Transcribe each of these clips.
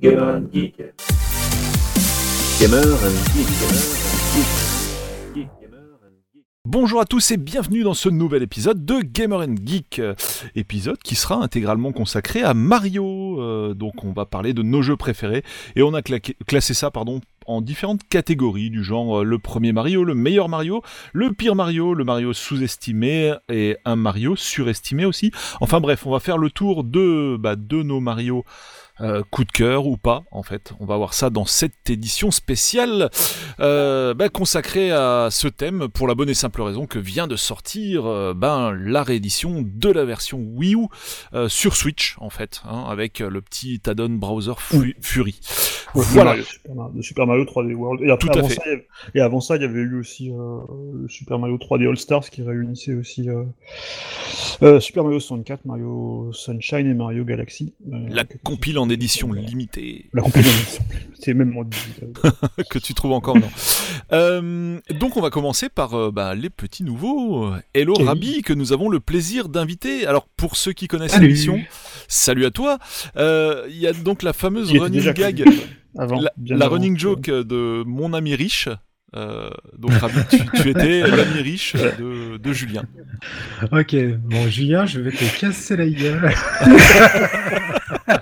Gamer and Geek. Gamer and Geek. Gamer and Geek. Geek. Gamer and Geek. Bonjour à tous et bienvenue dans ce nouvel épisode de Gamer and Geek, épisode qui sera intégralement consacré à Mario. Euh, donc on va parler de nos jeux préférés et on a claqué- classé ça pardon en différentes catégories du genre euh, le premier Mario, le meilleur Mario, le pire Mario, le Mario sous-estimé et un Mario surestimé aussi. Enfin bref, on va faire le tour de bah, de nos Mario euh, coup de cœur ou pas en fait. On va voir ça dans cette édition spéciale euh, bah, consacrée à ce thème pour la bonne et simple raison que vient de sortir euh, ben, la réédition de la version Wii U euh, sur Switch en fait, hein, avec le petit add-on browser Fu- Fury. Ouais, Voilà. Mario, Super Mario, le Super Mario 3D World. Et, après, Tout à avant fait. Ça, il y avait- et avant ça, il y avait eu aussi le Super Mario 3D All Stars qui réunissait aussi Super Mario 64, Mario Sunshine et Mario Galaxy. La compile en édition limitée La compilation. C'est même moins digital. que tu trouves encore non. Euh, donc on va commencer par euh, bah, les petits nouveaux. Hello. Rabi que nous avons le plaisir d'inviter. Alors pour ceux qui connaissent Salut. l'émission, salut à toi. Euh, Il y a donc la fameuse running gag, Avant, la, bien la avant. running joke de mon ami riche. Euh, donc Rabi, tu, tu étais l'ami riche de, de Julien. Ok, bon Julien, je vais te casser la gueule.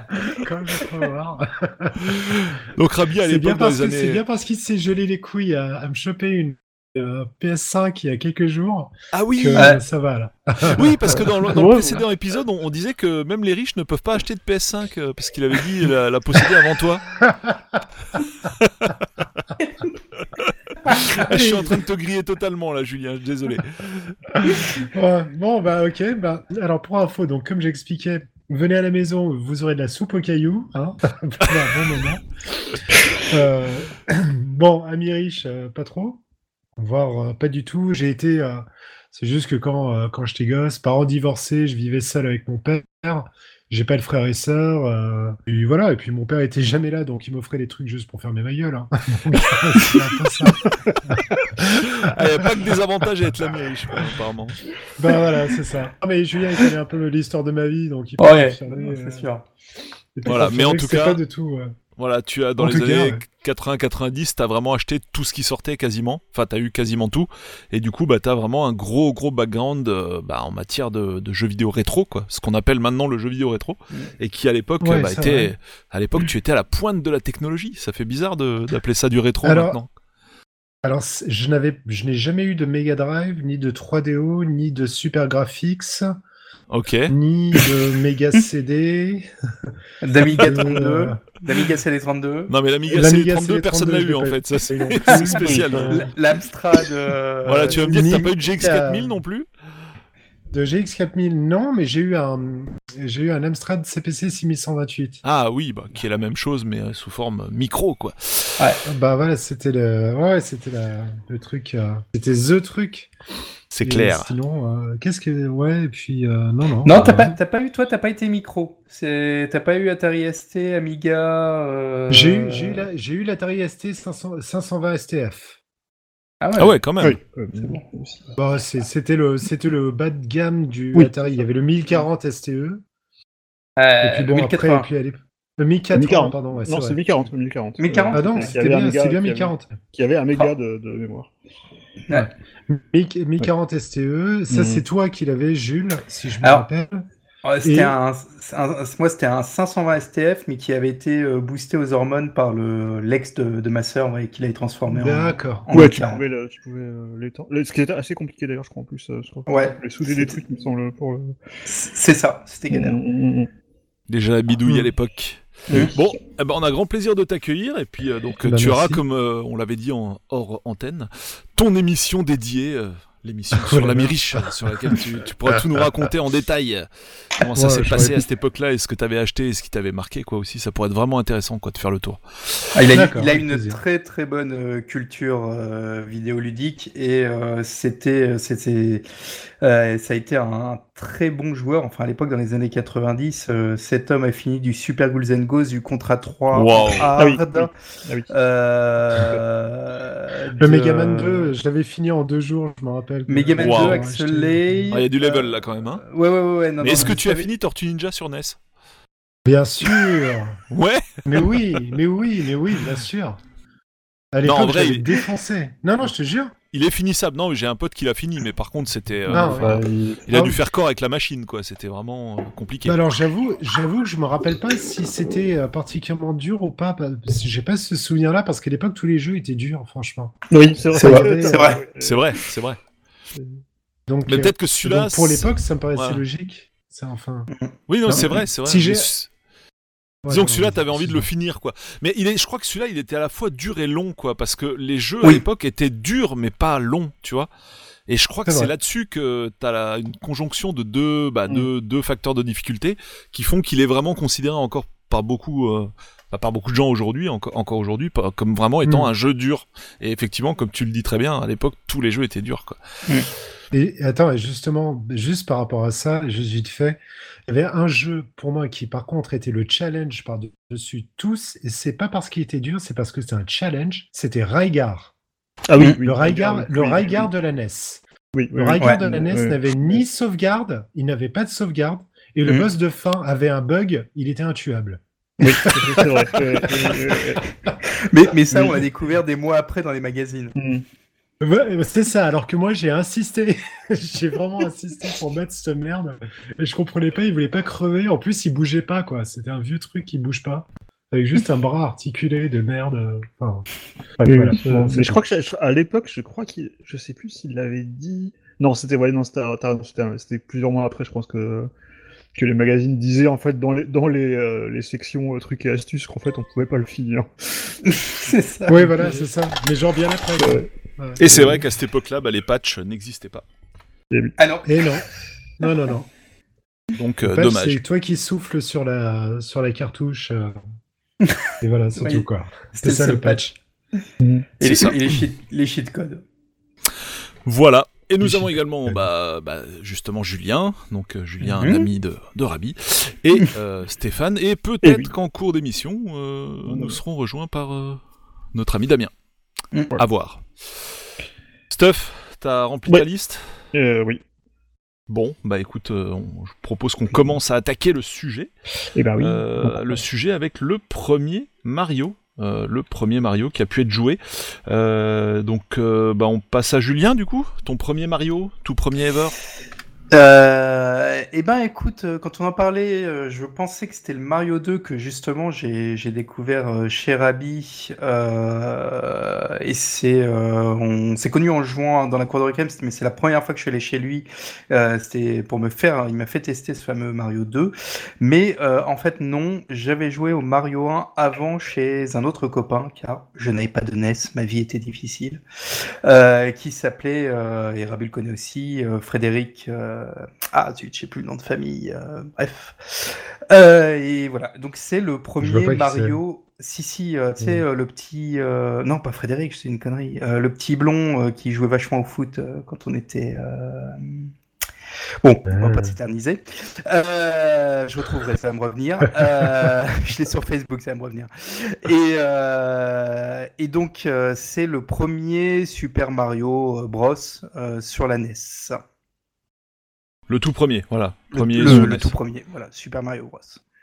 Comme je peux voir. Donc Rabi à C'est bien, l'époque dans les que- c'est années. bien parce qu'il s'est gelé les couilles à, à me choper une euh, PS5 il y a quelques jours Ah oui. que ça va là. Oui, parce que dans le, dans le Ouais. précédent épisode, on, on disait que même les riches ne peuvent pas acheter de PS5 euh, parce qu'il avait dit la, la posséder avant toi. Je suis en train de te griller totalement là, Julien. Désolé. Ouais, bon bah ok, bah alors pour info, donc comme j'expliquais, venez à la maison, vous aurez de la soupe aux cailloux, hein, bon moment. Euh, bon, amis euh, pas trop, voire euh, pas du tout. J'ai été, euh, c'est juste que quand quand j'étais gosse, parents divorcés, je vivais seul avec mon père. J'ai pas de frères et sœurs, euh, et voilà. Et puis mon père était jamais là, donc il m'offrait des trucs juste pour fermer ma gueule. Hein. Donc, c'est un peu ça. Ah, y a pas que des avantages à être l'ami riche, apparemment. Bah voilà, c'est ça. Ah, mais Julien, il connaît un peu l'histoire de ma vie, donc il peut Ouais, confirmer, euh, c'est sûr. il Voilà, mais en tout cas- pas du tout. euh, Voilà, tu as dans En les années ouais. 80-90, t'as vraiment acheté tout ce qui sortait quasiment. Enfin, t'as eu quasiment tout. Et du coup, bah, t'as vraiment un gros, gros background euh, bah, en matière de, de jeux vidéo rétro, quoi. Ce qu'on appelle maintenant le jeu vidéo rétro. Et qui à l'époque, Ouais, bah, était, vrai. à l'époque, tu étais à la pointe de la technologie. Ça fait bizarre de- d'appeler ça du rétro Alors, maintenant. Alors, je n'avais, je n'ai jamais eu de Mega Drive, ni de 3DO, ni de Super Graphics, Ok. ni de Mega CD. D'Amiga euh, 32, d'Amiga CD32, Non, mais l'Amiga L'Amiga CD32, personne l'a CD32, eu en fait. Ça, c'est spécial. Euh, l'Amstrad. euh, Voilà, tu vas me dire que t'as ni- pas eu de GX4000 euh, non plus De GX4000, non, mais j'ai eu un, j'ai eu un Amstrad CPC 6128. Ah oui, bah, qui est la même chose, mais euh, sous forme micro, quoi. Bah voilà, c'était le, ouais, c'était la- le truc, euh, c'était the truc. C'est clair. Sinon, euh, qu'est-ce que, ouais, et puis euh, non, non. Non, euh, t'as pas, t'as pas eu, toi, t'as pas été micro. C'est, t'as pas eu Atari ST, Amiga. euh, J'ai eu, j'ai eu la- j'ai eu l'Atari ST 500 520 STF. Ah ouais. Ah ouais, quand même. Oui, ouais, c'est bon. Bah, c'est- c'était le, c'était le bas de gamme du Oui. Atari. Il y avait le 1040 STE. Euh, et puis bon, après, 1080. et puis, allez, le 1080, 1040. pardon, ouais, c'est Non, c'est 1040. 1040. 1040. Ah non, c'était bien, bien qui avait- 1040. Qui avait un méga Ah. de, de mémoire. 1000 1040 STE, ça Mhm. c'est toi qui l'avais, Jules, si je me Alors, rappelle. C'était Et- un, un- moi, c'était un 520 STF, mais qui avait été euh, boosté aux hormones par le l'ex de, de ma sœur, ouais, qui l'avait transformé en. D'accord. en Ouais, tu 1040. pouvais, le, tu pouvais euh. Le- Ce qui était assez compliqué d'ailleurs, je crois en plus. euh, sur- Ouais. Souder des trucs, il me semble, pour le. C'est ça, c'était galère. Mm, mm, mm. Déjà la bidouille à Mm. l'époque. Oui. Bon, eh ben, on a grand plaisir de t'accueillir et puis euh, donc Bah, tu auras, comme euh, on l'avait dit en hors antenne, ton émission dédiée, euh, l'émission sur là. riche, sur laquelle tu, tu pourras tout nous raconter en détail. Comment ça s'est passé à cette époque-là et ce que tu avais acheté et ce qui t'avait marqué quoi aussi. Ça pourrait être vraiment intéressant quoi de faire le tour. Ah, il, a, il a une plaisir. très très bonne culture euh, vidéoludique et euh, c'était c'était euh, ça a été un, très bon joueur. Enfin à l'époque dans les années 90, euh, cet homme a fini du Super Ghouls and Ghosts, du Contra 3 Wow. Ah oui, hard. oui. Ah oui. euh, Le de- Mega Man 2, je l'avais fini en deux jours, je me rappelle. Mega Man Wow. 2, Axel Lay. Ah, Il y a du level euh, là quand même. Hein. Ouais ouais ouais. ouais, non, Mais est-ce que tu as fini Tortue Ninja sur NES Bien sûr Ouais Mais oui, mais oui, mais oui, bien sûr À l'époque, vrai, j'avais il- défoncé. Non, non, je te jure. Il est finissable. Non, j'ai un pote qui l'a fini, mais par contre, c'était. euh, enfin, Bah, il- il a Ah dû oui. faire corps avec la machine, quoi. C'était vraiment euh, compliqué. Bah alors j'avoue, j'avoue que je me rappelle pas si c'était euh, particulièrement dur ou pas. que J'ai pas ce souvenir-là parce qu'à l'époque tous les jeux étaient durs, franchement. Oui, c'est vrai. C'est vrai, c'est vrai. C'est vrai, c'est vrai. Donc, Mais euh, peut-être que celui-là. pour l'époque, ça me paraissait Ouais. logique. Ça, enfin. Oui, non, Non, c'est vrai, c'est vrai. si j'ai- Disons que celui-là, t'avais envie de le finir, quoi. Mais il est, je crois que celui-là, il était à la fois dur et long, quoi, parce que les jeux à l'époque étaient durs, mais pas longs, tu vois. Et je crois que C'est là-dessus que t'as la, une conjonction de deux, bah, Mm. deux, deux facteurs de difficulté qui font qu'il est vraiment considéré encore par beaucoup, euh, bah, par beaucoup de gens aujourd'hui, encore, encore aujourd'hui, comme vraiment étant Mm. un jeu dur. Et effectivement, comme tu le dis très bien, à l'époque, tous les jeux étaient durs, quoi. Et attends, et justement, juste par rapport à ça, juste vite fait, il y avait un jeu pour moi qui, par contre, était le challenge par-dessus tous, et c'est pas parce qu'il était dur, c'est parce que c'était un challenge, c'était Raigar. Ah oui, oui, le Raigar, oui, le oui, Raigar oui. de la NES. Oui, Le Raigar ouais, de la NES n'avait ni sauvegarde, il n'avait pas de sauvegarde, et le Mhm. boss de fin avait un bug, il était intuable. Oui, c'est vrai. Mais, mais ça, Oui. on l'a découvert des mois après dans les magazines. Ouais, c'est ça, alors que moi j'ai insisté, j'ai vraiment insisté pour mettre cette merde, et je comprenais pas, il voulait pas crever, en plus il bougeait pas quoi, c'était un vieux truc qui bouge pas, avec juste un bras articulé de merde, euh, enfin, voilà. Euh, Mais je crois que je- à l'époque, je crois qu'il, je sais plus s'il l'avait dit. Non, c'était ouais, non, c'était t'as- c'était c'était plusieurs mois après, je pense que que les magazines disaient en fait dans les dans les, euh, les sections euh, trucs et astuces qu'en fait on pouvait pas le finir. c'est ça. Oui, voilà, c'est ça, mais genre bien après. Ouais. Ouais. Et c'est vrai qu'à cette époque-là, bah, les patchs n'existaient pas. Alors, Et non, non, non, non. Donc, euh, patch, dommage. C'est toi qui souffles sur la, sur la cartouche, euh, et voilà, c'est Oui. tout quoi. c'était C'est ça le patch. Et, C'est les, ça. et les, cheat, les cheat codes. Voilà. Et nous avons également bah, bah, justement Julien, donc euh, Julien, un Mhm. ami de, de Rabi, et euh, Stéphane, et peut-être oui. qu'en cours d'émission, euh, nous serons rejoints par euh, notre ami Damien. Mhm. À voir. Stuff, t'as rempli Ouais. ta liste Euh, oui. Bon, bah écoute, euh, on- je propose qu'on commence à attaquer le sujet. Et ben oui. Euh, le sujet avec le premier Mario. euh, le premier Mario qui a pu être joué. Donc, bah, on passe à Julien, du coup. Ton premier Mario, tout premier ever. Euh, eh ben, écoute, euh, quand on en parlait, euh, je pensais que c'était le Mario 2 que justement j'ai découvert euh, chez Rabi. Euh, et c'est, euh, on s'est connu en jouant dans la cour de récré, mais c'est la première fois que je suis allé chez lui. C'était pour me faire, il m'a fait tester ce fameux Mario 2. Mais en fait, non, j'avais joué au Mario 1 avant chez un autre copain, car je n'avais pas de NES, ma vie était difficile, qui s'appelait, et Rabi le connaît aussi, Frédéric. Ah, zut, je sais plus le nom de famille. euh, bref. Euh, et voilà. Donc c'est le premier Mario. Si si, euh, tu sais Mm. euh, le petit, euh, non pas Frédéric, c'est une connerie. Euh, le petit blond euh, qui jouait vachement au foot euh, quand on était. euh, Bon, on va Ah. pas s'éterniser. Euh, je retrouverai, ça va me revenir. Euh, je l'ai sur Facebook, ça va me revenir. Et, euh, et donc, euh, c'est le premier Super Mario Bros euh, sur la NES. Le tout premier, voilà. Le, Premier le- le tout premier, voilà, Super Mario Bros.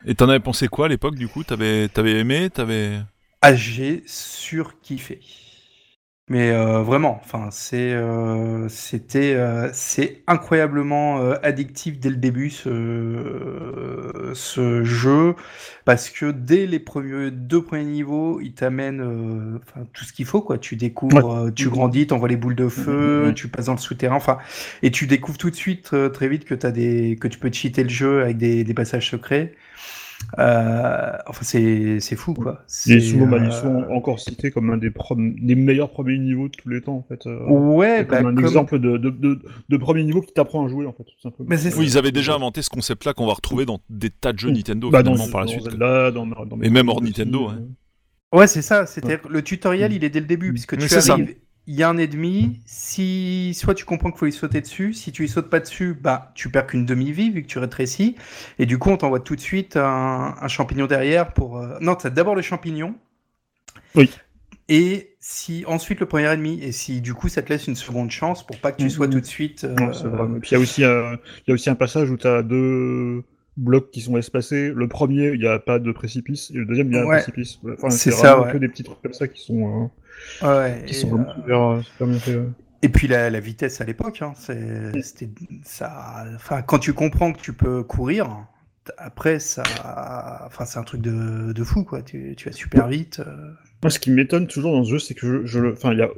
Et t'en avais pensé quoi à l'époque, du coup? T'avais avais aimé T'avais. Ah, j'ai surkiffé. Mais euh, vraiment, enfin, c'est, euh, c'était, euh, c'est incroyablement euh, addictif dès le début ce, ce jeu, parce que dès les premiers deux premiers niveaux, il t'amène euh, tout ce qu'il faut, quoi. Tu découvres, euh, tu grandis, t'envoies les boules de feu, Mhm. tu passes dans le souterrain, enfin, et tu découvres tout de suite euh, très vite que t'as des, que tu peux cheater le jeu avec des, des passages secrets. Euh, enfin, c'est, c'est fou, quoi. Les Sumo euh, sont encore cités comme un des, meilleurs premiers niveaux de tous les temps, en fait. euh, Ouais, bah, comme un comme- exemple de, de, de, de premier niveau qui t'apprend à jouer, en fait, tout simplement. Mais. Oui, ils avaient déjà inventé ce concept-là qu'on va retrouver dans des tas de jeux Mm. Nintendo Bah, finalement dans, par la dans suite. Zelda, dans, dans Et même hors aussi, Nintendo, euh, ouais. Ouais, c'est ça. Le tutoriel, il est dès le début, Mm. puisque tu arrives, il y a un ennemi, si soit tu comprends qu'il faut y sauter dessus, si tu y sautes pas dessus, bah tu perds qu'une demi-vie vu que tu rétrécis, et du coup on t'envoie tout de suite un, un champignon derrière pour... euh, Non, t'as d'abord le champignon. Oui. Et si ensuite le premier ennemi, et si du coup ça te laisse une seconde chance pour pas que tu Mhm. sois tout de suite... euh, Non, c'est vrai. Et puis il y a aussi un, il y a aussi un passage où tu as deux, blocs qui sont espacés. Le premier, il n'y a pas de précipice, et le deuxième, il y a Ouais. un précipice. Enfin, C'est ça, vraiment ouais. que des petits trucs comme ça qui sont, euh, Ouais, qui et, sont vraiment euh, super, euh, super bien. Et puis la, la vitesse à l'époque, hein, c'est- c'était ça. Enfin, quand tu comprends que tu peux courir, après ça, enfin c'est un truc de, de fou quoi. Tu, tu vas super vite. euh. Moi, ce qui m'étonne toujours dans ce jeu, c'est que je, je le, enfin, il y a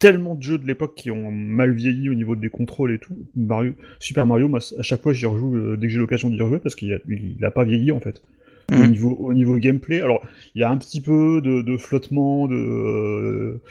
tellement de jeux de l'époque qui ont mal vieilli au niveau des contrôles et tout. Mario, Super Mario, moi, à chaque fois, j'y rejoue dès que j'ai l'occasion d'y rejouer parce qu'il a, il a pas vieilli en fait. Au Mhm. niveau, au niveau gameplay, alors il y a un petit peu de, de flottement, de euh,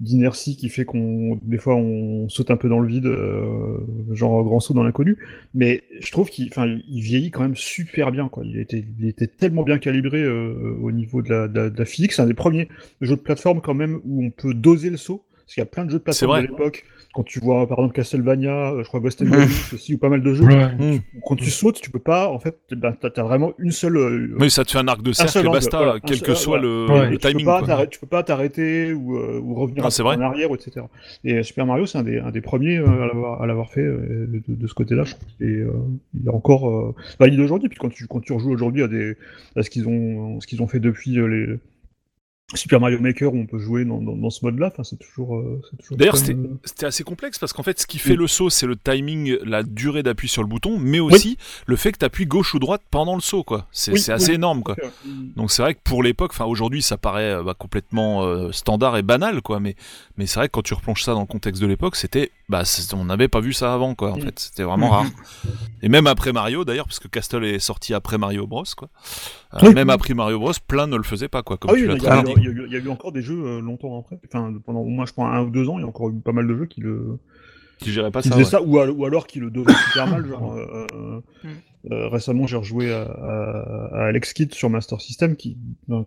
d'inertie qui fait qu'on des fois on saute un peu dans le vide, euh, genre grand saut dans l'inconnu. Mais je trouve qu'il, il vieillit quand même super bien quoi. Il était, il était tellement bien calibré euh, au niveau de la, de la, de la physique. C'est un des premiers jeux de plateforme quand même où on peut doser le saut. Parce qu'il y a plein de jeux de plateforme de l'époque. Quand tu vois par exemple Castlevania, euh, je crois. Goblins aussi, ou pas mal de jeux. Ouais. Hmm. Quand tu sautes, tu peux pas, en fait, ben, t'as as vraiment une seule. euh, Oui, ça te fait un arc de cercle et basta, voilà, quel seul- que soit voilà. le, Ouais. le Et tu peux timing. pas quoi. tu peux pas t'arrêter ou, euh, ou revenir Ah, en arrière, etc. Et Super Mario, c'est un des, un des premiers euh, à l'avoir- à l'avoir fait euh, de, de ce côté-là. Je trouve est, euh, il est encore euh, valide aujourd'hui. Puis quand tu, quand tu rejoues aujourd'hui à, des, à ce qu'ils ont, ce qu'ils ont fait depuis euh, les Super Mario Maker où on peut jouer dans, dans, dans ce mode-là, enfin, c'est toujours, euh, toujours. D'ailleurs, c'était- euh. Assez complexe parce qu'en fait, ce qui fait Oui. le saut, c'est le timing, la durée d'appui sur le bouton, mais aussi le fait que tu appuies gauche ou droite pendant le saut, quoi. C'est Oui, assez énorme, quoi. Donc c'est vrai que pour l'époque, enfin aujourd'hui, ça paraît euh, bah, complètement euh, standard et banal, quoi. Mais mais c'est vrai que quand tu replonges ça dans le contexte de l'époque, c'était, bah, c'est- on n'avait pas vu ça avant, quoi. En Mm. fait, c'était vraiment rare. Et même après Mario, d'ailleurs, parce que Castle est sorti après Mario Bros, quoi. Euh, Oui. Même après Mario Bros, plein ne le faisaient pas, quoi. Comme Ah oui, tu il y, l'as a- très bien il dit. y a eu- il y a eu encore des jeux euh, longtemps après. Enfin, pendant au moins, je pense, un ou deux ans, il y a encore eu pas mal de jeux qui le, Tu gérais pas qui ça. ouais. ça, ou alors qui le devaient super mal. Genre, euh, euh, Mm. Euh, récemment, j'ai rejoué à, à- à Alex Kidd sur Master System, qui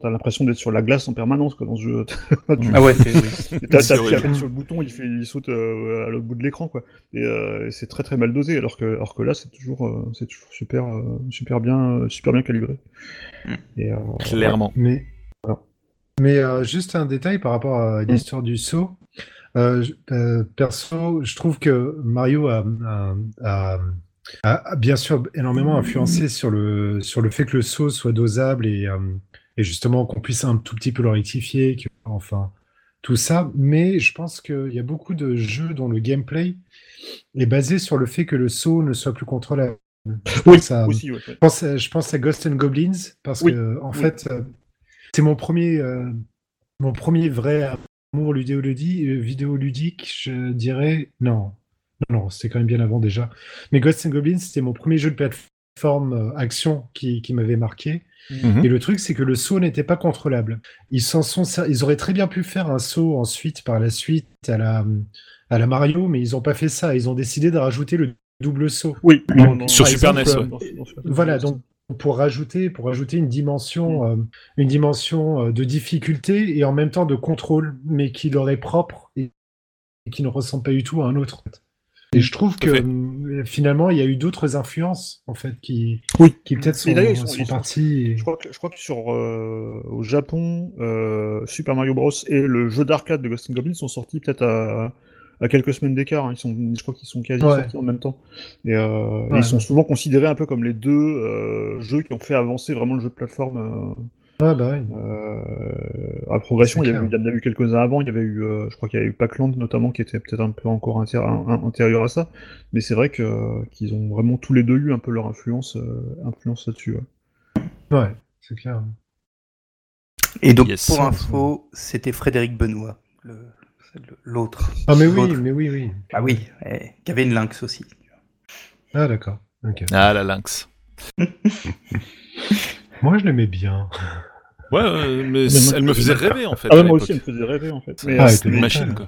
t'as l'impression d'être sur la glace en permanence quoi, dans ce jeu. tu Ah ouais, t'as sur le bouton, il, fait, il saute euh, à l'autre bout de l'écran, quoi. Et euh, c'est très très mal dosé, alors que, alors que là, c'est toujours, euh, c'est toujours super, euh, super bien, euh, super bien calibré. Mm. Et, euh, Clairement. Mais, mais euh, juste un détail par rapport à l'histoire du saut. Euh, euh, perso, je trouve que Mario a, a- a- a- bien sûr énormément influencé sur le, sur le fait que le saut soit dosable et, euh, et justement qu'on puisse un tout petit peu le rectifier, que, enfin tout ça. Mais je pense qu'il y a beaucoup de jeux dont le gameplay est basé sur le fait que le saut ne soit plus contrôlable. Je oui, pense à- aussi, ouais. je pense, à, je pense à Ghost and Goblins parce Oui, que en oui. fait euh, c'est mon premier euh, mon premier vrai amour ludéoludique, euh, vidéoludique, je dirais non. Non, c'était quand même bien avant déjà. Mais Ghost and Goblins, c'était mon premier jeu de plateforme euh, action qui, qui m'avait marqué. Mhm. Et le truc, c'est que le saut n'était pas contrôlable. Ils s'en sont, ser- ils auraient très bien pu faire un saut ensuite, par la suite, à la, à la Mario, mais ils n'ont pas fait ça. Ils ont décidé de rajouter le double saut. Oui, non, non, Sur Super exemple, NES, ouais. dans- Voilà, donc pour rajouter, pour rajouter une dimension, euh, une dimension euh, de difficulté et en même temps de contrôle, mais qui leur est propre et, et qui ne ressemble pas du tout à un autre. Et je trouve que fait. euh, finalement, il y a eu d'autres influences en fait qui, Oui. qui peut-être sont, Et d'ailleurs, ils sont- sont parties. et- Je crois que, je crois que sur euh, au Japon, euh, Super Mario Bros et le jeu d'arcade de Ghost and Goblins sont sortis peut-être à, à quelques semaines d'écart. hein. Ils sont, je crois qu'ils sont quasi Ouais. sortis en même temps. Et, euh, et ils sont souvent considérés un peu comme les deux euh, jeux qui ont fait avancer vraiment le jeu de plateforme Ouais, bah oui. euh, euh, à progression. Il y, avait, il y en a eu quelques-uns avant. Il y avait eu, euh, je crois qu'il y a eu Pac-Land notamment qui était peut-être un peu encore intér- un- un- antérieur à ça. Mais c'est vrai que qu'ils ont vraiment tous les deux eu un peu leur influence, euh, influence là-dessus. ouais. Ouais, c'est clair. Et donc, Yes. pour info, c'était Frédéric Benoît, l'autre. Ah, mais oui, mais oui, oui. Ah oui, eh, qui avait une lynx aussi. Ah, d'accord. Ok. Ah, la lynx. Moi, je l'aimais bien. Ouais, ouais, mais elle me faisait rêver en fait. Ah ouais, moi l'époque. aussi, elle me faisait rêver en fait. Mais, Ah, euh, c'était une machine quoi.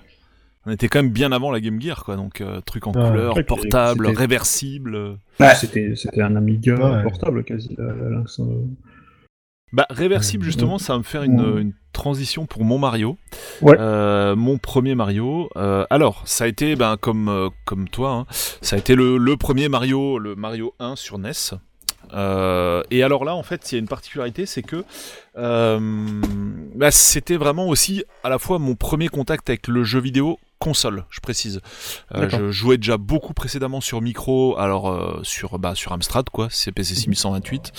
On était quand même bien avant la Game Gear quoi, donc euh, truc en Ouais. couleur, Ouais, portable, c'était- réversible. euh. Ouais. C'était, c'était un Amiga Ouais. portable quasi, la, la Lynx. euh. Bah réversible Ouais. justement, ça va me faire une, Ouais. une transition pour mon Mario. Ouais. Euh, mon premier Mario. Euh, alors, ça a été ben comme euh, comme toi, hein, ça a été le, le premier Mario, le Mario 1 sur NES. Euh, et alors là, en fait, il y a une particularité, c'est que euh, bah, c'était vraiment aussi à la fois mon premier contact avec le jeu vidéo console, je précise. Euh, je jouais déjà beaucoup précédemment sur micro, alors euh, sur bah, sur Amstrad quoi, CPC 6128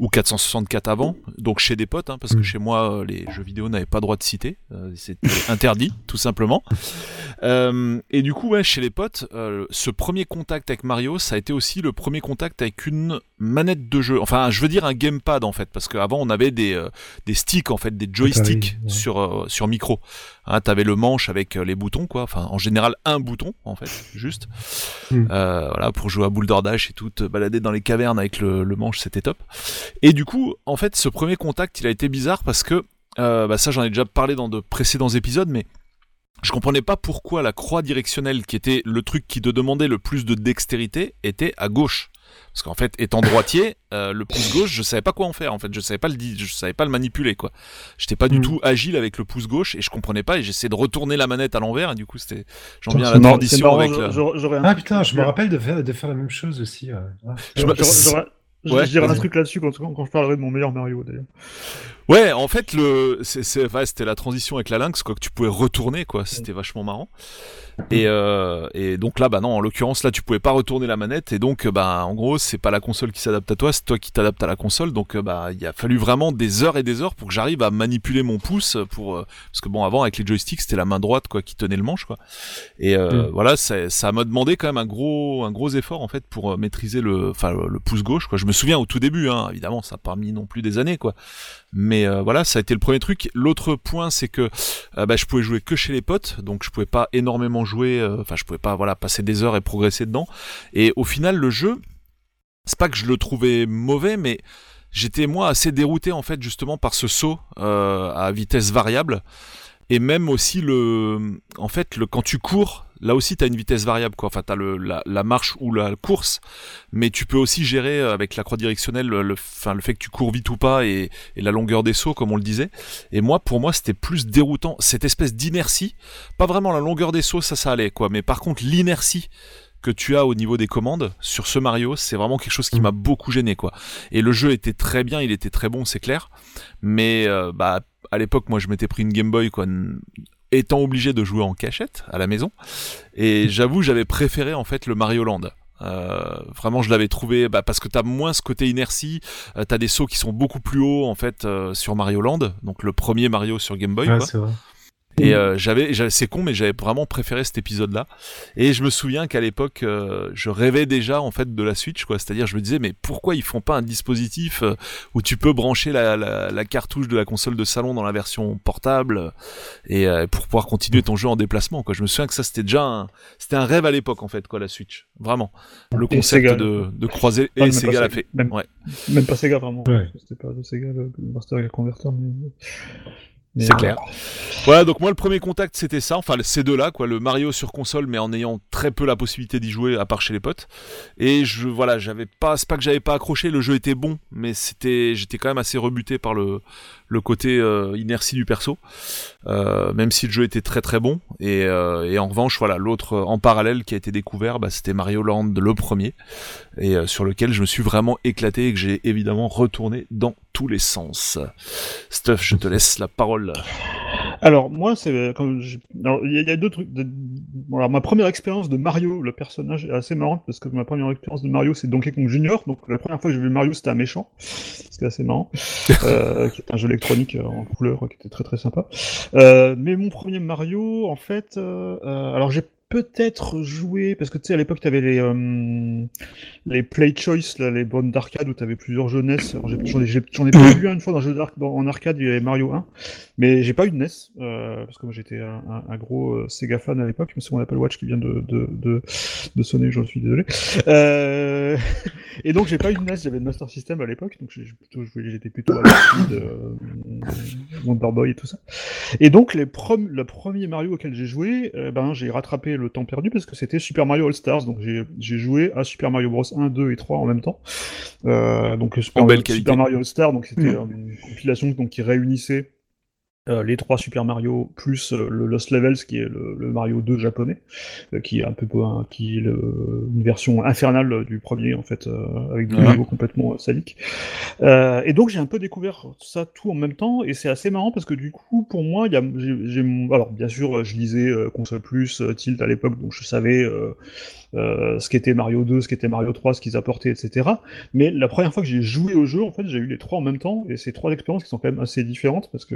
ou 464 avant, donc chez des potes, hein, parce que Mm. chez moi euh, les jeux vidéo n'avaient pas droit de citer, euh, c'était interdit tout simplement. Et du coup ouais, chez les potes, ce premier contact avec Mario, ça a été aussi le premier contact avec une manette de jeu, enfin je veux dire un gamepad en fait, parce qu'avant on avait des des sticks en fait, des joysticks ouais. sur sur micro. Hein, T'avais le manche avec euh, les boutons, quoi. Enfin, en général, un bouton, en fait, juste. Mm. Euh, voilà, pour jouer à boule d'ordage et tout, te balader dans les cavernes avec le, le manche, c'était top. Et du coup, en fait, ce premier contact, il a été bizarre parce que, euh, bah ça, j'en ai déjà parlé dans de précédents épisodes, mais je comprenais pas pourquoi la croix directionnelle, qui était le truc qui te demandait le plus de dextérité, était à gauche. Parce qu'en fait, étant droitier, euh, le pouce gauche, je savais pas quoi en faire. En fait, je savais pas le, je savais pas le manipuler, quoi. J'étais pas du Mm. tout agile avec le pouce gauche et je comprenais pas. Et j'essayais de retourner la manette à l'envers. Et du coup, c'était, j'en viens à la marrant, avec un Ah putain, je me rappelle de faire, de faire la même chose aussi. ouais. Ouais. Je dirais un truc là-dessus quand, quand je parlerai de mon meilleur Mario d'ailleurs. Ouais, en fait, le, c'est, c'est, ouais, c'était la transition avec la Lynx, quoi, que tu pouvais retourner, quoi. C'était vachement marrant. Et, euh, et donc là, bah non, en l'occurrence, là, tu pouvais pas retourner la manette. Et donc, bah, en gros, c'est pas la console qui s'adapte à toi, c'est toi qui t'adaptes à la console. Donc, euh, bah, il a fallu vraiment des heures et des heures pour que j'arrive à manipuler mon pouce pour, euh, parce que bon, avant, avec les joysticks, c'était la main droite, quoi, qui tenait le manche, quoi. Et euh, Mm. voilà, ça, ça m'a demandé quand même un gros, un gros effort, en fait, pour euh, maîtriser le, enfin, le, le pouce gauche, quoi. Je me souviens au tout début, hein, évidemment, ça n'a pas mis non plus des années, quoi. Mais euh, voilà, ça a été le premier truc. L'autre point, c'est que euh, bah, je pouvais jouer que chez les potes, donc je pouvais pas énormément jouer. euh, Enfin, je pouvais pas voilà passer des heures et progresser dedans. Et au final, le jeu, c'est pas que je le trouvais mauvais, mais j'étais moi assez dérouté en fait justement par ce saut à vitesse variable et même aussi le en fait le quand tu cours là aussi tu as une vitesse variable quoi. Enfin tu as le, la, la marche ou la course. Mais tu peux aussi gérer euh, avec la croix directionnelle le, le, le fait que tu cours vite ou pas et, et la longueur des sauts comme on le disait. Et moi pour moi c'était plus déroutant. Cette espèce d'inertie pas vraiment la longueur des sauts ça ça allait quoi. Mais par contre l'inertie que tu as au niveau des commandes sur ce Mario, c'est vraiment quelque chose qui m'a beaucoup gêné quoi. Et le jeu était très bien, il était très bon, c'est clair. Mais euh, bah à l'époque, moi je m'étais pris une Game Boy quoi, étant obligé de jouer en cachette à la maison. Et j'avoue, j'avais préféré en fait le Mario Land. Euh, vraiment, je l'avais trouvé bah, parce que t'as moins ce côté inertie. Euh, t'as des sauts qui sont beaucoup plus hauts en fait euh, sur Mario Land, donc le premier Mario sur Game Boy. Ouais, quoi. Et euh, j'avais, j'avais- c'est con, mais j'avais vraiment préféré cet épisode-là. Et je me souviens qu'à l'époque, euh, je rêvais déjà en fait de la Switch, quoi. C'est-à-dire, je me disais, mais pourquoi ils font pas un dispositif euh, où tu peux brancher la, la, la cartouche de la console de salon dans la version portable euh, et euh, pour pouvoir continuer ton jeu en déplacement, quoi. Je me souviens que ça, c'était déjà, un, c'était un rêve à l'époque en fait, quoi, la Switch. Vraiment, le concept de, de croiser. Ah, Et Sega l'a fait. Même- Ouais. Même pas Sega vraiment. Ouais. C'était pas de Sega le, le Master Converter. Mais... C'est clair. Voilà, donc moi le premier contact c'était ça, enfin ces deux-là, quoi, le Mario sur console, mais en ayant très peu la possibilité d'y jouer à part chez les potes. Et je, voilà, j'avais pas, c'est pas que j'avais pas accroché, le jeu était bon, mais c'était, j'étais quand même assez rebuté par le, le côté euh, inertie du perso, euh, même si le jeu était très très bon. Et, euh, en revanche, voilà, l'autre en parallèle qui a été découvert, bah, c'était Mario Land, le premier, et sur lequel je me suis vraiment éclaté et que j'ai évidemment retourné dans tous les sens. Stuff, je te laisse la parole. Alors moi c'est comme alors il y, a- il y a deux trucs. de- bon, alors ma première expérience de Mario, le personnage est assez marrante parce que ma première expérience de Mario c'est Donkey Kong Junior. Donc la première fois que j'ai vu Mario c'était un méchant, c'était assez marrant, euh, qui est un jeu électronique euh, en couleur qui était très très sympa. Euh, mais mon premier Mario en fait, euh, euh, alors j'ai peut-être joué parce que tu sais à l'époque tu avais les euh, les Play Choice là, les bonnes d'arcade où tu avais plusieurs jeunesses. J'en ai, j'en ai pas vu une fois dans un jeu d'arc- dans- en arcade, il y avait Mario 1. Mais j'ai pas eu de NES, euh, parce que moi j'étais un, gros euh, Sega fan à l'époque, mais c'est mon Apple Watch qui vient de, sonner, je suis désolé. Euh, et donc j'ai pas eu de NES, j'avais le Master System à l'époque, donc j'étais plutôt à l'arcade, Wonder Boy et tout ça. Et donc les le premier Mario auquel j'ai joué, ben j'ai rattrapé temps perdu parce que c'était Super Mario All Stars, donc j'ai joué à Super Mario Bros 1, 2 et 3 en même temps. Euh, donc Super, En belle Super. Mario All Star, donc c'était euh, une compilation donc, qui réunissait euh, les trois Super Mario plus euh, le Lost Levels qui est le, le Mario 2 japonais, euh, qui est un peu un- qui est le- une version infernale du premier en fait, euh, avec des Ouais. niveaux complètement euh, sadiques. Euh, et donc j'ai un peu découvert ça tout en même temps et c'est assez marrant parce que du coup pour moi il y a alors bien sûr je lisais euh, console plus euh, Tilt à l'époque donc je savais euh, ce qu'était Mario 2, ce qu'était Mario 3, ce qu'ils apportaient, etc. Mais la première fois que j'ai joué au jeu, en fait, j'ai eu les trois en même temps, et c'est trois expériences qui sont quand même assez différentes, parce que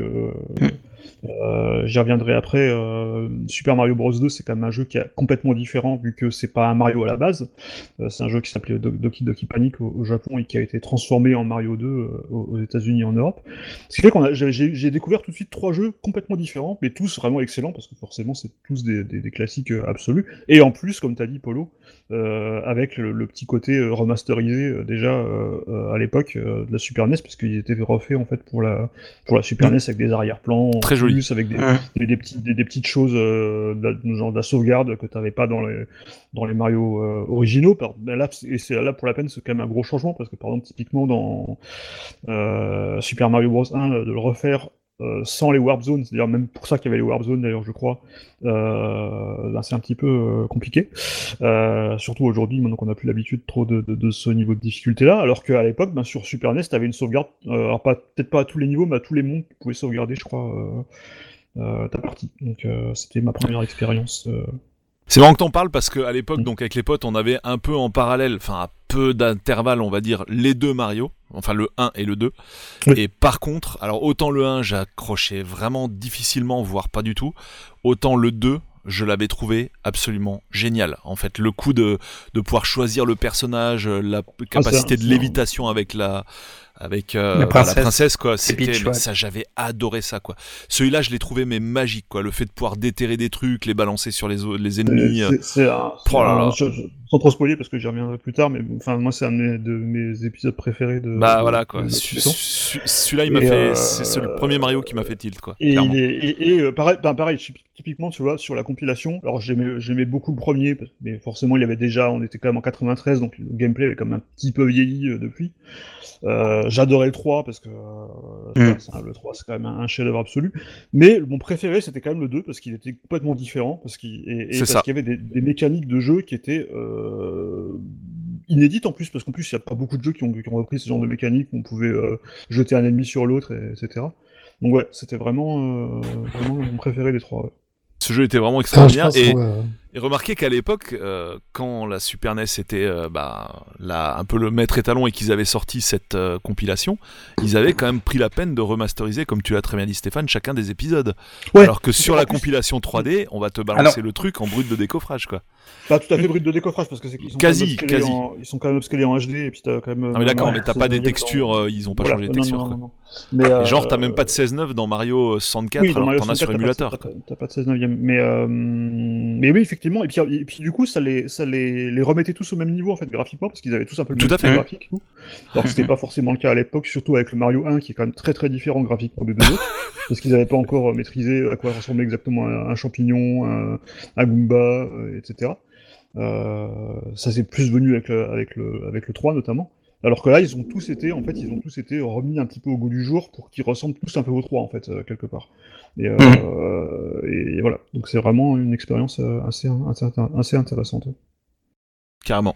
euh, j'y reviendrai après. euh, Super Mario Bros 2, c'est quand même un jeu qui est complètement différent, vu que c'est pas un Mario à la base. Euh, c'est un jeu qui s'appelait Do- Doki Doki Panic au, au Japon et qui a été transformé en Mario 2 euh, aux, aux États-Unis et en Europe. Ce qui fait qu'on j'ai, découvert tout de suite trois jeux complètement différents, mais tous vraiment excellents, parce que forcément, c'est tous des, des- des classiques absolus. Et en plus, comme tu as dit, Polo, euh, avec le, le petit côté euh, remasterisé euh, déjà à l'époque euh, de la Super NES, parce qu'il était refait en fait pour la, pour la Super NES avec des arrière-plans, Très joli. plus, avec des, Ouais. des, des petits- des- des petites choses, euh, de la- genre de la sauvegarde que tu n'avais pas dans les, dans les Mario euh, originaux. Par- ben là, et c'est là pour la peine, c'est quand même un gros changement, parce que par exemple, typiquement dans euh, Super Mario Bros 1, euh, de le refaire euh, sans les Warp Zones, c'est-à-dire même pour ça qu'il y avait les Warp Zones d'ailleurs, je crois, euh, là c'est un petit peu euh, compliqué. Surtout aujourd'hui, maintenant qu'on n'a plus l'habitude trop de, de, ce niveau de difficulté-là, alors qu'à l'époque, ben, sur Super NES, tu avais une sauvegarde, alors pas peut-être pas à tous les niveaux, mais à tous les mondes, tu pouvais sauvegarder, je crois, ta partie. Donc c'était ma première expérience. Euh. C'est marrant que t'en parles parce qu'à l'époque, Mm. donc avec les potes, on avait un peu en parallèle, enfin à peu d'intervalle, on va dire, les deux Mario, enfin le 1 et le 2. Oui. Et par contre, alors autant le 1, j'accrochais vraiment difficilement, voire pas du tout, autant le 2, je l'avais trouvé absolument génial. En fait, le coup de, de pouvoir choisir le personnage, la capacité de lévitation avec la avec euh, La bah, la princesse. quoi c'était ouais. ça j'avais adoré ça quoi celui-là je l'ai trouvé mais magique quoi le fait de pouvoir déterrer des trucs les balancer sur les, ennemis euh, C'est- un, c'est Oh là un- là. Sans trop spoiler parce que j'y reviendrai plus tard, mais enfin moi c'est un de mes, de mes épisodes préférés de. Bah voilà quoi. Celui-là il m'a fait. euh, C'est le premier Mario qui m'a fait tilt quoi. Et, il est- euh, pareil, ben, pareil, typ- typiquement, tu vois, sur la compilation, alors j'aimais, j'aimais beaucoup le premier, mais forcément, il y avait déjà, on était quand même en 93, donc le gameplay avait quand même un petit peu vieilli euh, depuis. J'adorais le 3, parce que Mm. le 3, c'est quand même un, chef-d'œuvre absolu. Mais mon préféré, c'était quand même le 2, parce qu'il était complètement différent, parce qu'il, parce y avait des, des mécaniques de jeu qui étaient euh, inédites en plus, parce qu'en plus, il n'y a pas beaucoup de jeux qui ont, qui ont repris ce genre de mécanique, où on pouvait euh, jeter un ennemi sur l'autre, et- etc. Donc ouais, c'était vraiment, euh, vraiment mon préféré des trois. ouais. Ce jeu était vraiment extraordinaire et, et remarquez qu'à l'époque, euh, quand la Super NES était euh, bah, un peu le maître étalon et qu'ils avaient sorti cette euh, compilation, ils avaient quand même pris la peine de remasteriser, comme tu l'as très bien dit Stéphane, chacun des épisodes. Ouais, Alors que sur la plus- compilation 3D, on va te balancer le truc en brut de décoffrage quoi. Pas tout à fait brut de décoffrage parce que c'est Quasi, quasi. en- ils sont quand même upscalés en HD et puis t'as quand même. Ah mais d'accord, euh, mais t'as pas des textures, ils ont pas Voilà, changé de non, texture non, non, non. Mais, euh, genre t'as même pas de 16-9 dans Mario 64 Oui, dans alors Mario t'en as sur 64, émulateur. T'as pas, de 16 neuvième. Mais, euh, mais oui, effectivement. Et puis, et puis du coup, ça les, ça les, les remettait tous au même niveau en fait graphiquement parce qu'ils avaient tous un peu le Tout même à style fait. graphique. tout. Alors que c'était pas forcément le cas à l'époque, surtout avec le Mario 1 qui est quand même très très différent graphiquement des deux autres, parce qu'ils n'avaient pas encore euh, maîtrisé à quoi ressemblait exactement un, un champignon, un, un Goomba, euh, etc. Euh, ça c'est plus venu avec le, avec le, avec le 3 notamment. Alors que là, ils ont tous été, en fait, ils ont tous été remis un petit peu au goût du jour pour qu'ils ressemblent tous un peu aux 3 en fait, euh, quelque part. Et, euh, et voilà. Donc c'est vraiment une expérience euh, assez, intéressante. Carrément.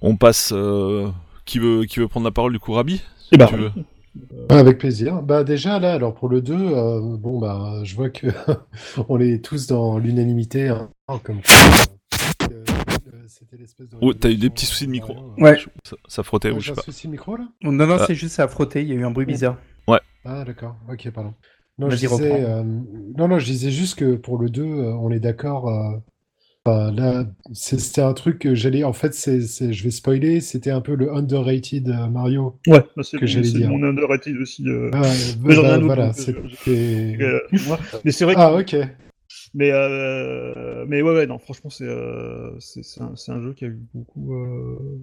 On passe. euh, Qui veut qui veut prendre la parole du coup, Rabi bah, Tu veux Ouais, avec plaisir. Bah déjà là, alors pour le 2, euh, bon bah je vois que on est tous dans l'unanimité, hein, comme quoi, euh, euh, c'était l'espèce de Oh, t'as eu des petits soucis de micro. Ouais. Ça, ça frottait Ouais, ou je j'ai sais un pas. souci de micro là? Non, non, Ah. c'est juste ça a frotté, il y a eu un bruit bizarre. Ah d'accord, ok pardon. Non, je Vas-y, disais, euh, non, non, je disais juste que pour le 2, euh, on est d'accord. euh, enfin, là, c'est- c'était un truc que j'allais. En fait, c'est, c'est- je vais spoiler, c'était un peu le underrated euh, Mario. ouais, bah, c'est que mon- j'allais c'est dire. mon underrated aussi. euh, Ah, Mais j'en ai bah, un autre, voilà, moi. Mais c'est vrai que Ah ok. Mais, euh, mais ouais, ouais, non, franchement, c'est euh, c'est c'est un, c'est un jeu qui a eu beaucoup. euh,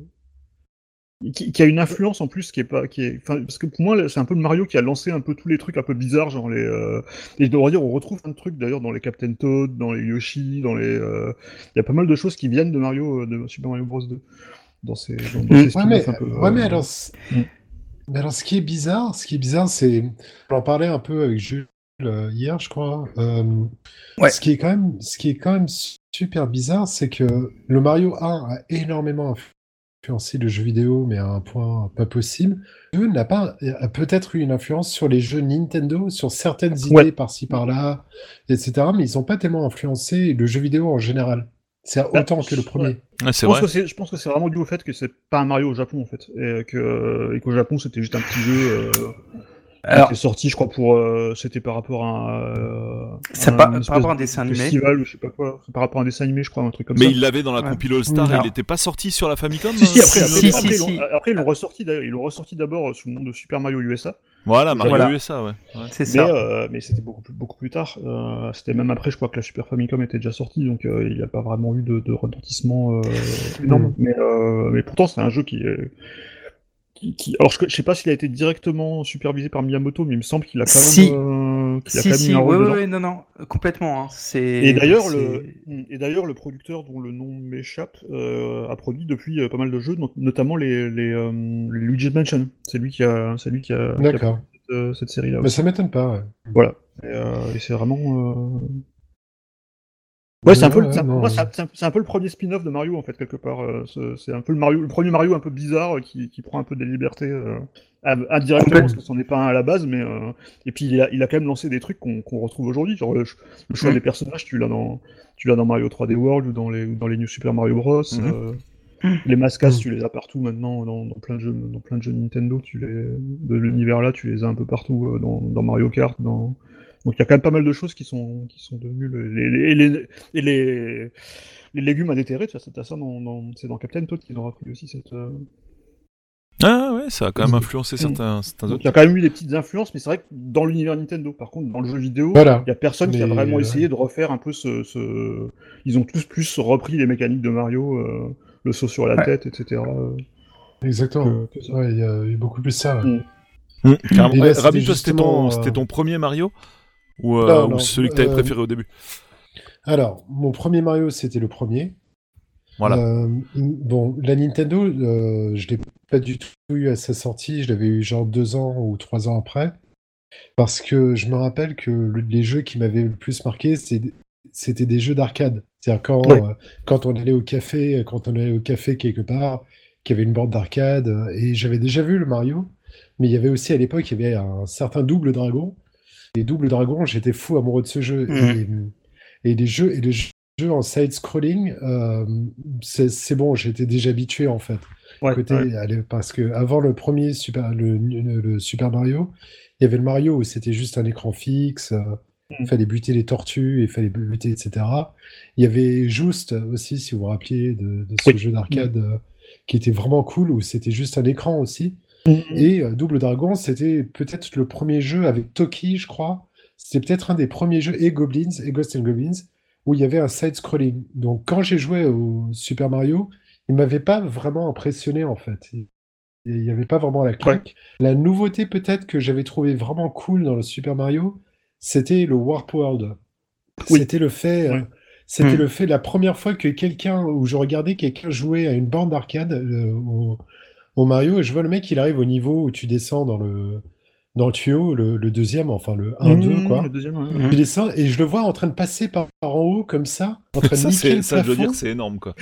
Qui, qui a une influence en plus qui est pas. Qui est, parce que pour moi, c'est un peu le Mario qui a lancé un peu tous les trucs un peu bizarres, genre les. euh, Et je devrais dire, on retrouve plein de trucs d'ailleurs dans les Captain Toad, dans les Yoshi, dans les. euh, Il y a pas mal de choses qui viennent de Mario, euh, de Super Mario Bros. 2. Dans ces, dans, dans Mm. ces Ouais mais, un peu, ouais, mais euh, alors, c'est- Mm. Mais alors, ce qui est bizarre, ce qui est bizarre, c'est, on en parlait un peu avec Jules euh, hier, je crois. Euh, Ouais. Ce qui est quand même, ce qui est quand même super bizarre, c'est que le Mario 1 a énormément influencé le jeu vidéo, mais à un point pas possible. Le jeu n'a pas, a peut-être eu une influence sur les jeux Nintendo, sur certaines idées par-ci par-là, etc. Mais ils n'ont pas tellement influencé le jeu vidéo en général. C'est Bah, autant que le premier. Ouais, Je pense, vrai. que c'est, je pense que c'est vraiment dû au fait que c'est pas un Mario au Japon en fait, et que et qu'au Japon c'était juste un petit jeu euh, Alors, sorti, je crois pour euh, c'était par rapport à, un, euh, Ça un par- rapport à un de dessin animé. festival ou je sais pas quoi, par rapport à un dessin animé, je crois, un truc comme Mais ça. il l'avait dans la Ouais. compile All Star, Alors- il n'était pas sorti sur la Famicom Si, si, après, euh, après, Si, après, si, ils si. l'ont- après, ils l'ont ressorti, d'ailleurs, ils l'ont ressorti d'abord euh, sous le nom de Super Mario USA, Voilà, Mario Voilà. USA, ouais. ouais. c'est mais, ça. euh, mais c'était beaucoup plus, beaucoup plus tard. Euh, c'était même après, je crois que la Super Famicom était déjà sortie, donc euh, il n'y a pas vraiment eu de, de retentissement euh, énorme. Mm. Mais, euh, mais pourtant, c'est un jeu qui est. Qui, Alors, je, je sais pas s'il a été directement supervisé par Miyamoto, mais il me semble qu'il a quand même, Si. euh, qu'il a Si, quand même si, oui, oui, non, non, complètement. hein. C'est. Et d'ailleurs, c'est- le, et d'ailleurs, le producteur dont le nom m'échappe euh, a produit depuis euh, pas mal de jeux, not- notamment les, les, euh, les Luigi's Mansion. C'est lui qui a, c'est lui qui a, qui a D'accord. produit cette, cette série-là. Mais ça m'étonne pas. ouais. Voilà. Et, euh, et c'est vraiment. Ouais, c'est un peu, Ouais, c'est un- peu le premier spin-off de Mario en fait quelque part. euh, c'est- un peu le Mario, le premier Mario un peu bizarre euh, qui, qui prend un peu des libertés euh, indirectement parce que c'en est pas un à la base, mais euh, et puis il a, il a quand même lancé des trucs qu'on qu'on retrouve aujourd'hui, genre le, ch- le choix Mm. des personnages, tu l'as dans, tu l'as dans Mario 3D World ou dans les, ou dans les New Super Mario Bros. Mhm. euh, Mm. Les mascas, Mm. tu les as partout maintenant dans, dans plein de jeux, dans plein de jeux Nintendo, tu les, de l'univers là, tu les as un peu partout euh, dans, dans Mario Kart, dans donc il y a quand même pas mal de choses qui sont, qui sont devenues le- les, les, et les, les, les légumes à déterrer, tu vois, c'est à ça dans, dans- c'est dans Captain Toad qu'ils ont repris aussi cette. euh, Ah ouais, ça a quand même Mm. influencé certains, certains Donc autres. il y a quand même eu des petites influences, mais c'est vrai que dans l'univers Nintendo, par contre, dans le jeu vidéo, Voilà. il y a personne qui a vraiment euh, essayé de refaire un peu ce, ce... Ils ont tous plus repris les mécaniques de Mario, euh, le saut sur la Ouais. tête, etc. euh, Exactement. que- que ça. Ouais, il y a eu beaucoup plus ça. ouais. Mm. C'était Rabi, toi, c'était ton, euh, c'était ton premier Mario? Ou, euh, Non, ou non, celui que t'avais euh, préféré au début Alors, mon premier Mario, c'était le premier. Voilà. Euh, bon, la Nintendo, euh, je l'ai pas du tout eu à sa sortie. Je l'avais eu genre deux ans ou trois ans après. Parce que je me rappelle que le- les jeux qui m'avaient le plus marqué, c'était des jeux d'arcade. C'est-à-dire quand, euh, quand on allait au café, quand on allait au café quelque part, qu'il y avait une borne d'arcade. Et j'avais déjà vu le Mario, mais il y avait aussi à l'époque, il y avait un certain Double Dragon. Et Double Dragon, j'étais fou amoureux de ce jeu. Mhm. Et, et les jeux et les jeux en side-scrolling, euh, c'est bon, j'étais déjà habitué en fait. Ouais, Côté, ouais. allez, parce que avant le premier Super, le, le- le Super Mario, il y avait le Mario où c'était juste un écran fixe, euh, il Mhm. fallait buter les tortues, il fallait buter, etc. Il y avait Just aussi, si vous vous rappelez de, de ce Oui. jeu d'arcade euh, qui était vraiment cool, où c'était juste un écran aussi. Mhm. Et euh, Double Dragon, c'était peut-être le premier jeu avec Toki, je crois. C'était peut-être un des premiers jeux, et Goblins, et Ghosts and Goblins, où il y avait un side-scrolling. Donc quand j'ai joué au Super Mario, il m'avait pas vraiment impressionné en fait. Il il y avait pas vraiment la claque. La nouveauté peut-être que j'avais trouvé vraiment cool dans le Super Mario, c'était le Warp World. Oui. C'était le fait, euh, Ouais. c'était Hmm. le fait la première fois que quelqu'un, où je regardais quelqu'un jouer à une borne d'arcade euh, au, au Mario, et je vois le mec, il arrive au niveau où tu descends dans le, dans le tuyau, le, le deuxième, enfin le 1-2, Mmh, quoi. Le deuxième, ouais. Je descends et je le vois en train de passer par, par en haut, comme ça, en train de Ça, niquer c'est, le ça, je dire, c'est énorme, quoi.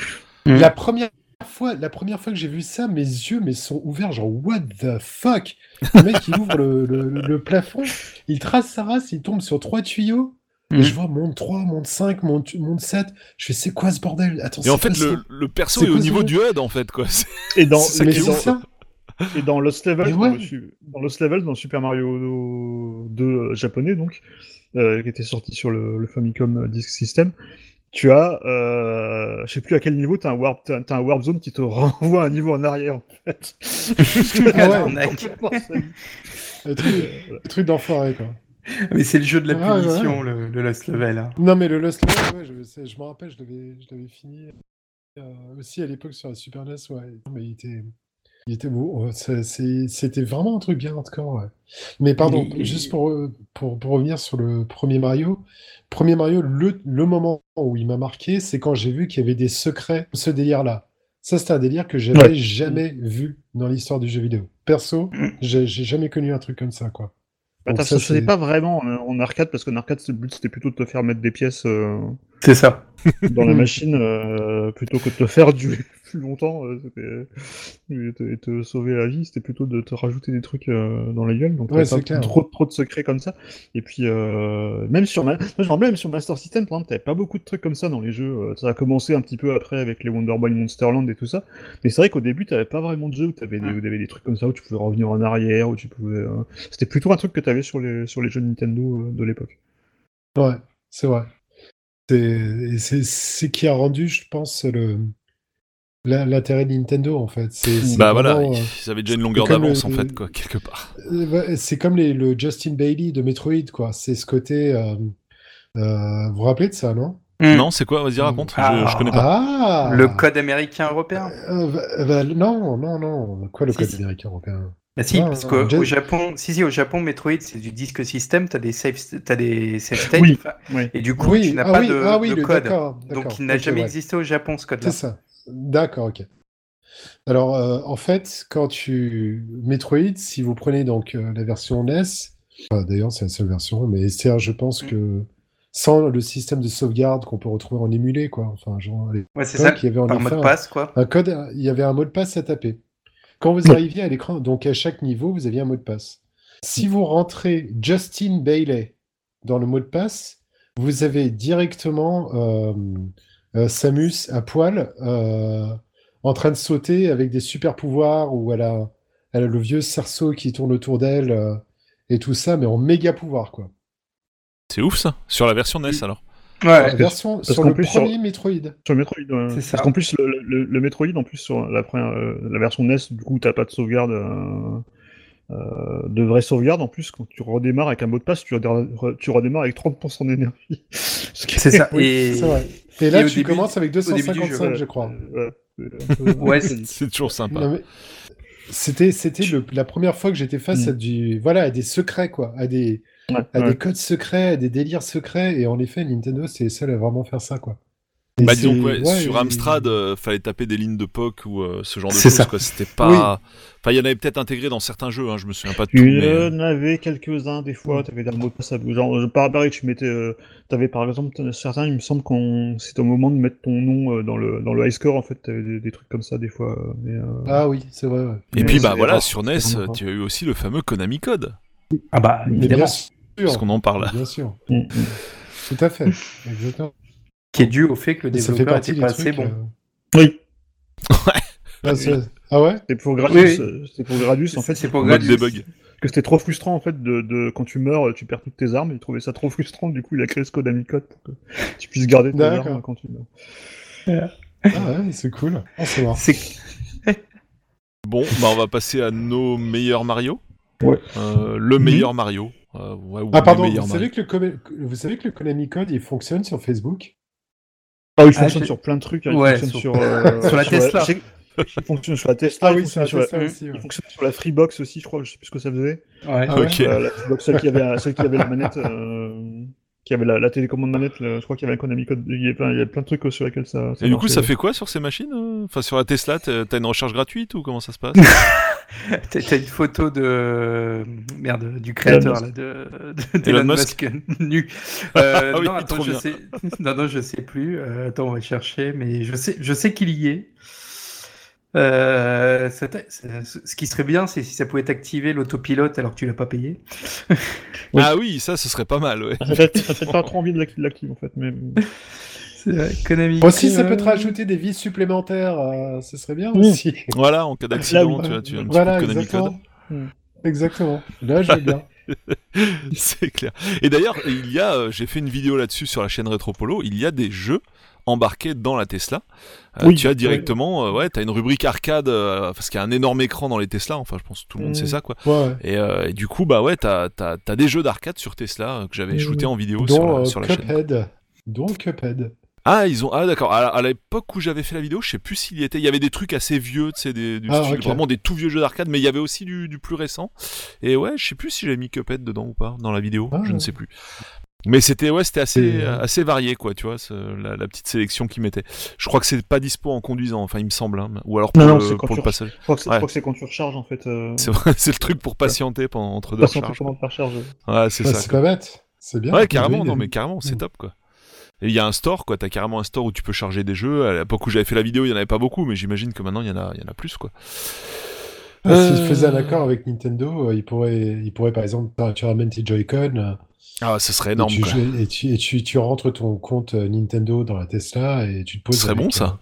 Mhm. La première fois, la première fois que j'ai vu ça, mes yeux mais sont ouverts, genre what the fuck? Le mec il ouvre le, le- le plafond, il trace sa race, il tombe sur trois tuyaux, et Mhm. je vois monde 3, monde 5, monde, monde 7. Je fais c'est quoi ce bordel? Attends, Et en fait, le, le perso c'est est au niveau du HUD, en fait, quoi. Et dans, ça Mais et dans, ça? et dans Lost Level, Et dans, le, Lost Level, dans Super Mario 2 euh, japonais, donc, euh, qui était sorti sur le, le Famicom Disk System, tu as, euh, je sais plus à quel niveau, tu as, un warp, t'as- t'as un warp zone qui te renvoie un niveau en arrière, en fait. Ah ouais. Complètement salut. Le truc, le truc d'enfoiré, quoi. Mais c'est le jeu de la Ah, punition, ouais. le, le Lost Level. hein. Non, mais le Lost Level, ouais, je, sais- je me rappelle, je l'avais, fini euh, aussi à l'époque sur la Super NES, ouais. Non, Mais il était, il était beau. C'était vraiment un truc bien hardcore, ouais. Mais pardon, juste pour, euh, pour, pour revenir sur le premier Mario. Premier Mario, le, le moment où il m'a marqué, c'est quand j'ai vu qu'il y avait des secrets, ce délire-là. Ça, c'est un délire que j'avais Ouais. jamais vu dans l'histoire du jeu vidéo. Perso, Mm. j'ai jamais connu un truc comme ça, quoi. Bah, ça, ça c'est- pas vraiment euh, en arcade parce qu'en arcade, le but c'était plutôt de te faire mettre des pièces euh, C'est ça. Dans la machine euh, plutôt que de te faire durer plus longtemps euh, c'était- et, te, et te sauver la vie. C'était plutôt de te rajouter des trucs euh, dans la gueule. Donc Ouais, pas trop, trop de secrets comme ça. Et puis euh, même sur ma... Moi, je me rappelle, même sur Master System, par exemple, t'avais pas beaucoup de trucs comme ça dans les jeux. Euh, Ça a commencé un petit peu après avec les Wonder Boy Monsterland et tout ça. Mais c'est vrai qu'au début, t'avais pas vraiment de jeu où t'avais des, où t'avais des trucs comme ça où tu pouvais revenir en arrière, où tu pouvais. euh, C'était plutôt un truc que t'avais sur les sur les jeux Nintendo euh, de l'époque. Ouais, c'est vrai. C'est ce qui a rendu, je pense, le la- l'intérêt de Nintendo, en fait. C'est Bah voilà, vraiment, ils avaient déjà une longueur d'avance en fait, quoi, quelque part. Euh, C'est comme les, le Justin Bailey de Metroid, quoi. C'est ce côté. euh, euh, vous vous rappelez de ça, non? Mm. Non, c'est quoi? Vas-y, raconte. Ah. Je, je connais pas. Ah Le code américain européen. Euh, bah, bah, Non, non, non. Quoi, le Si, code si. américain européen? Bah si, parce qu'au Japon, si si, au Japon, Metroid c'est du disque système, t'as des save, t'as des save states, Oui. et du coup Oui, tu n'as ah pas de, ah de code. Donc il n'a jamais ouais. existé au Japon ce code-là. C'est ça. D'accord, ok. Alors, euh, en fait, quand tu. Metroid, si vous prenez donc euh, la version NES, enfin, d'ailleurs, c'est la seule version, mais c'est, je pense Mm. que sans le système de sauvegarde qu'on peut retrouver en émulé, quoi. Enfin, genre, à Ouais, c'est ça. il y avait en effet mode un- passe quoi. un code, il y avait un mot de passe à taper. Quand vous arriviez à l'écran, donc à chaque niveau, vous aviez un mot de passe. Si vous rentrez Justin Bailey dans le mot de passe, vous avez directement euh, euh, Samus à poil euh, en train de sauter avec des super pouvoirs ou elle a, elle a le vieux cerceau qui tourne autour d'elle euh, et tout ça, mais en méga pouvoir quoi. C'est ouf ça. Sur la version NES alors. Ouais. version parce sur le plus, sur- premier Metroid. Sur le Metroid, ouais. C'est ça. Parce qu'en plus, le, le, le Metroid, en plus, sur la, première, euh, la version NES, du coup, t'as pas de sauvegarde, euh, euh, de vraie sauvegarde. En plus, quand tu redémarres avec un mot de passe, tu, redémarres, tu redémarres avec 30% d'énergie. C'est ça. Oui, Et, C'est vrai. Et là, tu début- commences avec début du jeu, 255, ouais, je crois. euh, ouais, c'est toujours sympa. Non, mais C'était, c'était la première fois que j'étais face Mm. à du, voilà, à des secrets, quoi, à des, Ouais, à ouais. des codes secrets, à des délires secrets, et en effet, Nintendo, c'est seul à vraiment faire ça, quoi. Et Bah disons que ouais, ouais, sur et- Amstrad, euh, fallait taper des lignes de POC ou euh, ce genre de choses. C'était pas. Enfin, il y en avait peut-être intégré dans certains jeux. Hein, je me souviens pas de tout. Tu mais... euh, en avais quelques-uns des fois, t'avais des mots de passe à genre je- par pareil tu mettais euh, t'avais par exemple certains il me semble qu'on c'était au moment de mettre ton nom euh, dans le dans le high score en fait t'avais des, des trucs comme ça des fois euh, mais euh, Ah oui, c'est vrai, ouais. Et Mais puis bah voilà, sur NES, tu as eu aussi le fameux Konami Code, Ah bah Mais évidemment. Parce qu'on en parle. Bien sûr. mm, mm. Tout à fait. Exactement. Qui est dû au fait que le Et ça fait développeur partie était pas assez trucs. bon. euh, oui ah, c'est- ah ouais? c'était pour Gradius Oui, oui. euh, c'était pour Gradius en fait c'est pour debug. que c'était trop frustrant en fait de, de quand tu meurs tu perds toutes tes armes il trouvait ça trop frustrant du coup il a créé ce code Code pour que tu puisses garder tes armes quand tu meurs Ah ouais, c'est cool. C'est. C'est Bon, bah on va passer à nos meilleurs Mario. Ouais. Euh, le meilleur Mario. Euh, ouais, ou Ah pardon, vous savez, que le Konami- vous savez que le Konami Code, il fonctionne sur Facebook? ah oui il Ah, fonctionne sur plein de trucs hein, Ouais, il fonctionne sur- sur, euh, sur la Tesla. je sais- il fonctionne sur la Tesla Ah il oui, fonctionne sur la sur la- Tesla aussi, ouais. Il fonctionne sur la Freebox aussi, je crois, je sais plus ce que ça faisait. Ouais. Ah ouais Ok. Euh, la Freebox, celle qui avait, celle qui avait la manette, euh, qui avait la, la télécommande manette, le- je crois qu'il y avait un Konami Code, il y a plein, il y a plein de trucs sur lesquels ça, ça Et du coup, ça fait quoi sur ces machines euh Enfin, sur la Tesla, t'as une recharge gratuite ou comment ça se passe T'as une photo de merde du créateur Elon là, de, de- Elon Musk, nu. Euh, Ah oui, non, attends, je sais. Non, non, je sais plus. Euh, attends, on va chercher, mais je sais, je sais qu'il y est. Euh, ce qui serait bien, c'est si ça pouvait activer l'autopilote alors que tu l'as pas payé. Oui. Ah oui, ça, ce serait pas mal, ouais. Ça ça pas trop envie de l'acti- de l'activer en fait, mais vrai, Konami. Aussi, ça euh, peut te rajouter des vies supplémentaires, euh, ce serait bien Oui. aussi. Voilà, en cas d'accident, tu vois, tu as un petit Voilà, coup de Konami exactement. Code. Hmm. Exactement. Là, je bien. C'est clair. Et d'ailleurs, il y a, euh, j'ai fait une vidéo là-dessus sur la chaîne Retropolo, il y a des jeux embarqués dans la Tesla. Euh, Oui, tu as directement, euh, ouais, t'as une rubrique arcade, euh, parce qu'il y a un énorme écran dans les Tesla, enfin je pense que tout le monde sait ça, quoi. Ouais, ouais. Et, euh, et du coup, bah ouais, t'as, t'as des jeux d'arcade sur Tesla que j'avais Mm. shooté en vidéo sur la, sur la chaîne. Cuphead. Dont Cuphead. Ah, ils ont, ah d'accord, à, à l'époque où j'avais fait la vidéo, je sais plus s'il y était, il y avait des trucs assez vieux, tu sais, des, Ah, vraiment des tout vieux jeux d'arcade, mais il y avait aussi du, du plus récent. Et ouais, je sais plus si j'avais mis Cuphead dedans ou pas, dans la vidéo, Ah. je ne sais plus. Mais c'était ouais, c'était assez Et, euh, assez varié quoi, tu vois, ce- la, la petite sélection qu'ils mettaient. Je crois que c'est pas dispo en conduisant, enfin il me semble, hein, ou alors pour Non, non, le, pour passage. Je crois que c'est Ouais. quand tu recharges en fait. Euh... C'est vrai, c'est le truc pour patienter pendant entre deux recharges. recharge. Ouais, c'est Ouais, ça. c'est quoi. pas bête. C'est bien. Ouais, carrément, non, mais carrément, c'est Mm. top, quoi. Et il y a un store, quoi. T'as carrément un store où tu peux charger des jeux. À l'époque où j'avais fait la vidéo, il y en avait pas beaucoup, mais j'imagine que maintenant il y en a, il y en a plus, quoi. Ah, S'ils Euh, faisaient un accord avec Nintendo, euh, ils pourraient, ils pourraient par exemple, tu- tu ramènes tes Joy-Con euh, Ah, ce serait et, énorme, tu, quoi. joues- et, tu, et tu, tu rentres ton compte euh, Nintendo dans la Tesla et tu te poses Ce serait bon, ça.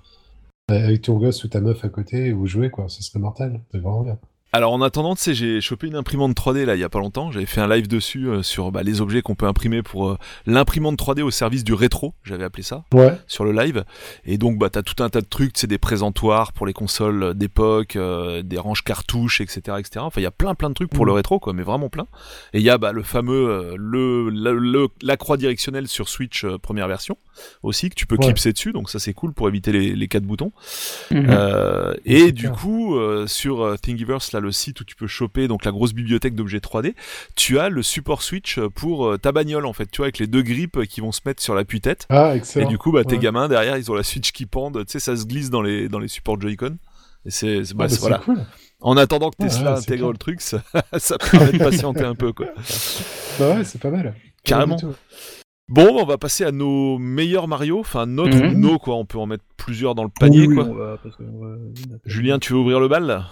euh, avec ton gosse ou ta meuf à côté ou jouer, quoi. Ce serait mortel. C'est vraiment bien. Alors en attendant, tu sais, j'ai chopé une imprimante 3D là il y a pas longtemps. J'avais fait un live dessus euh, sur bah, les objets qu'on peut imprimer pour euh, l'imprimante 3D au service du rétro, j'avais appelé ça, Ouais. sur le live. Et donc bah t'as tout un tas de trucs, c'est des présentoirs pour les consoles d'époque, euh, des ranges cartouches, etc., etc. Enfin il y a plein plein de trucs pour Mhm. le rétro quoi, mais vraiment plein. Et il y a bah, le fameux euh, le, la, le- la croix directionnelle sur Switch euh, première version aussi que tu peux Ouais. clipser dessus, donc ça c'est cool pour éviter les, les quatre boutons. Mhm. Euh, et du clair. coup, euh, sur euh, Thingiverse, là, le site où tu peux choper donc la grosse bibliothèque d'objets 3D, tu as le support Switch pour euh, ta bagnole en fait, tu vois, avec les deux grippes qui vont se mettre sur l'appui-tête. Ah, Et excellent. du coup, bah, tes Ouais. gamins derrière, ils ont la Switch qui pendent, tu sais, ça se glisse dans les dans les supports Joy-Con. Et c'est c'est- Ah, bah, bah, voilà. cool. En attendant que Tesla ouais, c'est intègre le truc, ça, ça permet de patienter un peu quoi. Bah ouais, c'est pas mal. Carrément. Bon, on va passer à nos meilleurs Mario, enfin notre Mhm. ou nos quoi. On peut en mettre plusieurs dans le panier Oui, quoi. on va- parce que on va- Julien, tu veux ouvrir le bal? Là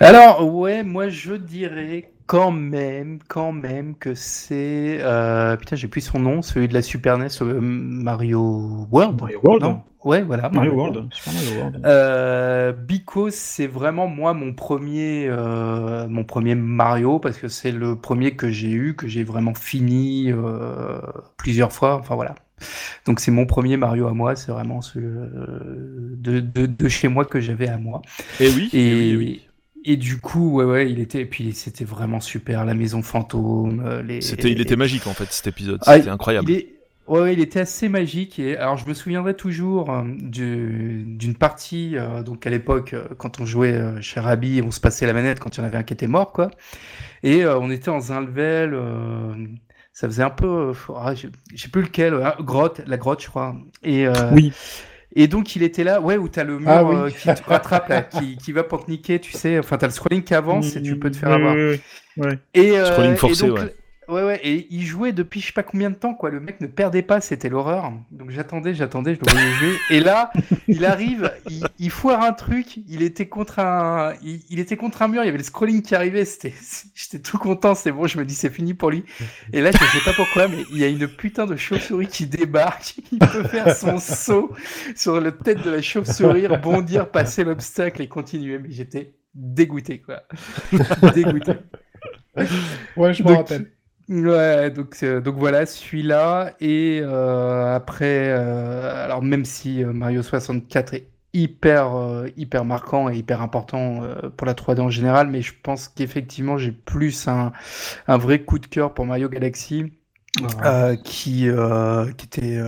Alors, ouais, moi je dirais quand même, quand même que c'est. euh, Putain, j'ai plus son nom, celui de la Super NES, euh, Mario World. Mario World. Non Ouais, voilà. Mario World. Super Mario World. Euh, because c'est vraiment moi mon premier mon premier Mario parce que c'est le premier que j'ai eu que j'ai vraiment fini plusieurs fois enfin voilà donc c'est mon premier Mario à moi c'est vraiment ce de, de, de chez moi que j'avais à moi Eh oui. et, eh oui, eh oui. Et du coup ouais ouais il était et puis c'était vraiment super la maison fantôme euh, les C'était, il était magique en fait cet épisode, Ah, c'était incroyable. il est... Ouais, ouais, il était assez magique. Et alors, je me souviendrai toujours euh, du- d'une partie, euh, donc à l'époque, quand on jouait euh, chez Rabi, on se passait la manette quand il y en avait un qui était mort, quoi. Et euh, on était dans un level, euh, ça faisait un peu, euh, ah, je je sais plus lequel, euh, grotte, la grotte, je crois. Et, euh, Oui. Et donc, il était là, ouais, où t'as le mur Ah oui. euh, qui te rattrape, là, qui, qui va pour te niquer, tu sais. Enfin, t'as le scrolling qui avance et tu peux te faire Oui, avoir. Ouais. Et, euh, Scrolling et forcé, donc, ouais. Ouais, ouais, et il jouait depuis je sais pas combien de temps, quoi. Le mec ne perdait pas, c'était l'horreur. Donc j'attendais, j'attendais, je le voyais jouer. Et là, il arrive, il, il foire un truc, il était contre un, il, il était contre un mur, il y avait le scrolling qui arrivait, c'était, j'étais tout content, c'est bon, je me dis c'est fini pour lui. Et là, je sais pas pourquoi, mais il y a une putain de chauve-souris qui débarque, il peut faire son saut sur la tête de la chauve-souris, bondir, passer l'obstacle et continuer. Mais j'étais dégoûté, quoi. dégoûté. Ouais, je me Donc, rappelle. Ouais, donc, euh, donc voilà, celui-là. Et euh, après, euh, alors même si euh, Mario 64 est hyper, euh, hyper marquant et hyper important euh, pour la 3D en général, mais je pense qu'effectivement, j'ai plus un, un vrai coup de cœur pour Mario Galaxy euh, qui, euh, qui était.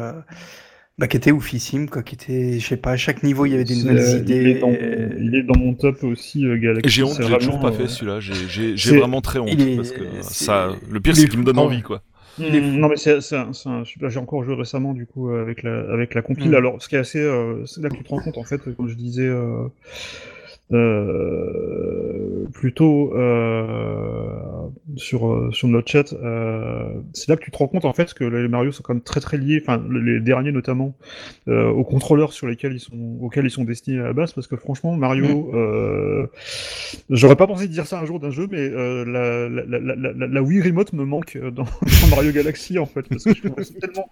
Bah, qui était oufissime, quoi, qui était, je sais pas, à chaque niveau il y avait des nouvelles euh, idées. Il est, dans, il est dans mon top aussi, euh, Galaxy. J'ai honte, j'ai toujours vraiment, pas fait euh, celui-là. J'ai, vraiment très honte est- parce que ça, le pire c'est qu'il me donne envie quoi. Mm. Non mais c'est c'est un, super. J'ai encore joué récemment du coup avec la avec la compile. Mm. Alors ce qui est assez, euh, c'est là que tu te rends compte en fait, comme je disais euh, euh, plutôt euh, sur euh, sur notre chat, euh, c'est là que tu te rends compte en fait que les Mario sont quand même très très liés, enfin les derniers notamment euh, aux contrôleurs sur lesquels ils sont auxquels ils sont destinés à la base, parce que franchement Mario, euh, j'aurais pas pensé dire ça un jour d'un jeu, mais euh, la, la, la, la, Wii Remote me manque dans, dans Mario Galaxy en fait, parce que je c'est tellement.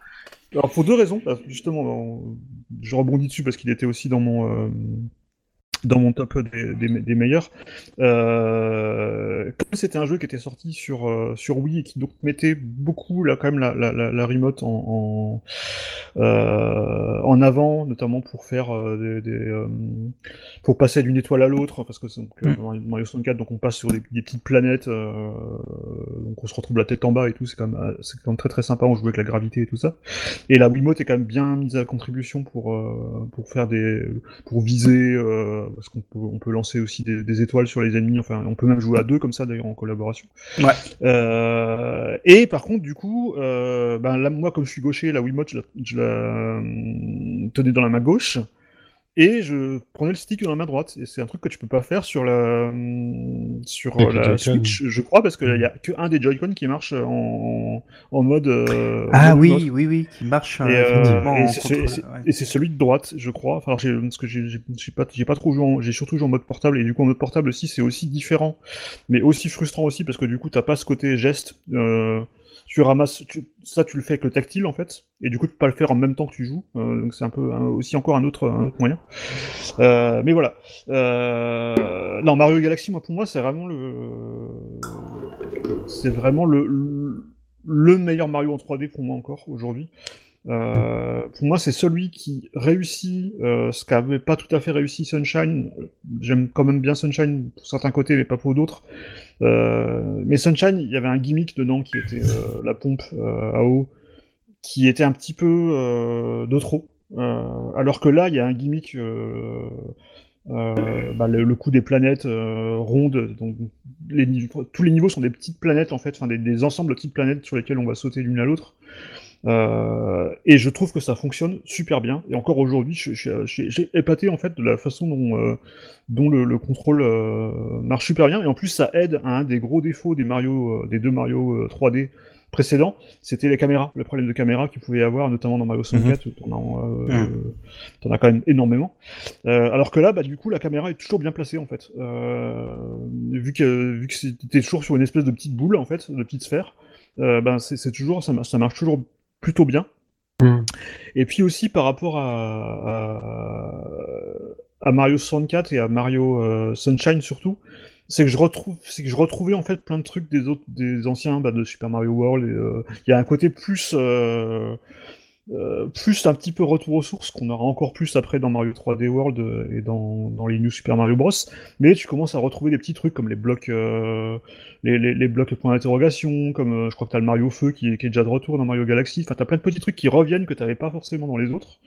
Alors pour deux raisons, que justement, je rebondis dessus parce qu'il était aussi dans mon euh, dans mon top des, des, des meilleurs. Euh, comme c'était un jeu qui était sorti sur euh, sur Wii et qui donc mettait beaucoup là quand même la, la, la, la remote en en, euh, en avant, notamment pour faire euh, des, des, euh, pour passer d'une étoile à l'autre, parce que c'est donc, euh, dans Mario 64, donc on passe sur des, petites planètes, euh, donc on se retrouve la tête en bas et tout, c'est quand même c'est quand même très très sympa, on joue avec la gravité et tout ça. Et la Wiimote est quand même bien mise à contribution pour euh, pour faire des pour viser, euh, parce qu'on peut on peut lancer aussi des, des étoiles sur les ennemis, enfin on peut même jouer à deux comme ça d'ailleurs en collaboration. Ouais. Euh, et par contre, du coup, euh, ben là, moi, comme je suis gaucher, la Wiimote, je la, je la euh, tenais dans la main gauche. Et je prenais le stick dans la main droite. Et c'est un truc que tu peux pas faire sur la, hum, sur Avec la. Switch, je crois, parce qu'il y a que un des Joy-Con qui marche en, en mode. euh, Ah en mode oui, oui, oui, qui marche Et, euh, euh, effectivement et en c'est- ouais. Celui de droite, je crois. Enfin, j'ai, parce que j'ai, pas, j'ai pas trop joué, en- j'ai surtout joué en mode portable et du coup en mode portable aussi, c'est aussi différent, mais aussi frustrant aussi parce que du coup t'as pas ce côté geste. Euh, tu ramasses, ça tu le fais avec le tactile en fait, et du coup tu peux pas le faire en même temps que tu joues. Euh, donc c'est un peu aussi encore un autre, moyen. Euh, mais voilà. Euh, non, Mario Galaxy, moi pour moi c'est vraiment le, c'est vraiment le, le, le meilleur Mario en 3D pour moi encore aujourd'hui. Pour moi, c'est celui qui réussit ce qu'avait pas tout à fait réussi Sunshine. J'aime quand même bien Sunshine pour certains côtés, mais pas pour d'autres. Euh, mais Sunshine, il y avait un gimmick dedans qui était euh, la pompe euh, à eau, qui était un petit peu de trop. Alors que là, il y a un gimmick, bah, le, coup des planètes rondes. Donc, tous les niveaux sont des petites planètes en fait, des, des ensembles de petites planètes sur lesquelles on va sauter l'une à l'autre. Euh, et je trouve que ça fonctionne super bien. Et encore aujourd'hui, j'ai épaté en fait de la façon dont, euh, dont le, le contrôle euh, marche super bien. Et en plus, ça aide à un des gros défauts des Mario, des deux Mario euh, 3D précédents, c'était les caméras, le problème de caméra qu'il pouvait y avoir, notamment dans Mario 64, où t'en as, as quand même énormément. Alors que là, bah, du coup, la caméra est toujours bien placée en fait, vu que vu que c'était toujours sur une espèce de petite boule en fait, de petite sphère. Euh, ben c'est toujours ça, ça marche toujours plutôt bien. Mm. Et puis aussi par rapport à, à, à Mario 64 et à Mario euh, Sunshine surtout, c'est que je retrouve, c'est que je retrouvais en fait plein de trucs des autres, des anciens bah, de Super Mario World. et, euh, Il y a un côté plus, euh, euh, plus un petit peu retour aux sources qu'on aura encore plus après dans Mario 3D World euh, et dans, dans les New Super Mario Bros. Mais tu commences à retrouver des petits trucs comme les blocs, euh, les, les, blocs de points d'interrogation, comme je crois que t'as le Mario Feu qui, est- qui est déjà de retour dans Mario Galaxy. Enfin, t'as plein de petits trucs qui reviennent que t'avais pas forcément dans les autres,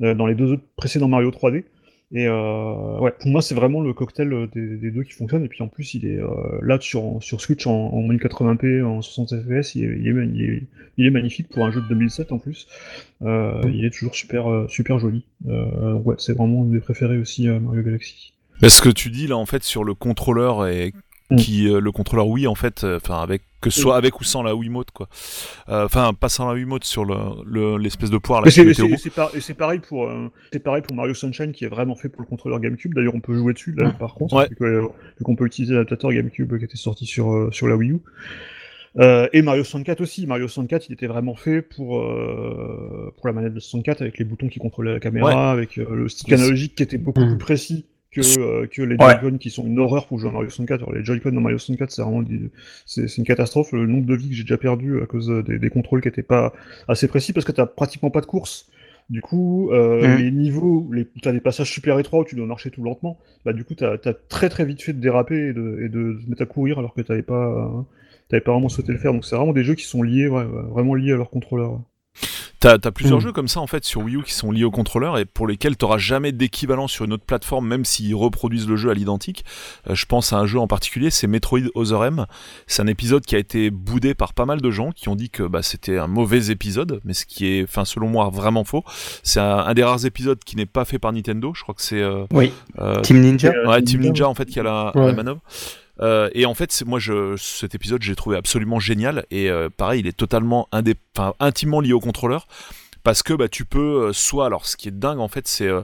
dans les deux autres précédents Mario 3D. Et euh, ouais, pour moi, c'est vraiment le cocktail euh, des, deux qui fonctionne. Et puis en plus, il est euh, là sur, sur Switch en, en 1080p, en 60 fps, il est, il, il, est, magnifique pour un jeu de 2007 en plus. Euh, il est toujours super, euh, super joli. Euh, ouais, c'est vraiment un des préférés aussi, Mario Galaxy. Mais ce que tu dis là en fait sur le contrôleur et Mm. qui euh, le contrôleur Wii en fait euh, enfin avec que ce soit avec ou sans la Wiimote quoi Euh, enfin pas sans la Wiimote sur le le- l'espèce de poire là c'est par- pareil pour euh, c'est pareil pour Mario Sunshine qui est vraiment fait pour le contrôleur GameCube. D'ailleurs, on peut jouer dessus là, par contre, Ouais. vu euh, qu'on peut utiliser l'adaptateur GameCube qui était sorti sur euh, sur la Wii U. Euh, et Mario 64 aussi. Mario 64, il était vraiment fait pour euh, pour la manette de 64 avec les boutons qui contrôlaient la caméra, avec euh, le stick analogique qui était beaucoup Mm. plus précis que euh, que les Ouais. Joy-Con qui sont une horreur pour jouer à Mario 64. Alors, les Joy-Con dans Mario 64, c'est vraiment des- c'est c'est une catastrophe. Le nombre de vies que j'ai déjà perdu à cause euh, des, des contrôles qui étaient pas assez précis parce que t'as pratiquement pas de course. Du coup, euh, Mm. les niveaux, les, t'as des passages super étroits où tu dois marcher tout lentement. Bah, du coup, t'as as très très vite fait de déraper et de, et de se mettre à courir alors que t'avais pas, euh, pas vraiment souhaité le faire. Donc, c'est vraiment des jeux qui sont liés, ouais, vraiment liés à leur contrôleur. T'as as plusieurs Mm. jeux comme ça en fait sur Wii U qui sont liés au contrôleur et pour lesquels t'auras jamais d'équivalent sur une autre plateforme même s'ils reproduisent le jeu à l'identique. Euh, je pense à un jeu en particulier, c'est Metroid Other M. C'est un épisode qui a été boudé par pas mal de gens qui ont dit que bah, c'était un mauvais épisode, mais ce qui est, enfin selon moi, vraiment faux. C'est un, un des rares épisodes qui n'est pas fait par Nintendo. Je crois que c'est euh, Oui, euh, Team Ninja. Ouais, Team Ninja, Ninja en fait qui a la, Ouais. la manœuvre. Euh, et en fait, moi, je, cet épisode, j'ai trouvé absolument génial. Et euh, pareil, il est totalement intimement lié au contrôleur. Parce que bah, tu peux euh, soit, alors ce qui est dingue en fait, c'est euh,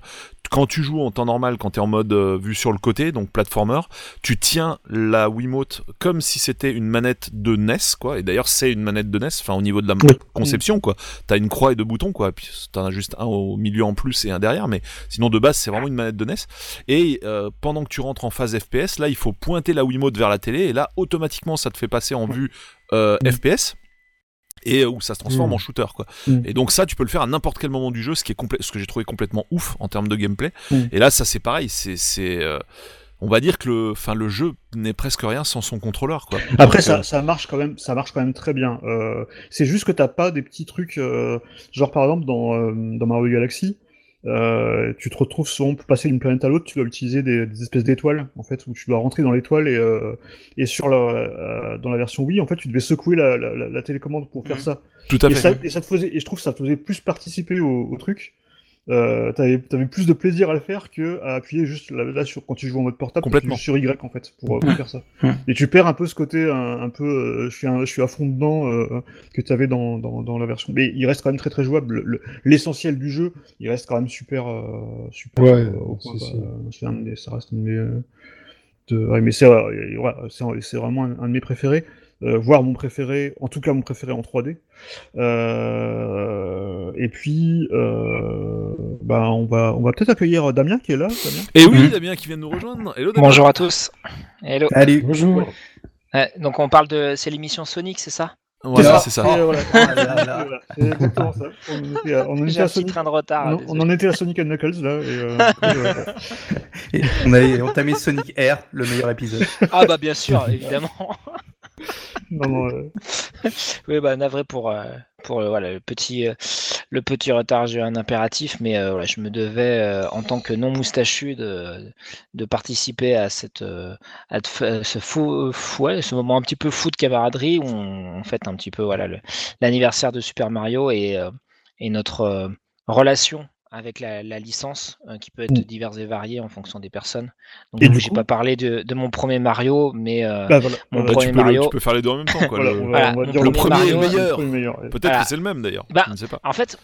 quand tu joues en temps normal, quand tu es en mode euh, vue sur le côté, donc platformer, tu tiens la Wiimote comme si c'était une manette de NES, quoi. Et d'ailleurs, c'est une manette de NES, enfin au niveau de la Oui. conception, quoi. T'as une croix et deux boutons, quoi. Puis t'en as juste un au milieu en plus et un derrière, mais sinon de base, c'est vraiment une manette de NES. Et euh, pendant que tu rentres en phase FPS, là, il faut pointer la Wiimote vers la télé, et là, automatiquement, ça te fait passer en vue euh, Mm. FPS. Et euh, où ça se transforme Mm. en shooter quoi. Mm. Et donc ça tu peux le faire à n'importe quel moment du jeu, ce qui est complè- ce que j'ai trouvé complètement ouf en termes de gameplay. Mm. Et là ça c'est pareil, c'est c'est euh, on va dire que le enfin le jeu n'est presque rien sans son contrôleur quoi. Après, Donc, ça, euh, ça marche quand même, ça marche quand même très bien. Euh, c'est juste que t'as pas des petits trucs, euh, genre par exemple dans, euh, dans Mario Galaxy, euh, tu te retrouves souvent pour passer d'une planète à l'autre, tu dois utiliser des, des espèces d'étoiles en fait, où tu dois rentrer dans l'étoile et, euh, et sur la, euh, dans la version Wii, en fait, tu devais secouer la, la, la- télécommande pour faire Mhm. ça. Tout à Et fait. ça, et ça te faisait, et je trouve que ça te faisait plus participer au, au truc. Euh, t'avais, t'avais plus de plaisir à le faire que à appuyer juste là, là, sur quand tu joues en mode portable, Complètement. tu sur Y en fait pour, pour Ouais. faire ça. Ouais. Et tu perds un peu ce côté un, un peu, euh, je suis un- je suis à fond dedans euh, que t'avais dans, dans, dans la version. Mais il reste quand même très très jouable. Le- le- L'essentiel du jeu, il reste quand même super euh, super. Ouais, au point. C'est un des- ça reste un de mes. de- mais c'est c'est c'est vraiment un, un de mes préférés. Euh, voire mon préféré, en tout cas mon préféré en 3D. Euh, et puis, euh, bah, on va, on va peut-être accueillir Damien qui est là. Damien. Et oui, Mhm. Damien qui vient de nous rejoindre. Hello Damien. Bonjour à tous. Hello. Salut. Bonjour. Ouais, donc on parle de c'est l'émission Sonic, c'est ça? Voilà, c'est ça. Euh, voilà. Voilà. On en était à, on était Sonic. train de retard. on, en était à Sonic and Knuckles là. Et, euh, euh, Et on, a, on t'a mis Sonic Air, le meilleur épisode. Ah bah bien sûr, évidemment. non, non, euh, oui, bah navré pour euh, pour euh, voilà le petit le petit retard, j'ai un impératif, mais je me devais en tant que non moustachu de de participer à cette à ce fou, ouais, ce moment un petit peu fou de camaraderie où on, fête un petit peu voilà l'anniversaire de Super Mario et et notre relation avec la, la licence euh, qui peut être Mm. diverse et variée en fonction des personnes. Donc j'ai coup pas parlé de, de mon premier Mario, mais euh, bah, voilà. mon Voilà, premier tu, peux le- Mario. tu peux faire les deux en même temps. Quoi. Voilà, Le- Voilà, on va mon dire le premier Mario, meilleur. ouais. Peut-être Voilà. que c'est le même d'ailleurs. Bah, je ne sais pas. En fait,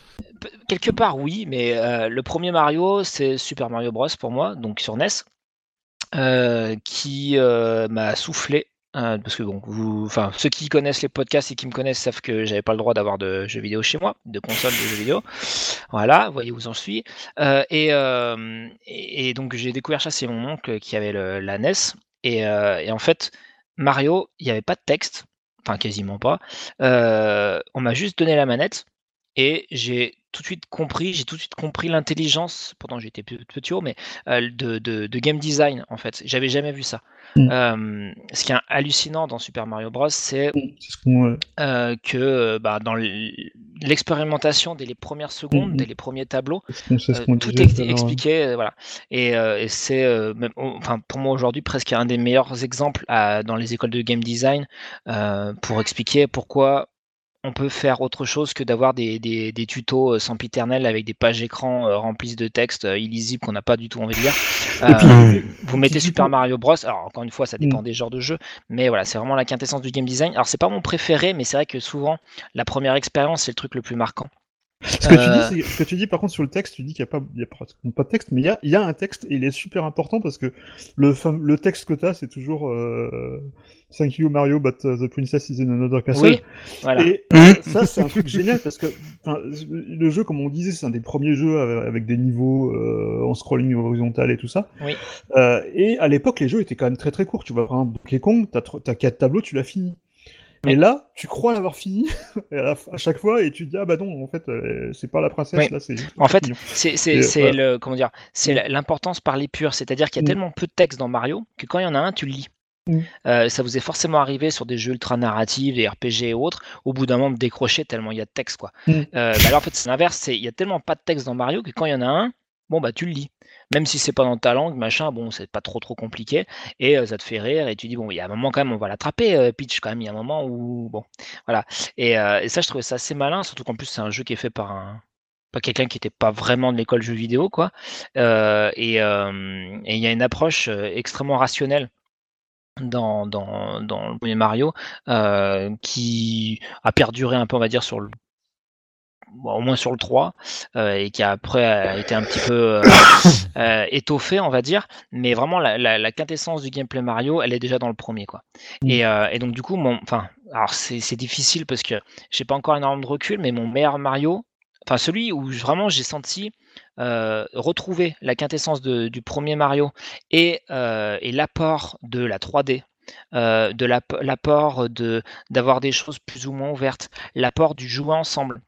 quelque part oui, mais euh, le premier Mario, c'est Super Mario Bros pour moi, donc sur NES, euh, qui euh, m'a soufflé. Euh, parce que bon, ceux qui connaissent les podcasts et qui me connaissent savent que j'avais pas le droit d'avoir de jeux vidéo chez moi, de console de jeux vidéo. Voilà, voyez où j'en suis. Euh, et, euh, et, donc j'ai découvert ça, c'est mon oncle qui avait la NES. Et, et en fait, Mario, il n'y avait pas de texte, enfin quasiment pas. On m'a juste donné la manette et j'ai tout de suite compris, j'ai tout de suite compris l'intelligence, pourtant j'étais pe- petit haut, mais euh, de, de- de game design en fait. J'avais jamais vu ça. Mm. Euh, ce qui est hallucinant dans Super Mario Bros, c'est ce euh, euh, que bah, dans l'expérimentation dès les premières secondes, Mhm. dès les premiers tableaux, ce tout est expliqué, voilà. Et, et c'est, enfin, pour moi aujourd'hui presque un des meilleurs exemples à- dans les écoles de game design pour expliquer pourquoi on peut faire autre chose que d'avoir des, des, des tutos euh, sempiternels avec des pages écran euh, remplies de textes euh, illisibles qu'on n'a pas du tout envie de lire. Et puis, Euh, vous mettez Super coup- Mario Bros. Alors encore une fois, ça dépend Mm. des genres de jeux, mais voilà, c'est vraiment la quintessence du game design. Alors c'est pas mon préféré, mais c'est vrai que souvent la première expérience c'est le truc le plus marquant. Ce que, tu dis, c'est- ce que tu dis, par contre, sur le texte, tu dis qu'il n'y a, pas, il y a pratiquement pas de texte, mais il y a, il y a un texte et il est super important parce que le, texte que tu as, c'est toujours euh, Thank you Mario, but uh, the princess is in another castle. Oui, voilà. Et euh, ça, c'est un truc génial parce que le jeu, comme on disait, c'est un des premiers jeux avec, des niveaux euh, en scrolling horizontal et tout ça. Oui. Euh, et à l'époque, les jeux étaient quand même très très courts. Tu vois, par exemple, Donkey Kong, t'as quatre tableaux, tu l'as fini. Et là, tu crois l'avoir fini à, la fin- à chaque fois et tu te dis ah bah non, en fait, euh, c'est pas la princesse, Oui. là, c'est. En fait, c'est c'est- Et, c'est voilà. le comment dire, c'est la- l'importance par les purs, c'est-à-dire qu'il y a Mm. tellement peu de texte dans Mario que quand il y en a un, tu le lis. Mm. Euh, ça vous est forcément arrivé sur des jeux ultra narratifs, des RPG et autres, au bout d'un moment de décrocher tellement il y a de texte quoi. Mm. Euh, bah là en fait c'est l'inverse, il y a tellement pas de texte dans Mario que quand il y en a un, bon bah tu le lis. Même si c'est pas dans ta langue, machin, bon c'est pas trop trop compliqué et euh, ça te fait rire et tu dis bon il y a un moment quand même on va l'attraper Peach quand même il y a un moment où bon voilà et, et ça je trouvais ça assez malin surtout qu'en plus c'est un jeu qui est fait par un pas quelqu'un qui n'était pas vraiment de l'école jeux vidéo quoi Euh, et euh, il y a une approche euh, extrêmement rationnelle dans, dans, dans le premier Mario euh, qui a perduré un peu on va dire sur le bon, au moins sur le 3 euh, et qui a après a été un petit peu euh, étoffé on va dire mais vraiment la, la, la quintessence du gameplay Mario elle est déjà dans le premier quoi Mm. et, et donc du coup mon enfin alors c'est c'est difficile parce que j'ai pas encore énormément de recul mais mon meilleur Mario enfin celui où vraiment j'ai senti euh, retrouver la quintessence de- du premier Mario et, euh, et l'apport de la 3D, euh, de l'apport de d'avoir des choses plus ou moins ouvertes, l'apport du jouer ensemble.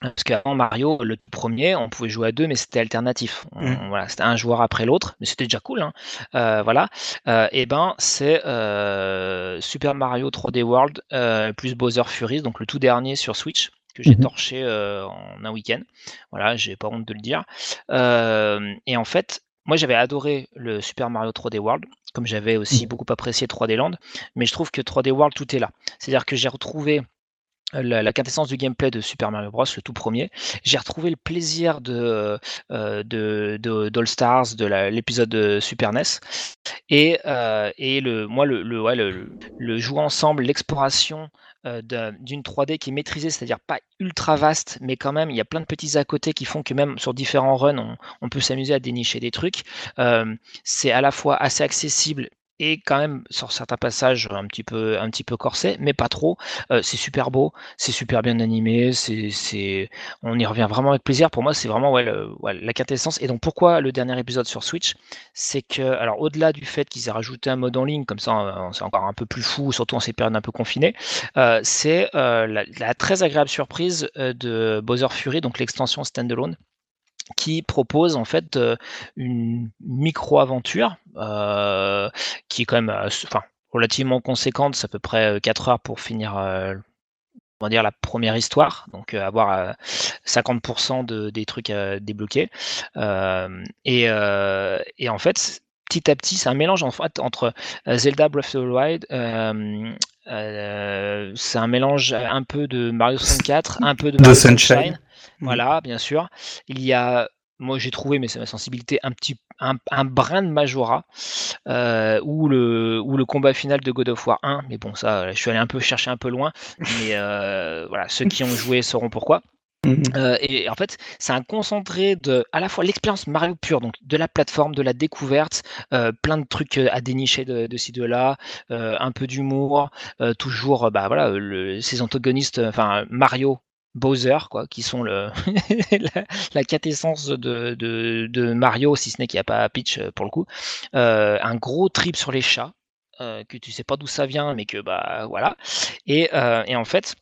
Parce qu'avant Mario, le premier, on pouvait jouer à deux, mais c'était alternatif. On- Mhm. Voilà, c'était un joueur après l'autre, mais c'était déjà cool. Hein. Euh, voilà. Euh, et ben, c'est euh, Super Mario 3D World plus Bowser Fury, donc le tout dernier sur Switch, que j'ai Mhm. torché euh, en un week-end. Voilà, j'ai pas honte de le dire. Euh, et en fait, moi j'avais adoré le Super Mario 3D World, comme j'avais aussi Mhm. beaucoup apprécié 3D Land, mais je trouve que 3D World tout est là. C'est-à-dire que j'ai retrouvé la, la quintessence du gameplay de Super Mario Bros, le tout premier. J'ai retrouvé le plaisir de, euh, de, de- d'All Stars, de la- l'épisode de Super NES. Et, euh, et le, moi, le, le, ouais, le, le jouer ensemble, l'exploration d'une 3D qui est maîtrisée, c'est-à-dire pas ultra vaste, mais quand même, il y a plein de petits à côté qui font que même sur différents runs, on, on peut s'amuser à dénicher des trucs. Euh, c'est à la fois assez accessible et quand même sur certains passages un petit peu un petit peu corsé mais pas trop. Euh, c'est super beau c'est super bien animé c'est on y revient vraiment avec plaisir. Pour moi c'est vraiment ouais, le- ouais, la quintessence. Et donc pourquoi le dernier épisode sur Switch? C'est que alors au-delà du fait qu'ils aient rajouté un mode en ligne comme ça euh, c'est encore un peu plus fou surtout en ces périodes un peu confinées euh, c'est euh, la, la très agréable surprise euh, de Bowser Fury donc l'extension standalone qui propose en fait euh, une micro-aventure euh, qui est quand même euh, enfin, relativement conséquente, c'est à peu près 4 heures pour finir dire la première histoire, donc avoir euh, 50% de, des trucs. Euh, et, euh, et en fait, petit à petit, c'est un mélange en fait entre Zelda Breath of the Wild, euh, euh, c'est un mélange un peu de Mario 64, un peu de The Mario Sunshine. Sunshine. Voilà, bien sûr. Il y a, moi j'ai trouvé, mais c'est ma sensibilité, un petit un, un brin de Majora euh, ou le ou le combat final de God of War 1. Mais bon, ça, je suis allé un peu chercher un peu loin. Mais euh, voilà, ceux qui ont joué sauront pourquoi. Mhm. Euh, et en fait, c'est un concentré de à la fois l'expérience Mario pure, donc de la plateforme, de la découverte, euh, plein de trucs euh, à dénicher de, ci de là, un peu d'humour, toujours bah voilà le, ces antagonistes, enfin Mario. Bowser, quoi, qui sont la, la quintessence de, Mario, si ce n'est qu'il n'y a pas Peach pour le coup. Un gros trip sur les chats, que tu sais pas d'où ça vient, mais que bah voilà. Et, en fait,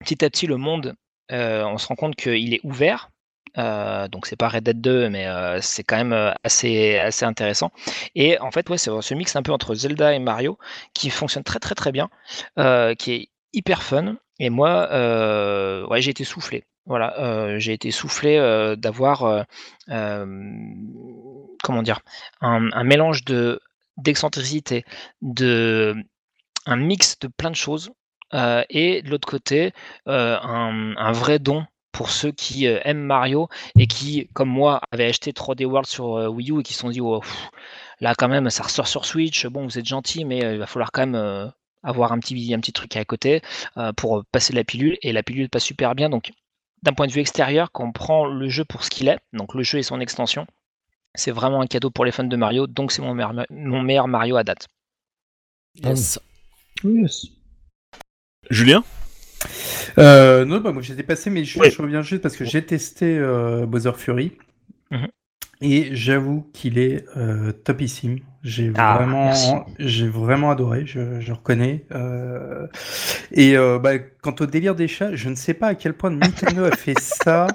petit à petit, le monde on se rend compte qu'il est ouvert. Euh, donc c'est pas Red Dead 2, mais euh, c'est quand même euh, assez, intéressant. Et en fait, ouais, c'est ce mix un peu entre Zelda et Mario qui fonctionne très très très bien, euh, qui est hyper fun. Et moi, euh, j'ai été soufflé. Voilà, euh, j'ai été soufflé euh, d'avoir, euh, euh, comment dire, un, mélange de d'excentricité, de un mix de plein de choses euh, et de l'autre côté, euh, un, un vrai don pour ceux qui euh, aiment Mario et qui, comme moi, avaient acheté 3D World sur euh, Wii U et qui se sont dit, oh, pff, là quand même, ça ressort sur Switch, bon, vous êtes gentil, mais euh, il va falloir quand même euh, avoir un petit, un petit truc à côté euh, pour passer la pilule. Et la pilule passe super bien. Donc, d'un point de vue extérieur, quand on prend le jeu pour ce qu'il est, donc le jeu et son extension, c'est vraiment un cadeau pour les fans de Mario. Donc, c'est mon meilleur, mon meilleur Mario à date. Yes. Yes. Julien Euh, non, bah, moi j'étais passé, mais je, reviens juste parce que j'ai testé euh, Bowser Fury. Mhm. Et j'avoue qu'il est euh, topissime. J'ai Ah, vraiment, j'ai vraiment adoré. Je, je reconnais. Euh, et euh, bah, quant au délire des chats, je ne sais pas à quel point Nintendo a fait ça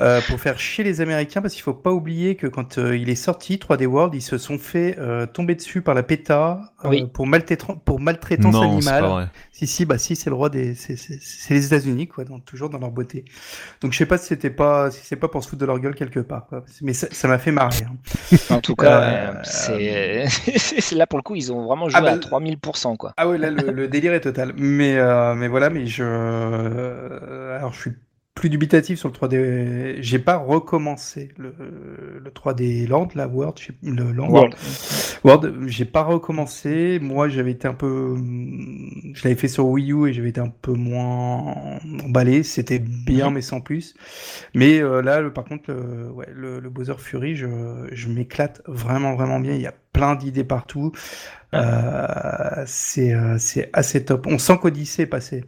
euh, pour faire chier les Américains, parce qu'il faut pas oublier que quand euh, il est sorti 3D World, ils se sont fait euh, tomber dessus par la PETA euh, Oui. pour, maltraitance- pour maltraitance Non, c'est animale. pas vrai. Si, si, bah si, c'est le roi des, c'est, c'est, c'est les États-Unis, quoi, dans- toujours dans leur beauté. Donc je sais pas si c'était pas, si c'est pas pour se foutre de leur gueule quelque part, quoi. Mais ça, ça m'a fait marrer. hein. En tout cas, c'est c'est- là pour le coup, ils ont vraiment joué Ah bah, à 3000%. Quoi. Ah ouais, là le, le délire est total. Mais, euh, mais voilà, mais je, euh, alors je suis plus dubitatif sur le 3D. J'ai pas recommencé le, le 3D Land, la World, le Land. World. World, j'ai pas recommencé. Moi, j'avais été un peu, je l'avais fait sur Wii U et j'avais été un peu moins emballé. C'était bien, mais sans plus. Mais euh, là, le- par contre, le, ouais, le, le Bowser Fury, je, je m'éclate vraiment, vraiment bien. Il y a plein d'idées partout. Euh, c'est, euh, c'est assez top. On sent qu'Odyssey est passé.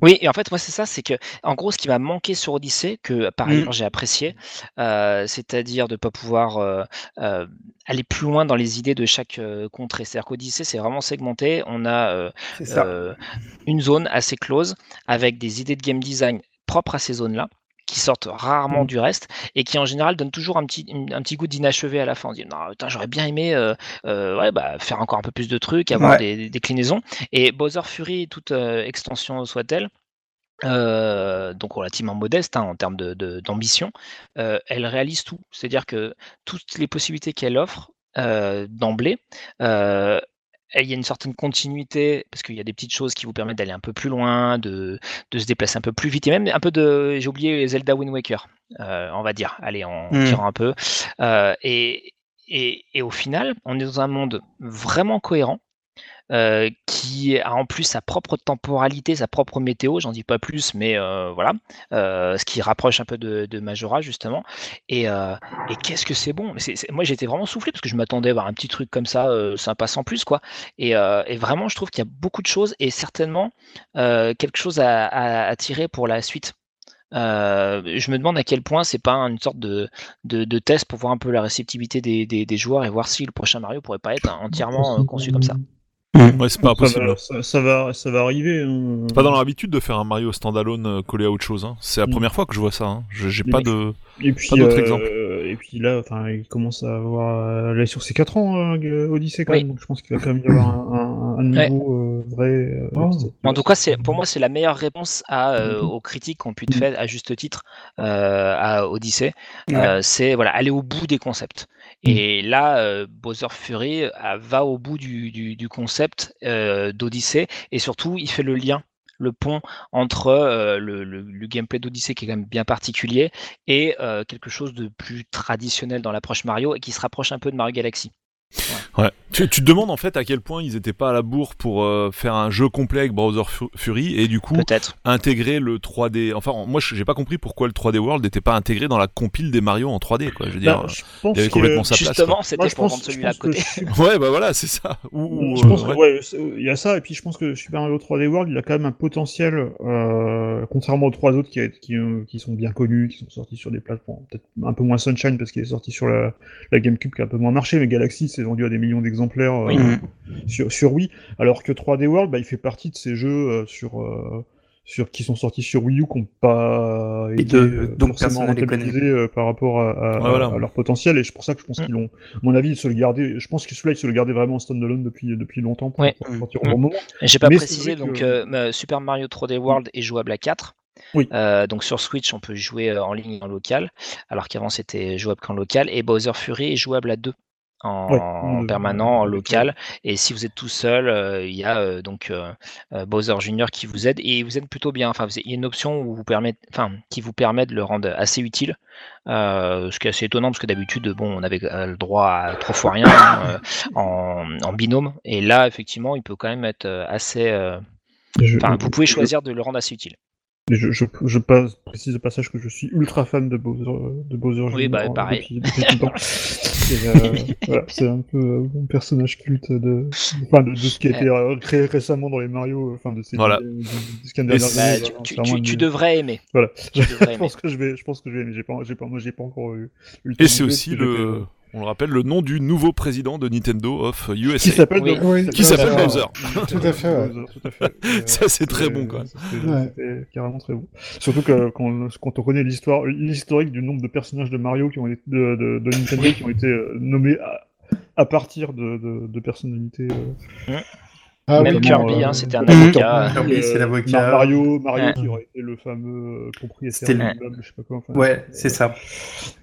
Oui, et en fait, moi, c'est ça, c'est que, en gros, ce qui m'a manqué sur Odyssey, que par ailleurs j'ai apprécié, euh, c'est-à-dire de ne pas pouvoir euh, euh, aller plus loin dans les idées de chaque contrée. C'est-à-dire qu'Odyssey, c'est vraiment segmenté. On a une zone assez close avec des idées de game design propres à ces zones-là qui sortent rarement Mm. du reste et qui en général donnent toujours un petit, un petit goût d'inachevé à la fin. On dit non, putain, j'aurais bien aimé euh, euh, ouais, bah, faire encore un peu plus de trucs, avoir Ouais. des, des déclinaisons. Et Bowser Fury, toute euh, extension soit-elle, euh, donc relativement modeste hein, en termes de- de- d'ambition, euh, elle réalise tout. C'est-à-dire que toutes les possibilités qu'elle offre euh, d'emblée, il y a une certaine continuité, parce qu'il y a des petites choses qui vous permettent d'aller un peu plus loin, de, de se déplacer un peu plus vite, et même un peu de, j'ai oublié Zelda Wind Waker, euh, on va dire, allez, en Mm. tirant un peu. Euh, et, et, et au final, on est dans un monde vraiment cohérent, euh, qui a en plus sa propre temporalité, sa propre météo, j'en dis pas plus, mais euh, voilà, euh, ce qui rapproche un peu de, Majora justement. Et, qu'est-ce que c'est bon? Moi j'étais vraiment soufflé parce que je m'attendais à voir un petit truc comme ça, sympa sans plus quoi. Et, vraiment je trouve qu'il y a beaucoup de choses et certainement quelque chose à, tirer pour la suite. Je me demande à quel point c'est pas une sorte de, test pour voir un peu la réceptivité des, joueurs et voir si le prochain Mario pourrait pas être entièrement conçu comme ça. Ouais, c'est pas Ça va, ça, ça va, ça va arriver. hein. C'est pas dans leur habitude de faire un Mario standalone euh, collé à autre chose. hein. C'est la Mm. première fois que je vois ça. hein. Je- J'ai pas de. Et puis, Pas d'autres euh, exemples. et puis là, enfin, il commence à avoir, euh, là, sur ses 4 ans, hein, Odyssey quand Oui. même. Donc je pense qu'il va quand même y avoir un, un, un Ouais. niveau euh, vrai. euh, Oh. En tout cas, pour moi c'est la meilleure réponse à, euh, Mhm. aux critiques qu'on pu te faire à juste titre euh, à Odyssey. Ouais. Euh, c'est voilà aller au bout des concepts. Et là, euh, Bowser Fury euh, va au bout du, concept euh, d'Odyssey et surtout il fait le lien, le pont entre le, gameplay d'Odyssey qui est quand même bien particulier et quelque chose de plus traditionnel dans l'approche Mario et qui se rapproche un peu de Mario Galaxy. Tu, tu te demandes en fait à quel point ils étaient pas à la bourre pour euh, faire un jeu complet avec Browser Fu- Fury et du coup intégrer le 3D. Enfin, moi j'ai pas compris pourquoi le 3D World n'était pas intégré dans la compile des Mario en 3D. Quoi. Je veux dire, Bah, je pense il y avait que- complètement sa place. Justement, Moi, c'était je pour je celui-là à que côté. Ouais, bah voilà, c'est ça. Ou- ou, je pense euh, que, ouais. ouais, il y a ça, et puis je pense que Super Mario 3D World, il a quand même un potentiel, euh, contrairement aux trois autres qui, a- qui, euh, qui sont bien connus, qui sont sortis sur des plateformes, peut-être un peu moins Sunshine parce qu'il est sorti sur la, la GameCube qui a un peu moins marché, mais Galaxy s'est vendu à des millions d'exemplaires euh, Oui. Sur, sur Wii, alors que 3D World, bah, il fait partie de ces jeux euh, sur, euh, sur, qui sont sortis sur Wii U qui n'ont pas Et été de- donc forcément rentabilisés euh, par rapport à, à- Ouais, voilà. à leur potentiel, et c'est pour ça que je pense Mm. qu'ils l'ont, à mon avis, ils se le gardaient, je pense que celui-là, ils se le gardaient vraiment en standalone depuis, depuis longtemps pour, Ouais. pour Mm. sortir au bon moment. J'ai pas Mais précisé, donc que- euh, euh, Super Mario 3D World est jouable à 4. Oui. Euh, donc sur Switch, on peut jouer en ligne et en local, alors qu'avant c'était jouable qu'en local. Et Bowser Fury est jouable à deux en, Ouais, en permanent, en local. Et si vous êtes tout seul, euh, il y a euh, donc euh, Bowser Junior qui vous aide et il vous aide plutôt bien. Enfin, il y a une option où vous permet, enfin, qui vous permet de le rendre assez utile. Ce qui est assez étonnant parce que d'habitude, bon, on avait le droit à trois fois rien hein, en, en binôme. Et là, effectivement, il peut quand même être assez. vous pouvez choisir de le rendre assez utile. Je, je, je passe, précise au passage que je suis ultra fan de Bowser, de Bowser Oui, bah, euh, pareil. Depuis, depuis tout le temps. Et, euh, voilà, c'est un peu euh, mon personnage culte de, enfin, de, de ce qui a été euh, créé récemment dans les Mario, euh, enfin de ces Voilà. de, de, Bah, années, tu, voilà, tu- tu- un tu de- devrais aimer. Voilà. Tu devrais je aimer. pense que je vais, je pense que je vais, mais j'ai pas, j'ai pas, moi j'ai pas encore eu. eu le Et c'est aussi le, euh, on le rappelle, le nom du nouveau président de Nintendo of qui USA. s'appelle Oui. Bowser. Qui s'appelle Ouais. Bowser. Tout à fait, ouais. Bowser, tout à fait. Et, euh, Ça, c'est très bon, quoi. C'était Ouais. c'était carrément très bon. Surtout que quand, quand on connaît l'histoire, l'historique du nombre de personnages de Mario qui ont été, de, de, de Nintendo qui ont été euh, nommés à, à partir de, de, de personnalités. euh, Ah Même oui, Kirby, euh, hein, c'était un avocat. Kirby, euh, c'est l'avocat. Mar- Mario, Mario Ouais. qui aurait été le fameux euh, propriétaire C'était de le- l'immeuble, je sais pas quoi. enfin, Ouais, c'est ça.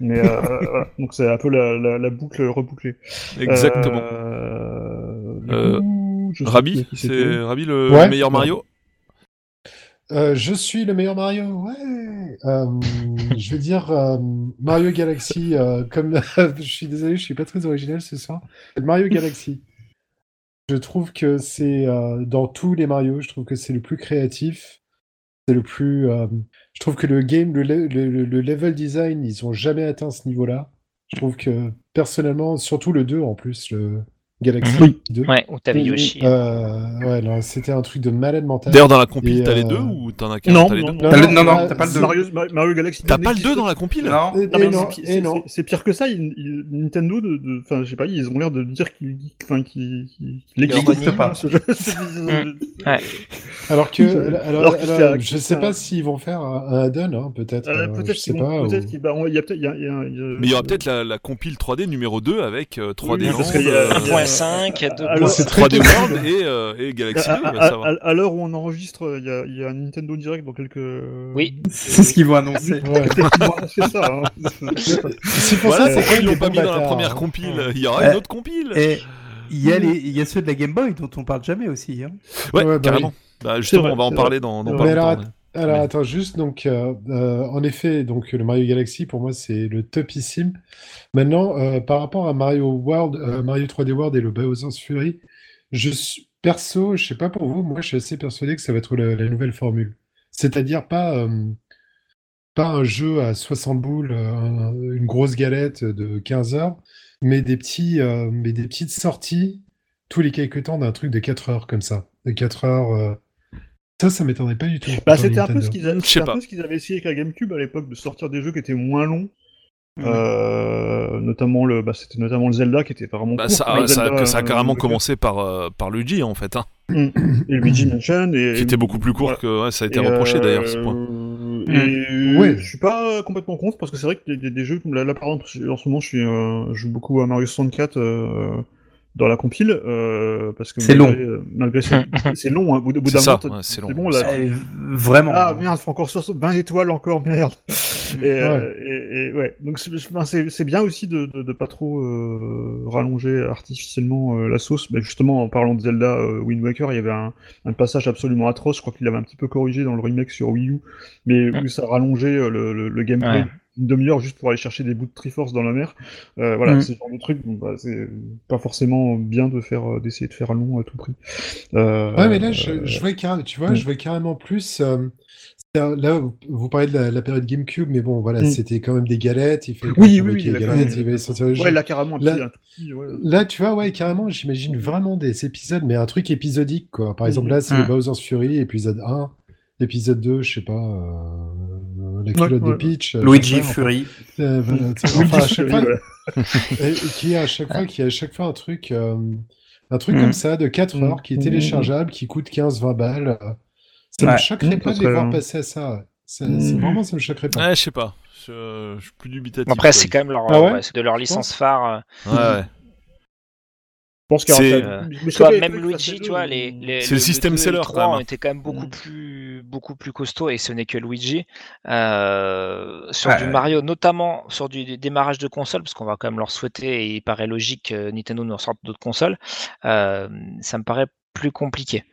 Mais euh, voilà. donc c'est un peu la, la, la boucle rebouclée. Exactement. Euh, Euh, coup, Rabi, c'est Rabi le Ouais. meilleur Mario? Euh, je suis le meilleur Mario, ouais. Euh, je veux dire euh, Mario Galaxy, euh, comme je suis désolé, je suis pas très original ce soir. Mario Galaxy. Je trouve que c'est euh, dans tous les Mario, je trouve que c'est le plus créatif, c'est le plus. euh, je trouve que le game, le, le- le- le level design, ils ont jamais atteint ce niveau-là. Je trouve que personnellement, surtout le 2 en plus, le Galaxy Oui. 2. Ouais, où t'avais Yoshi. Euh, ouais, non, c'était un truc de malade mental. D'ailleurs, dans la compile, t'as les euh, deux ou t'en as qu'un Non, non, deux non, non, non, t'as pas le deux. Mario, Mario Galaxy. T'as pas le n'existe 2 dans la compile Non, Et, Non, et mais non, c'est- et c'est- non. c'est- C'est pire que ça. ils- ils- Nintendo, de, de- enfin, je sais pas, ils ont l'air de dire qu'il, enfin, qu'il, qu'il, qu'il Il existe n'existe pas. ce jeu. Ouais. Alors que, Alors je sais pas s'ils vont faire un, add-on, hein, peut-être. Euh, peut-être je qu'ils sais vont- pas. peut-être qu'il bah, y a peut-être, Mais il y aura peut-être la, compile 3D numéro 2 avec euh, 3D Oui, parce Land, qu'il y a- euh, il y a- Ouais, 5, il y a deux alors, boîtes. c'est très 3D possible. World et, euh, et Galaxy 2, À, à- ça va. à- à l'heure où on enregistre, il y a, il y a un Nintendo Direct dans quelques. Oui. C'est ce qu'ils vont annoncer. Ouais. c'est ça. hein. C'est pour Voilà ça pourquoi c'est ils l'ont pas mis dans la première hein. compile. Il y aura une autre compile. Et il y, a les, il y a ceux de la Game Boy dont on parle jamais aussi. Hein. Ouais, Ouais, bah carrément. Bah, justement, vrai, on va en parler dans, dans pas Mais longtemps. Alors attends, juste donc, euh, euh, en effet, donc le Mario Galaxy pour moi c'est le topissime. Maintenant, euh, par rapport à Mario World, Mario 3D World et le Bowser's Fury, je suis perso, je sais pas pour vous, moi je suis assez persuadé que ça va être la, la nouvelle formule. C'est-à-dire pas pas un jeu à 60 boules, un- une grosse galette de 15 heures, mais des petits, mais des petites sorties tous les quelques temps d'un truc de 4 heures comme ça, de 4 heures. Euh, Ça, ça m'étonnerait pas du tout. Bah, c'était un peu ce qu'ils avaient, ce essayé avec la GameCube à l'époque de sortir des jeux qui étaient moins longs. Mhm. Euh, notamment le, bah, c'était notamment le Zelda qui était vraiment Bah, court. ça, Le ça- Zelda, que ça a euh, carrément le- commencé par, euh, par Luigi en fait, hein, et Luigi Mansion et qui était beaucoup plus court voilà. que ouais, ça a été Et, reproché euh, d'ailleurs ce point. Et Ouais. je suis pas complètement contre parce que c'est vrai que des, des- des jeux comme là, là, par exemple en ce moment je suis euh, je joue beaucoup à Mario 64 euh, dans la compile euh, parce que C'est malgré, euh, malgré c'est c'est long hein, au bout, d'un moment ouais, c'est long. bon là Euh, vraiment. ah merde, faut encore 60 20 étoiles encore, merde. Et, euh, et, et ouais, donc c'est bien aussi de, de, de pas trop euh, rallonger artificiellement euh, la sauce. Mais justement, en parlant de Zelda euh, Wind Waker, il y avait un, un passage absolument atroce. Je crois qu'il avait un petit peu corrigé dans le remake sur Wii U, mais où ça rallongeait euh, le, le, le gameplay. Ouais. Une demi-heure juste pour aller chercher des bouts de Triforce dans la mer. Euh, voilà, Mm. c'est ce genre de truc. bon, bah, c'est pas forcément bien de faire euh, d'essayer de faire long à tout prix. Euh, Ouais, mais là, je, je vois carrément, tu vois, Mm. je vois carrément plus. euh, là, vous, parlez de la, la période GameCube, mais bon, voilà, Mm. c'était quand même des galettes. Il fallait Oui, oui, oui, des la- galettes, il fallait sortir le jeu. Ouais, là carrément Là- petit, un tout petit, ouais. Là, tu vois, ouais, carrément, j'imagine vraiment des épisodes, mais un truc épisodique, quoi. Par exemple, Mhm. là, c'est le Bowser's Fury, épisode 1, épisode 2, je sais pas, euh, la culotte ouais. de Peach. euh, Luigi Fury. euh, voilà, tu sais, Luigi enfin, à chaque Fury, fois, voilà. et, et qui a à chaque fois, qui a à chaque fois un truc, euh, un truc Mhm. comme ça de 4 Mhm. heures qui est Mhm. téléchargeable, qui coûte 15-20 balles. Ça me Ouais. choquerait Mhm, pas de les voir passer à ça. Ça, c'est vraiment, ça me choquerait pas. Ouais, je sais pas. Je, je suis plus dubitatif. Après, c'est quand même leur, Ah ouais ouais, c'est de leur licence phare. Ouais, vois, pas, les même Luigi, tu vois, euh, les, les- C'est le système 2 et seller, le quand 3 même. ont été quand même beaucoup Mm. plus, beaucoup plus costauds et ce n'est que Luigi. Euh, sur Ouais, du ouais. Mario, notamment sur du du démarrage de console, parce qu'on va quand même leur souhaiter et il paraît logique que Nintendo nous ressorte d'autres consoles, euh, ça me paraît plus compliqué.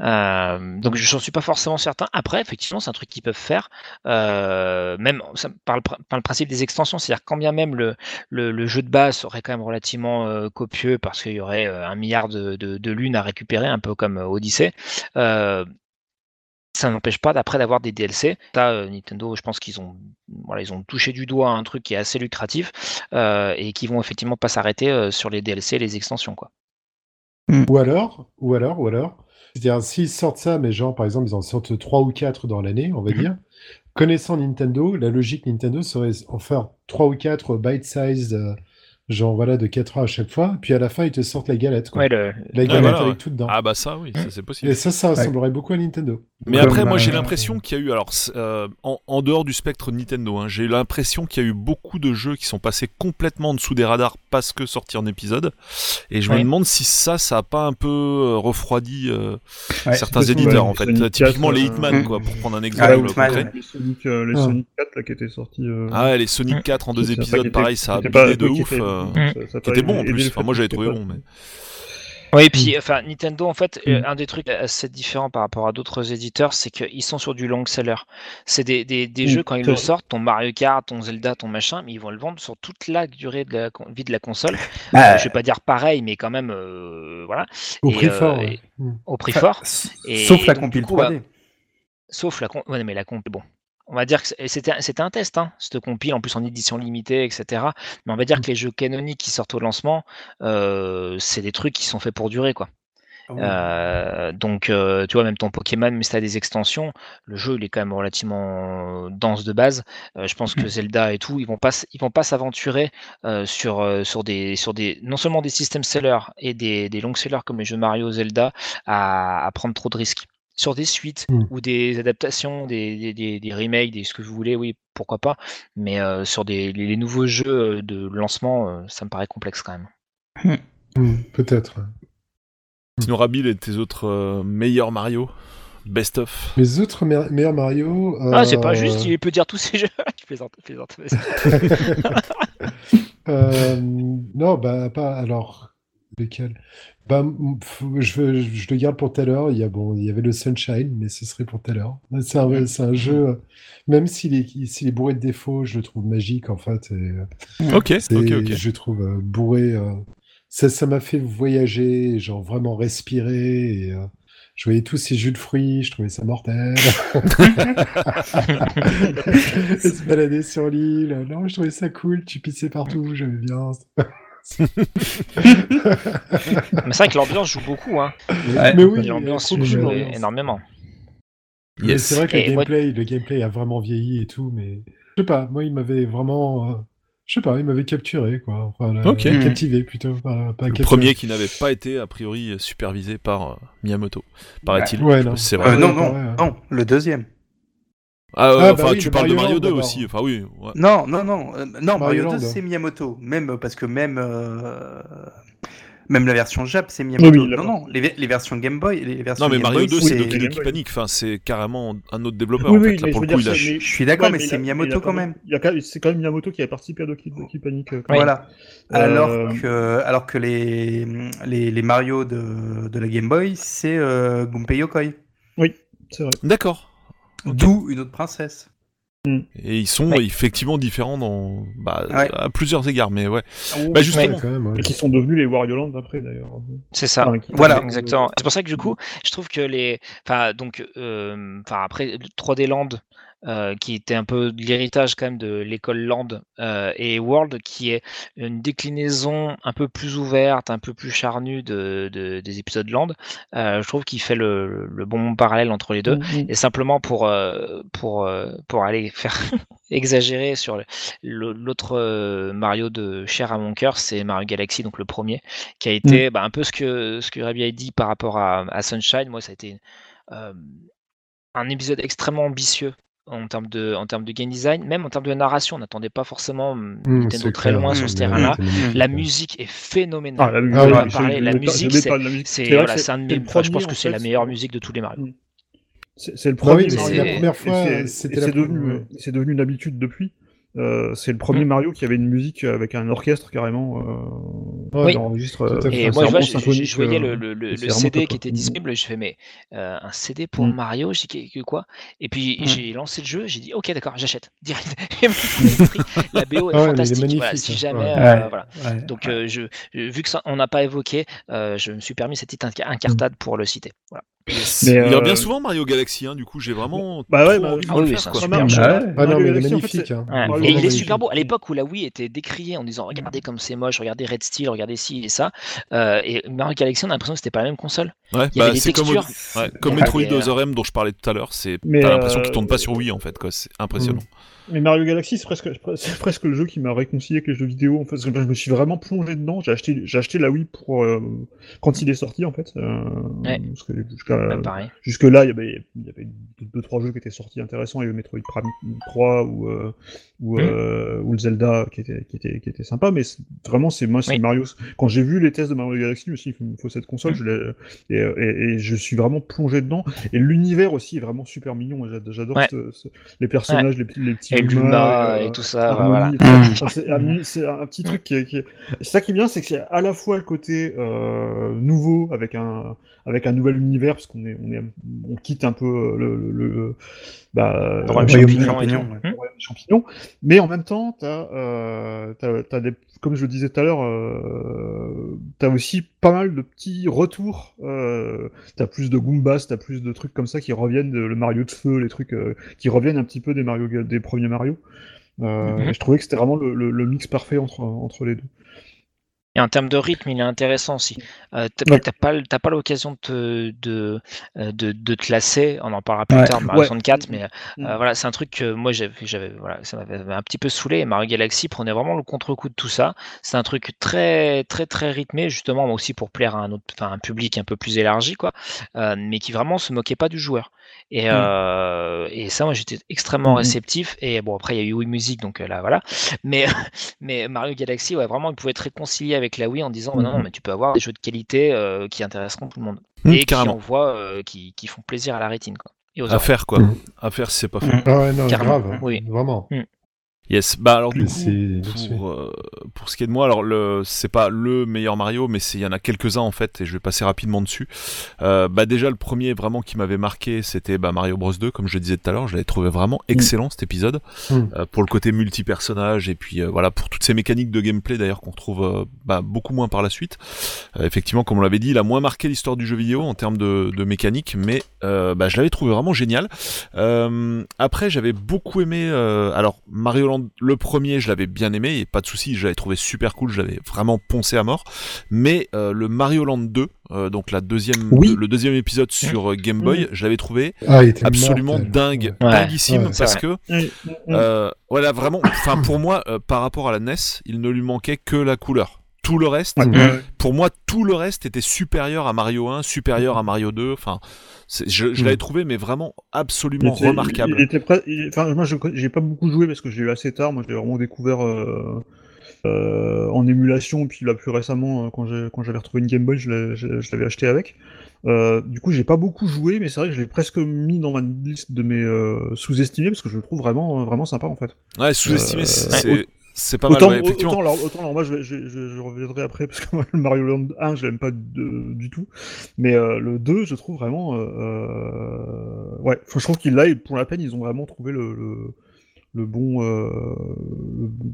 Euh, donc j'en suis pas forcément certain. Après, effectivement, c'est un truc qu'ils peuvent faire, euh, même ça- par, le, pr- par le principe des extensions, c'est-à-dire quand bien même le, le, le jeu de base serait quand même relativement euh, copieux parce qu'il y aurait euh, un milliard de, de, de lunes à récupérer, un peu comme euh, Odyssey. Euh, ça n'empêche pas d'après d'avoir des DLC. Ça, euh, Nintendo, je pense qu'ils ont, voilà, ils ont touché du doigt un truc qui est assez lucratif euh, et qui vont effectivement pas s'arrêter euh, sur les DLC, et les extensions, quoi. Ou alors, ou alors, ou alors, c'est-à-dire s'ils sortent ça, mais genre par exemple ils en sortent 3 ou 4 dans l'année, on va Mhm. dire, connaissant Nintendo, la logique Nintendo serait en faire 3 ou 4 bite-size, euh, genre voilà, de 4 heures à chaque fois, puis à la fin ils te sortent la galette, quoi. Ouais, le, La Ouais, galette voilà, avec ouais. tout dedans. Ah bah ça, oui, ça c'est possible. Et ça, ça ressemblerait beaucoup à Nintendo. Mais Comme, après, moi, j'ai l'impression qu'il y a eu, alors, euh, en, en dehors du spectre Nintendo, hein, j'ai l'impression qu'il y a eu beaucoup de jeux qui sont passés complètement en dessous des radars parce que sortis en épisode. Et je me demande si ça, ça a pas un peu euh, refroidi euh, Ouais, certains éditeurs, en fait. Sonic 4, Typiquement les Hitman, quoi, pour prendre un Ah, exemple Hitman, concret. ouais. Les Sonic, euh, les Ah. Sonic 4 là, qui étaient sortis. euh, Ah ouais, les Sonic 4 en deux épisodes, pareil, ça a bidé de ouf. Euh, Mm. ça- ça qui était bon en plus. Enfin, moi, j'avais trouvé bon, mais. Oui, et puis enfin Nintendo en fait, euh, Mm. un des trucs assez différents par rapport à d'autres éditeurs, c'est qu'ils sont sur du long seller. C'est des, des, des Mm, jeux quand ils le sortent, ton Mario Kart, ton Zelda, ton machin, mais ils vont le vendre sur toute la durée de la vie de la console. Bah, Euh, je vais pas dire pareil, mais quand même euh, voilà, Au Et, prix euh, fort. et-. Mm. au prix enfin, fort. Et Sauf la du coup, bah, 3D. Sauf la comp. Ouais, mais la comp, bon. On va dire que c'était c'était un test, hein, cette compile, en plus en édition limitée, etc. Mais on va dire que les jeux canoniques qui sortent au lancement, euh, c'est des trucs qui sont faits pour durer, quoi. Ah. Euh, donc, euh, tu vois, même ton Pokémon, mais si t'as des extensions, le jeu il est quand même relativement dense de base. Euh, je pense que Zelda et tout, ils vont pas, ils vont pas s'aventurer sur sur des sur des non seulement des systèmes sellers et des, des long sellers comme les jeux Mario, Zelda, à, à prendre trop de risques. Sur des suites Mm. ou des adaptations, des, des, des, des remakes, des ce que vous voulez, oui, pourquoi pas. Mais euh, sur des les, les nouveaux jeux euh, de lancement, euh, ça me paraît complexe quand même. Hmm, Peut-être. Sinon, Rabil et tes autres euh, meilleurs Mario Best of? Les autres me- meilleurs Mario. Ah, c'est pas juste, il peut dire tous ces jeux. je plaisante, je plaisante. vas-y. Euh, non, bah pas. Alors, lequel? Bah, je, le garde pour tout à l'heure. Il y a bon, il y avait le Sunshine, mais ce serait pour tout à l'heure. C'est un, c'est un jeu, même s'il est, s'il est bourré de défauts, je le trouve magique en fait. et, euh, Ok, c'est- ok, ok. Je trouve euh, bourré. euh, ça, ça m'a fait voyager, genre vraiment respirer. Et, euh, je voyais tous ces jus de fruits, je trouvais ça mortel. Se balader sur l'île. Non, je trouvais ça cool. Tu pissais partout, j'aimais bien. Mais c'est vrai que l'ambiance joue beaucoup. Hein. Ouais. Mais oui, L'ambiance joue énormément. Yes. c'est vrai que le moi- gameplay, le gameplay a vraiment vieilli et tout, mais je sais pas, moi il m'avait vraiment, euh, je sais pas, il m'avait capturé quoi, enfin, Ok. captivé plutôt, pas, pas Le capturé. premier qui n'avait pas été, a priori, supervisé par euh, Miyamoto, paraît-il. Ouais, non. Euh, non, non, le deuxième. Ah, euh, Ah, bah enfin, oui, tu le parles de Mario Mario Land 2 d'abord. aussi. Enfin, oui. ouais. Non, non, non, euh, non, Mario, Mario 2 Land. c'est Miyamoto, même euh, parce que même euh, même la version Jap c'est Miyamoto. Oui, oui, non, non, les, les versions Game Boy, les versions Non, mais Game Mario Boy, 2, oui, c'est Doki Doki. Panic. Enfin, c'est carrément un autre développeur. Oui, en oui, fait. Là, pour je le veux coup, dire, il a... c'est- mais- Je suis d'accord, Ouais, mais c'est Miyamoto quand même. il y a quand- C'est quand même Miyamoto qui a participé à Doki, Doki Panic. euh, quand Oui. même. Voilà. Euh, Alors que, alors que les, les, les Mario de, de la Game Boy, c'est euh, Gunpei Yokoi. C'est vrai. D'accord. D'où une autre princesse. Et ils sont Ouais. effectivement différents dans, bah, Ouais. à plusieurs égards, mais ouais. Ouais, Bah, justement. Ouais, quand même, ouais. Et qui sont devenus les Wario Land après d'ailleurs. C'est ça. Enfin, Voilà. Exactement. C'est pour ça que du coup, je trouve que les, enfin donc, euh, enfin après le 3D Land, euh, qui était un peu l'héritage quand même de l'école Land euh, et World, qui est une déclinaison un peu plus ouverte, un peu plus charnue de, de- des épisodes Land. euh, je trouve qu'il fait le, le bon parallèle entre les deux. Mm, mm. Et simplement pour, pour, pour aller faire exagérer sur l'autre Mario de cher à mon cœur, c'est Mario Galaxy, donc le premier, qui a été bah, un peu ce que, ce que Rabi a dit par rapport à, à Sunshine. Moi, ça a été un épisode extrêmement ambitieux en termes de, en termes de game design, même en termes de narration. On n'attendait pas forcément hum, Mmh, Nintendo très clair. loin Mmh, sur ce mmh, terrain-là. La musique est phénoménale. Ah, la musique, Ah oui, la musique, c'est- parle de la musique. C'est vrai voilà, un de mes- enfin, je pense premier, que c'est la meilleure musique de tous les Mario. Mm. C'est le Bah premier oui, mais Mario. c'est la première fois, c'est- devenu, euh, c'est devenu une habitude depuis. Euh, c'est le premier Mm. Mario qui avait une musique avec un orchestre carrément. Euh, enregistre. à euh. Et moi, je, vois, je, je- je voyais le, CD qui était disponible, je fais mais euh, un CD pour Mm. Mario, j'ai dit que quoi? Et puis Mm. j'ai lancé le jeu, j'ai dit ok d'accord, j'achète direct. La BO est Ah ouais, est fantastique, voilà, si hein. jamais, Ouais. euh, Ouais. voilà. Ouais. Donc euh, je, je- vu que ça on n'a pas évoqué, euh, je me suis permis cette petite inca- incartade pour le citer. Voilà. Yes. Mais, Il y a euh, bien souvent Mario Galaxy, hein, du coup, j'ai vraiment Bah ouais, bah, envie de ah oui, faire, c'est un super jeu. Ah non, mais il est magnifique. c'est- hein. Ouais. Et il est super beau. À l'époque où la Wii était décriée en disant regardez comme c'est moche, regardez Red Steel, regardez ci et ça. Euh, et Mario Galaxy, on a l'impression que c'était pas la même console. Ouais, Il y avait bah, des c'est comme, ouais, comme. Metroid Et, euh, Other M dont je parlais tout à l'heure, c'est t'as l'impression euh, qu'il tourne pas sur Wii en fait, quoi. C'est impressionnant. Mais Mario Galaxy, c'est presque, c'est presque le jeu qui m'a réconcilié avec les jeux vidéo. En fait, je me suis vraiment plongé dedans. J'ai acheté, j'ai acheté la Wii pour euh, quand il est sorti en fait. Euh, Ouais. jusqu'à Bah, jusque là, il y avait, il y avait deux, deux, trois jeux qui étaient sortis intéressants. Il y avait Metroid Prime 3 ou euh, ou, Mm. euh, ou le Zelda qui était qui était qui était sympa. Mais vraiment, c'est moi, c'est Oui. Mario. Quand j'ai vu les tests de Mario Galaxy, je me suis dit, il me faut cette console. Mm. Je l'ai et, et, et je suis vraiment plongé dedans. Et l'univers aussi est vraiment super mignon. J'ad- J'adore Ouais. ce- ce- les personnages, les, petits- les petits Et Luma euh, et tout ça. Harmony, voilà. et. Enfin, c'est un, petit truc qui est, qui est- C'est ça qui est bien, c'est que c'est à la fois le côté euh, nouveau avec un avec un nouvel univers parce qu'on est on est on quitte un peu euh, le, le, le- bah, Le royaume royaume et. Champignon, le royaume champignon. mais en même temps t'as euh, t'as, t'as des comme je le disais tout à l'heure euh, t'as aussi pas mal de petits retours euh, t'as plus de Goombas t'as plus de trucs comme ça qui reviennent de, le Mario de feu les trucs euh, qui reviennent un petit peu des Mario des premiers Mario Mhm. je trouvais que c'était vraiment le, le- le mix parfait entre, entre les deux. Et en termes de rythme, il est intéressant aussi. Euh, t'as Ouais. t'as pas, t'as pas l'occasion de, te- de, euh, de, de te lasser. On en parlera plus Ouais. tard Mario Ouais. 64, mais euh, Mm. voilà, c'est un truc que moi j'avais, j'avais, voilà, ça m'avait un petit peu saoulé. Et Mario Galaxy prenait vraiment le contre-coup de tout ça. C'est un truc très, très, très rythmé, justement, moi aussi pour plaire à un autre, enfin, un public un peu plus élargi, quoi, euh, mais qui vraiment se moquait pas du joueur. Et, Mm. euh, et ça, moi, j'étais extrêmement Mhm. réceptif. Et bon, après, il y a eu Wii Music, donc euh, là, voilà. Mais, mais Mario Galaxy, ouais, vraiment, il pouvait être réconcilié avec la Wii en disant bah non, non, Mhm. mais tu peux avoir des jeux de qualité euh, qui intéresseront tout le monde. Et qui carrément. envoient, euh, qui, qui font plaisir à la rétine, quoi. Et aux À faire quoi. Mhm. À faire si c'est pas fait. Ah ouais, non, Carrément, grave. oui. Vraiment. Yes. Bah alors du coup, C'est- pour, euh, pour ce qui est de moi, alors le c'est pas le meilleur Mario, mais c'est il y en a quelques-uns en fait, et je vais passer rapidement dessus. Euh, bah déjà le premier vraiment qui m'avait marqué, c'était bah, Mario Bros 2, comme je le disais tout à l'heure, je l'avais trouvé vraiment excellent cet épisode Mm. euh, pour le côté multi-personnage et puis euh, voilà pour toutes ces mécaniques de gameplay d'ailleurs qu'on retrouve euh, bah, beaucoup moins par la suite. Euh, effectivement, comme on l'avait dit, il a moins marqué l'histoire du jeu vidéo en termes de, de mécanique, mais euh, bah, je l'avais trouvé vraiment génial. Euh, après, j'avais beaucoup aimé. euh, alors, Mario Land, le premier, je l'avais bien aimé, et pas de souci, je l'avais trouvé super cool, je l'avais vraiment poncé à mort. Mais euh, le Mario Land 2, euh, donc la deuxième, Oui. le deuxième épisode sur euh, Game Boy, Mm. je l'avais trouvé Ah, absolument mortel. dingue, Ouais. dinguissime, Ouais. parce que Mm. euh, voilà, vraiment, enfin pour moi, par rapport à la NES, il ne lui manquait que la couleur. Tout le reste, pour moi, tout le reste était supérieur à Mario 1, supérieur à Mario 2. Enfin, je, je Mm. l'avais trouvé, mais vraiment Il absolument était- remarquable. Il était prêt. il- Enfin, moi, je- j'ai pas beaucoup joué parce que j'ai eu assez tard. Moi, j'ai vraiment découvert euh, euh, en émulation. Puis là, plus récemment, euh, quand j'ai- quand j'avais retrouvé une Game Boy, je l'avais acheté avec. Euh, du coup, j'ai pas beaucoup joué, mais c'est vrai que je l'ai presque mis dans ma liste de mes euh, sous-estimés parce que je le trouve vraiment, vraiment sympa en fait. Ouais, sous-estimé, Euh, c'est. C'est pas mal, autant, ouais, effectivement. autant, alors, autant, alors, moi, je, je, je, je reviendrai après parce que moi, le Mario Land 1, je l'aime pas de- du tout. Mais euh, le 2, je trouve vraiment. euh, euh, ouais, je trouve qu'il là, pour la peine, ils ont vraiment trouvé le, le, le bon, euh,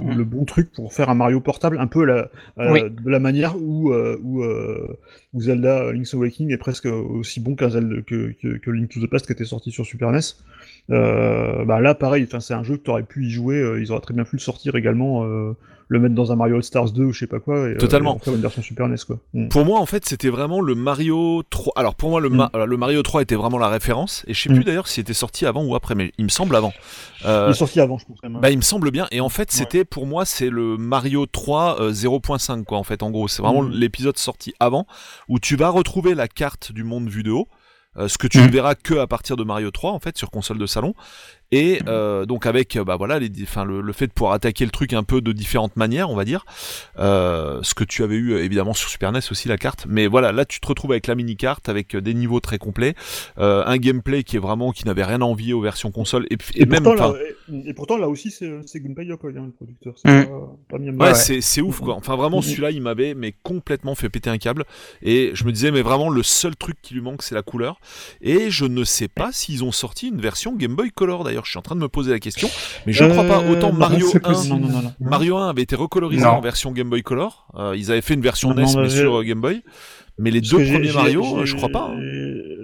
le, le bon truc pour faire un Mario portable, un peu la, Oui. de la manière où, euh, où, euh, où Zelda euh, Link's Awakening est presque aussi bon qu'un Zelda que, que, que Link to the Past qui était sorti sur Super NES. Euh, bah là, pareil, enfin, c'est un jeu que tu aurais pu y jouer, euh, ils auraient très bien pu le sortir également, euh, le mettre dans un Mario All Stars 2 ou je sais pas quoi, et, euh, Totalement. et faire une version Super NES quoi. Mm. Pour moi, en fait, c'était vraiment le Mario 3. Alors, pour moi, le, Ma- euh, le Mario 3 était vraiment la référence. Et je sais Mm. plus d'ailleurs s'il était sorti avant ou après, mais il me semble avant. Euh, Il est sorti avant, je pense. Quand même. hein. Bah, il me semble bien. Et en fait, Ouais. c'était pour moi, c'est le Mario 3 euh, 0.5 quoi. En fait, en gros, c'est vraiment l'épisode sorti avant où tu vas retrouver la carte du monde vu de haut. euh, ce que tu ne verras que à partir de Mario 3 en fait sur console de salon et euh, donc avec euh, bah voilà les, enfin le, le fait de pouvoir attaquer le truc un peu de différentes manières on va dire euh, ce que tu avais eu euh, évidemment sur Super NES aussi la carte mais voilà là tu te retrouves avec la mini carte avec euh, des niveaux très complets euh, un gameplay qui est vraiment qui n'avait rien à envier aux versions console et, et Et, même pourtant, enfin, là, et, et pourtant, là aussi, c'est c'est Gunpei Yokoi, hein, le producteur. C'est Mm. pas, pas Ouais, Miyamada. c'est c'est ouf quoi. Enfin vraiment Mhm. celui-là il m'avait mais complètement fait péter un câble et je me disais mais vraiment le seul truc qui lui manque c'est la couleur et je ne sais pas s'ils ont sorti une version Game Boy Color d'ailleurs je suis en train de me poser la question mais je crois pas Euh, autant non, Mario c'est 1 possible. Non, non, non, non. Mario 1 avait été recolorisé Non. en version Game Boy Color Euh, ils avaient fait une version Non, NES non, mais j'ai- sur euh, Game Boy mais les Parce deux premiers Mario je crois pas hein.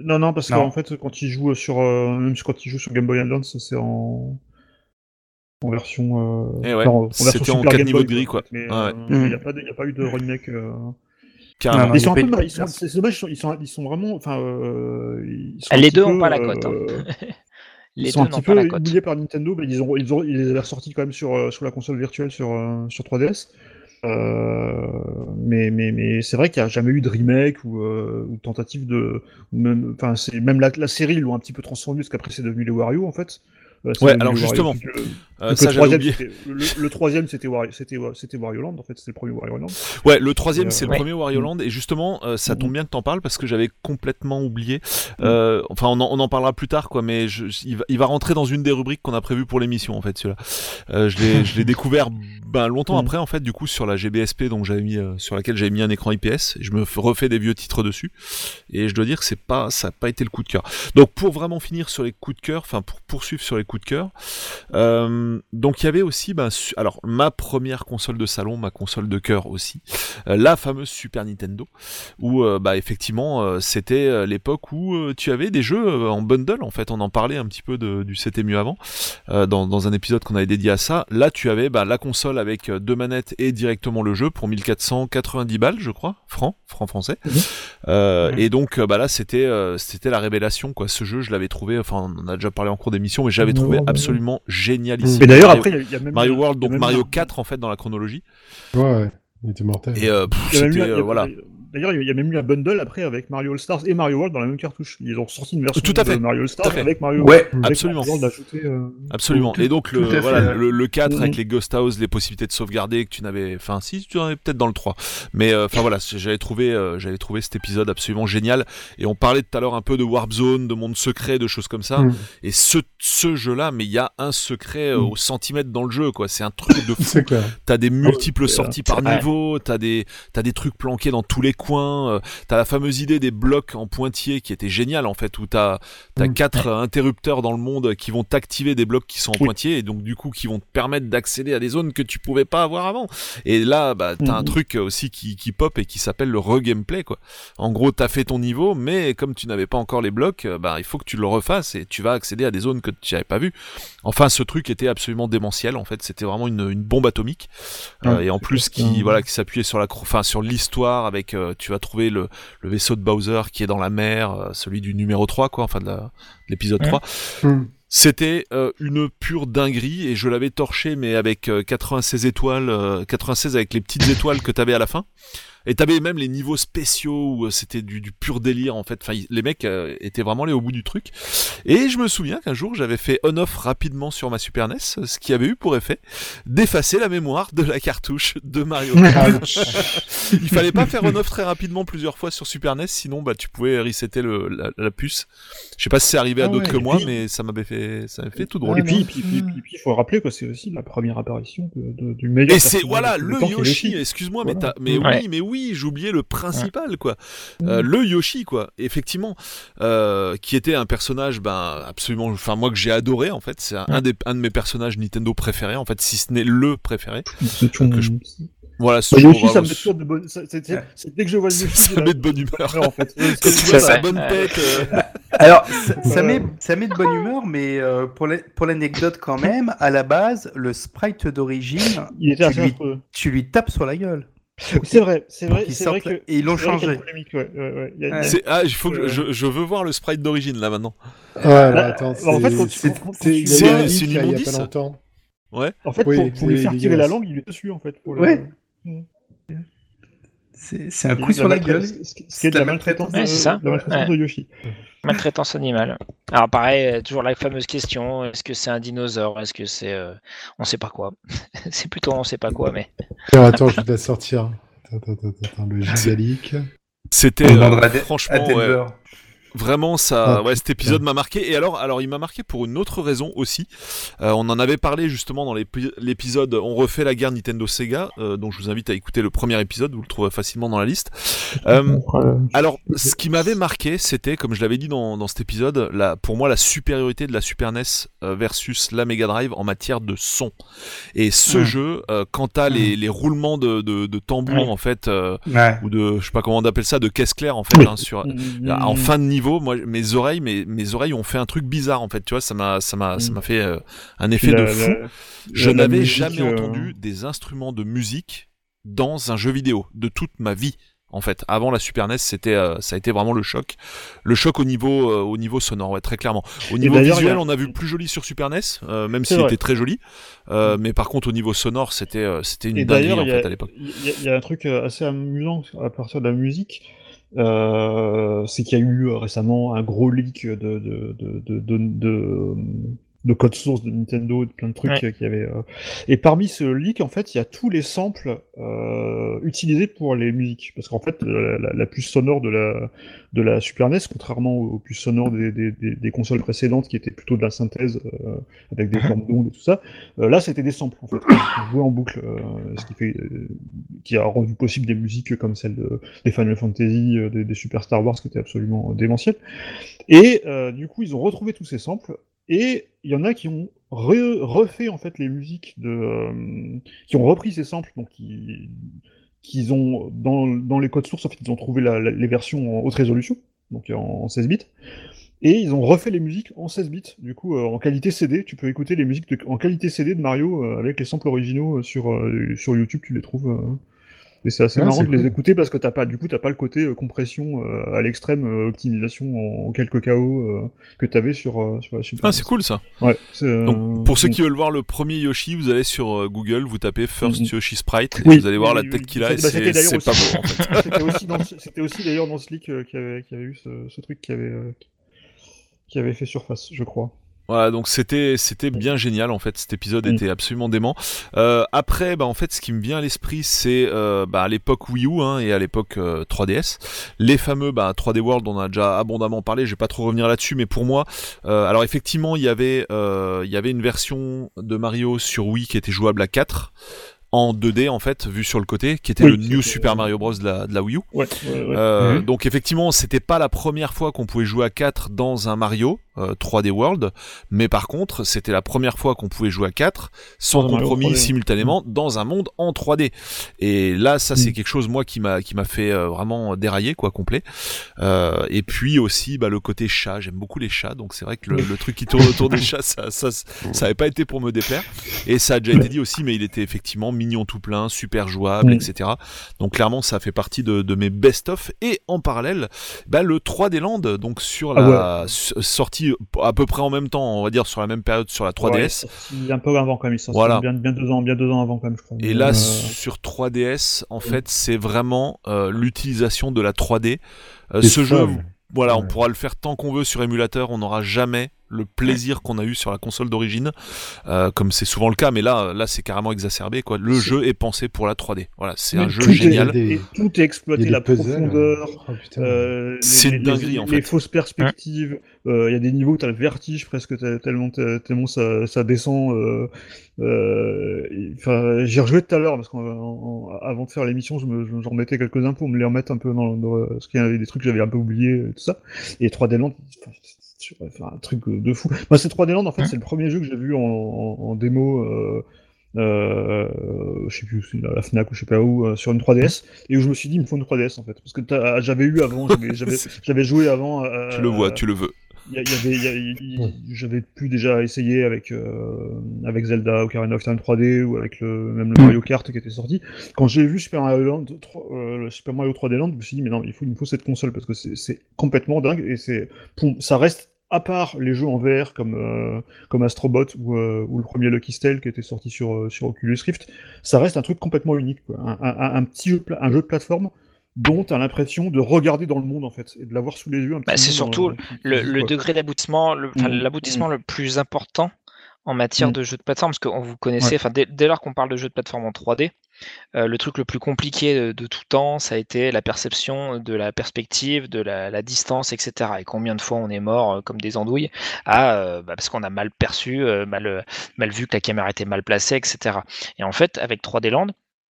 Non, non, parce qu'en fait, quand il joue sur, euh, même quand il joue sur Game Boy Advance, c'est en en version. Euh... Eh ouais, enfin, en version c'était en Super quatre Game niveaux Boy, de gris, quoi. Il Mm. n'y a, pas de- y a pas eu de remake. euh. carrément ils sont un peu, ils sont- version. c'est c'est dommage, ils sont, ils sont, ils sont vraiment, enfin, euh, ils sont un les deux peu, ont pas la cote, hein. Les ils sont deux un petit peu oubliés par Nintendo, mais ils, ont, ils, ont, ils les avaient ressortis quand même sur, euh, sur la console virtuelle sur, euh, sur 3DS. Euh, mais mais, mais c'est vrai qu'il n'y a jamais eu de remake ou, euh, tentative de. Même, enfin, c'est même la, la série, ils l'ont un petit peu transformé parce qu'après c'est devenu les Wario en fait. Ouais, alors justement, Euh, ça le, troisième, c'était- le, le troisième, c'était Wario, c'était c'était Wario Land en fait, c'était le premier Wario Land. Ouais, le troisième, Euh, c'est le ouais. premier Wario Land, et justement, euh, ça tombe Mhm. bien que t'en parles parce que j'avais complètement oublié. Euh, enfin, on en, on en parlera plus tard, quoi, mais je, il, va, il va rentrer dans une des rubriques qu'on a prévues pour l'émission, en fait, celui-là. Euh, je l'ai, je l'ai découvert ben, longtemps après, en fait, du coup, sur la GBSP, donc j'avais mis, euh, sur laquelle j'avais mis un écran IPS, et je me refais des vieux titres dessus, et je dois dire que c'est pas, ça n'a pas été le coup de cœur. Donc, pour vraiment finir sur les coups de cœur, enfin, pour poursuivre sur les coups de cœur, euh, donc il y avait aussi, ben, alors ma première console de salon, ma console de cœur aussi, euh, la fameuse Super Nintendo, où euh, bah effectivement c'était l'époque où tu avais des jeux en bundle. En fait, on en parlait un petit peu de, du C'était mieux avant dans, dans un épisode qu'on avait dédié à ça. Là, tu avais bah, la console avec deux manettes et directement le jeu pour 1490 balles, je crois, francs, francs français. Mhm. Mhm. Et donc bah là, c'était c'était la révélation quoi. Ce jeu, je l'avais trouvé. Enfin, on en a déjà parlé en cours d'émission, mais j'avais trouvé Ouais. absolument génial ici. Mais d'ailleurs, Mario- après, il y a- il y, a même. Mario World, donc Mario 4 en fait dans la chronologie. Ouais, ouais, il était mortel. Et euh, pff, il y a même eu- c'était il y a- euh, voilà. Il D'ailleurs, il y a même eu un bundle après avec Mario All Stars et Mario World dans la même cartouche. Ils ont sorti une version Tout à fait. de Mario All Tout à Stars fait. avec Mario Ouais, World. Absolument. Mario World ajouté, euh, Absolument. Tout- et donc le, fait, voilà, ouais. le, le 4 Mhm. avec les Ghost House, les possibilités de sauvegarder que tu n'avais, enfin si tu en avais peut-être dans le 3. Mais euh, enfin voilà, j'avais trouvé, euh, j'avais trouvé cet épisode absolument génial. Et on parlait tout à l'heure un peu de Warp Zone, de monde secret, de choses comme ça. Mm. Et ce, ce jeu-là, mais il y a un secret Mm. au centimètre dans le jeu, quoi. C'est un truc de fou. T'as des multiples c'est- sorties par niveau, t'as des, t'as des trucs planqués dans tous les coins, euh, t'as la fameuse idée des blocs en pointillés qui était géniale en fait, où t'as, t'as Mm. quatre interrupteurs dans le monde qui vont t'activer des blocs qui sont en Oui. pointillés et donc du coup qui vont te permettre d'accéder à des zones que tu pouvais pas avoir avant. Et là, bah, t'as un Mhm. truc aussi qui, qui pop et qui s'appelle le re-gameplay quoi. En gros, t'as fait ton niveau, mais comme tu n'avais pas encore les blocs, euh, bah, il faut que tu le refasses et tu vas accéder à des zones que tu n'avais pas vues. Enfin, ce truc était absolument démentiel. En fait, c'était vraiment une, une bombe atomique. Euh, et en plus, qui voilà, qui s'appuyait sur la, enfin, sur l'histoire avec, euh, tu vas trouver le, le vaisseau de Bowser qui est dans la mer, euh, celui du numéro 3 quoi, enfin de l'épisode Ouais. 3. Mm. C'était euh, une pure dinguerie et je l'avais torché mais avec euh, 96 étoiles, euh, 96 avec les petites étoiles que t'avais à la fin. Et t'avais même les niveaux spéciaux où euh, c'était du, du pur délire en fait. Enfin, les mecs euh, étaient vraiment allés au bout du truc. Et je me souviens qu'un jour j'avais fait on-off rapidement sur ma Super NES, ce qui avait eu pour effet d'effacer la mémoire de la cartouche de Mario. Il fallait pas faire on-off très rapidement plusieurs fois sur Super NES, sinon bah tu pouvais resetter le, la, la puce. Je sais pas si c'est arrivé à Ah d'autres ouais, que moi, puis- mais ça m'avait fait, ça m'avait fait tout Ah, drôle. Et puis, non. puis, puis, puis, puis, il faut rappeler que c'est aussi la première apparition de, de- du meilleur. Et c'est voilà le Yoshi. Excuse-moi, mais Voilà. t'as- mais Ouais. oui, mais oui, j'oubliais le principal quoi. Euh, le Yoshi quoi. Effectivement, euh, qui était un personnage ben absolument, enfin moi que j'ai adoré en fait. C'est un, un des un de mes personnages Nintendo préférés en fait, si ce n'est le préféré. Que je- Voilà. Bah, Yoshi, ça me met toujours de bonne. ça- c'est- c'est- Ouais. c'est- Dès que je vois le Yoshi, ça j'ai met de bonne humeur. en fait. Bonne tête. euh, Alors, ça, ça met, ça met de bonne humeur, mais euh, pour la- pour l'anecdote quand même, à la base, le sprite d'origine, lui- tu lui tapes sur la gueule. C'est vrai, c'est vrai, c'est vrai que. Et ils l'ont changé. ouais, ouais, ouais. A- Ouais. ah, il faut que je, je veux voir le sprite d'origine là maintenant. Ouais, bah, Bah, attends, bah, en fait, quand tu- c'est- une immondice. pas longtemps. En fait, Oui, pour, pour lui faire tirer la langue, il est dessus, en fait. Pour le- Ouais. C'est c'est un coup sur la gueule. Ce qui C'est est de la maltraitance Ouais, de- c'est ça. de la maltraitance Ouais. de Yoshi. Maltraitance animale. Alors pareil, euh, toujours la fameuse question, est-ce que c'est un dinosaure? Est-ce que c'est... euh, on sait pas quoi. c'est plutôt on sait pas quoi, mais... Attends, attends, je vais te la sortir. Attends, attends, attends, attends, le gigalique. C'était On euh, franchement ouais. Vraiment, ça, Ah, ouais, cet épisode m'a marqué. Et alors, alors, il m'a marqué pour une autre raison aussi. Euh, on en avait parlé justement dans l'épi- l'épisode On refait la guerre Nintendo Sega, euh, donc je vous invite à écouter le premier épisode. Vous le trouvez facilement dans la liste. Euh, alors, ce qui m'avait marqué, c'était, comme je l'avais dit dans, dans cet épisode, la, pour moi, la supériorité de la Super NES euh, versus la Mega Drive en matière de son. Et ce Mm. jeu, euh, quand t'as les, les roulements de, de, de tambour, Ouais. en fait, euh, Ouais. ou de, je sais pas comment on appelle ça, de caisse claire, en fait, hein, sur, Mm. en fin de niveau, moi, mes oreilles, mes, mes oreilles ont fait un truc bizarre en fait. Tu vois, ça m'a, ça m'a, ça Mm. m'a fait euh, un effet de fou. la- Je n'avais jamais euh, entendu des instruments de musique dans un jeu vidéo de toute ma vie. En fait, avant la Super NES, c'était, euh, ça a été vraiment le choc, le choc au niveau, au niveau sonore, ouais, très clairement. Au niveau visuel, a- on a vu plus joli sur Super NES, même s'il était très joli. Euh, mais par contre, au niveau sonore, c'était, c'était une dinguerie en fait à l'époque. il y y a un truc assez amusant à partir de la musique. Euh, c'est qu'il y a eu euh, récemment un gros leak de, de, de, de- de code source de Nintendo, et de plein de trucs Ouais. euh, qu'il y avait. euh. Et parmi ce leak, en fait, il y a tous les samples euh, utilisés pour les musiques. Parce qu'en fait, la, la- la puce sonore de la, de la Super NES, contrairement aux puces sonores des, des, des, des consoles précédentes qui étaient plutôt de la synthèse euh, avec des formes d'ondes et tout ça, euh, là c'était des samples en fait, jouait en boucle, euh, ce qui fait, qui a rendu possible des musiques comme celle de, des Final Fantasy, des, des Super Star Wars qui étaient absolument démentielles. Et euh, du coup ils ont retrouvé tous ces samples et il y en a qui ont re- refait en fait les musiques de, euh, qui ont repris ces samples donc qui ont dans, les codes sources en fait ils ont trouvé les versions en haute résolution donc en, en 16 bits. Et ils ont refait les musiques en 16 bits du coup euh, en qualité CD tu peux écouter les musiques en qualité CD de Mario euh, avec les samples originaux sur YouTube tu les trouves Et c'est assez Ah, marrant de les cool. écouter parce que t'as pas, du coup, t'as pas le côté euh, compression euh, à l'extrême, euh, optimisation en, en quelques KO euh, que t'avais sur, euh, sur la Super Ah, c'est cool ça. Ouais. c'est, euh, Donc, pour ceux qui veulent voir le premier Yoshi, vous allez sur euh, Google, vous tapez First Mhm. Yoshi Sprite, et Oui, vous allez voir oui, la oui, tête oui. qu'il a, Bah, et c'était c'est pas aussi- beau en fait. C'était aussi, dans aussi d'ailleurs dans ce leak euh, qui avait, qui avait eu ce, ce truc qui avait, euh, qui avait fait surface, je crois. Voilà, donc c'était c'était bien génial en fait. Cet épisode Mm. était absolument dément. Euh, après, bah en fait, ce qui me vient à l'esprit, c'est euh, bah, à l'époque Wii U hein, et à l'époque euh, 3DS, les fameux bah, 3D World. On a déjà abondamment parlé. Je vais pas trop revenir là-dessus, mais pour moi, euh, alors effectivement, il y avait euh, il y avait une version de Mario sur Wii qui était jouable à 4 en 2D en fait, vu sur le côté, qui était Oui, le New Super Mario Bros de la, de la Wii U. Ouais, ouais, ouais. Euh, Mhm. Donc effectivement, c'était pas la première fois qu'on pouvait jouer à 4 dans un Mario euh, 3D World, mais par contre, c'était la première fois qu'on pouvait jouer à 4 sans Dans un Mario compromis 3D. simultanément dans un monde en 3D. Et là, ça c'est Mhm. quelque chose moi qui m'a qui m'a fait euh, vraiment dérailler quoi complet. Euh, et puis aussi bah, le côté chat, j'aime beaucoup les chats, donc c'est vrai que le, le truc qui tourne autour des chats, ça ça ça avait pas été pour me déplaire. Et ça a déjà été dit aussi, mais il était effectivement mignon tout plein, super jouable, Mm. etc. Donc clairement, ça fait partie de, de mes best-of. Et en parallèle, bah, le 3D Land, donc sur la Ah s- sortie à peu près en même temps, on va dire sur la même période sur la 3DS. Ouais, sorti un peu avant quand même, Voilà. bien, bien deux ans, bien deux ans avant quand même, je crois. Et là, Euh, sur 3DS, en fait, c'est vraiment euh, l'utilisation de la 3D. Euh, ce jeu, voilà, on pourra le faire tant qu'on veut sur émulateur, on n'aura jamais le plaisir qu'on a eu sur la console d'origine, euh, comme c'est souvent le cas, mais là, là, c'est carrément exacerbé. Quoi. Le jeu est pensé pour la 3D. Voilà, c'est un jeu est- génial. Des- et tout est exploité, la puzzles. profondeur, Oh. Euh, C'est les, une les- dinguerie, les- en les fait. fausses perspectives. euh, Il y a des niveaux où t'as le vertige presque tel- tellement, tellement ça, ça descend. euh, euh, Enfin, j'y rejoué tout à l'heure parce qu'avant de faire l'émission, je me, je- j'en remettais quelques-uns pour me les remettre un peu dans, dans parce qu'il y avait des trucs que j'avais un peu oubliés tout ça. Et 3D Land, enfin, un truc de fou. Moi, c'est 3D Land en fait, Hein c'est le premier jeu que j'ai vu en, en, en démo. Euh, euh, je sais plus, la, Fnac ou je sais pas où, euh, sur une 3DS, et où je me suis dit, il me faut une 3DS en fait, parce que j'avais eu avant, j'avais- joué avant. euh, Tu le vois, tu le veux. Y, y avait, j'avais pu déjà essayer avec euh, avec Zelda, Ocarina of Time 3D ou avec le même le Mario Kart qui était sorti. Quand j'ai vu Super Mario Land, 3, euh, le Super Mario 3D Land, je me suis dit mais non, il faut il me faut cette console parce que c'est complètement dingue et c'est ça reste à part les jeux en VR comme euh, comme Astrobot ou, euh, ou le premier Lucky Stale qui était sorti sur euh, sur Oculus Rift, ça reste un truc complètement unique quoi. Un, un- un petit jeu, un jeu de plateforme dont tu as l'impression de regarder dans le monde en fait et de l'avoir sous les yeux Bah, c'est surtout dans- qui- le, degré d'aboutissement, le- enfin, Mm, l'aboutissement le plus important en matière Mm. de jeux de plateforme, parce que on- vous connaissez, enfin dès, dès lors qu'on parle de jeux de plateforme en 3D, euh, le truc le plus compliqué de, de tout temps, ça a été la perception de la perspective, de la, la distance, etc. Et combien de fois on est mort euh, comme des andouilles à, euh, bah, parce qu'on a mal perçu, euh, mal, euh, mal vu que la caméra était mal placée, etc. Et en fait, avec 3D Land,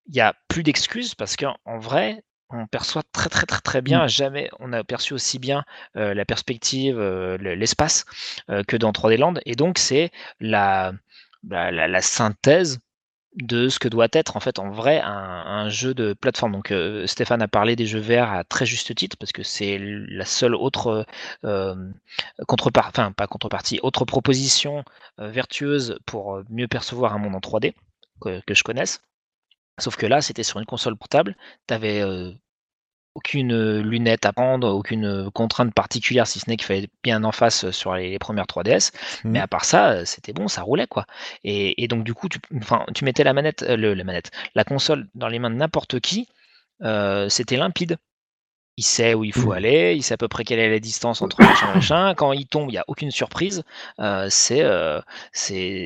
il n'y a plus d'excuses parce qu'en en vrai, on perçoit très très très très bien. Jamais on a perçu aussi bien euh, la perspective, euh, le- l'espace euh, que dans 3D Land. Et donc c'est la, la, synthèse de ce que doit être en fait en vrai un, un jeu de plateforme. Donc Stéphane a parlé des jeux VR à très juste titre parce que c'est la seule autre contrepartie, enfin pas contrepartie, autre proposition vertueuse pour mieux percevoir un monde en 3D que, que je connaisse. Sauf que là, c'était sur une console portable, tu avais aucune lunette à prendre, aucune contrainte particulière, si ce n'est qu'il fallait bien en face sur les, les premières 3DS. Mhm. Mais à part ça, c'était bon, ça roulait quoi. Et, et donc du coup, tu, tu mettais la manette, le, la manette, la console dans les mains de n'importe qui, euh, c'était limpide. Il sait où il faut Mhm. aller, il sait à peu près quelle est la distance entre machin et machin. Quand il tombe, il n'y a aucune surprise. Euh, c'est,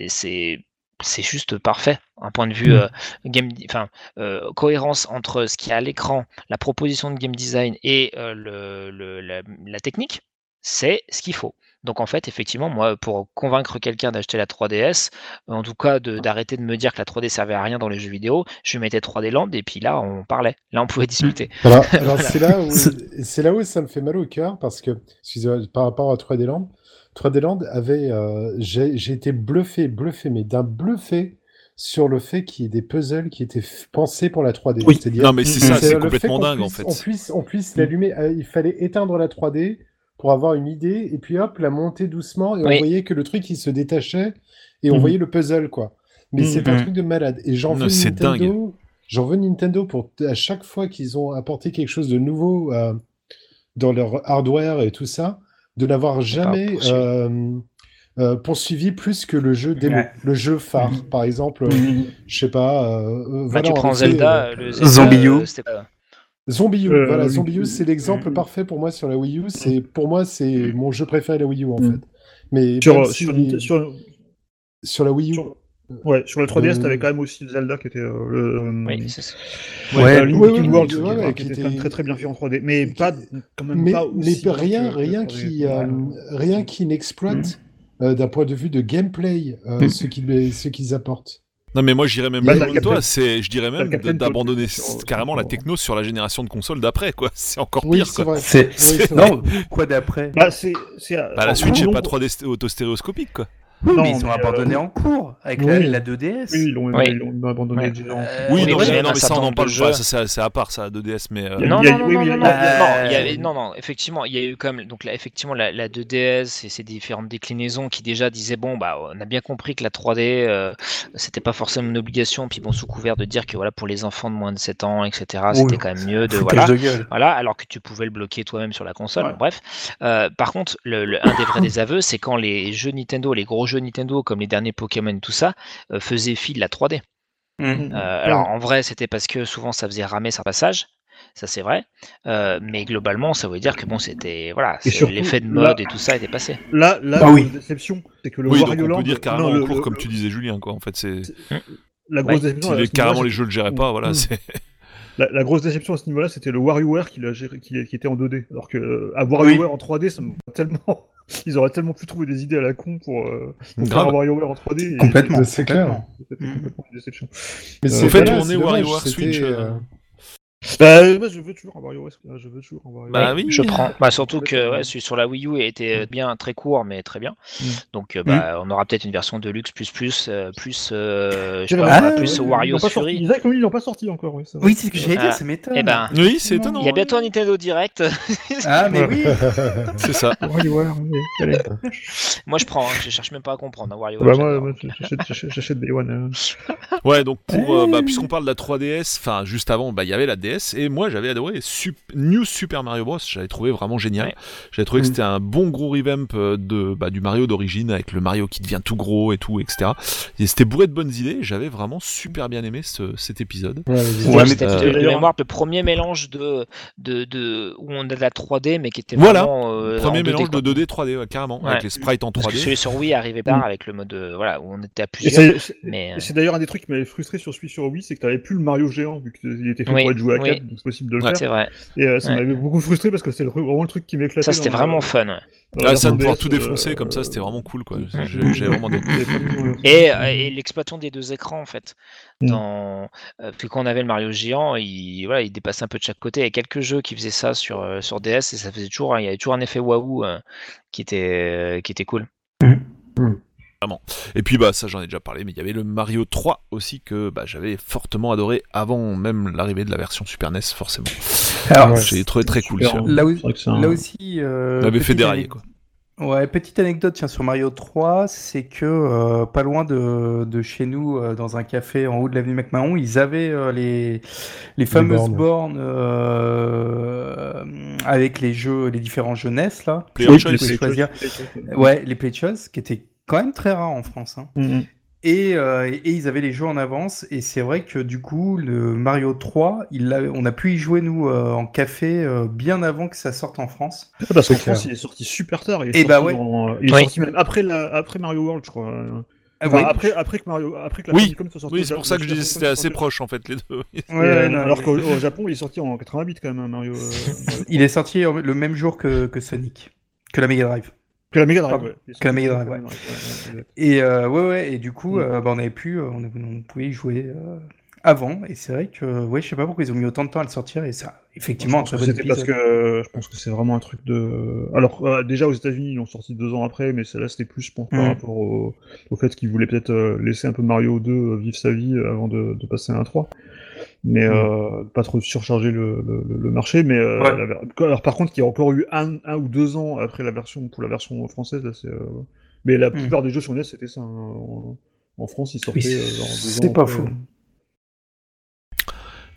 c'est, c'est, juste parfait. Un point de vue Mhm. euh, game, enfin euh, cohérence entre ce qu'il y a à l'écran, la proposition de game design et euh, le, le- la, la technique, c'est ce qu'il faut. Donc en fait, effectivement, moi, pour convaincre quelqu'un d'acheter la 3DS, en tout cas d'arrêter de me dire que la 3D servait à rien dans les jeux vidéo, je lui mettais 3D Land et puis là, on parlait. Là, on pouvait discuter. Alors, alors c'est là où là ça me fait mal au cœur parce que excusez-moi, par rapport à 3D Land, 3D Land avait euh, j'ai été bluffé, bluffé, mais d'un bluffé sur le fait qu'il y ait des puzzles qui étaient pensés pour la 3D. Oui. C'est-à-dire Non, mais c'est ça, c'est complètement dingue en fait. On puisse, on puisse l'allumer. euh, il fallait éteindre la 3D pour avoir une idée, et puis hop, la monter doucement, et on voyait que le truc il se détachait, et on Mhm. voyait le puzzle quoi. Mais Mhm. c'est un Mhm. truc de malade. Et j'en veux Nintendo. j'en veux Nintendo pour à chaque fois qu'ils ont apporté quelque chose de nouveau euh, dans leur hardware et tout ça, de n'avoir jamais poursuivi. euh, euh, poursuivi plus que le jeu démo, Ouais. le jeu phare. Par exemple, euh, je sais pas. euh, Bah, voilà, tu on prends sait, euh, Zelda, le Zelda, Zombie U. euh, c'était pas- Zombie U, Euh, voilà, oui, Zombie U, oui, c'est l'exemple parfait pour moi sur la Wii U. C'est pour moi, c'est mon jeu préféré la Wii U en Mm. fait. Mais Sur, la Wii U, sur- ouais, sur le 3DS, Euh, t'avais quand même aussi Zelda qui était euh, le. Oui, c'est ça. Ouais, Ouais, euh, Link qui, ouais, était- ouais, qui qui était était- quand même très très bien fait en 3D, mais qui- pas quand même mais, pas aussi rien, rien qui, 3DS. euh, rien qui n'exploite euh, d'un point de vue de gameplay euh, Mm. ce qu'ils ce qu'ils apportent. Non mais moi j'irais même Bah, plus t'as loin le que toi, c'est, je dirais même d'abandonner carrément la techno sur la génération de consoles d'après quoi. C'est encore Oui, pire c'est quoi. vrai. C'est Oui, non quoi d'après? Bah, c'est. c'est- Bah, la Switch est non, pas 3D sté- autostéréoscopique quoi. Oui, Non, mais ils ont mais, abandonné euh, en cours avec oui. la, la 2DS. Oui, ils l'ont Oui. abandonné Ouais. déjà. Euh, oui, mais non, mais, non, mais ça on certain en nombre parle pas, c'est, à part ça, la 2DS mais. euh, Non, non, non, a- euh, effectivement, il y a eu quand même donc là, effectivement la, la 2DS et ses différentes déclinaisons qui déjà disaient bon bah on a bien compris que la 3D euh, c'était pas forcément une obligation puis bon sous couvert de dire que voilà pour les enfants de moins de 7 ans etc Oui. c'était quand même mieux de voilà de voilà, alors que tu pouvais le bloquer toi-même sur la console. Ouais. bon, bref, Euh, par contre, le, le- un des vrais désaveux, c'est quand les jeux Nintendo, les gros jeux Nintendo, comme les derniers Pokémon, tout ça, euh, faisaient fi de la 3D. Mm. Euh, alors en vrai, c'était parce que souvent ça faisait ramer certains passages. Ça c'est vrai, Euh, mais globalement, ça veut dire que bon, c'était voilà, l'effet de là- mode et tout ça était passé. Là, là, Ah la oui. grosse déception, c'est que le Oui, donc Wario on peut dire carrément non, en le- cours le- comme tu disais Julien quoi. En fait c'est, La grosse Ouais. déception. si les, carrément les jeux le géraient pas, voilà. Mm. C'est... La, la grosse déception à ce niveau-là, c'était le WarioWare qui, qui, qui était en 2D. Alors que euh, à WarioWare en 3D, ça me tellement. Ils auraient tellement pu trouver des idées à la con pour, euh, pour faire un Grave. WarioWare en 3D. et- Complètement. C'est clair. Complètement une déception. Mais Euh, c'est fait, dommage, WarioWare Switch, euh, euh, Bah, moi, je veux toujours un WarioWare. Je veux toujours un WarioWare. Bah oui. Je prends. Bah, surtout que ouais, celui sur la Wii U était bien très court, mais très bien. Mm. Donc euh, bah, on aura peut-être une version de luxe plus plus euh, plus euh, je sais pas, ouais, plus ouais, ils Wario sorti. Fury. Isaac, oui, ils l'ont pas sorti encore. Oui, c'est. Oui, c'est ce que j'allais Ah. dire, ça m'étonne. Eh ben, Oui, c'est étonnant. il y a bientôt un Nintendo Direct. Ah, mais oui. C'est ça. WarioWare, oui. Allez. Moi je prends, hein, je cherche même pas à comprendre. hein, Wario, Bah, moi, j'achète- Day One. euh. Ouais, donc pour euh, bah, puisqu'on parle de la 3DS, enfin juste avant, bah il y avait la DS et moi j'avais adoré Sup- New Super Mario Bros. J'avais trouvé vraiment génial. Ouais. J'avais trouvé que Mm. c'était un bon gros revamp euh, de bah, du Mario d'origine avec le Mario qui devient tout gros et tout, etc. Et c'était bourré de bonnes idées. J'avais vraiment super bien aimé ce, cet épisode. ouais, C'était- Ouais, mais euh, de, mémoire le premier mélange de, de, de où on a de la 3D mais qui était Voilà. vraiment euh, Premier en 2D, mélange de 2D 3D ouais, carrément Ouais. avec les sprites en Parce que 3D. celui sur Wii arrivait pas avec le mode euh, voilà où on était à plusieurs. c'est- Mais, euh, d'ailleurs un des trucs qui m'avait frustré sur celui sur Wii, c'est que t'avais plus le Mario géant, vu qu'il était fait Oui, pour être joué à oui. 4, donc c'est possible de le Ouais. Faire. vrai. Et euh, ça Ouais. m'avait beaucoup frustré parce que c'est le- vraiment le truc qui m'éclatait. Ça c'était vraiment fun. ouais. la Ah, ça de pouvoir tout défoncer euh, comme ça, c'était vraiment cool quoi. Mm. J'ai vraiment euh, Et, euh, et l'exploitation des deux écrans en fait. Mm. Dans, parce que quand on avait le Mario géant, il, voilà, il dépassait un peu de chaque côté. Il y a quelques jeux qui faisaient ça sur, sur DS et ça faisait toujours, il y avait toujours un effet waouh qui était, qui était cool. Et puis bah ça j'en ai déjà parlé, mais il y avait le Mario 3 aussi que bah, j'avais fortement adoré avant même l'arrivée de la version Super NES forcément. Alors, Ouais. J'ai trouvé très cool. là, où- un- là aussi. euh, On avait fait dérailler quoi. Ouais, petite anecdote tiens, sur Mario 3, c'est que euh, pas loin de, de chez nous, euh, dans un café en haut de l'avenue McMahon, ils avaient euh, les, les fameuses bornes. bornes, euh, avec les jeux, les différents jeunesses là. Player Oui, Choice. les Play choisir. Ouais, les Play Choice, qui étaient quand même très rares en France. hein. Mhm. Et, euh, et, et ils avaient les jeux en avance. Et c'est vrai que du coup, le Mario 3, il l'a- on a pu y jouer nous euh, en café euh, bien avant que ça sorte en France. Ah, Parce qu'en. France, il est sorti super tard. Il est Eh bah ouais. Il est Oui. sorti même après, la... après Mario World, je crois. Ah Enfin, oui. après, après que Mario, après que la Oui. Soit sortie Oui, c'est pour ça que je disais c'était assez proche en fait les deux. Et, Ouais, euh, non, alors il- qu'au au Japon, il est sorti en 88 quand même, hein, Mario. euh, Mario. Il est sorti le même jour que, que Sonic, que la Mega Drive. Que la Mega Drive, ouais. Que la sorti Mega sur Drive, ouais. ouais, ouais. Et euh, ouais, ouais, et du coup, Mm. euh, bah, on avait pu, euh, on, on pouvait y jouer euh, avant. Et c'est vrai que, ouais, je sais pas pourquoi ils ont mis autant de temps à le sortir. Et ça, effectivement, Je pense que c'était parce que je pense que c'est vraiment un truc de. Alors euh, déjà aux États-Unis ils l'ont sorti deux ans après, mais celle-là c'était plus je pense par Mm. rapport au, au fait qu'ils voulaient peut-être laisser un peu Mario 2 euh, vivre sa vie avant de, de passer à un 3. Mais euh, pas trop surcharger le, le, le marché. Mais euh, Ouais. la ver- alors par contre qu'il y a encore eu un, un ou deux ans après la version pour la version française là euh, Mais la plupart des jeux sur NES c'était ça. hein. En, en France ils sortaient euh, c'est pas après. faux.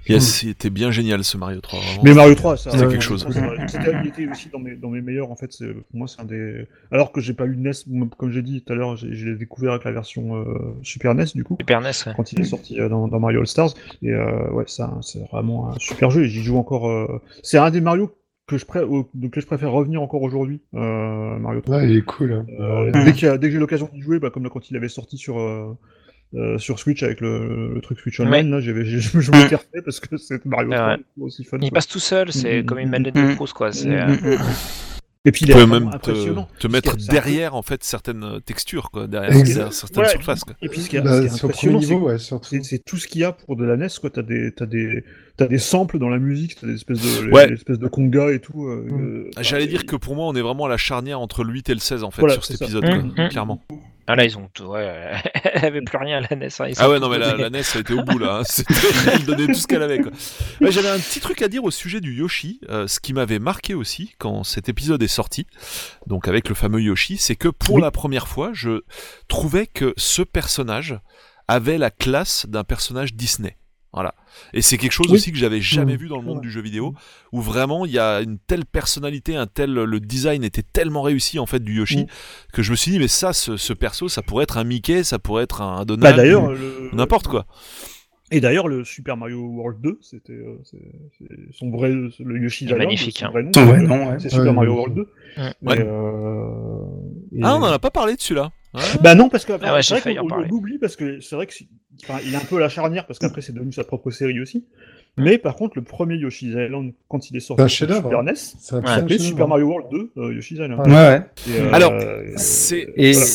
Yes, c'était bien génial ce Mario 3. vraiment. Mais Mario 3, ça. C'était euh, quelque chose. c'était- Il était aussi dans mes, dans mes meilleurs, en fait. c'est- Pour moi, c'est un des. Alors que j'ai pas eu NES, comme j'ai dit tout à l'heure, j'ai je l'ai découvert avec la version euh, Super NES, du coup, Super NES, ouais. quand il est sorti euh, dans, dans Mario All Stars. Et euh, ouais, ça, c'est vraiment un super jeu. et J'y joue encore. euh, C'est un des Mario que je, pré... au- que je préfère revenir encore aujourd'hui, euh, Mario 3. Ouais, il est cool. hein. Euh, dès, a- que j'ai l'occasion d'y jouer, bah, comme là, quand il avait sorti sur, euh, euh, sur Switch avec le, le truc Switch Online, là, j'avais, je, je Mm. m'étais refait parce que c'est Mario Ouais, 3 ouais. est aussi fun. Il quoi. passe tout seul, c'est Mm, comme une mm, mm, de Proust, quoi. C'est, Mm, euh, mm, mm. Et puis il Tu est même impressionnant. te, te mettre derrière en fait certaines textures quoi, derrière, Exact. certaines Voilà. surfaces. Quoi. Et puis ce qui est, Bah, ce qui est impressionnant, c'est ouais, tout ce qu'il y a pour de la NES, quoi. T'as des, t'as des, t'as des samples dans la musique, t'as des espèces de, Ouais. des espèces de congas et tout. euh, Mm. euh, J'allais enfin, dire que pour moi on est vraiment à la charnière entre le 8 et le 16 en fait Voilà, sur cet épisode, Mm, quoi, mm. clairement. Ah là, ils ont tout. Ouais, elle avait plus rien, la NES. hein, Ah ouais non mais la, NES elle était au bout là, hein. Elle donnait tout ce qu'elle avait quoi. Ouais, J'avais un petit truc à dire au sujet du Yoshi, euh, ce qui m'avait marqué aussi quand cet épisode est sorti, donc avec le fameux Yoshi, c'est que pour Oui. la première fois je trouvais que ce personnage avait la classe d'un personnage Disney. Voilà. Et c'est quelque chose Oui. aussi que j'avais jamais Mmh. vu dans le monde Ouais. du jeu vidéo, où vraiment il y a une telle personnalité, un tel, le design était tellement réussi en fait du Yoshi, Mm. que je me suis dit mais ça, ce, ce perso, ça pourrait être un Mickey, ça pourrait être un Donald, Bah d'ailleurs, le... n'importe quoi. Et d'ailleurs, le Super Mario World 2, c'était euh, c'est- c'est son vrai, le Yoshi Island, magnifique, son hein. vrai nom, Son vrai c'est- nom, ouais. c'est Super Ouais, Mario. World 2. Ouais. Mais, Ouais. euh, et- Ah, on en a pas parlé de celui-là. Ah. Bah non, parce que Ah ouais, c'est j'ai vrai failli en qu'on on parler. l'oublie parce que c'est vrai que enfin, il est un peu à la charnière parce qu'après c'est devenu sa propre série aussi. Mais par contre, le premier Yoshi's Island, quand il est sorti C'est un sur Super hein. NES, de s'appelait Super. Mario World 2 euh, Yoshi's Island. Ouais. Ouais. Et, euh, Alors, euh, C'est voilà.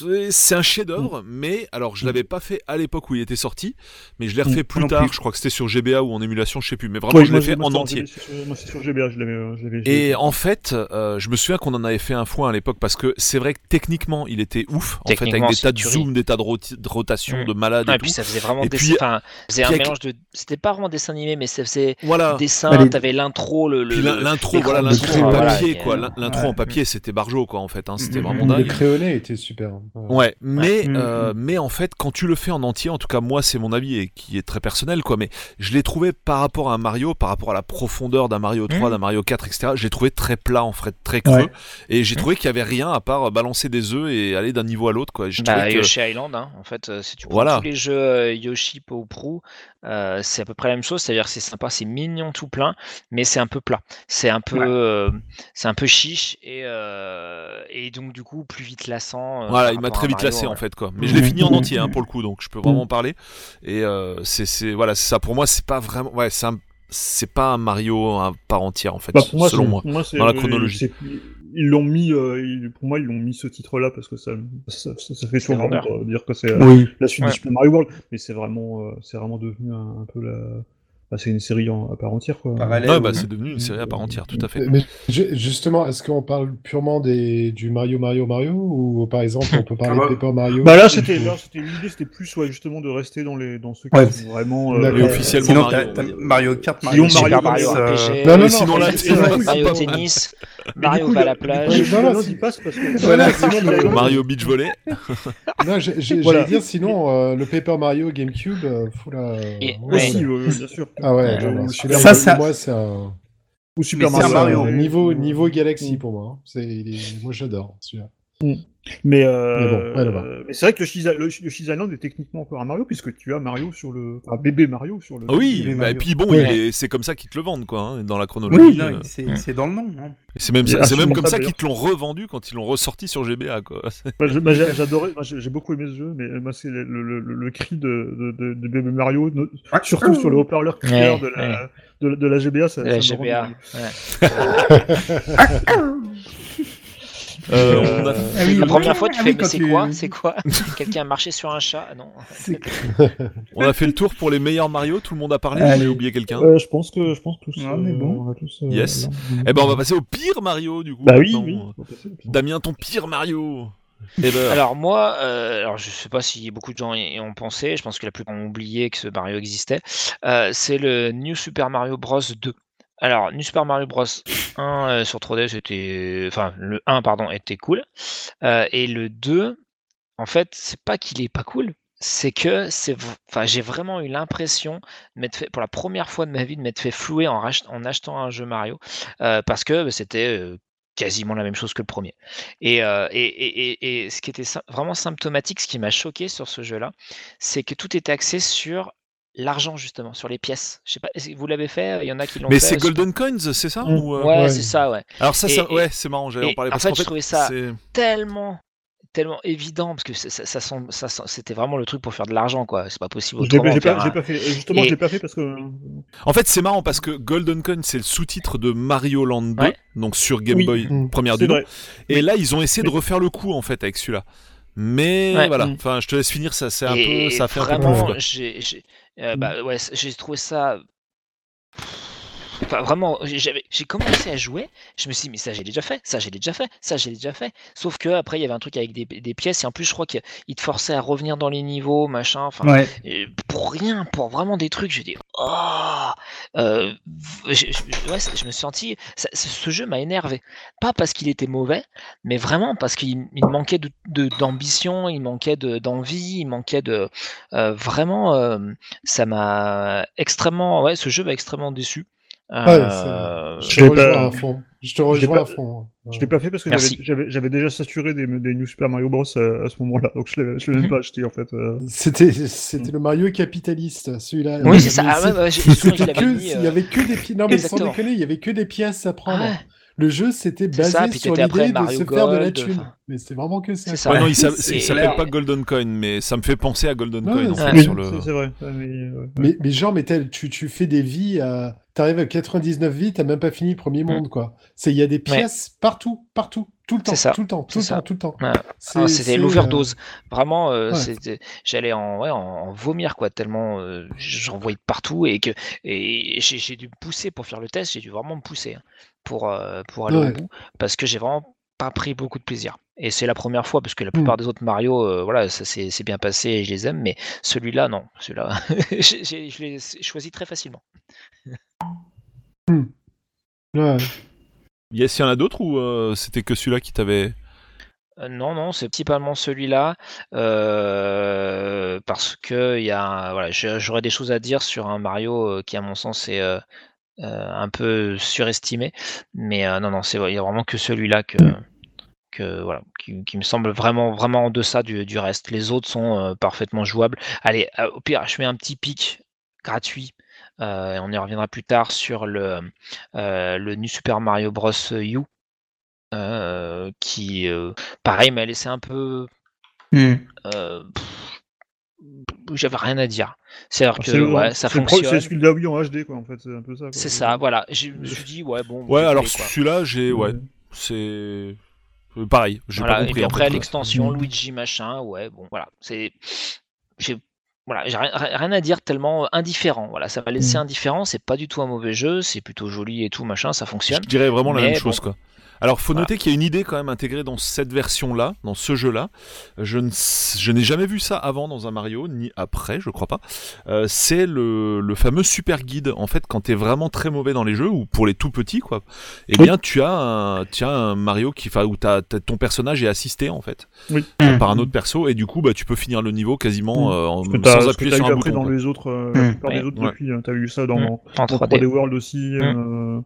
C'est c'est un chef-d'œuvre, mais alors je l'avais pas fait à l'époque où il était sorti, mais je l'ai refait Mm. plus tard. plus. Je crois que c'était sur GBA ou en émulation, je sais plus. Mais vraiment, Ouais, je l'ai fait en entier. Moi, c'est sur GBA, je l'avais. euh, Et en fait, euh, je me souviens qu'on en avait fait un foin à l'époque parce que c'est vrai que techniquement, il était ouf. En fait, avec des tas de tuerie. zoom, des tas de, roti- de rotation, Mm. de malades et et puis tout. ça faisait vraiment des. puis- Enfin, c'est un puis avec- mélange de. C'était pas vraiment dessin animé, mais ça faisait Voilà. dessin. Les- T'avais l'intro, le. le- le- l'intro, voilà, l'intro en papier, quoi. euh, L'in- L'intro en papier, c'était Barjo, quoi, en fait. hein, C'était Mhm. vraiment Le dingue. créolé était super. Ouais, mais Mm, euh, mm. mais en fait, quand tu le fais en entier, en tout cas moi, c'est mon avis et qui est très personnel, quoi. Mais je l'ai trouvé par rapport à un Mario, par rapport à la profondeur d'un Mario 3, Mm. d'un Mario 4, etc. Je l'ai trouvé très plat, en fait, très creux. Ouais. Et j'ai trouvé qu'il y avait rien à part balancer des œufs et aller d'un niveau à l'autre, quoi. J'ai Bah, que- Yoshi Island, hein. en fait, euh, si tu prends Voilà. tous les jeux euh, Yoshi Pou Prou, euh, c'est à peu près la même chose, c'est-à-dire que c'est sympa, c'est mignon tout plein, mais c'est un peu plat. C'est un peu, Ouais. euh, c'est un peu chiche et, euh, et donc du coup plus vite lassant. euh, Voilà, il m'a très vite Mario, lassé ouais. en fait quoi. Mais je l'ai fini en entier hein, pour le coup, donc je peux Mm. vraiment en parler. Et euh, c'est c'est voilà, c'est ça pour moi, c'est pas vraiment, ouais, c'est un- c'est pas un Mario à part entière en fait, Bah, moi, selon moi. dans la euh, chronologie. Ils l'ont mis, euh, pour moi, ils l'ont mis ce titre-là parce que ça, ça, ça- ça fait marrant de dire que c'est euh, Oui. la suite Ouais. du Super Mario World, mais c'est vraiment, euh, c'est vraiment devenu un, un peu la, bah, c'est une série en, à part entière quoi. Parallèle. Ouais, bah oui. c'est devenu une série à part entière, tout à fait. Mais ju- justement, est-ce qu'on parle purement des, du Mario Mario Mario ou par exemple on peut parler Ah bah- de Paper Mario? Bah là, ou c'était, de- là, c'était l'idée, c'était plus ouais, justement de rester dans les, dans ceux qui Ouais. sont vraiment euh. Et officiellement Sinon, Mario, t'as on t'as va dire. Mario Kart, Sinon, Mario, Mario Super Mario, Mario euh, RPG, Non, non, non, sinon, là, c'est- c'est- c'est- Mario pas- Tennis, Mais du Mario coup, va à la plage. Non, passe parce que Voilà, sinon, Mario Beach Volley. Non, j'ai- Voilà. j'allais dire sinon euh, le Paper Mario GameCube, euh, faut la. Et- ouais, aussi, euh, bien sûr. Ah ouais, celui-là, Ça, moi, ça- moi c'est un, Ou Super Mario. Mario. euh, niveau niveau Galaxy Mm. pour moi. hein. Moi j'adore celui-là. Mais, euh, Mais bon, ouais, là-bas. mais c'est vrai que le Shiz- le Island est techniquement encore un Mario puisque tu as Mario sur le, enfin bébé Mario sur le. Ah Oui, bah, et puis bon, Ouais. c'est comme ça qu'ils te le vendent quoi, hein, dans la chronologie. Oui, euh, c'est dans le nom. hein. c'est même, c'est comme ça qu'ils te l'ont revendu quand ils l'ont ressorti sur GBA quoi. J'adorais, j'ai beaucoup aimé ce jeu, mais moi c'est le, le, le, le cri de, de, de, de bébé Mario, no- surtout sur le haut-parleur crieur Ouais, de, la, de, la- de la GBA, ça, la ça me rend GBA. Euh, Euh, on a Ah oui, La le- première fois, tu Ah fais, oui, mais c'est tu- quoi? C'est quoi? Quelqu'un a marché sur un chat? Ah Non. On a fait le tour pour les meilleurs Mario, tout le monde a parlé, j'ai oublié quelqu'un. Euh, je pense que je pense tous. Ah, mais bon. on va tous, euh, Yes. Eh ben on va passer au pire Mario du coup. Bah oui, oui. Damien, ton pire Mario. Eh ben, Alors moi, euh, alors je sais pas si beaucoup de gens y y ont pensé, je pense que la plupart ont oublié que ce Mario existait. Euh, c'est le New Super Mario Bros 2. Alors, New Super Mario Bros 1 euh, sur 3DS c'était, enfin le 1 pardon était cool, Euh, et le 2, en fait, c'est pas qu'il est pas cool, c'est que c'est, enfin, j'ai vraiment eu l'impression fait, pour la première fois de ma vie, de m'être fait flouer en, achetant un jeu Mario, euh, parce que bah, c'était quasiment la même chose que le premier. Et, et, et, et- ce qui était vraiment symptomatique, ce qui m'a choqué sur ce jeu-là, c'est que tout était axé sur l'argent justement, sur les pièces. Je sais pas, vous l'avez fait? Il y en a qui l'ont fait. Mais c'est Golden Coins, c'est ça? Mm. ou, euh, Ouais, Ouais. c'est ça, ouais. Alors ça, Et- ça et- ouais, c'est marrant, j'allais en parler. en parce fait, je trouvais ça c'est- tellement tellement évident parce que ça, ça, ça c'était vraiment le truc pour faire de l'argent quoi c'est pas possible j'ai pas, un- pas fait. Justement, Et- je l'ai pas fait parce que. En fait, c'est marrant parce que Golden Coin, c'est le sous-titre de Mario Land 2, Ouais. donc sur Game Oui. Boy Mm. première C'est du nom. Et là, ils ont essayé de refaire le coup en fait avec celui-là. Mais Ouais. voilà, Mm. enfin, je te laisse finir, ça c'est un peu, ça fait un peu euh, bah, ouais, j'ai trouvé ça Enfin, vraiment, j'ai- commencé à jouer, je me suis dit, mais ça j'ai déjà fait, ça j'ai déjà fait, ça j'ai déjà fait. Sauf que après il y avait un truc avec des, des pièces, et en plus je crois qu'il te forçait à revenir dans les niveaux, machin. Enfin, Ouais. Pour rien, pour vraiment des trucs, j'ai dit oh euh, je, je- ouais, je me suis senti. ça- ce jeu m'a énervé. Pas parce qu'il était mauvais, mais vraiment parce qu'il il manquait de- de- d'ambition, il manquait de- d'envie, il manquait de. euh, vraiment, euh, ça m'a extrêmement. Ouais, ce jeu m'a extrêmement déçu. Euh, Je Je te rejoins pas- à fond. Je te l'ai rejoins pas- à fond. Je l'ai pas fait parce que j'avais- déjà saturé des, des New Super Mario Bros à, à ce moment-là, donc je l'ai je l'ai même Mhm. pas acheté en fait. euh. C'était c'était le Mario capitaliste, celui-là. Oui, c'est ça. Ah ouais, il euh, y avait que des pi- non mais sans déconner, il y avait que des pièces à prendre. ouais, Le jeu c'était C'est basé ça, sur l'idée de Mario se faire de la thune. enfin. Mais c'est vraiment que ça. C'est ça. Ouais, non, il s'appelle pas Golden Coin, mais ça me fait penser à Golden Coin en c'est- fait, Oui, sur le. C'est c'est vrai. ouais, mais, ouais. Mais, mais genre, mais tu, tu fais des vies à. T'arrives à 99 vies, t'as même pas fini le premier monde, quoi. C'est Il y a des pièces partout, partout, tout le temps, C'est ça. tout le temps, tout le temps, tout le temps. Ah, c'était l'overdose. Vraiment, euh, j'allais en, ouais, en, en vomir quoi, tellement euh, j'en voyais partout et que et j'ai dû me pousser pour faire le test. J'ai dû vraiment me pousser hein, pour euh, pour aller Ouais. au bout parce que j'ai vraiment pas pris beaucoup de plaisir. Et c'est la première fois parce que la Mm. plupart des autres Mario, euh, voilà, ça s'est c'est bien passé et je les aime, mais celui-là non, celui-là, je l'ai choisi très facilement. euh, ouais. Yes, il y en a d'autres ou euh, c'était que celui-là qui t'avait. Euh, non, non, c'est principalement celui-là euh, parce que il y a, voilà, j'aurais des choses à dire sur un Mario qui, à mon sens, est un peu surestimé. Mais euh, non, non, c'est il a vraiment que celui-là que, que voilà, qui, qui me semble vraiment, vraiment en deçà du, du reste. Les autres sont euh, parfaitement jouables. Allez, euh, au pire, je mets un petit pic gratuit. euh, et on y reviendra plus tard sur le, euh, le New Super Mario Bros. U, euh, qui, euh, pareil, m'a laissé un peu. Hmm. euh, J'avais rien à dire. C'est-à-dire que ouais, ça fonctionne. C'est celui de la Wii en HD, quoi, en fait. C'est un peu ça. C'est ça, voilà. Je me suis dit, ouais, bon. Ouais, alors celui-là, j'ai. Ouais, c'est. euh, Pareil, j'ai Voilà, pas et compris. puis en après, fait, l'extension, Mm. Luigi machin, ouais, bon, voilà. C'est. J'ai. Voilà, j'ai rien, rien à dire tellement indifférent. Voilà, ça m'a laissé Mm. indifférent. C'est pas du tout un mauvais jeu, c'est plutôt joli et tout machin, ça fonctionne. Je dirais vraiment la Mais même chose, bon. quoi. Alors, faut Voilà. noter qu'il y a une idée quand même intégrée dans cette version-là, dans ce jeu-là. Je ne, je n'ai jamais vu ça avant dans un Mario, ni après, je crois pas. Euh, c'est le, le fameux super guide. En fait, quand t'es vraiment très mauvais dans les jeux ou pour les tout petits, quoi. Eh Oui. bien, tu as un, tu as un Mario qui, enfin, où t'as, t'as- ton personnage est assisté en fait Oui. par un autre perso, et du coup, bah, tu peux finir le niveau quasiment Mm. euh, en- sans ce que appuyer sur un après bouton. dans quoi. les autres, euh, Mm. la plupart Ouais. des autres Ouais. depuis. hein. T'as eu ça dans, Mm. En dans 3D. 3D World aussi. euh,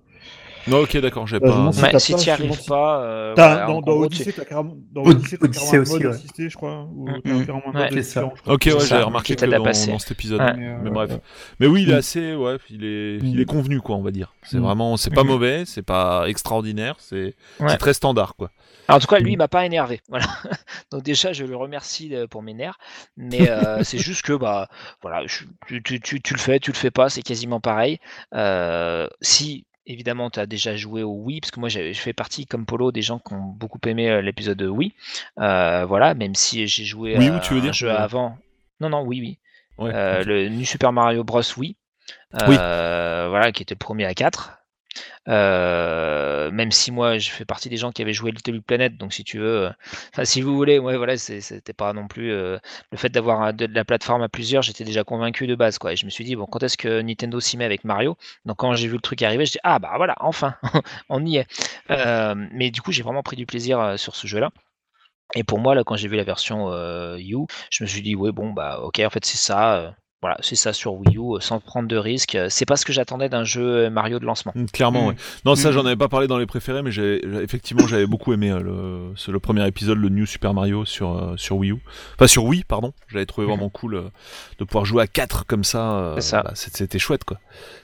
Non, ok, d'accord, j'ai Bah, pas. Si Ouais, si pas, tu je arrives pas, euh, voilà, dans, Odyssey, tu- carrément, dans Odyssey, un mode ouais. assisté, je crois. Ou Mm. carrément un Ouais. mode ça. Ok, ouais, j'ai remarqué que dans, dans cet épisode. Mais, euh, bref. Mais oui, il est Mm. assez, ouais, il est, Mm. il est convenu, quoi, on va dire. C'est vraiment, c'est pas mauvais, c'est pas extraordinaire, c'est très standard, quoi. Alors, en tout cas, lui, il m'a pas énervé. Voilà. Donc déjà, je le remercie euh, pour mes nerfs. Mais euh, c'est juste que, bah, voilà, je- tu, tu- tu- tu le fais, tu le fais pas, c'est quasiment pareil. Euh, si, évidemment, tu as déjà joué au Wii, parce que moi, je fais partie, comme Polo, des gens qui ont beaucoup aimé euh, l'épisode de Wii. Euh, voilà, même si j'ai joué à tu veux un dire jeu avant. Non, non, oui, oui. Ouais, Euh. Le New Super Mario Bros. Wii. Oui. Euh, Voilà, qui était le premier à 4. Euh, même si moi je fais partie des gens qui avaient joué Little Planet, donc si tu veux, euh, enfin si vous voulez, ouais voilà, c'était pas non plus euh, le fait d'avoir de, la plateforme à plusieurs, j'étais déjà convaincu de base quoi. Et je me suis dit bon, quand est-ce que Nintendo s'y met avec Mario? Donc quand j'ai vu le truc arriver, je dis ah bah voilà, enfin, on y est. Mais du coup j'ai vraiment pris du plaisir sur ce jeu-là. Et pour moi, là, quand j'ai vu la version euh, U, je me suis dit, ouais, bon, bah, ok, en fait, c'est ça. Euh, voilà, c'est ça sur Wii U, euh, sans prendre de risques. Euh, C'est pas ce que j'attendais d'un jeu Mario de lancement. Mm, Clairement, Mm. ouais. Non, ça, Mm. j'en avais pas parlé dans les préférés, mais j'ai effectivement, j'avais beaucoup aimé euh, le, premier épisode, le New Super Mario sur, euh, sur Wii U. Enfin, sur Wii, pardon. J'avais trouvé vraiment cool euh, de pouvoir jouer à 4 comme ça. euh, C'est ça. bah, c'était chouette, quoi.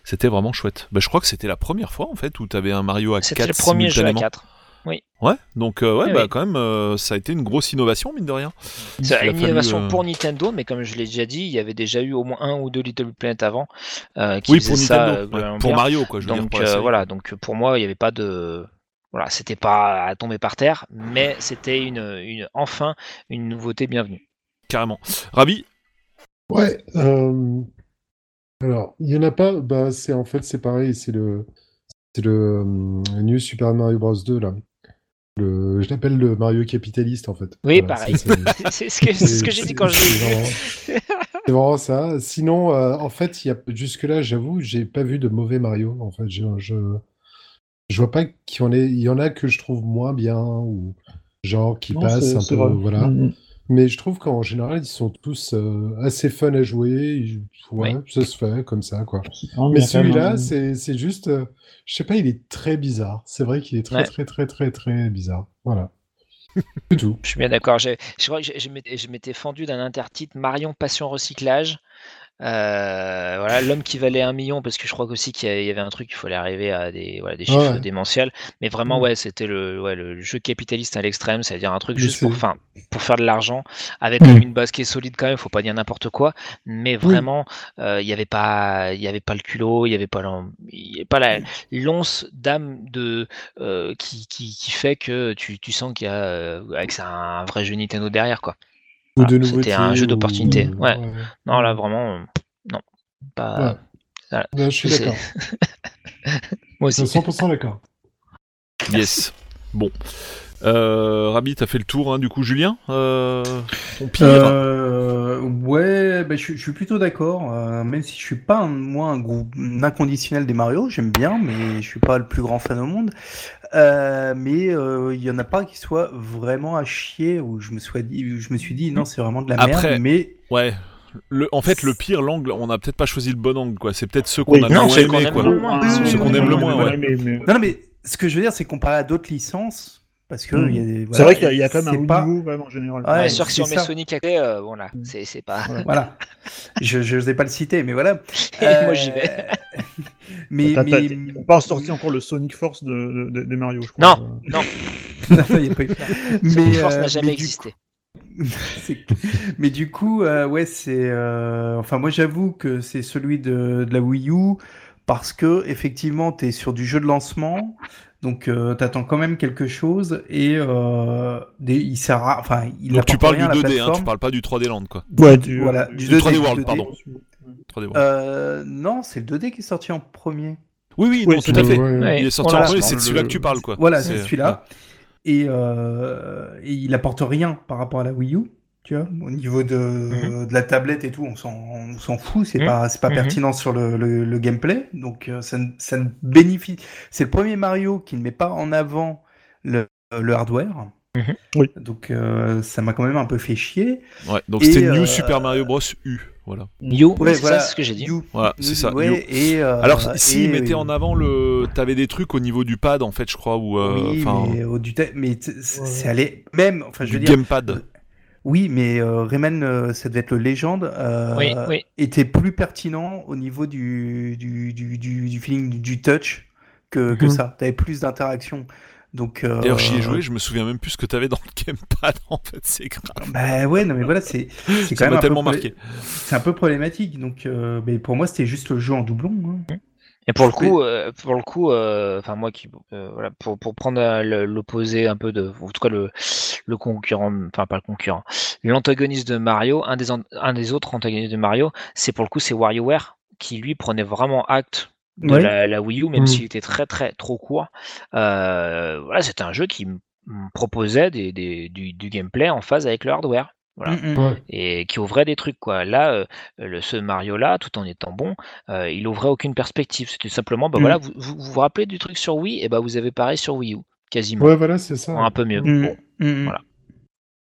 C'était vraiment chouette. Bah, je crois que c'était la première fois, en fait, où t'avais un Mario à 4 C'était le premier jeu à 4. Ouais, donc, euh, ouais, Oui, bah, oui. quand même, euh, ça a été une grosse innovation, mine de rien. C'est une fallu, innovation euh, pour Nintendo, mais comme je l'ai déjà dit, il y avait déjà eu au moins un ou deux Little Planet avant euh, qui Oui, pour ça, Nintendo. ouais, pour. Mario, quoi, je veux dire. Donc euh, série. voilà, donc pour moi, il n'y avait pas de voilà, c'était pas à tomber par terre, mais c'était une, une enfin une nouveauté bienvenue. Carrément. Rabi, Ouais. euh, Alors, il y en a pas. Bah, c'est en fait, c'est pareil. C'est le, c'est le euh, New Super Mario Bros 2 là. Le, je l'appelle le Mario capitaliste en fait. Oui, Voilà, pareil. c'est- ce que, c'est ce que j'ai dit quand je l'ai c'est vu. vraiment- C'est vraiment ça. Sinon, euh, en fait, il y a jusque-là, j'avoue, j'ai pas vu de mauvais Mario. En fait, je, je, je vois pas qu'il y en ait. Il y en a que je trouve moins bien ou genre qui Non, passent c'est- un peu. vrai. Voilà. Mm, Mais je trouve qu'en général, ils sont tous euh, assez fun à jouer. Ils- Ouais, ça se fait comme ça, quoi. Mais celui-là, c'est c'est juste. euh, je sais pas, il est très bizarre. C'est vrai qu'il est très, Ouais. très, très, très, très bizarre. Voilà. C'est tout. Je suis bien d'accord. j'ai- Je crois que je, je m'étais- je m'étais fendu d'un intertitre Marion Passion Recyclage. Euh, voilà, l'homme qui valait un million, parce que je crois aussi qu'il y avait un truc, il fallait arriver à des, voilà, des chiffres Ouais. démentiels. Mais vraiment, Mm. ouais, c'était le, ouais, le jeu capitaliste à l'extrême, c'est-à-dire un truc Mais juste pour, c'est- enfin, pour faire de l'argent, avec Mm. une base qui est solide quand même, faut pas dire n'importe quoi. Mais vraiment, euh, il n'y avait pas, il y avait pas le culot, il y avait pas, y avait pas la l'once d'âme de euh, qui, qui, qui fait que tu, tu sens qu'il y a, euh, avec ça, un vrai jeu Nintendo derrière, quoi. Ou Voilà, de c'était un jeu ou- d'opportunité, ouais. ouais. Non, là, vraiment, euh, non. Pas... Ouais. voilà. Ouais, je suis d'accord. Moi Je suis aussi. 100% d'accord. yes. Bon. Euh, Rabi, t'as fait le tour, hein, du coup, Julien euh, ton pire Euh, ouais, bah, je, je suis plutôt d'accord. euh, même si je suis pas un- moi un groupe inconditionnel des Mario, j'aime bien, mais je suis pas le plus grand fan au monde. Euh, mais euh, il y en a pas qui soit vraiment à chier où je me suis dit, où je me suis dit non, c'est vraiment de la Après, merde. Mais Ouais. Le, en fait, le pire, l'angle, on a peut-être pas choisi le bon angle, quoi. C'est peut-être ceux qu'on Oui, a non, moins aime quoi. le moins. Ceux qu'on aime le moins, ouais. non, non, mais ce que je veux dire, c'est comparé à d'autres licences, parce que Mm. a des- C'est voilà, vrai qu'il y a- il y a quand même un pas- niveau, vraiment, en général. Ouais, Ouais, sûr que si on met ça. Sonic à côté, euh, bon là, Mm. c'est c'est pas. Voilà. je je n'osais pas le citer, mais voilà. Moi, j'y vais. Euh, mais, mais... Ils n'ont pas sorti encore le Sonic Force de, de- Mario, je crois. Non, non, il y a pas eu- Sonic Force euh, n'a jamais mais du existé. Mais du coup, euh, ouais, c'est. euh, Enfin, moi, j'avoue que c'est celui de, de la Wii U parce que effectivement, t'es sur du jeu de lancement, donc euh, t'attends quand même quelque chose et euh, des... il sert à. Enfin, il Donc tu parles rien du à la 2D, hein, tu parles pas du 3D Land, quoi. Ouais, du, Voilà, du- du Du 3D 2D, World, 2D. pardon. 3D World. Euh, non, c'est le 2D qui est sorti en premier. Oui, oui, oui, non, tout à fait. Ouais. Il est sorti Voilà. en premier, c'est de Le- celui-là que tu parles, quoi. Voilà, C'est- celui-là. Et, euh, et il apporte rien par rapport à la Wii U. Tu vois, au niveau de, Mhm. de la tablette et tout, on s'en, on s'en fout, c'est pas, c'est pas Mhm. pertinent sur le, le, le gameplay. Donc, euh, ça, ne- ça ne bénéficie. C'est le premier Mario qui ne met pas en avant le, le hardware. Mhm. Oui. Donc, euh, ça m'a quand même un peu fait chier. Ouais, donc c'était New euh, Super Mario Bros. U. Voilà. You, Ouais, c'est voilà. ça, ce que j'ai dit. You. Voilà, c'est ça, Ouais, et, euh, Alors, si et- il mettait en avant le. T'avais des trucs au niveau du pad, en fait, je crois, ou. euh, oui, mais, au du ta- mais t- c'est Ouais. c'est allé même, enfin, je du dire, gamepad. Oui, mais euh, Rayman, euh, ça devait être le légende, euh, Oui, oui. était plus pertinent au niveau du, du, du, du, du feeling du, du touch que, que Mhm. ça. T'avais plus d'interaction. Donc, euh, D'ailleurs, j'y ai joué, je me souviens même plus ce que t'avais dans le gamepad, en fait, c'est grave. Bah ouais, non mais voilà, c'est c'est Ça quand même m'a un peu tellement prolé- marqué. C'est un peu problématique. Donc, euh, mais pour moi, c'était juste le jeu en doublon. hein. Et pour le coup, euh, pour le coup, euh, enfin moi qui, euh, voilà, pour, pour prendre l'opposé un peu de, en tout cas le, le concurrent, enfin pas le concurrent, l'antagoniste de Mario, un des, un des autres antagonistes de Mario, c'est pour le coup c'est WarioWare qui lui prenait vraiment acte de la, la Wii U, même Mm. s'il était très très trop court. Voilà, c'était un jeu qui proposait des, des- du, du gameplay en phase avec le hardware. Voilà Mm, mm. Ouais. et qui ouvrait des trucs quoi. Là, euh, le, ce Mario là, tout en étant bon, euh, il ouvrait aucune perspective. C'était simplement, bah Mm. voilà, vous, vous vous rappelez du truc sur Wii, et bah vous avez pareil sur Wii U, quasiment, Ouais, voilà, c'est ça. un peu mieux. Mm, Bon, mm, mm. voilà.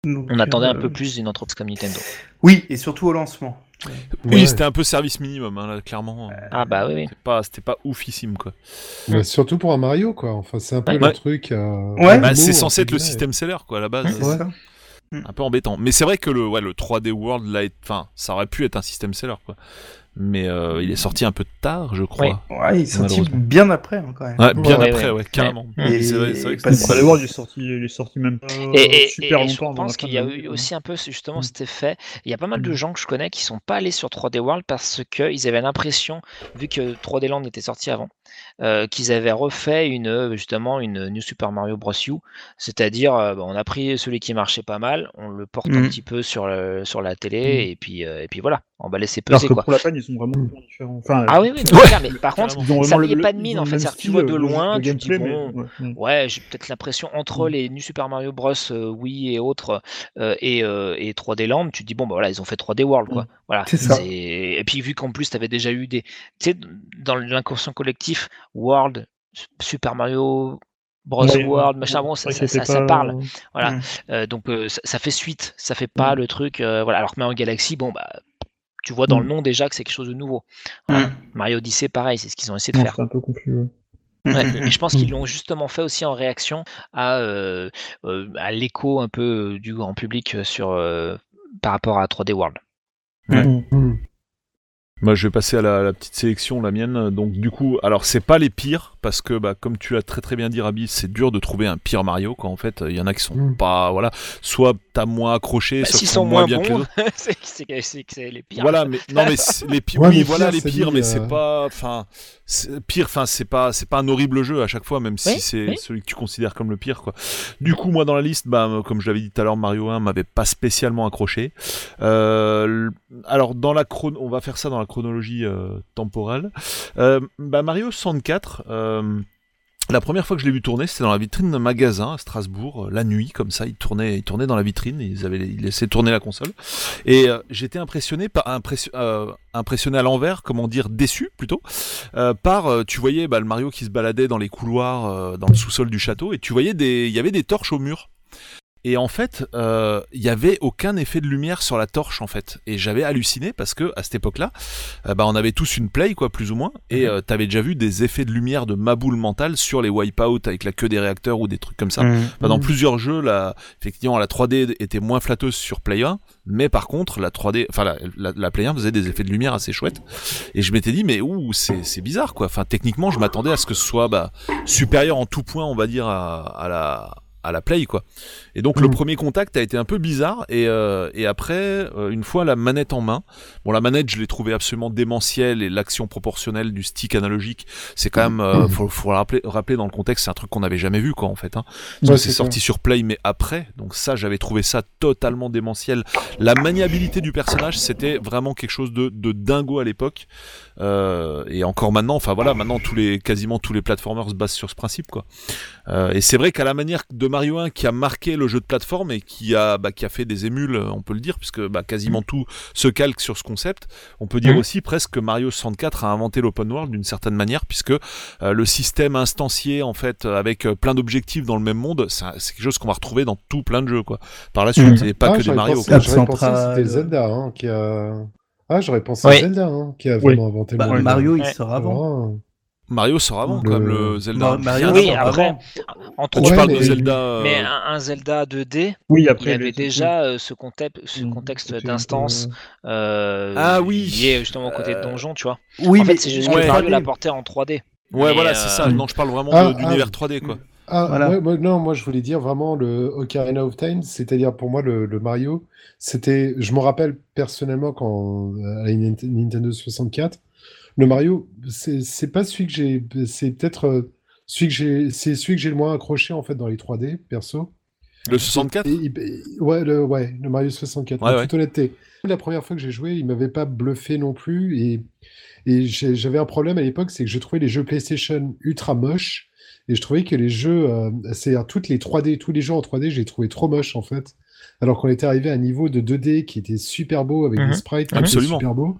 Donc, On attendait un euh, peu plus d'une entreprise comme Nintendo. Oui, et surtout au lancement. Oui, Ouais. c'était un peu service minimum, hein, là, clairement. Ah bah oui, oui. C'était pas, c'était pas oufissime, quoi. Surtout pour un Mario, quoi. Enfin, c'est un peu Ouais. le truc. euh, Ouais. Bah, c'est censé être le système seller, quoi, à la base. Ça. un peu embêtant. Mais c'est vrai que le, ouais, le 3D World, là, enfin, ça aurait pu être un système seller, quoi. Mais euh, il est sorti un peu tard, je crois. Ouais, il est sorti bien après, hein, quand même. Ouais, bien Ouais, après, ouais. ouais, carrément. Et- C'est vrai, vrai que Enfin, les World, il est sorti, il est sorti même pas Et, et- super et je longtemps. la pense qu'il y a eu aussi un peu justement Mm. cet effet. Il y a pas mal de Mm. gens que je connais qui sont pas allés sur 3D World parce qu'ils avaient l'impression, vu que 3D Land était sorti avant, euh, qu'ils avaient refait une euh, justement une New Super Mario Bros. U, c'est-à-dire euh, bah, on a pris celui qui marchait pas mal, on le porte un Mm. petit peu sur le, sur la télé et puis euh, et puis voilà, on va laisser Alors peser que quoi. pour la peine, ils sont vraiment différents. Enfin, Ah oui oui, non, Ouais. mais par contre ça n'y pas de mine en fait, tu vois de loin, tu dis gameplay, mais- bon. ouais. Ouais, j'ai peut-être l'impression entre Mm. les New Super Mario Bros. euh, Wii et autres euh, et, euh, et 3D Land, tu te dis bon bah voilà, ils ont fait 3D World quoi. Voilà. C'est ça. c'est- Et puis vu qu'en plus tu avais déjà eu des tu sais dans l'inconscient collectif World Super Mario Bros Ouais, World ouais, machin bon ça, ça, parle. Voilà. Mm. Euh, donc euh, ça, ça fait suite, ça fait pas Mm. le truc euh, voilà alors que Mario Galaxy bon bah tu vois dans le nom déjà que c'est quelque chose de nouveau. Mario Odyssey pareil, c'est ce qu'ils ont essayé de Non, faire. c'est un peu confus. ouais. Ouais, et je pense qu'ils l'ont justement fait aussi en réaction à, à l'écho un peu du grand public sur, euh, par rapport à 3D World. Hmm. Moi, je vais passer à la, la petite sélection, la mienne. Donc, du coup, alors, c'est pas les pires, parce que, bah, comme tu l'as très très bien dit, Rabi, c'est dur de trouver un pire Mario, quand en fait, il y en a qui sont Mm. pas, voilà, soit t'as moins accroché, Bah, soit qui sont moins bien que les autres. c'est c'est que c'est les pires. Voilà, mais non, mais c'est- les pires, Ouais, oui, voilà les pires, mais euh, c'est pas, enfin, pire, enfin, c'est pas, c'est pas un horrible jeu à chaque fois, même si Oui, c'est oui. celui que tu considères comme le pire, quoi. Du coup, moi, dans la liste, bah, comme je l'avais dit tout à l'heure, Mario 1 m'avait pas spécialement accroché. Euh, alors, dans la chrono, on va faire ça dans la chronologie euh, temporelle. Euh, bah, Mario 64. Euh, la première fois que je l'ai vu tourner, c'était dans la vitrine d'un magasin à Strasbourg, la nuit, comme ça, il tournait, dans la vitrine, ils avaient, ils laissaient tourner la console. Et j'étais impressionné impressionné à l'envers, comment dire, déçu plutôt, par tu voyais bah, le Mario qui se baladait dans les couloirs, dans le sous-sol du château, et tu voyais il y avait des torches au mur. Et en fait, euh, il y avait aucun effet de lumière sur la torche en fait. Et j'avais halluciné parce que à cette époque-là, euh, bah, on avait tous une play quoi, plus ou moins, et euh, t'avais déjà vu des effets de lumière de maboule mentale sur les wipeouts avec la queue des réacteurs ou des trucs comme ça. Mm. Bah, dans Mhm. plusieurs jeux, là, effectivement, la 3D était moins flatteuse sur Play 1, mais par contre, la 3D, enfin, la, la, la Play 1 faisait des effets de lumière assez chouettes. Et je m'étais dit, mais ouh, c'est, c'est bizarre, quoi. Enfin, techniquement, je m'attendais à ce que ce soit, bah, supérieur en tout point, on va dire, à, à la, à la Play, quoi. Et donc, le Mhm. premier contact a été un peu bizarre, et, euh, et après, euh, une fois la manette en main, bon, la manette, je l'ai trouvée absolument démentielle, et l'action proportionnelle du stick analogique, c'est quand même, euh, faut, faut le rappeler, rappeler dans le contexte, c'est un truc qu'on n'avait jamais vu, quoi, en fait, hein. Parce Ouais, que c'est sorti sur Play mais après, donc ça j'avais trouvé ça totalement démentiel. La maniabilité du personnage c'était vraiment quelque chose de, de dingo à l'époque et encore maintenant, enfin voilà, maintenant tous les quasiment tous les platformers se basent sur ce principe quoi. Et c'est vrai qu'à la manière de Mario 1 qui a marqué le jeu de plateforme et qui a bah, qui a fait des émules, on peut le dire puisque bah, quasiment tout se calque sur ce concept. On peut dire Mhm. aussi presque que Mario 64 a inventé l'open world d'une certaine manière puisque euh, le système instancié en fait avec euh, plein d'objectifs dans le même monde, c'est quelque chose qu'on va retrouver dans tout plein de jeux quoi. Par la suite, c'est pas Ah, que des Mario. pensé- quoi. Cap J'aurais pensé que Central. c'était Zelda hein, qui a. Ah, j'aurais pensé Oui. à Zelda hein, qui a Oui. vraiment inventé Bah, le monde. Mario, il sort avant. Mario sort avant Le- même le Zelda. Ma- Mario, Oui, après, entre Tu Ouais, parles mais- de Zelda. euh, mais un, un Zelda 2D, Oui, il y après. avait les- déjà euh, ce, contexte, ce Mm. contexte d'instance euh, euh, Ah oui. lié justement au côté de Euh, donjon, tu vois. Oui, en mais fait, c'est juste que ouais. Mario l'a porté en 3D. Ouais, mais, voilà, euh, c'est ça. Non, je parle vraiment Ah, de- d'univers ah. 3D quoi. Ah, Voilà. ouais, moi, non, moi je voulais dire vraiment le Ocarina of Time, c'est-à-dire pour moi le, le Mario, c'était, je me rappelle personnellement quand à la Nintendo 64, le Mario, c'est pas celui que j'ai, c'est peut-être euh, celui que j'ai, c'est celui que j'ai le moins accroché en fait dans les 3D perso. Le 64 Et- et- ouais, le, ouais, le Mario 64. Ouais, en ouais. toute honnêteté, la première fois que j'ai joué, il m'avait pas bluffé non plus et et j'ai- j'avais un problème à l'époque, c'est que je trouvais les jeux PlayStation ultra moches. Et je trouvais que les jeux, euh, c'est-à-dire toutes les 3D, tous les jeux en 3D, je les trouvais trop moches en fait. Alors qu'on était arrivé à un niveau de 2D qui était super beau avec Mhm. des sprites qui Absolument. étaient super beaux.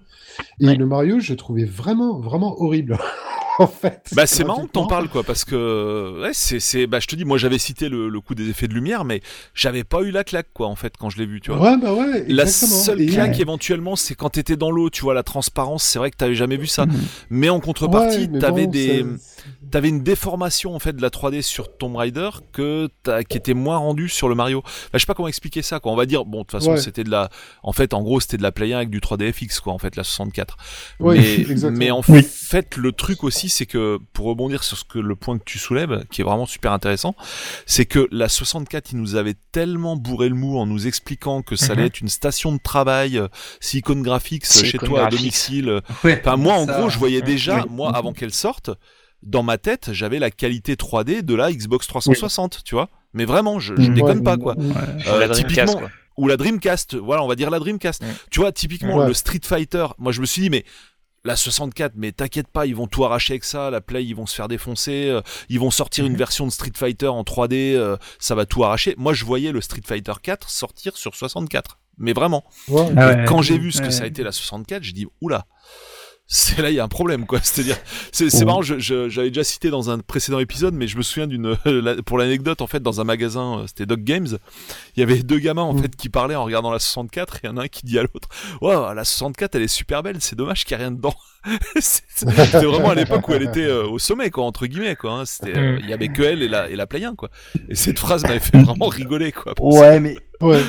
Et Ouais. le Mario, je trouvais vraiment, vraiment horrible. en fait. Bah c'est marrant que t'en parles quoi parce que ouais, c'est c'est bah je te dis moi j'avais cité le, le coup des effets de lumière mais j'avais pas eu la claque quoi en fait quand je l'ai vu tu vois. Ouais, bah ouais, La seule Et- claque éventuellement c'est quand t'étais dans l'eau tu vois la transparence c'est vrai que t'avais jamais vu ça mais en contrepartie Ouais, mais t'avais bon, des ça- t'avais une déformation en fait de la 3D sur Tomb Raider que qui était moins rendue sur le Mario. Bah, je sais pas comment expliquer ça quoi. On va dire bon de toute façon Ouais. c'était de la en fait en gros c'était de la Play 1 avec du 3DFX quoi en fait la 64. Ouais, mais exactement. mais en Oui. fait le truc aussi c'est que pour rebondir sur ce que le point que tu soulèves qui est vraiment super intéressant, c'est que la 64 il nous avait tellement bourré le mou en nous expliquant que ça allait Mhm. être une station de travail euh, Silicon Graphics euh, chez toi à domicile Ouais, Enfin, moi, en ça- gros, je voyais déjà, moi, avant qu'elle sorte, dans ma tête, j'avais la qualité 3D de la Xbox 360, tu vois. Mais vraiment, je, je Mm. déconne pas, quoi. Ouais. Euh, la Dreamcast, typiquement, quoi. ou la Dreamcast, voilà, on va dire la Dreamcast. Mm. Tu vois, typiquement, Ouais. le Street Fighter, moi, je me suis dit, mais la 64, mais t'inquiète pas, ils vont tout arracher avec ça, la Play, ils vont se faire défoncer, euh, ils vont sortir une version de Street Fighter en 3D, euh, ça va tout arracher. Moi, je voyais le Street Fighter 4 sortir sur 64. Mais vraiment. Ouais. Ah quand j'ai vu ce que Ouais. ça a été la 64, j'ai dit oula. C'est là il y a un problème quoi. C'est c'est Oh. marrant, j'avais déjà cité dans un précédent épisode mais je me souviens d'une pour l'anecdote en fait dans un magasin, euh, c'était Dog Games, il y avait deux gamins en Mm. fait qui parlaient en regardant la 64 et il y en a un qui dit à l'autre "Waouh, la 64 elle est super belle, c'est dommage qu'il y a rien dedans." C'était vraiment à l'époque où elle était euh, au sommet quoi entre guillemets quoi, hein. C'était euh, il y avait que elle et la et la Play 1 quoi. Et cette phrase m'avait fait vraiment rigoler quoi. Ouais, mais Ouais.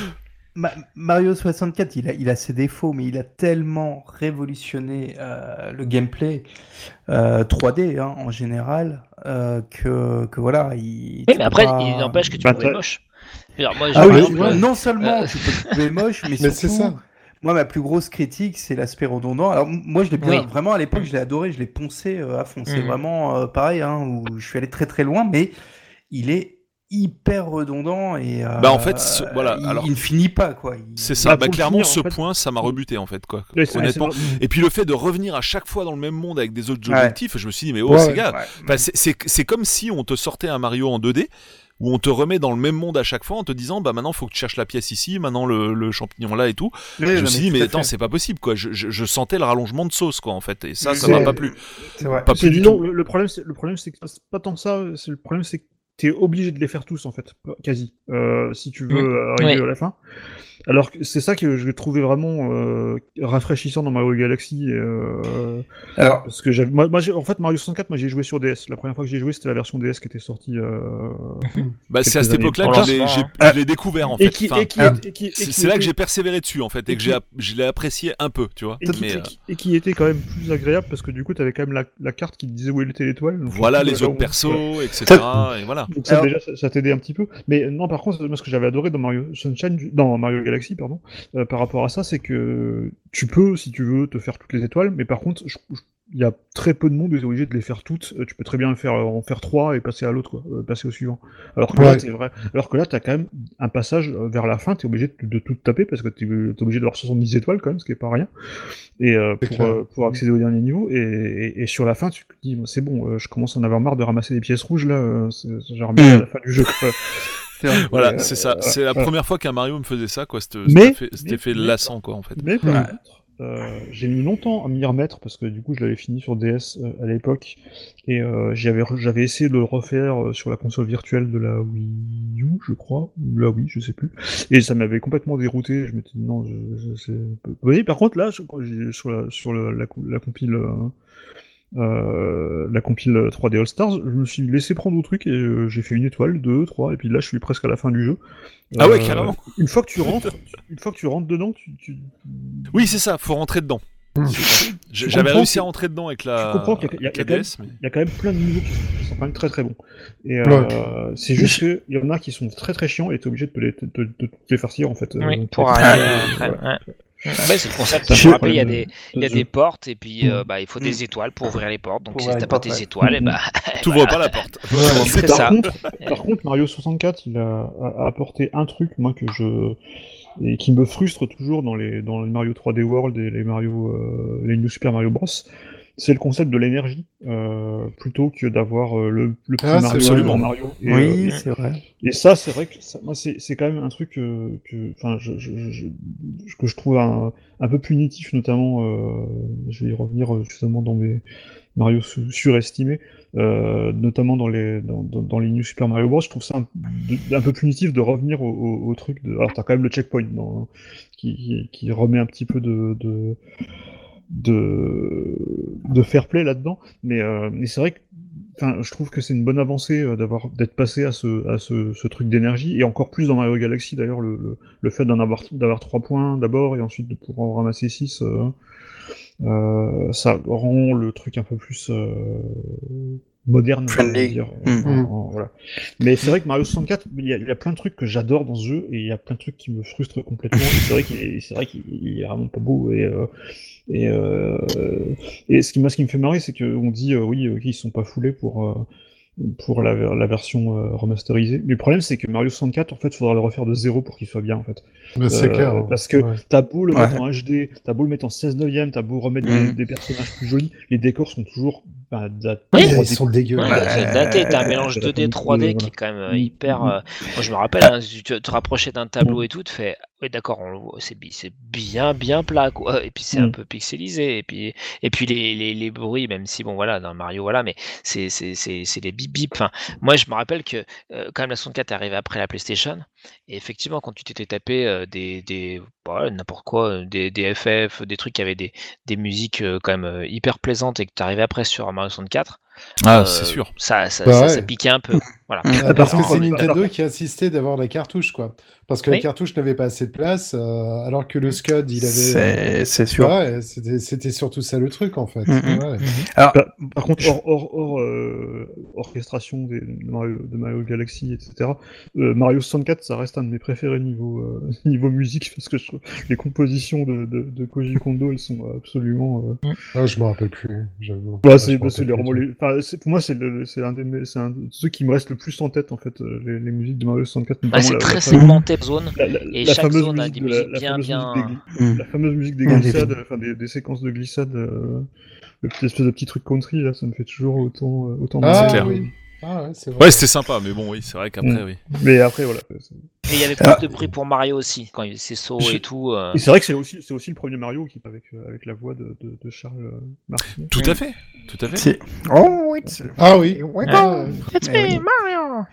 Ma- Mario 64, il a, il a ses défauts, mais il a tellement révolutionné euh, le gameplay euh, 3D hein, en général euh, que, que voilà. Il, Oui, mais après, pas- il n'empêche que tu Bah, peux t'as- moche. Alors, moi, Ah oui, exemple, non seulement euh, tu peux te trouver moche, mais, Mais c'est surtout, ça. moi ma plus grosse critique, c'est l'aspect redondant. Alors moi je l'ai bien, Oui. vraiment à l'époque, je l'ai adoré, je l'ai poncé euh, à fond. C'est Mhm. vraiment euh, pareil, hein, où je suis allé très très loin, mais il est hyper redondant et euh, Bah, en fait, ce- voilà, il, alors- il ne finit pas quoi. C'est ça, Bah, clairement finir, ce fait- point ça m'a rebuté en fait quoi. Honnêtement. Et puis le fait de revenir à chaque fois dans le même monde avec des autres Ouais. objectifs, je me suis dit mais oh Ouais, ces gars, Ouais. c'est- comme si on te sortait un Mario en 2D où on te remet dans le même monde à chaque fois en te disant bah maintenant faut que tu cherches la pièce ici, maintenant le, le champignon là et tout. Oui, je me suis dit mais attends c'est pas possible quoi. Je, je, je sentais le rallongement de sauce quoi en fait et ça ça m'a pas plu. C'est vrai. Pas plus du tout. le, le problème, c'est le problème, c'est que c'est pas tant ça. C'est le problème, c'est que t'es obligé de les faire tous en fait, quasi, euh, si tu veux Mm. arriver Oui. à la fin. Alors c'est ça que je trouvais vraiment euh, rafraîchissant dans Mario Galaxy. euh, Alors parce que j'avais, moi, en fait, Mario 64, moi j'ai joué sur DS. La première fois que j'ai joué, c'était la version DS qui était sortie. euh, Bah c'est à cette époque-là que j'ai- l'ai découvert en fait. Enfin, ah, c'est là que j'ai persévéré dessus en fait et et que qui- j'ai je l'ai apprécié un peu tu vois. et qui, Mais, et euh, qui- et qui était quand même plus agréable parce que du coup, t'avais quand même la, la carte qui te disait où était l'étoile. voilà les autres persos etc. Et voilà. Donc ça Alors- déjà ça, ça t'aidait un petit peu. Mais non par contre moi ce que j'avais adoré dans Mario Sunshine, dans Mario Galaxy pardon, euh, par rapport à ça c'est que tu peux si tu veux te faire toutes les étoiles, mais par contre il y a très peu de monde où tu es obligé de les faire toutes. Euh, Tu peux très bien faire en faire trois et passer à l'autre quoi, euh, passer au suivant. Alors que là t'es vrai. Alors que là t'as quand même un passage euh, vers la fin, t'es obligé de, de tout taper parce que t'es es obligé d'avoir 70 étoiles quand même, ce qui est pas rien. Et euh, C'est pour, euh, accéder au dernier niveau et, et, et sur la fin tu te dis c'est bon, euh, je commence à en avoir marre de ramasser des pièces rouges là. euh, c'est- remis à la fin du jeu. Voilà, euh, c'est ça. euh, C'est la première fois qu'un Mario me faisait ça, quoi. Cet, Mais- cet effet, cet mais- effet mais- lassant, quoi, en fait. Mais par Ouais. contre, euh, j'ai mis longtemps à m'y remettre parce que du coup je l'avais fini sur DS euh, à l'époque et euh, j'avais j'avais essayé de le refaire sur la console virtuelle de la Wii U, je crois, ou la Wii, je sais plus. Et ça m'avait complètement dérouté. Je m'étais dit non, je, je, c'est- Vous voyez, par contre là, je- sur la sur le- la, la compile. La compile 3D All Stars, je me suis laissé prendre au truc et euh, j'ai fait une étoile, deux, trois, et puis là je suis presque à la fin du jeu. Ah ouais, Euh, carrément. Une fois que tu rentres, une fois que tu rentres dedans, tu, tu... Oui, c'est ça. Faut rentrer dedans. Mm. Je- Tu J'avais réussi à rentrer dedans avec la, tu comprends qu'il y a- y mais... y quand même plein de niveaux qui sont, quand même très très bons. Et euh, c'est juste qu'il y en a qui sont très très chiants et t'es obligé de, te les, de, de, de te les farcir en fait. euh, Oui, pour pour- euh. Ouais. Ouais, c'est le concept. Ça, Je rappelle, il y a des, de il y a des portes et puis euh, Mm. bah, il faut des étoiles pour ouvrir les portes. Donc Pour si t'as pas tes étoiles, et bah, T'ouvres pas la porte. c'est Par ça. contre, par contre, Mario 64, il a, a apporté un truc, moi, que je. et qui me frustre toujours dans les, dans les Mario 3D World et les Mario, euh, les New Super Mario Bros. C'est le concept de l'énergie euh, plutôt que d'avoir euh, le, le petit Ah, Mario absolument. en Mario. Et, Oui, euh, c'est vrai. et ça, c'est vrai que ça, moi, c'est c'est quand même un truc que, enfin, je, je, je- je- que je trouve un, un peu punitif, notamment. je vais y revenir justement dans mes Mario su- surestimés, notamment dans les dans, dans, dans les New Super Mario Bros. Je trouve ça un, de- un peu punitif de revenir au, au, au truc. De, alors, t'as quand même le checkpoint dans, qui, qui remet un petit peu de, de de, de fair play là-dedans, mais, euh, mais c'est vrai que enfin, je trouve que c'est une bonne avancée euh, d'avoir d'être passé à ce, à ce, ce truc d'énergie, et encore plus dans Mario Galaxy d'ailleurs, le, le, le fait d'en avoir d'avoir trois points d'abord et ensuite de pouvoir en ramasser six, euh, euh, ça rend le truc un peu plus euh, moderne, dire. Mm. En- en- voilà. Mais c'est vrai que Mario 64, il y, a, il y a plein de trucs que j'adore dans ce jeu et il y a plein de trucs qui me frustrent complètement. C'est vrai qu'il est, c'est vrai qu'il il est vraiment pas beau et euh, et, euh, et ce qui moi ce qui me fait marrer, c'est qu'on dit euh, oui, euh, ils sont pas foulés pour euh, pour la, la version euh, remasterisée. Mais le problème, c'est que Mario 64, en fait, il faudra le refaire de zéro pour qu'il soit bien, en fait. Mais c'est clair. hein. Parce que Ouais. t'as beau le Ouais. mettre en HD, t'as beau le mettre en 16 neuvième, t'as beau remettre Mm. des, des personnages plus jolis, les décors sont toujours bah, dat- Oui. Ils 3D. sont dégueux. Ouais, c'est daté, t'as un mélange c'est la 2D, famille 3D de- qui est quand même euh, hyper. Euh, Moi, je me rappelle, hein, si tu te rapprochais d'un tableau et tout, tu fais. Oui, d'accord, c'est bi- c'est bien, bien plat, quoi. Et puis c'est un Mm. peu pixelisé. Et puis, et puis les, les, les bruits, même si, bon, voilà, dans Mario, voilà, mais c'est c'est- c'est- c'est les bip bip. Enfin, moi, je me rappelle que euh, quand même la 64 est arrivée après la PlayStation. Et effectivement, quand tu t'étais tapé euh, des, des n'importe quoi, des, des FF, des trucs qui avaient des, des musiques euh, quand même euh, hyper plaisantes et que tu arrivais après sur Mario 64, Ah, euh, c'est sûr. Ça, ça, Bah ça, ouais. ça piquait un peu. Voilà. Ah, parce que c'est Nintendo qui a insisté d'avoir la cartouche, quoi. Parce que Oui. la cartouche n'avait pas assez de place, euh, alors que le SCUD, il avait. C'est c'est sûr. Ouais, c'était c'était surtout ça le truc, en fait. Mhm. Ouais. Alors, Bah, par contre, hors, hors, hors, euh, orchestration des, de, Mario, de Mario Galaxy, etc., euh, Mario 64, ça reste un de mes préférés niveau, euh, niveau musique, parce que je trouve les compositions de, de, de Koji Kondo, elles sont absolument... Euh... Ah, je me rappelle plus, j'avoue. Bah, Ah, c'est bah, les- enfin, pour moi, c'est le- c'est un, un de ceux qui me reste le plus en tête, en fait, euh, les, les musiques de Mario 64. Ouais, notamment c'est très segmenté par zone. la, la- et la chaque fameuse zone a musique des de la- musiques la bien- bien- musique des gli- Mm. la fameuse musique des glissades, enfin des, des séquences de glissades, euh, le petit espèce de petit truc country là, ça me fait toujours autant, euh, autant Ah, C'est marrer. clair. oui. Ah, ouais, c'est vrai. Ouais, c'était sympa, mais bon, oui, c'est vrai qu'après, Mm. oui. Mais après voilà. Mais il y avait plus Ah. de bruit pour Mario aussi, quand il ses sauts et tout. euh. Et c'est vrai que c'est aussi, c'est aussi le premier Mario qui avec euh, avec la voix de, de, de Charles euh, Martinet. Tout à fait, tout à fait. c'est- Oh, it's- Ah oui. Ouais. Ah, It's oui. me, Mario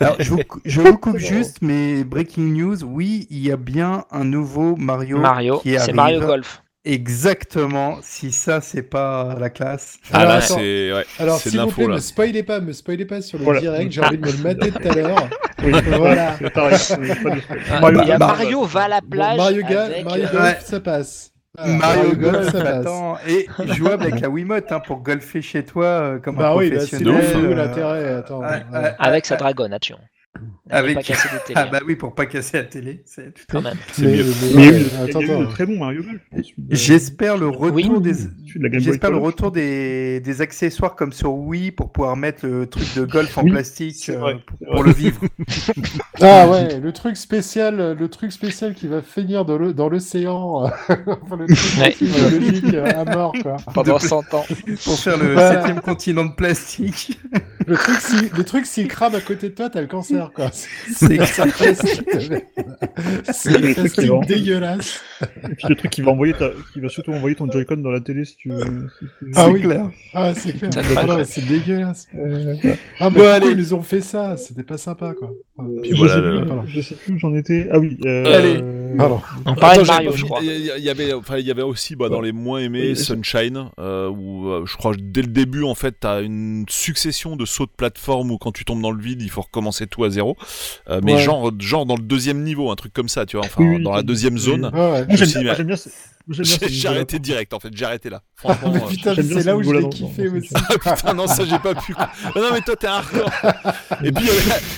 Alors, je vous, je vous coupe juste, mais breaking news, oui, il y a bien un nouveau Mario, Mario, qui c'est arrive. Mario Golf. Exactement. Si ça, c'est pas la classe. Ah Alors, là, attends. c'est ouais, Alors, c'est de s'il vous plaît, là. me spoilez pas, me spoilez pas sur le Voilà. direct, j'ai envie de me le mater tout à l'heure. Voilà. c'est c'est Ah, Mario- il y a Bah, Mario va à la Bon, plage. Mario, avec, Mario euh, Golf, Ouais. ça passe. Mario Golf, ça passe. attends, et jouable avec la Wiimote hein, pour golfer chez toi euh, comme Bah un oui, bah, c'est professionnel. De ouf, où euh, l'intérêt. Avec sa dragonne, attention. Avec... Ah bah oui, pour pas casser la télé. c'est tout quand même. Mais- de très bon Mario J'espère le retour Oui. des de j'espère le retour des... des accessoires comme sur Wii pour pouvoir mettre le truc de golf en Oui, plastique euh, pour, le vivre. Ah ouais, le truc spécial, le truc spécial qui va finir dans l'océan, enfin, le truc Ouais. euh, à mort quoi. Pendant De- 100 ans. pour faire le septième continent de plastique. Le truc si le truc s'il crame à côté de toi, t'as le cancer quoi. C'est dégueulasse. Et puis le truc qui va envoyer ta... qui va surtout envoyer ton Joy-Con dans la télé si tu veux. Ah oui. clair. Ah c'est clair. Ah c'est dégueulasse. Euh, Ah pourquoi allez. ils nous ont fait ça? C'était pas sympa quoi. Puis je, voilà, sais plus, je sais plus où j'en étais. Ah oui. euh, Allez. euh, Pardon. On parlait de Mario, je crois. Il y, avait, enfin, il y avait aussi, bah, dans les moins aimés, Oui, Sunshine, euh, où euh, je crois que dès le début, en fait, t'as une succession de sauts de plateforme où quand tu tombes dans le vide, il faut recommencer tout à zéro. Euh, mais Ouais. genre, genre dans le deuxième niveau, un truc comme ça, tu vois, enfin, Oui, oui, dans la deuxième Oui. zone. Ah ouais. J'aime bien, J'ai arrêté direct, en fait, j'ai arrêté là. Ah, Franchement, euh, putain, c'est ce là où je l'ai kiffé aussi. Ah putain, non, ça j'ai pas pu. Ah non, mais toi t'es hardcore. Et puis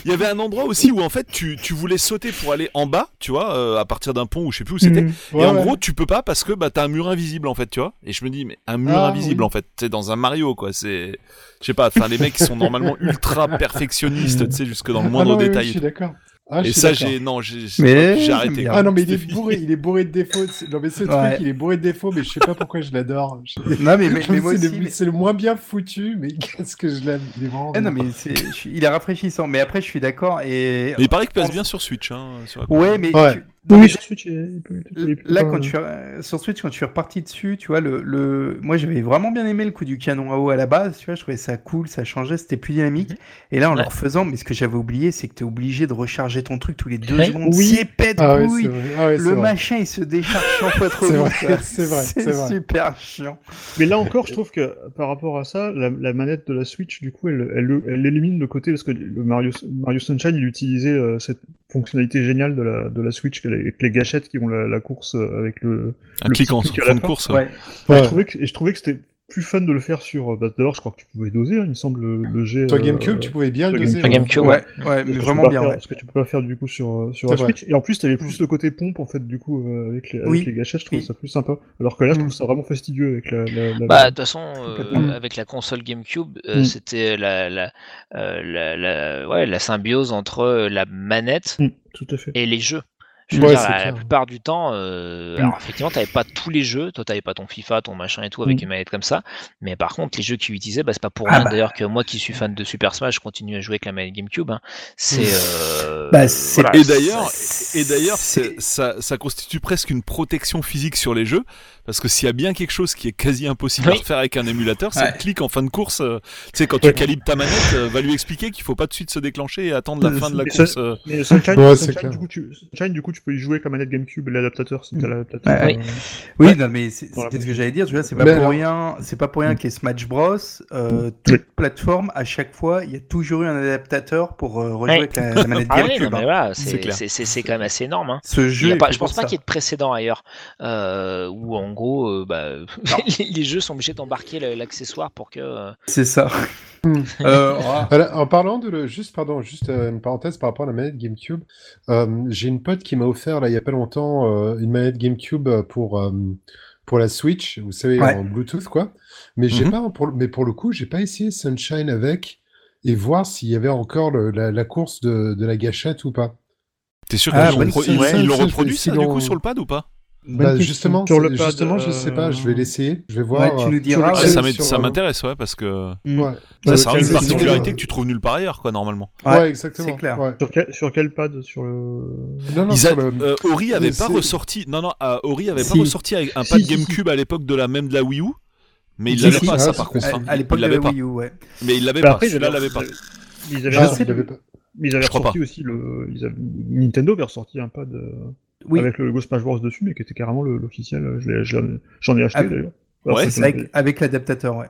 il y avait- un endroit aussi où en fait tu, tu voulais sauter pour aller en bas, tu vois, euh, à partir d'un pont ou je sais plus où c'était. Mhm. et en ouais. gros, tu peux pas parce que bah t'as un mur invisible en fait, tu vois. Et je me dis mais un mur Ah, invisible oui. en fait, c'est dans un Mario quoi. C'est, je sais pas. Enfin les mecs qui sont normalement ultra perfectionnistes, tu sais jusque dans le Ah moindre oui, oui, détail. je suis d'accord. Ah, Et ça, j'ai non, j'ai Mais arrêté. Ah non, mais il est bourré, il est bourré de défauts. Non, mais ce Ouais. truc, il est bourré de défauts, mais je sais pas pourquoi je l'adore. Je- Non, mais, mais, mais moi c'est le, mais- c'est le moins bien foutu, mais qu'est-ce que je l'aime. Il est vraiment. Ah non, mais il est rafraîchissant. Mais après, je suis d'accord. Et Mais il paraît qu'il passe bien sur Switch. Hein, sur la ouais, mais Ouais. tu- Oui, mais- sur Switch, Là, pas- quand tu euh, sur Switch, quand tu es reparti dessus, tu vois, le, le... moi j'avais vraiment bien aimé le coup du canon à eau à la base, tu vois, je trouvais ça cool, ça changeait, c'était plus dynamique. Et là, en le refaisant, mais ce que j'avais oublié, c'est que tu es obligé de recharger ton truc tous les deux Ouais. secondes. Oui. C'est pète Ah vrai. Ah le vrai. machin, il se décharge 100 fois trop C'est vrai, c'est vrai, c'est vrai. super chiant. Mais là encore, je trouve que par rapport à ça, la, la manette de la Switch, du coup, elle, elle, elle élimine le côté parce que le Mario, Mario Sunshine, il utilisait euh, cette fonctionnalité géniale de la, de la Switch avec les gâchettes qui ont la, la course euh, avec le. Un le clic en la de course. Ouais. Et Ouais. je trouvais que, et je trouvais que c'était plus fun de le faire sur. Bah, D'ailleurs, je crois que tu pouvais doser, hein, il me semble, le, le jet. Toi, euh, GameCube, tu pouvais bien le sur doser. Sur GameCube, Ouais, ouais, mais tu vraiment bien. faire- ouais. Ce que tu peux pas faire du coup sur, sur la vrai. Switch. Et en plus, t'avais plus le côté pompe en fait, du coup, euh, avec, les, avec Oui. les gâchettes, je trouve Oui. ça plus sympa. Alors que là, je Mm. trouve ça vraiment fastidieux avec la. la, la- Bah, de toute façon, euh, Complètement. avec la console GameCube, euh, Mm. c'était la, la, euh, la, la- ouais, la symbiose entre euh, la manette Mm, tout à fait. et les jeux. Je veux Ouais, dire, la, clair. plupart du temps, euh, Mm. alors effectivement, t'avais pas tous les jeux, toi t'avais pas ton FIFA, ton machin et tout avec Mm. une manette comme ça, mais par contre, les jeux qu'ils utilisaient, bah, c'est pas pour Ah rien bah. d'ailleurs que moi qui suis fan de Super Smash, je continue à jouer avec la manette GameCube. hein. C'est. euh, Bah, c'est- voilà, Et d'ailleurs, et d'ailleurs, ça, ça constitue presque une protection physique sur les jeux, parce que s'il y a bien quelque chose qui est quasi impossible à Oui. refaire avec un émulateur, c'est Ouais. le clic en fin de course. euh, tu sais, quand tu calibres ta manette, euh, va lui expliquer qu'il faut pas tout de suite se déclencher et attendre la fin de la course. euh. Mais Sunshine, Ouais, Sunshine, du, coup, tu, Sunshine, du coup, tu peux y jouer la manette GameCube et l'adaptateur si t'as Mm. l'adaptateur. Ouais. euh, Oui, non, mais c'est ce que j'allais dire. Tu vois, c'est pas Mais pour rien. C'est pas pour rien Mm. Smash Bros. euh, Oui. toute plateforme, à chaque fois, il y a toujours eu un adaptateur pour euh, rejouer Ouais. avec la, la manette Ah oui, GameCube. hein. voilà, C'est quand même assez énorme. hein. Ce jeu, a pas, je pense pas qu'il y ait de précédent ailleurs euh, où en gros euh, bah, les, les jeux sont obligés d'embarquer l'accessoire pour que. euh, C'est ça. Euh, ah, en parlant de le, juste pardon, juste euh, une parenthèse par rapport à la manette GameCube, euh, j'ai une pote qui m'a offert là il y a pas longtemps euh, une manette GameCube pour euh, pour la Switch, vous savez Ouais. en Bluetooth quoi. Mais j'ai Mhm. pas pour le- mais pour le coup j'ai pas essayé Sunshine avec et voir s'il y avait encore le- la, la course de, de la gâchette ou pas. T'es sûr Ah, qu'ils bonne l'ont reproduit ça du coup sur le pad ou pas? Bah, justement, Sur le pad, justement, je sais pas, je vais euh, l'essayer, je vais ouais, voir. tu euh, nous diras. Ah, ça euh, sur, euh, m'intéresse, ouais, parce que mm. Ouais. ça, Ouais, ça a quel- une c'est- particularité que tu trouves nulle part ailleurs, quoi, normalement. Ouais, Ouais, exactement. c'est clair. ouais. Sur quel, sur quel pad Sur le. Non, non, Ils sur a- le- euh, Ori avait pas ressorti. Non, non, euh, Ori avait Si. pas ressorti avec un Si, pad si, si. GameCube à l'époque de la même de la Wii U. Mais il Si, l'avait si. pas, ça Ah, par contre. À, hein. à l'époque Il de l'avait la pas. Wii U, ouais. Mais il l'avait Bah, pas. Celui-là avaient- l'avait pas. Ils avaient ressorti, aussi le. Nintendo avait ressorti un pad Oui, avec le logo Smash Bros dessus, mais qui était carrément l'officiel. Je l'ai- je l'ai- J'en ai acheté Ah, d'ailleurs. ouais, avec, avec l'adaptateur, ouais.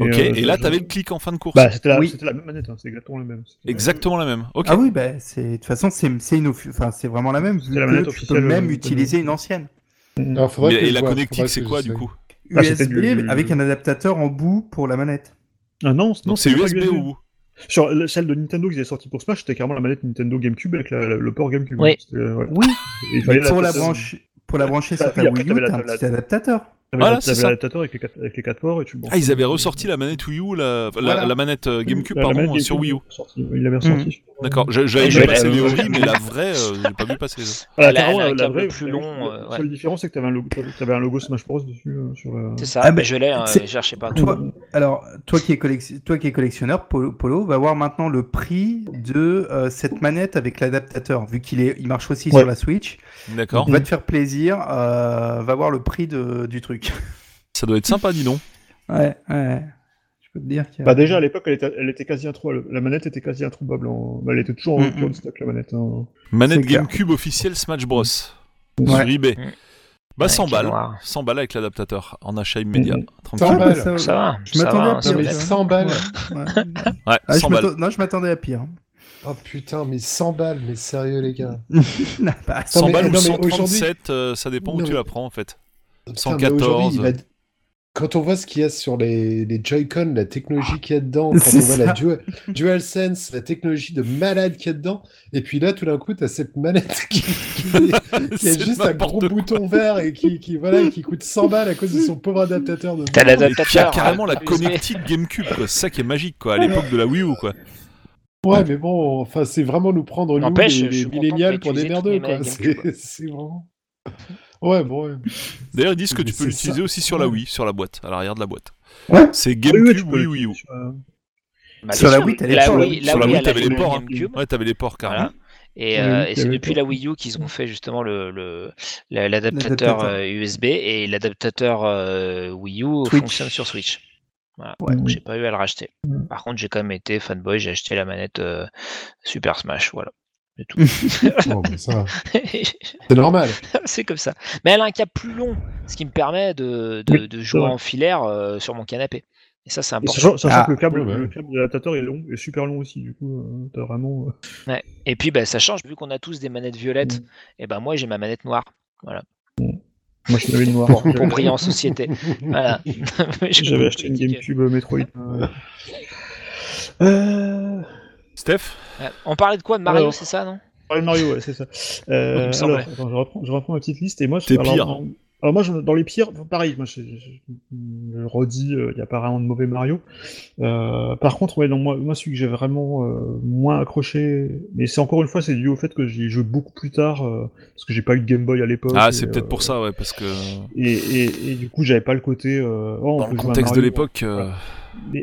Ok, et là, t'avais le clic en fin de course. Bah, c'était la, Oui. c'était la même manette, hein, c'est exactement la même. Exactement la même. Ok. Ah oui, bah, c'est de toute façon, c'est c'est une offi- enfin, c'est vraiment la même. Vu que tu peux même euh, utiliser une ancienne. Alors, faudrait Mais- que et la vois, connectique, c'est quoi du coup Bah, c'était USB du- avec un adaptateur en bout pour la manette. Ah non, c'est pas USB ou Sur le- celle de Nintendo qu'ils avaient sorti pour Smash, c'était carrément la manette Nintendo GameCube avec la- la- le port GameCube. Oui. C'était, ouais. Oui, Et il fallait pour la brancher, pour la brancher sur ta oui, après, Wii U, t'avais la- t'as un la- petit adaptateur. T'avais Voilà, la- c'est t'avais ça. l'adaptateur avec les quatre, avec les quatre ports et tu le Ah, ils avaient ressorti la manette Wii U, la, la, Voilà. la manette euh, GameCube, La- la pardon, manette sur Wii U. Sorti- Il l'avait ressorti. D'accord, Je- j'avais vu je- passer les mais la vraie, euh, j'ai pas vu passer. ça. Elle a- carrément, elle a un la câble vraie, plus la- long, La seule différence, c'est que t'avais un, logo, t'avais un logo Smash Bros dessus. euh, sur la... C'est ça, Ah, mais je l'ai, hein, c'est- cherchez pas. Toi, alors, toi qui es, collection- toi qui es collectionneur, Polo, Polo, va voir maintenant le prix de euh, cette manette avec l'adaptateur, vu qu'il est, il marche aussi sur la Switch. D'accord. Va te faire plaisir, va voir le prix de, du truc. Ça doit être sympa, dis donc. Ouais, ouais. Je peux te dire qu'il y a- Bah déjà à l'époque elle était, elle était quasi introuvable. La manette était quasi introuvable. En... bah, elle était toujours en Mm, mm. de stock la manette. hein. Manette. GameCube officielle Smash Bros. Ouais. Sur eBay. Mm. Bah Ouais, 100 qui est balles. noir. 100 balles avec l'adaptateur en achat immédiat. Mhm. Tranquille. 100 Ah, bah, balles. ça, Ça va. Je m'attendais à pire. Non, mais c'est- 100 balles. Ouais. Ouais, Ah, je 100 balles. non, je m'attendais à pire. Oh putain, mais 100 balles, mais sérieux les gars. Bah, Attends, 100 mais- balles non, ou mais 137, euh, ça dépend où Non, tu mais- la prends en fait. Putain, mais aujourd'hui, 114. il a- Quand on voit ce qu'il y a sur les, les Joy-Con, la technologie qu'il y a dedans, quand on voit la. Dual, DualSense, la technologie de malade qu'il y a dedans, et puis là, tout d'un coup, tu as cette manette qui, qui- qui a C'est juste un gros quoi. bouton vert et qui, qui, voilà, qui coûte 100 balles à cause de son pauvre adaptateur. De... T'as a l'adaptateur. carrément la connectique GameCube, quoi. C'est ça qui est magique, quoi. À l'époque de la Wii U, quoi. Ouais, mais bon, enfin, c'est vraiment nous prendre, nous, les, les millénials, pour des merdeux, quoi. c'est vraiment... Ouais, bon, ouais. D'ailleurs, ils disent que Mais tu peux l'utiliser ça. aussi sur la. Wii, sur la boîte, à l'arrière de la boîte. Ouais. C'est GameCube, oui, oui, Bah, Sur la. Wii, t'as les la ports. Wii, Sur la Wii, t'avais les le ports. hein. GameCube. Ouais, t'avais les ports carrément. Voilà. Et, Oui, euh, oui, et c'est t'avais depuis la Wii U qu'ils ont fait justement le, le- la- l'adaptateur L'adaptateur. euh, USB et l'adaptateur euh, Wii U Switch. fonctionne sur Switch. Voilà. Ouais. Donc j'ai pas eu à le racheter. Mm. Par contre, j'ai quand même été fanboy, j'ai acheté la manette euh, Super Smash, voilà. C'est tout. Bon, mais ça, c'est normal. c'est comme ça. Mais elle a un cap plus long, ce qui me permet de, de, Oui, de c'est jouer en filaire euh, sur mon canapé. Et ça, c'est important. sachant, sachant Ah, que le câble, ouais, le câble de l'adaptateur est long, est super long aussi, du coup, euh, t'as vraiment. euh, Ouais. Et puis, bah, ça change, vu qu'on a tous des manettes violettes, Mm. et ben moi, j'ai ma manette noire. Voilà. Moi, je l'avais une noire. Pour, briller en société. Voilà. J'avais acheté une. GameCube Metroid. Euh, euh, Steph Ouais. On parlait de quoi De Mario, c'est ça, non? de Mario, ouais, c'est ça. Euh, alors, attends, je, reprends, je reprends ma petite liste et moi, je- T'es alors, pire. dans- alors moi, je- dans les pires, pareil, moi, je, je, je- je redis, il n'y a pas vraiment de mauvais Mario. Euh, par contre, ouais, non, moi, moi, celui que j'ai vraiment euh, moins accroché, mais c'est encore une fois, c'est dû au fait que j'y ai joué beaucoup plus tard, euh, parce que j'ai pas eu de Game Boy à l'époque. Ah, c'est peut-être euh, pour ça, ouais, parce que Et, et, et du coup, j'avais pas le côté. euh, oh, on dans peut le jouer à contexte de l'époque, euh,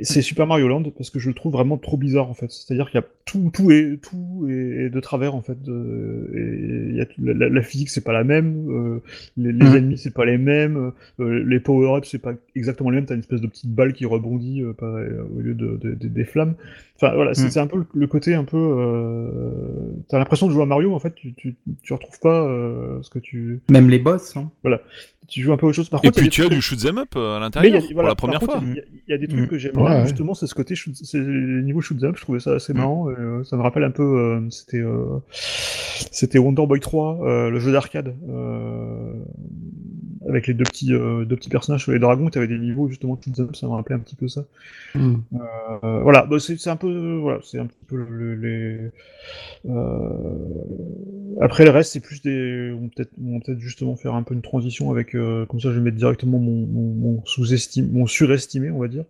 c'est Super Mario Land parce que je le trouve vraiment trop bizarre en fait. C'est-à-dire qu'il y a tout, tout est tout est de travers en fait. de- et il y a tout- la, physique c'est pas la même, euh, les, les Mhm. ennemis c'est pas les mêmes, euh, les power-ups c'est pas exactement les mêmes. T'as une espèce de petite balle qui rebondit euh, pareil, euh, au lieu de, de- de- des flammes. Enfin voilà, c'est c'est un peu le, côté un peu. Euh, T'as l'impression de jouer à Mario en fait. Tu tu, tu retrouves pas euh, ce que tu Même les boss. hein. Tu joues un peu autre chose. Par Et contre, puis tu as trucs- du shoot 'em up euh, à l'intérieur a- pour la première contre, fois. Il y, a- il y a des trucs Mm. que j'aime Ouais, bien, ouais. justement, c'est ce côté shoot, c'est les niveaux shoot 'em up, je trouvais ça assez Mm. marrant. euh, ça me rappelle un peu, euh, c'était euh, c'était Wonder Boy 3, euh, le jeu d'arcade, euh, avec les deux petits euh, deux petits personnages sur les dragons, tu avais des niveaux justement shoot 'em up, ça me rappelait un petit peu ça. Euh, voilà, bah, c'est c'est un peu, voilà, c'est un petit peu le- les. euh, Après le reste, c'est plus des, on peut-être, on va peut-être justement faire un peu une transition avec, euh, comme ça, je vais mettre directement mon, mon, mon sous-estimé, mon surestimé, on va dire.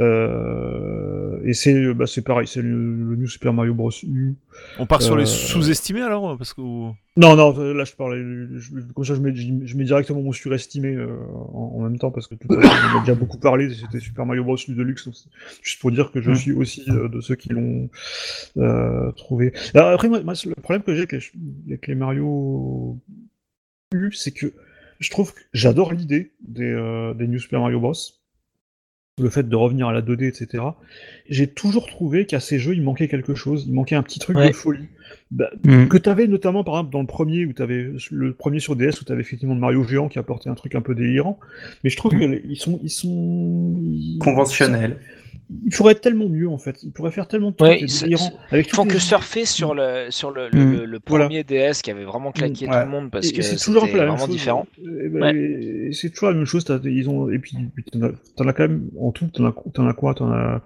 Euh, et c'est, bah, c'est pareil, c'est le, le New Super Mario Bros. U. On part sur les sous-estimés alors parce que Non, non, là je parle, je- comme ça je mets, je mets directement mon surestimé euh, en, en même temps parce que tout à l'heure on a déjà beaucoup parlé, c'était Super Mario Bros. U Deluxe, donc juste pour dire que je Mm. suis aussi euh, de ceux qui l'ont euh, trouvé. Alors après, moi, moi, le problème que j'ai avec les, avec les Mario U, c'est que je trouve que j'adore l'idée des, euh, des New Super Mario Bros. Le fait de revenir à la 2D, etc. J'ai toujours trouvé qu'à ces jeux, il manquait quelque chose, il manquait un petit truc Ouais. de folie. Bah, Mm. que tu avais notamment par exemple dans le premier où tu avais le premier sur DS où tu avais effectivement le Mario géant qui apportait un truc un peu délirant mais je trouve Mm. qu'ils sont ils sont ils- Ils pourraient être tellement mieux en fait ils pourraient faire tellement de trucs Ouais, avec Ils font les- que surfer sur le, sur le, le, Mm. le- le Voilà. premier DS qui avait vraiment claqué Ouais. tout le monde parce et, que c'est toujours un c'était peu la même chose différent. C'est toujours la même chose ils ont et puis t'en as, quand même en tout t'en as, as quoi? T'en as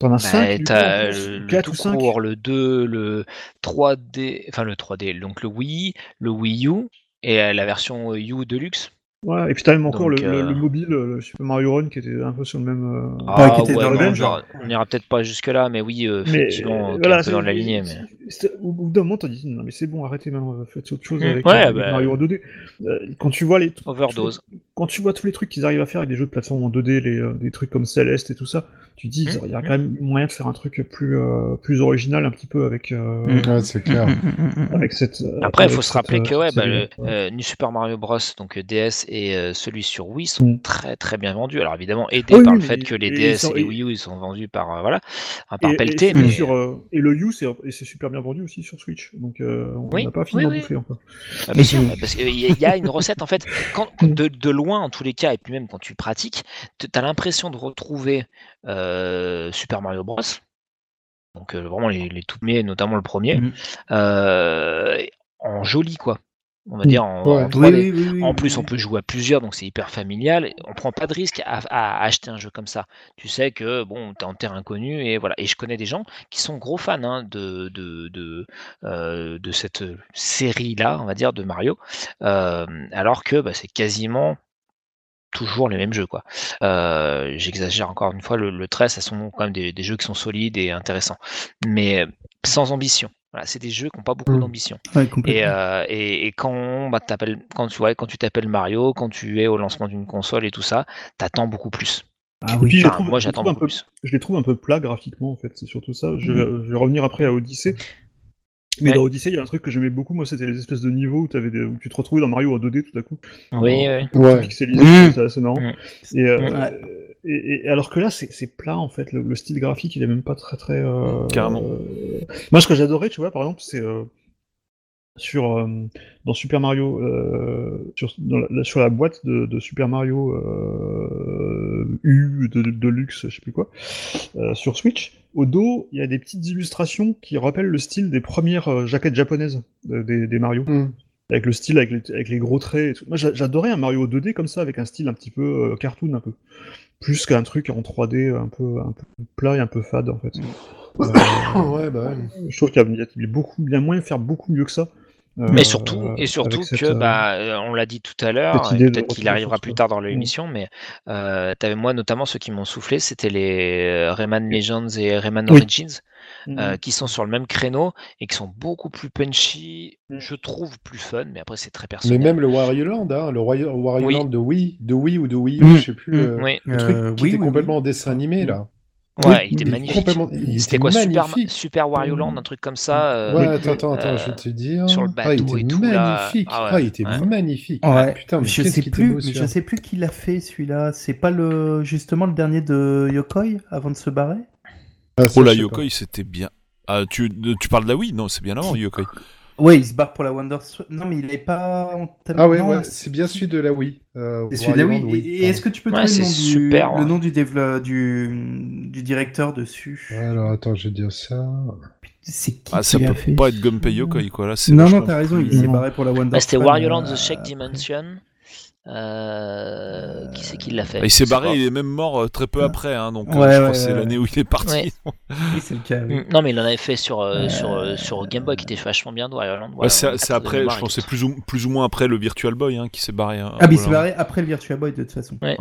t'en as Bah, 5 t'as le, le 4 tout ou 5 court, le 2, le 3D, enfin le 3D, donc le Wii, le Wii U et euh, la version euh, U Deluxe. Ouais, et puis t'as même encore Donc, le, euh, le mobile le Super Mario Run qui était un peu sur le même euh, Ah qui était ouais, dans le on même ira- on ira peut-être pas jusque là, mais oui, euh, Mais effectivement, euh, voilà, dans c'est- la lignée. Mais... Au bout d'un moment, t'as dit non mais c'est bon, arrêtez maintenant, faites autre chose Mm. avec, Ouais, avec bah, Mario 2D. Euh, quand tu vois les Overdose. quand tu vois tous les trucs qu'ils arrivent à faire avec des jeux de plateforme en 2D, les, euh, des trucs comme Celeste et tout ça, tu te dis Mm. il y a quand même moyen de faire un truc plus euh, plus original un petit peu avec euh, Mm. Ouais, c'est clair. avec cette. euh, Après, il faut se rappeler que ouais, bah, le euh, New Super Mario Bros, donc DS et euh, celui sur Wii sont Mm. très très bien vendus. Alors évidemment aidés Oui, par le fait que les et- DS et- les Wii U ils sont vendus par euh, voilà par Et, pelleté, et, mais sur, euh, et le U, c'est super bien vendu aussi sur Switch. Donc euh, on Oui, n'a pas fini oui, d'en oui. bouffer encore. Ah, bien sûr, parce qu'il y, a- il y a une recette en fait, quand, de, de loin en tous les cas, et puis même quand tu pratiques, tu as l'impression de retrouver Super Mario Bros. Donc euh, vraiment les, les tout premiers, notamment le premier, Mhm. euh, en joli quoi. On va dire en, Ouais. en Oui, 3D. oui, oui, oui, En plus, on peut jouer à plusieurs, donc c'est hyper familial. On prend pas de risque à, à acheter un jeu comme ça. Tu sais que bon, t'es en terre inconnue et voilà. Et je connais des gens qui sont gros fans hein, de de de, euh, de cette série là, on va dire de Mario, euh, alors que bah, c'est quasiment toujours les mêmes jeux quoi. Euh, J'exagère encore une fois, le, le 13, ça sont quand même des, des jeux qui sont solides et intéressants, mais sans ambition. Voilà, c'est des jeux qui n'ont pas beaucoup Mm. d'ambition. Ouais, Et, euh, et, et quand, bah, t'appelles- quand tu ouais, quand tu t'appelles Mario, quand tu es au lancement d'une console et tout ça, t'attends beaucoup plus. Ah Et oui. puis, je les Enfin, trouve- moi j'attends un beaucoup peu- plus. je les trouve un peu plats graphiquement en fait, c'est surtout ça. Je vais, Mm. je vais revenir après à Odyssey. Mais Ouais. dans Odyssey, il y a un truc que j'aimais beaucoup, moi, c'était les espèces de niveaux où, avais des... où tu te retrouvais dans Mario en 2D tout à coup. Oui, oui. Ouais. Pixelisé, Mm. c'est assez marrant. Et, euh, et, et alors que là, c'est plat en fait. Le, le style graphique, il est même pas très très. euh, Carrément. euh, Moi, ce que j'adorais, tu vois, par exemple, c'est euh, sur euh, dans Super Mario, euh, sur, dans la, sur la boîte de, de Super Mario euh, U de, de luxe, je sais plus quoi, sur Switch. Au dos, il y a des petites illustrations qui rappellent le style des premières jaquettes japonaises des, des Mario Mm. avec le style, avec les, avec les gros traits. Et tout. Moi, j'a- j'adorais un Mario 2D comme ça, avec un style un petit peu cartoon, un peu. Plus qu'un truc en 3D un peu, un peu plat et un peu fade, en fait. Euh, ouais, bah ouais. je trouve qu'il y a, y beaucoup, a moyen de faire beaucoup mieux que ça. Euh, Mais surtout, et surtout cette, que, euh, bah, euh, on l'a dit tout à l'heure, peut-être qu'il arrivera plus tard dans Mm. l'émission, mais euh, moi notamment ceux qui m'ont soufflé, c'était les Rayman Legends et Rayman Oui. Origins, euh, qui sont sur le même créneau et qui sont beaucoup plus punchy, Mm. je trouve plus fun, mais après c'est très Mais personnel. même le Wario Land, hein, le Roy- Wario Oui. Land de Wii, de Wii ou de Wii, Mm. je sais plus. Mm. le, Oui, le truc Euh, qui oui, était oui, complètement dessin animé là. Ouais, il il était magnifique. C'était était quoi, Super, magnifique. Super Wario Land, un truc comme ça euh, Ouais, attends, attends, attends, euh, je vais te dire. sur le ah, il bateau était et tout, là. magnifique. Ah ouais, Ah, il était ouais. magnifique. Ouais. Putain, mais je sais plus, beau, je sais plus qui l'a fait celui-là. C'est pas le justement le dernier de Yokoi avant de se barrer? Ah, ça, Oh sais Yokoi, c'était bien. Ah, tu, tu parles de la Wii? Non, c'est bien avant Yokoi. Ouais, il se barre pour la Wonder. Non, mais il est pas. Ah ouais, ouais, c'est bien celui de la Wii. euh, C'est celui-là, Wario oui. Land, Et, et est-ce que tu peux Ouais, trouver le nom, c'est du, le nom du, dévelop- du, du directeur dessus? Alors attends, je vais dire ça. C'est qui Ah, ça qui l'a peut fait? pas être Gunpei Yokoi, quoi. Là, Non, non, t'as raison, il s'est barré pour la Wonder. Bah, c'était Land euh, The Shake après. Dimension. Euh, qui c'est qui l'a fait? Ah, il s'est barré, pas. il est même mort euh, très peu après, hein, donc euh, Ouais, je crois ouais, que c'est ouais. l'année où il est parti. Ouais. Oui, c'est le cas. oui. Non, mais il en avait fait sur, euh, sur, sur Game Boy qui était vachement bien, Wario. Ouais, c'est Land c'est 4 de après, je pense que c'est plus ou, plus ou moins après le Virtual Boy hein, qui s'est barré. hein, Ah, mais il voilà. s'est barré après le Virtua Boy de toute façon. Ouais.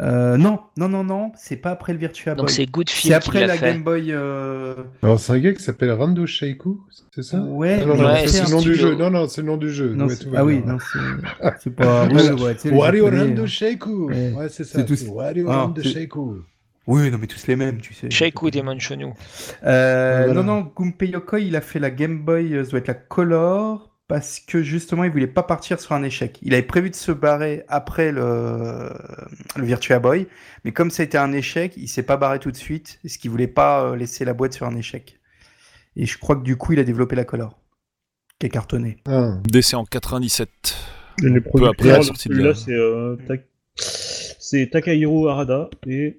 Euh, non, non, non, non, c'est pas après le Virtua Donc Boy. c'est C'est Goodfield qui après l'a la fait. Game Boy. euh, Alors, c'est un gars qui s'appelle Rando Shaiku, c'est ça? Ouais, Ah, non, mais non, ouais, ça, c'est c'est le nom du jeu. Non, non, c'est le nom du jeu. non, Ouais, c'est- ah oui, non, c'est c'est pas. Ouais, Wario Rando hein. Shaiku. Ouais. Ouais, c'est ça. C'est tous- c'est Wario Ah, Rando c'est- Shaiku. Oui, non, mais tous les mêmes, tu sais. Shake Demon Shonu. Euh, Voilà. Non, non, Gunpei Yokoi, il a fait la Game Boy, euh, ça doit être la Color, parce que justement, il voulait pas partir sur un échec. Il avait prévu de se barrer après le, le Virtua Boy, mais comme ça a été un échec, il s'est pas barré tout de suite, parce qu'il voulait pas euh, laisser la boîte sur un échec. Et je crois que du coup, il a développé la Color, qui est cartonnée. Ah. DC en 97. Et les peu après la de sortie c'est euh, c'est Takahiro Harada et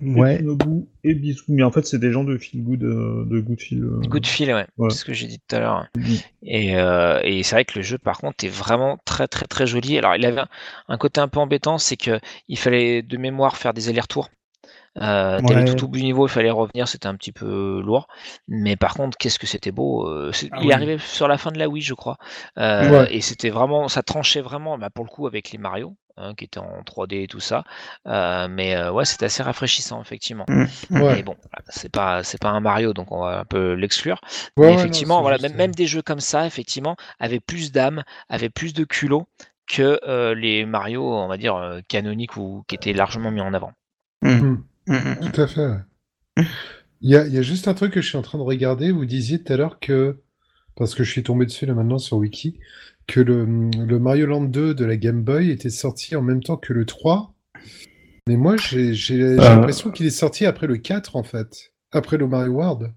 Ouais. Nobu et Bisou. Mais en fait, c'est des gens de Feel Good, euh, de Good Feel. euh. Goodfield, ouais. Ouais. C'est ce que j'ai dit tout à l'heure. Et, euh, et c'est vrai que le jeu, par contre, est vraiment très, très, très joli. Alors, il avait un, un côté un peu embêtant, c'est que il fallait de mémoire faire des allers-retours. Euh, Ouais. tout au bout du niveau, il fallait revenir, c'était un petit peu lourd. Mais par contre, qu'est-ce que c'était beau. euh, Ah il oui. est arrivé sur la fin de la Wii, je crois. Euh, Ouais. Et c'était vraiment, ça tranchait vraiment, bah, pour le coup, avec les Mario, hein, qui étaient en 3D et tout ça. Euh, mais euh, ouais, c'était assez rafraîchissant, effectivement. Ouais. Mais bon, c'est pas c'est pas un Mario, donc on va un peu l'exclure. Ouais, Mais non, effectivement, voilà, juste, même, même des jeux comme ça, effectivement, avaient plus d'âme, avaient plus de culot que euh, les Mario, on va dire euh, canoniques ou qui étaient largement mis en avant. Mm, mm. Tout à fait. ouais. Il y a, il y a juste un truc que je suis en train de regarder. Vous disiez tout à l'heure que, parce que je suis tombé dessus là maintenant sur Wiki, que le, le Mario Land 2 de la Game Boy était sorti en même temps que le 3. Mais moi, j'ai Euh. l'impression qu'il est sorti après le 4 en fait. Après le Mario World.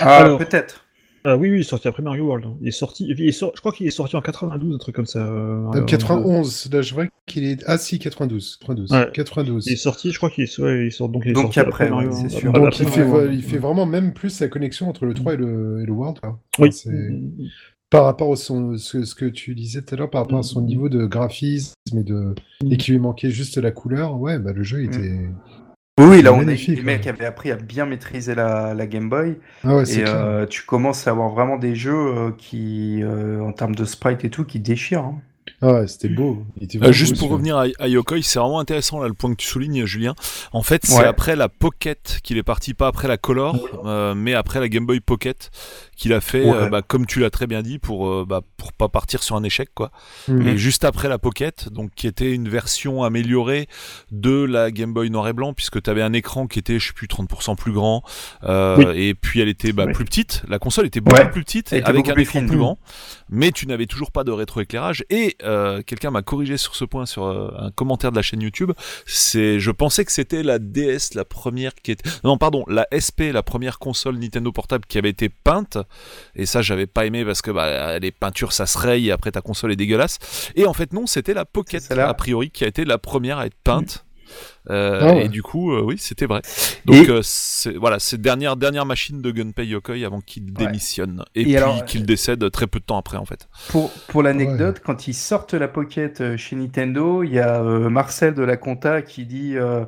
Ah, peut-être. Ah oui, oui, il est sorti après Mario World. hein. Il est sorti, il est je crois qu'il est sorti en 92, un truc comme ça. euh, Euh, Mario World. 91. Là, je vois qu'il est. Ah si, 92. 92. Ouais. 92. Il est sorti, je crois qu'il est, ouais, il sort, donc il est Donc sorti après, Mario ouais, c'est World. sûr. Après- Donc après il fait, il fait vraiment même plus la connexion entre le 3 et le, et le World. Oui. Enfin, par rapport à son, ce, ce que tu disais tout à l'heure, par rapport à son niveau de graphisme et, de, et qu'il lui manquait juste la couleur, ouais, bah, le jeu était. Oui, oui, là, on a Magnifique, des mecs qui avaient appris à bien maîtriser la, la Game Boy. Ah ouais, c'est Et euh, tu commences à avoir vraiment des jeux euh, qui, euh, en termes de sprite et tout, qui déchirent. hein. Ah ouais, c'était beau. Il était Euh, vraiment juste beau, pour revenir à, à Yokoi, c'est vraiment intéressant là le point que tu soulignes, Julien. En fait, c'est Ouais. après la Pocket qu'il est parti, pas après la Color, euh, mais après la Game Boy Pocket qu'il a fait, Ouais. euh, bah, comme tu l'as très bien dit, pour euh, bah, pour pas partir sur un échec quoi. Mhm. Et juste après la Pocket, donc qui était une version améliorée de la Game Boy noir et blanc, puisque tu avais un écran qui était, je sais plus, 30% plus grand, euh, Oui. et puis elle était bah, Oui. plus petite. La console était beaucoup Ouais. plus petite, était avec un plus écran fine. plus grand, mais tu n'avais toujours pas de rétroéclairage. Et euh, quelqu'un m'a corrigé sur ce point sur euh, un commentaire de la chaîne YouTube. C'est, je pensais que c'était la DS, la première qui était, non pardon, la SP, la première console Nintendo portable qui avait été peinte. Et ça, j'avais pas aimé parce que bah, les peintures, ça se raye et après ta console est dégueulasse. Et en fait, non, c'était la Pocket, a priori, qui a été la première à être peinte. Euh, Ah ouais. Et du coup, euh, oui, c'était vrai. Donc, Et- euh, voilà, c'est dernière dernière machine de Gunpei Yokoi avant qu'il Ouais. démissionne et, Et puis alors, qu'il décède très peu de temps après, en fait. Pour, pour l'anecdote, quand ils sortent la Pocket chez Nintendo, il y a euh, Marcel de la Compta qui dit euh,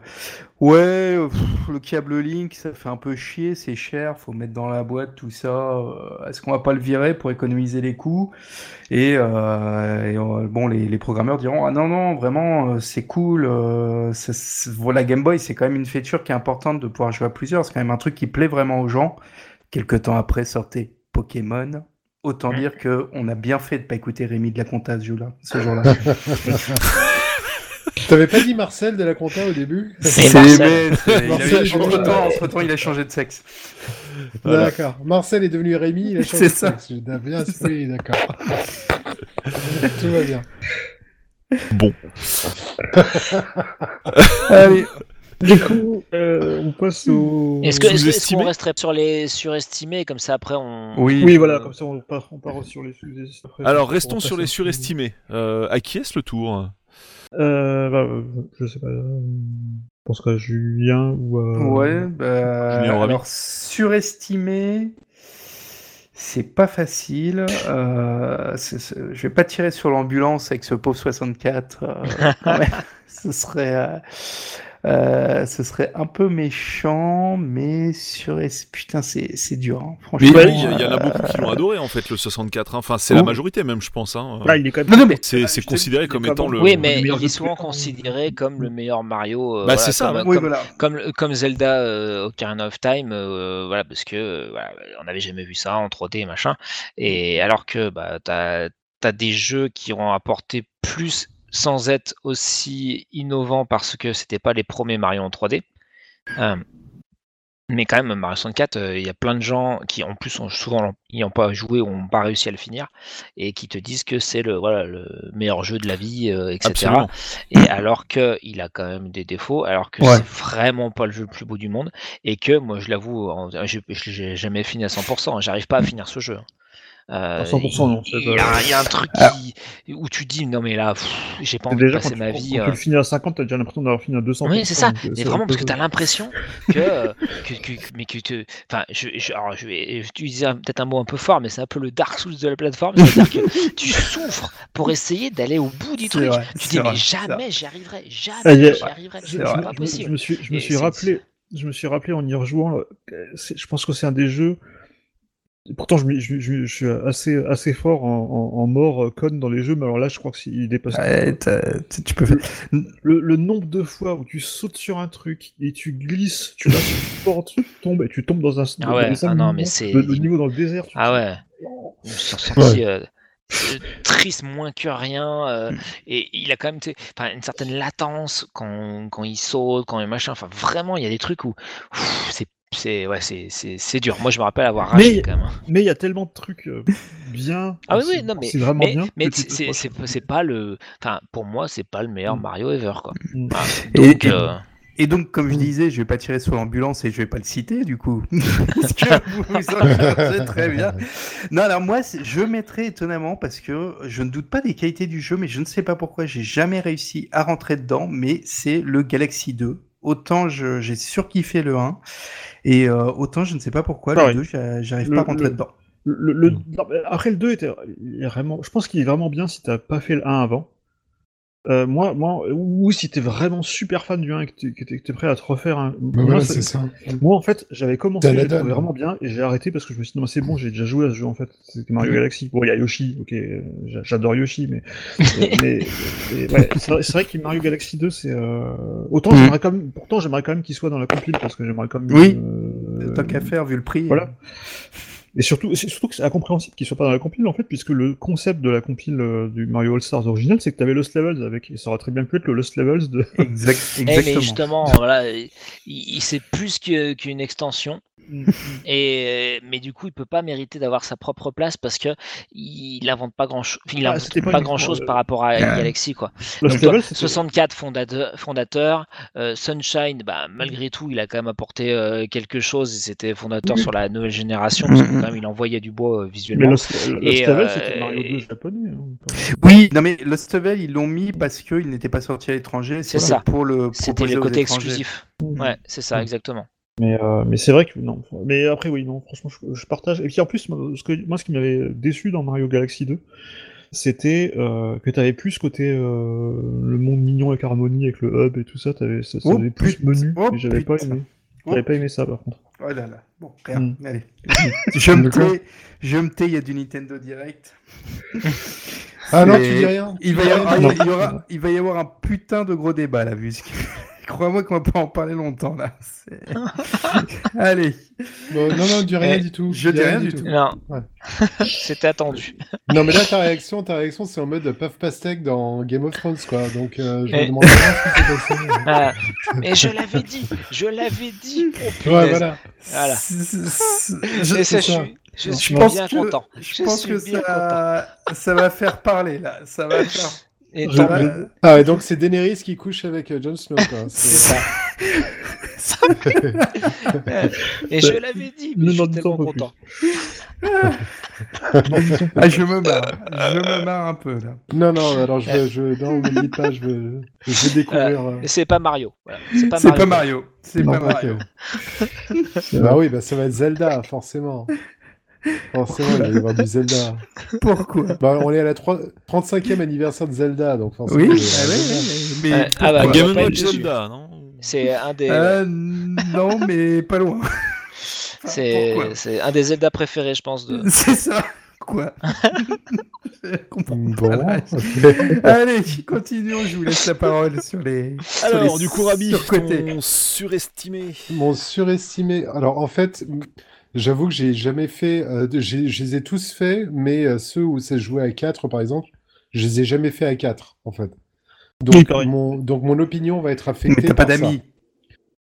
Ouais, euh, pff, le câble Link, ça fait un peu chier, c'est cher, faut mettre dans la boîte tout ça. euh, Est-ce qu'on va pas le virer pour économiser les coûts? Et, euh, et, euh, bon, les, les programmeurs diront Ah non, non, vraiment, c'est cool. euh, ça- Game Boy, c'est quand même une feature qui est importante de pouvoir jouer à plusieurs. C'est quand même un truc qui plaît vraiment aux gens. Quelque temps après sortait Pokémon. Autant dire que on a bien fait de pas écouter Rémi de la Compta ce jour-là. Ce jour-là. T'avais pas dit Marcel de la compta au début C'est Marcel. il a- Marcel, vois. temps, entre temps, il a changé de sexe. Voilà. D'accord. Marcel est devenu Rémi, il a changé C'est de ça. sexe. J'ai bien oui, d'accord. Tout va bien. Bon. Allez. Du coup, euh, on passe au. Est-ce que- est-ce que- est-ce Sous-estimé qu'on resterait sur les surestimés comme ça après on. Oui. Oui, voilà, comme ça on part, on part sur les sous Alors, restons sur les surestimés. Euh, à qui est-ce le tour? Euh, bah, euh, je sais pas. euh, Je pense qu'à Julien ou à. Ouais, bah, Julien alors surestimé, c'est pas facile. Euh, c'est- c'est- je vais pas tirer sur l'ambulance avec ce pauvre 64. euh, quand même. ce serait, euh, euh, ce serait un peu méchant, mais sur putain, c'est c'est dur, hein, Mais franchement. il y, en a euh, beaucoup qui l'ont adoré en fait, le 64. hein. Enfin, c'est la Oh. majorité même, je pense. Hein. Là, il est quand même. Non, non, mais C'est Ah, considéré dis, comme étant le. Oui, le mais meilleur il est souvent considéré comme le meilleur Mario. euh, Bah, voilà, c'est ça, comme. Oui, comme- voilà. comme, comme Zelda euh, Ocarina of Time, euh, voilà, parce que euh, voilà, on n'avait jamais vu ça en 3D et machin. Et alors que bah, tu as, des jeux qui ont apporté plus sans être aussi innovants parce que c'était pas les premiers Mario en 3D. Euh, mais quand même, Mario 64, euh, il y a plein de gens qui, en plus, ont souvent n'y ont pas joué ou n'ont pas réussi à le finir, et qui te disent que c'est le, voilà, le meilleur jeu de la vie, euh, etc. Absolument. Et alors qu'il a quand même des défauts, alors que Ouais. c'est vraiment pas le jeu le plus beau du monde, et que moi je l'avoue, je l'ai jamais fini à 100%, hein, j'arrive pas à finir ce jeu. Euh, À 100%, non, Il y, a il y a un truc Ah. qui, où tu dis non mais là, j'ai pas envie de déjà, quand passer tu, ma quand- vie. quand euh, tu le finis à 50, t'as déjà l'impression d'avoir fini à 200. oui, c'est ça. euh, Mais c'est vraiment parce que tu as l'impression que, euh, que, que- mais que te, enfin, je, je, alors je vais utiliser peut-être un mot un peu fort, mais c'est un peu le Dark Souls de la plateforme, c'est-à-dire que tu souffres pour essayer d'aller au bout du truc. vrai, tu dis mais vrai, c'est jamais j'y arriverai, jamais j'y arriverai, c'est pas possible. je me suis, je me suis rappelé, je me suis rappelé en y rejouant. Je pense que c'est un des jeux. Pourtant, je, m'y- je, je- je suis assez, assez fort en, en, en mort euh, con dans les jeux, mais alors là, je crois qu'il dépasse. Ouais, tu tu peux faire. Le, le nombre de fois où tu sautes sur un truc et tu glisses, tu vas sur une porte, tu tombes et tu tombes dans un. Ah dans ouais, ah non, mais c'est- Le, le niveau dans le désert. tu Ah ouais. Je me suis senti euh, euh, triste moins que rien. euh, et il a quand même une certaine latence quand, quand il saute, quand il machin. Enfin, vraiment, il y a des trucs où c'est c'est ouais, c'est c'est c'est dur. Moi, je me rappelle avoir Mais- ragé quand même. hein. Mais il y a tellement de trucs euh, bien. Ah oui, c'est- oui, non, mais, C'est vraiment mais, bien. mais c'est pas le. Enfin, pour moi, c'est pas le meilleur Mm. Mario ever, quoi. Mm. Ah, Et- donc, et- euh, Et donc, comme je disais, je vais pas tirer sur l'ambulance et je vais pas le citer, du coup. parce que vous vous en très bien. Non, alors moi, je mettrais étonnamment parce que je ne doute pas des qualités du jeu, mais je ne sais pas pourquoi j'ai jamais réussi à rentrer dedans, mais c'est le Galaxy 2. Autant j'ai surkiffé le 1, et euh, autant je ne sais pas pourquoi Pareil. le 2, j'a- j'arrive pas à rentrer le- dedans. Le, le- Mm. non, après le 2 était il est vraiment je pense qu'il est vraiment bien si t'as pas fait le 1 avant Euh, moi, moi, ou si t'es vraiment super fan du 1 et que t'es- que t'es que t'es prêt à te refaire un. Bah moi, c'est- ça. moi, en fait, j'avais commencé, j'ai trouvé vraiment bien, et j'ai arrêté parce que je me suis dit, non, c'est bon, j'ai déjà joué à ce jeu, en fait. C'était Mario Galaxy. Bon, il y a Yoshi, ok, euh, j'a- j'adore Yoshi, mais. mais, mais- ouais, c'est vrai, c'est vrai que Mario Galaxy 2, c'est. Euh... Autant Mm. j'aimerais quand même. Pourtant, j'aimerais quand même qu'il soit dans la compile, parce que j'aimerais quand même. Oui. euh, Tant qu'à faire, vu le prix. Voilà. Et surtout, c'est surtout que c'est incompréhensible qu'il soit pas dans la compile en fait, puisque le concept de la compile euh, du Mario All Stars original, c'est que t'avais Lost Levels avec, et ça aurait très bien pu être le Lost Levels de. Exact, Eh, mais exactement. justement, voilà, il, il- c'est plus qu'une extension. Et mais du coup, il peut pas mériter d'avoir sa propre place parce que il invente pas grand chose. Il Ah, invente pas, grand chose euh, par rapport à euh, Galaxy quoi. Lost Donc, toi, Levels, c'était- 64 fondateur, fondateur euh, Sunshine, bah, malgré tout, il a quand même apporté euh, quelque chose. et C'était fondateur Oui. sur la nouvelle génération parce que Mhm. Quand même, il envoyait du bois euh, Mais visuellement. Lost, Lost Et, Levels, euh, c'était Mario 2 japonais. hein. Oui, non mais Lost Level, ils l'ont mis parce qu'il n'était pas sorti à l'étranger. C'est c'était ça. Pour le C'était le côté exclusif. Ouais, c'est ça, Mhm. exactement. Mais, euh, mais c'est vrai que non. Mais après, oui, non, franchement, je, je partage. Et puis en plus, moi, ce, que, moi, ce qui m'avait déçu dans Mario Galaxy 2, c'était euh, que t'avais plus ce côté euh, le monde mignon avec harmonie, avec le hub et tout ça. T'avais, ça, ça Oh, avait plus menu. Oh, et j'avais pas aimé. Oh. J'avais pas aimé ça par contre. Oh là là. Bon, rien. Mm. Allez. je me tais. Je me tais. Il y a du Nintendo Direct. Ah non, tu dis rien. Il va, y avoir, Non. il, y aura, il va y avoir un putain de gros débat là, vu ce que- Crois-moi qu'on va pas en parler longtemps là. Allez. Bon, non, non, dis rien Eh, du tout. je dis rien du tout. Non, Ouais. c'était attendu. Non, mais là, ta réaction, ta réaction, c'est en mode puff pastèque dans Game of Thrones, quoi. Donc, euh, je me Eh. demande vraiment ce qui s'est passé. Ah, mais je l'avais dit, je l'avais dit. Oh, Ouais, punaise. voilà. Voilà. Et Je, ça, suis, je Non, suis je pense bien que, content. je Je pense suis que bien ça, ça va faire parler là. Ça va faire. Et Je- Ah, ouais, donc c'est Daenerys qui couche avec euh, Jon Snow, quoi. C'est ça. Et je l'avais dit, mais Ne je suis m'en tellement content. Ah, je me marre. Je me marre un peu là. Non, non, alors je veux, je, non, ne me dites pas, je veux, je veux découvrir. euh, Et c'est pas Mario. Voilà. C'est pas pas Mario. C'est non, pas. Mario. Bah oui, bah ça va être Zelda, forcément. Forcément, il va y avoir du Zelda. Pourquoi? Bah, on est à la 3... 35e anniversaire de Zelda, donc forcément. Oui, ah ouais, mais Ouais, ah bah, Game Watch. Zelda, non? C'est un des, Euh, non, mais pas loin. c'est, c'est un des Zelda préférés, je pense. De... C'est ça. Quoi? Bon. Allez, continuons. Je vous laisse la parole sur les. sur Alors, les du coup, surcotés. ton surestimé. Mon surestimé. Alors, en fait, j'avoue que j'ai jamais fait. euh, de- j'ai- je les ai tous faits, mais euh, ceux où ça se jouait à 4, par exemple, je les ai jamais fait à 4, en fait. Oui, Donc, pareil. mon, donc mon opinion va être affectée Mais t'as pas par ça. d'amis.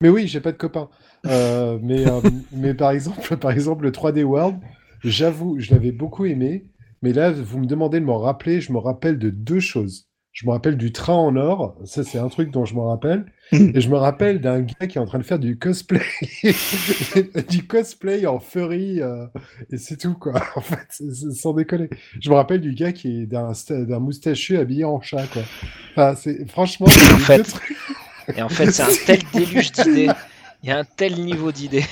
Mais oui, j'ai pas de copains. Euh, mais, euh, mais par exemple, par exemple, le 3D World, j'avoue, je l'avais beaucoup aimé. Mais là, vous me demandez de m'en rappeler. Je me rappelle de deux choses. Je me rappelle du train en or. Ça, c'est un truc dont je me rappelle. Et je me rappelle d'un gars qui est en train de faire du cosplay. du cosplay en furry. euh, et c'est tout, quoi. En fait, sans déconner. Je me rappelle du gars qui est d'un sta- d'un moustachu habillé en chat, quoi. Enfin, c'est, franchement, c'est En fait. trucs- Et en fait, c'est un tel déluge d'idées. Il y a un tel niveau d'idées.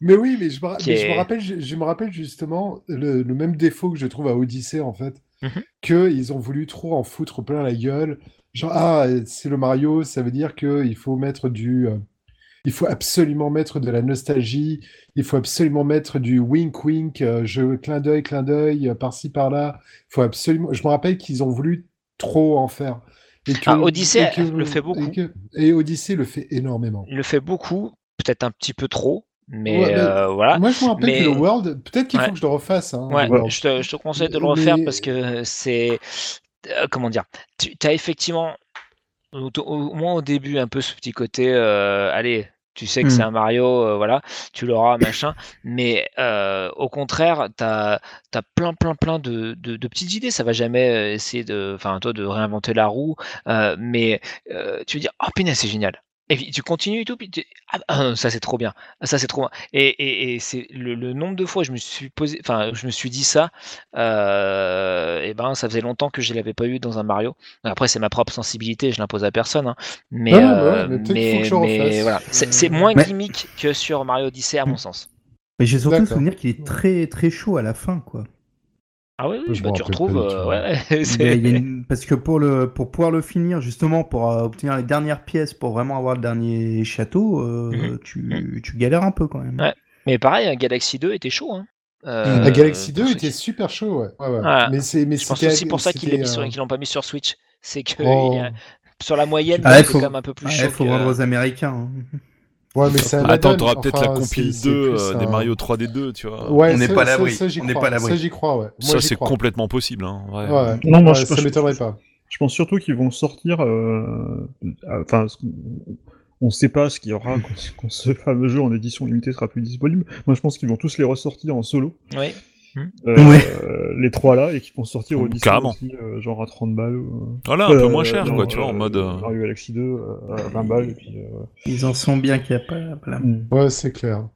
Mais oui, mais je me, ra- Qui mais je me est- rappelle, je, je me rappelle justement le, le même défaut que je trouve à Odyssey en fait, Mhm. que ils ont voulu trop en foutre plein la gueule. Genre ah c'est le Mario, ça veut dire que il faut mettre du, euh, il faut absolument mettre de la nostalgie, il faut absolument mettre du wink wink, euh, je clin d'œil clin d'œil euh, par-ci par-là. Il faut absolument. Je me rappelle qu'ils ont voulu trop en faire. Et que- Ah, Odyssey et que- le fait beaucoup. Et, que- et Odyssey le fait énormément. Il le fait beaucoup, peut-être un petit peu trop, mais, Ouais, mais euh, voilà. Moi, je me rappelle Mais- que le World, peut-être qu'il Ouais. faut que je le refasse. Hein, Ouais, le je te, je te conseille de le refaire Mais- parce que c'est. euh, comment dire Tu as effectivement, au, au moins au début, un peu ce petit côté. euh, allez, tu sais que c'est un Mario, euh, voilà, tu l'auras, machin. Mais euh, au contraire, tu as, plein, plein, plein de, de- de petites idées. Ça va jamais euh, essayer de, enfin, toi, de réinventer la roue. euh, mais euh, tu veux dire, oh, punaise, c'est génial. Et puis tu continues et tout, puis tu- ah, ah, ça c'est trop bien, ça c'est trop bien. Et, et- et c'est le, le nombre de fois où je me suis posé, enfin je me suis dit ça, euh, et ben ça faisait longtemps que je l'avais pas eu dans un Mario. Après c'est ma propre sensibilité, je l'impose à personne, hein. mais, Ah non, bah ouais, euh, mais le voilà, c'est c'est moins Mais- gimmick que sur Mario Odyssey à mon sens. Mais j'ai surtout D'accord. souvenir qu'il est très très chaud à la fin, quoi. Ah oui, oui Je bah, tu retrouves. euh, ouais. ouais, il une- Parce que pour, le... pour pouvoir le finir, justement, pour euh, obtenir les dernières pièces, pour vraiment avoir le dernier château, euh, Mhm. tu... tu galères un peu quand même. Ouais. Mais pareil, hein, Galaxy 2 était chaud. Hein. Euh, La Galaxy 2 pour ceux était super chaud, ouais. ouais, ouais. Voilà. Mais c'est, mais Je pense aussi pour ça qu'ils c'était, l'ont euh, pas mis sur Switch. C'est que Oh. il a- sur la moyenne, Ah, il c'est faut- quand même un peu plus Ouais, chaud. faut que- vendre aux Américains. hein. Ouais, mais ça Attends, t'auras peut-être la Enfin, compile c'est- 2 c'est euh, des Mario 3D2, tu vois. Ouais, On n'est ça- pas l'abri. Ça, j'y On n'est crois. pas à l'abri. Ça, j'y crois, ouais. Moi, ça, c'est complètement possible. Hein. ouais. Non, moi, Ouais, je- ça m'étonnerait pas. Je pense surtout qu'ils vont sortir. euh, Enfin, on ne sait pas ce qu'il y aura quand, quand ce fameux jeu en édition limitée sera plus disponible. Moi, je pense qu'ils vont tous les ressortir en solo. Oui. Euh, Ouais. euh, les trois là, et qu'ils vont sortir au Carrément. aussi, euh, genre à 30 balles. euh, Voilà, un peu moins cher, quoi, tu vois, en euh, mode. Mario Galaxy 2 euh, à 20 balles. Et puis, euh, Ils en sont bien capables. mm. Ouais, c'est clair.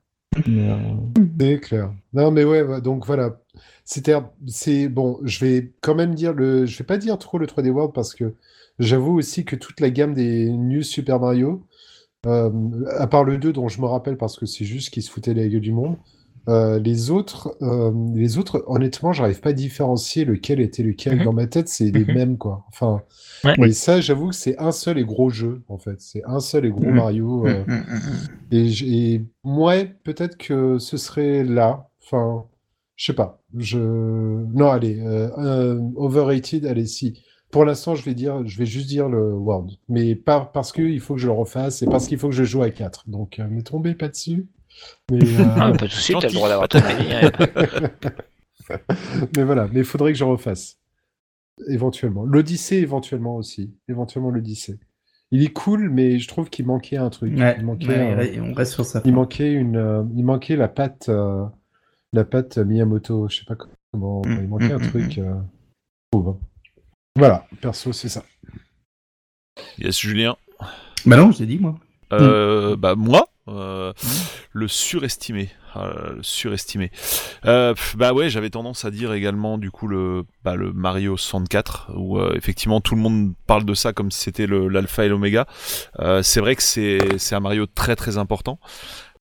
C'est clair. Non, mais ouais, ouais, donc voilà. C'était, c'est bon. Je vais quand même dire le, je vais pas dire trop le 3D World parce que j'avoue aussi que toute la gamme des New Super Mario, euh, à part le 2 dont je me rappelle parce que c'est juste qu'il se foutait la gueule du monde, euh, les autres, euh, les autres, honnêtement, j'arrive pas à différencier lequel était lequel. Mhm. Dans ma tête, c'est les Mhm. mêmes, quoi. Enfin, Ouais. et ça, j'avoue que c'est un seul et gros jeu, en fait. C'est un seul et gros Mhm. Mario. euh, et, et ouais, peut-être que ce serait là. Enfin, je sais pas. Je non, allez, overrated. Allez, si. Pour l'instant, je vais dire, je vais juste dire le World, mais pas parce que il faut que je le refasse, et parce qu'il faut que je joue à 4. Donc, ne tombez pas dessus. Mais, euh, Ah, pas de soucis, t'as le droit d'avoir ton avis. hein. mais voilà, mais il faudrait que je refasse. Éventuellement. L'Odyssée, éventuellement aussi. Éventuellement l'Odyssée. Il est cool, mais je trouve qu'il manquait un truc. Ouais, Il manquait, ouais, un- on reste sur ça. Il manquait une, euh, il manquait la patte, euh, la patte Miyamoto. Je sais pas comment. Mm, il manquait mm, un mm, truc. euh. Voilà, perso, c'est ça. Yes, Julien. Bah non, je l'ai dit moi. Euh, Bah moi, euh, le surestimé, Euh, le surestimé. Euh, bah ouais, j'avais tendance à dire également du coup le, bah, le Mario 64 où euh, effectivement tout le monde parle de ça comme si c'était l'alpha et l'oméga. Euh, c'est vrai que c'est c'est un Mario très très important.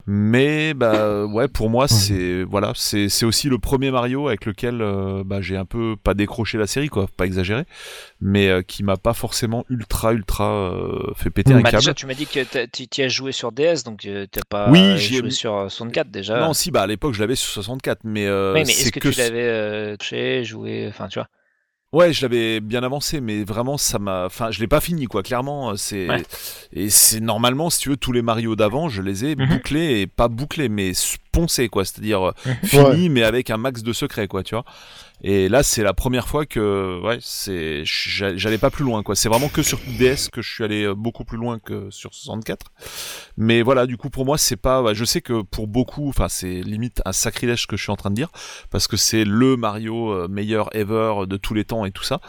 Mais bah ouais pour moi c'est voilà c'est c'est aussi le premier Mario avec lequel euh, bah, j'ai un peu pas décroché la série quoi pas exagéré mais euh, qui m'a pas forcément ultra ultra euh, fait péter un Bah, câble. déjà, tu m'as dit que tu as joué sur DS, donc t'as pas Oui, j'y ai joué sur euh, 64 déjà. Non, si, bah à l'époque je l'avais sur 64, mais, euh, oui, mais c'est est-ce que, que tu l'avais euh, touché, joué, enfin tu vois? Ouais, je l'avais bien avancé, mais vraiment ça m'a. Enfin, je l'ai pas fini, quoi. Clairement, euh, c'est Ouais. et c'est normalement, si tu veux, tous les Mario d'avant, je les ai Mhm. bouclés et pas bouclés, mais poncés, quoi. C'est-à-dire euh, Mhm. fini, mais avec un max de secrets, quoi. Tu vois. Et là, c'est la première fois que, ouais, c'est, j'a- j'allais pas plus loin, quoi. C'est vraiment que sur DS que je suis allé euh, beaucoup plus loin que sur 64. Mais voilà, du coup, pour moi, c'est pas. ouais, je sais que pour beaucoup, enfin, c'est limite un sacrilège que je suis en train de dire, parce que c'est le Mario euh, meilleur ever de tous les temps et tout ça.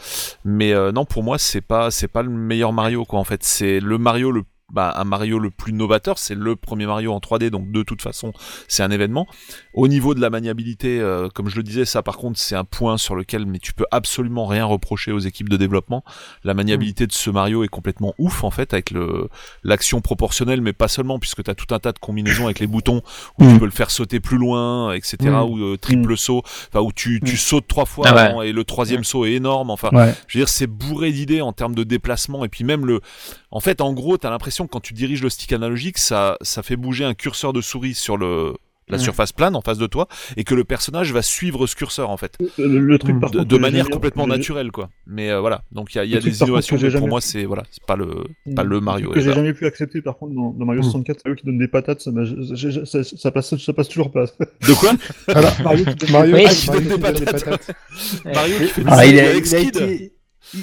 Mais euh, non, pour moi, c'est pas, c'est pas le meilleur Mario, quoi. En fait, c'est le Mario le bah, un Mario le plus novateur, c'est le premier Mario en 3D, donc de toute façon, c'est un événement. Au niveau de la maniabilité, euh, comme je le disais, ça par contre, c'est un point sur lequel mais tu peux absolument rien reprocher aux équipes de développement. La maniabilité de ce Mario est complètement ouf en fait, avec le l'action proportionnelle, mais pas seulement, puisque tu as tout un tas de combinaisons avec les boutons où tu Mm. peux le faire sauter plus loin, etc. Mm. Ou euh, triple saut, enfin où tu, tu Mm. sautes trois fois Ah ouais. et le troisième saut est énorme. Enfin, Ouais. je veux dire, c'est bourré d'idées en termes de déplacement et puis même le. En fait, en gros, t'as l'impression que quand tu diriges le stick analogique, ça, ça fait bouger un curseur de souris sur le la surface plane en face de toi et que le personnage va suivre ce curseur en fait Le, le truc, par de, contre, de que manière complètement naturelle quoi. Mais euh, voilà, donc il y a, y a des contre, innovations, pour moi c'est voilà, c'est pas le pas le Mario. que j'ai jamais pu accepter par contre dans, dans Mario Mm. 64, c'est eux qui donnent des patates, ça, passe, ça passe toujours pas. De quoi Alors, Mario qui donne Mario, Oui, ah, qui Mario donne des qui donne des patates. Mario qui fait des Ah, il, séries a, avec il a Skid. été, il,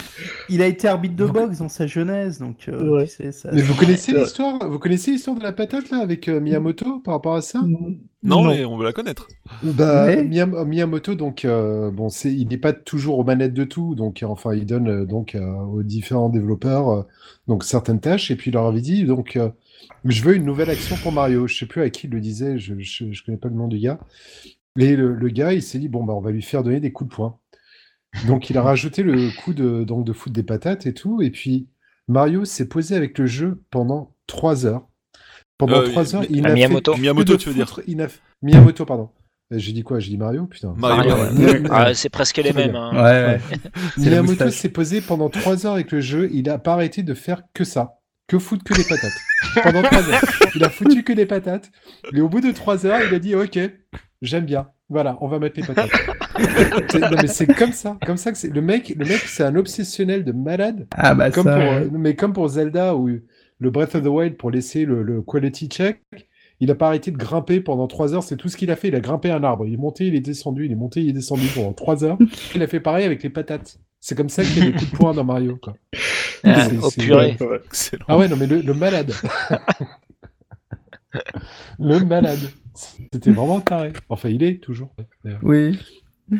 il a été arbitre de boxe dans sa jeunesse, donc euh, Ouais. tu sais, ça- Mais vous connaissez l'histoire Vous connaissez l'histoire de la patate là avec euh, Miyamoto par rapport à ça? Non, mais on veut la connaître. Bah, Miyamoto, donc, euh, bon, c'est, il n'est pas toujours aux manettes de tout, donc, enfin, il donne euh, donc euh, aux différents développeurs euh, donc certaines tâches, et puis il leur avait dit, donc, euh, je veux une nouvelle action pour Mario. Je sais plus à qui il le disait, je, je, je connais pas le nom du gars. Et le, le gars, il s'est dit, bon, bah, on va lui faire donner des coups de poing. Donc, il a rajouté le coup de, donc, de foutre des patates et tout, et puis Mario s'est posé avec le jeu pendant trois heures. Pendant Euh, trois heures, Mi- il n'a Miyamoto. fait Miyamoto, tu veux dire. foutre- n'a- Miyamoto, pardon. Euh, J'ai dit quoi? J'ai dit Mario Putain. Mario, Mario, ouais. ouais. Ah, c'est presque les mêmes. hein. Ouais, ouais. Miyamoto s'est posé pendant 3 heures avec le jeu. Il a pas arrêté de faire que ça. Que foutre que des patates. pendant 3 heures. Il a foutu que des patates. Et au bout de 3 heures, il a dit Ok, j'aime bien. Voilà, on va mettre les patates. C'est- non, mais c'est comme ça. Comme ça que c'est. Le mec, le mec c'est un obsessionnel de malade. Ah bah Comme ça, pour, ouais. mais comme pour Zelda ou le Breath of the Wild pour laisser le, le quality check, il a pas arrêté de grimper pendant 3 heures. C'est tout ce qu'il a fait. Il a grimpé un arbre. Il est monté, il est descendu, il est monté, il est descendu pendant 3 heures. Il a fait pareil avec les patates. C'est comme ça qu'il y a des coups de poing dans Mario. Quoi. Ah, C'est- oh c'est- purée. Ouais. Ah ouais, non, mais le, le malade. le malade. C'était vraiment taré. Enfin, il est toujours. d'ailleurs. Oui,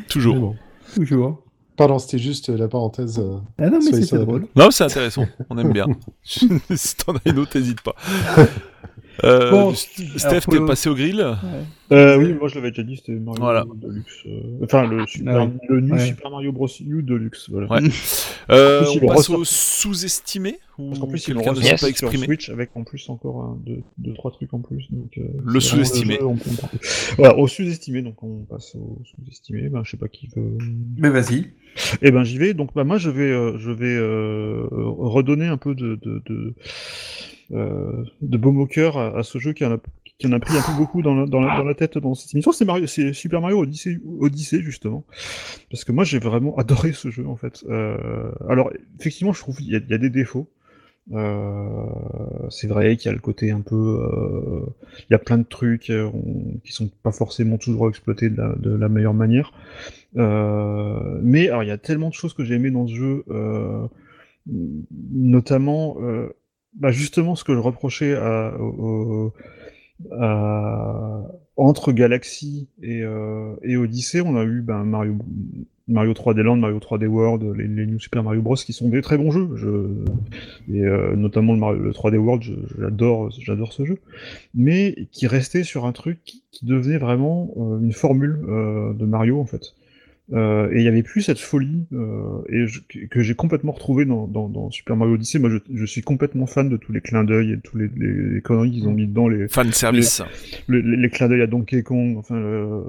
Toujours. bon. toujours. Pardon, c'était juste la parenthèse. euh, Ah non, mais c'était drôle. Non, c'est intéressant. On aime bien. si t'en as une autre, n'hésite pas. Euh, Bon, Steph, t'es passé au grill? Euh, oui, moi je l'avais déjà dit, c'était Mario Voilà. Deluxe. euh, Enfin, le, super, Ouais. le New Ouais. Super Mario Bros. U Deluxe. Voilà. Ouais. Euh, on passe au sous-estimé? Ou Parce qu'en plus, ils l'ont s'est pas sur exprimé Switch avec en plus encore un, deux, deux, trois trucs en plus. Donc, euh, Le sous-estimé. on. Voilà, au sous-estimé, donc on passe au sous-estimé. Ben, je sais pas qui veut. Mais vas-y. Eh ben j'y vais. Donc bah moi je vais euh, je vais euh, redonner un peu de de de, euh, de baume au cœur à, à ce jeu qui en a qui en a pris un peu beaucoup dans la, dans la, dans la tête dans cette émission. C'est Mario, c'est Super Mario Odyssey, Odyssey justement, parce que moi j'ai vraiment adoré ce jeu en fait. Euh, alors effectivement je trouve y, a- il y a des défauts. Euh, c'est vrai qu'il y a le côté un peu, euh, il y a plein de trucs euh, qui sont pas forcément toujours exploités de la, meilleure manière. Mais alors il y a tellement de choses que j'ai aimé dans ce jeu, notamment bah, justement ce que je reprochais à, à- entre Galaxy et, euh, Odyssey, on a eu ben, Mario, Mario 3D Land, Mario 3D World, les, les New Super Mario Bros qui sont des très bons jeux. Je, et euh, notamment le, Mario- le 3D World, j'adore, j'adore ce jeu, mais qui restait sur un truc qui, qui devenait vraiment euh, une formule euh, de Mario en fait. Euh, et il y avait plus cette folie euh, et je- que j'ai complètement retrouvé dans, dans, dans Super Mario Odyssey. Moi, je, je suis complètement fan de tous les clins d'œil et de tous les, les, les conneries qu'ils ont mis dedans, les, Fan service. le- les, les clins d'œil à Donkey Kong, enfin euh,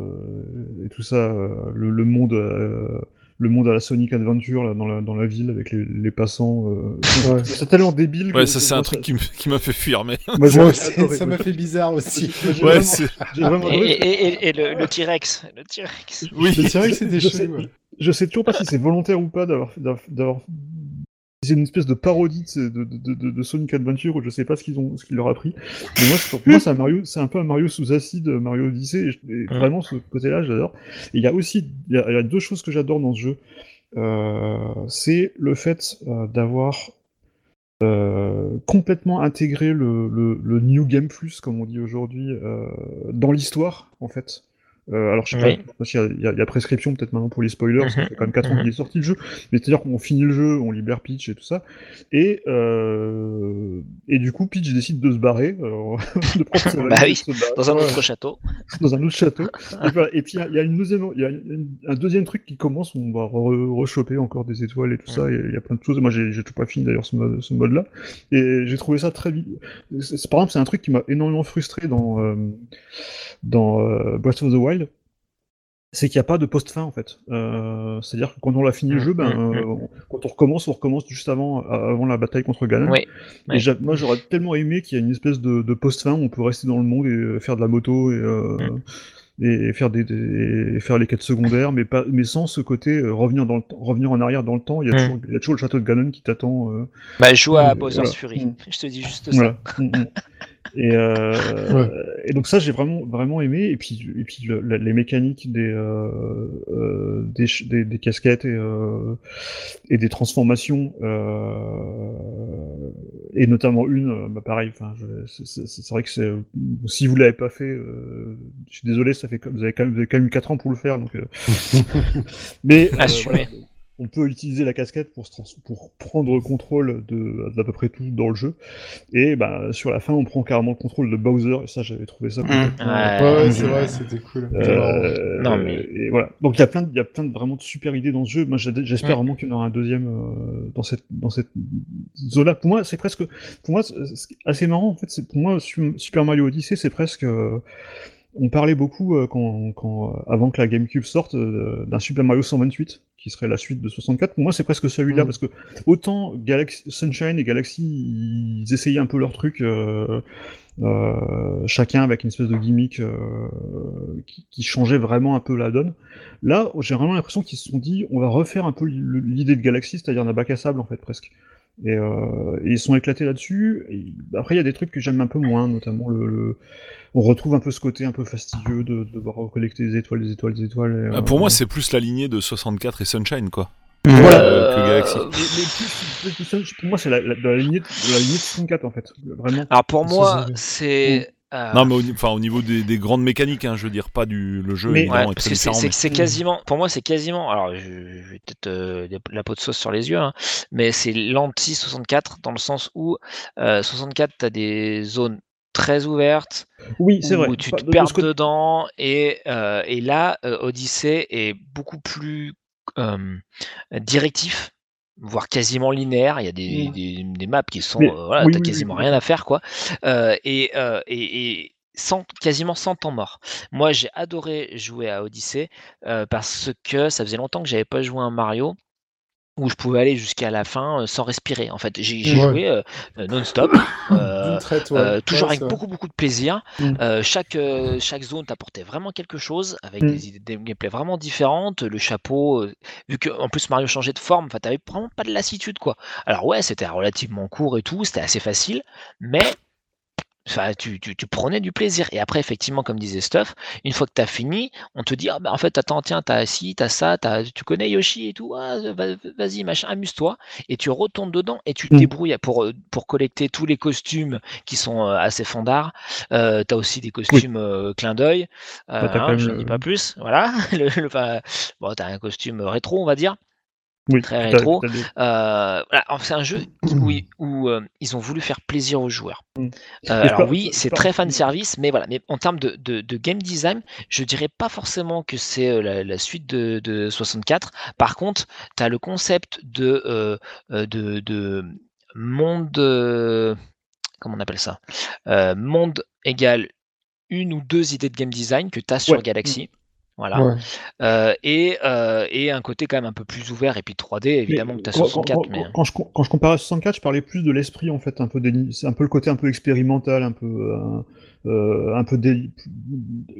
et tout ça, euh, le, le monde, euh, le monde à la Sonic Adventure là, dans la dans la ville avec les, les passants. euh, Ouais. C'est tellement débile. que- Ouais, ça c'est un truc qui m'a fait fuir, mais. Moi, adoré. aussi, ça m'a fait bizarre aussi. Ouais, vraiment- c'est. j'ai vraiment Et, et- et- et le, le T-Rex. Le T-Rex. Oui. C'était Je sais- chelou. ouais. Je sais toujours pas si c'est volontaire ou pas d'avoir d'avoir- d'avoir c'est une espèce de parodie de, de, de, de- de Sonic Adventure où je sais pas ce qu'ils ont ce qu'il leur a pris. Mais moi c'est- pour moi c'est un Mario c'est un peu un Mario sous acide Mario Odyssey et, vraiment ce côté là j'adore. Et il y a aussi il y a, il y a deux choses que j'adore dans ce jeu. Euh, c'est le fait euh, d'avoir euh, complètement intégré le, le, le New Game Plus, comme on dit aujourd'hui, dans l'histoire, en fait. Euh, alors, je sais Oui. pas, qu'il y y, a- prescription peut-être maintenant pour les spoilers, parce que ça fait quand même 4 ans qu'il est sorti le jeu, mais c'est-à-dire qu'on finit le jeu, on libère Peach et tout ça, et, euh, et du coup, Peach décide de se barrer, de prendre sa Bah oui. Dans un autre château. dans un autre château. Et, voilà. Et puis il y a- une deuxième, y a une- un deuxième truc qui commence, on va re- rechoper encore des étoiles et tout ça. Et il y a plein de choses. Moi, j'ai tout pas fini d'ailleurs ce mode, ce mode-là. Et j'ai trouvé ça très vite. Par exemple, c'est un truc qui m'a énormément frustré dans euh, dans Breath of the Wild. C'est qu'il n'y a pas de post-fin en fait. Euh, C'est-à-dire que quand on a fini le Mm, jeu, ben, mm, euh, on- quand on recommence, on recommence juste avant, avant la bataille contre Ganon. Oui. Et moi, j'aurais tellement aimé qu'il y ait une espèce de, de post-fin où on peut rester dans le monde et euh, faire de la moto et, euh, et faire des, des- et faire les quêtes secondaires, mais pas, mais sans ce côté euh, revenir dans le temps- revenir en arrière dans le temps. Il y a, Mm. toujours, il y a toujours le château de Ganon qui t'attend. euh, Bah, joue à Euh, Bowser's voilà. Fury. Mm. Je te dis juste ça. voilà. Mm, mm. Et, euh, et donc ça j'ai vraiment vraiment aimé et puis et puis le- la- les mécaniques des euh, euh, des, des, des casquettes et euh, et des transformations euh, et notamment une euh, bah pareil c'est- vrai que c'est si vous l'avez pas fait euh, je suis désolé ça fait vous avez quand même vous avez quand même eu 4 ans pour le faire donc euh, mais euh, voilà. On peut utiliser la casquette pour, se trans- pour prendre contrôle de d'à peu près tout dans le jeu. Et bah, sur la fin, on prend carrément le contrôle de Bowser, et ça, j'avais trouvé ça complètement. Ouais. Ouais, ouais, euh, c'est vrai, c'était cool. Euh, Non, mais- et voilà. Donc il y a plein, de, il y a plein de vraiment de super idées dans ce jeu. Moi, j'espère Ouais. vraiment qu'il y en aura un deuxième euh, dans cette dans cette zone-là. Pour moi, c'est presque, pour moi, assez marrant en fait. C'est pour moi Su- Super Mario Odyssey, c'est presque euh, on parlait beaucoup euh, quand, quand, euh, avant que la GameCube sorte euh, d'un Super Mario 128 qui serait la suite de 64. Pour moi, c'est presque celui-là Mm. parce que autant Galaxy, Sunshine et Galaxy, ils essayaient un peu leur truc, euh, chacun avec une espèce de gimmick qui, qui changeait vraiment un peu la donne. Là, j'ai vraiment l'impression qu'ils se sont dit, on va refaire un peu l'idée de Galaxy, c'est-à-dire un bac à sable en fait presque. Et, euh, et ils sont éclatés là-dessus. Et Après, il y a des trucs que j'aime un peu moins, notamment le, le- on retrouve un peu ce côté un peu fastidieux de, de devoir collecter des étoiles, des étoiles, des étoiles. et, Euh, euh, Pour moi, c'est plus la lignée de 64 et Sunshine, quoi. Voilà. Euh, que Galaxy. Mais- mais plus- plus- pour moi, c'est la, la, la lignée de, de la lignée de 64 en fait, vraiment. Alors pour moi, c'est. Euh, Non, mais au, enfin, au niveau des, des grandes mécaniques, hein, je veux dire, pas du le jeu. Mais- évidemment, Ouais, parce que c'est- mais- quasiment, pour moi, c'est quasiment. Alors, je, je vais peut-être euh, la peau de sauce sur les yeux, hein, mais c'est l'anti 64 dans le sens où euh, 64, tu as des zones très ouvertes Oui, c'est où vrai. tu te de- perds dedans, et, euh, et là, euh, Odyssey est beaucoup plus euh, directif voire quasiment linéaire. Il y a des, Mm. des, des maps qui sont, Mais- euh, voilà, oui, t'as oui, quasiment oui. rien à faire, quoi. Euh, et, euh, et, et sans, quasiment sans temps mort. Moi, j'ai adoré jouer à Odyssey euh, parce que ça faisait longtemps que j'avais pas joué à un Mario où je pouvais aller jusqu'à la fin euh, sans respirer. En fait, j'ai Ouais. joué euh, non-stop, euh, ouais. euh, toujours Ouais, avec beaucoup beaucoup de plaisir. Mm. Euh, chaque euh, chaque zone t'apportait vraiment quelque chose, avec Mm. des idées de gameplay vraiment différentes. Le chapeau, vu que en plus Mario changeait de forme, enfin t'avais vraiment pas de lassitude quoi. Alors ouais, c'était relativement court et tout, c'était assez facile, mais Enfin, tu, tu, tu prenais du plaisir. Et après, effectivement, comme disait Stuff, une fois que tu as fini, on te dit, ah, bah, en fait, attends, tiens, t'as ci, t'as ça, t'as, tu connais Yoshi et tout, ah, va- vas-y, machin, amuse-toi. Et tu retournes dedans et tu te Mm. débrouilles pour, euh, pour collecter tous les costumes qui sont euh, assez fandards. Euh, t'as aussi des costumes euh, clin d'œil. Euh, Bah, hein, je ne dis pas plus. Voilà. Le, le- enfin, bon, t'as un costume rétro, on va dire. Oui, très rétro. Euh, voilà, c'est un jeu où, euh, ils ont voulu faire plaisir aux joueurs. Mm. Euh, alors oui, c'est très fan service, mais voilà. Mais en termes de, de- de game design, je dirais pas forcément que c'est la, la suite de, de 64. Par contre, tu as le concept de, de, de monde, comment on appelle ça? Monde égal une ou deux idées de game design que tu as sur Ouais. Galaxy. Voilà. Ouais. Euh, et, euh, et un côté quand même un peu plus ouvert et puis 3D évidemment Mais que tu as quand- 64 quand, mais quand, quand je, quand je comparais à 64, je parlais plus de l'esprit en fait, un peu un peu le côté un peu expérimental, un peu euh, un peu déli-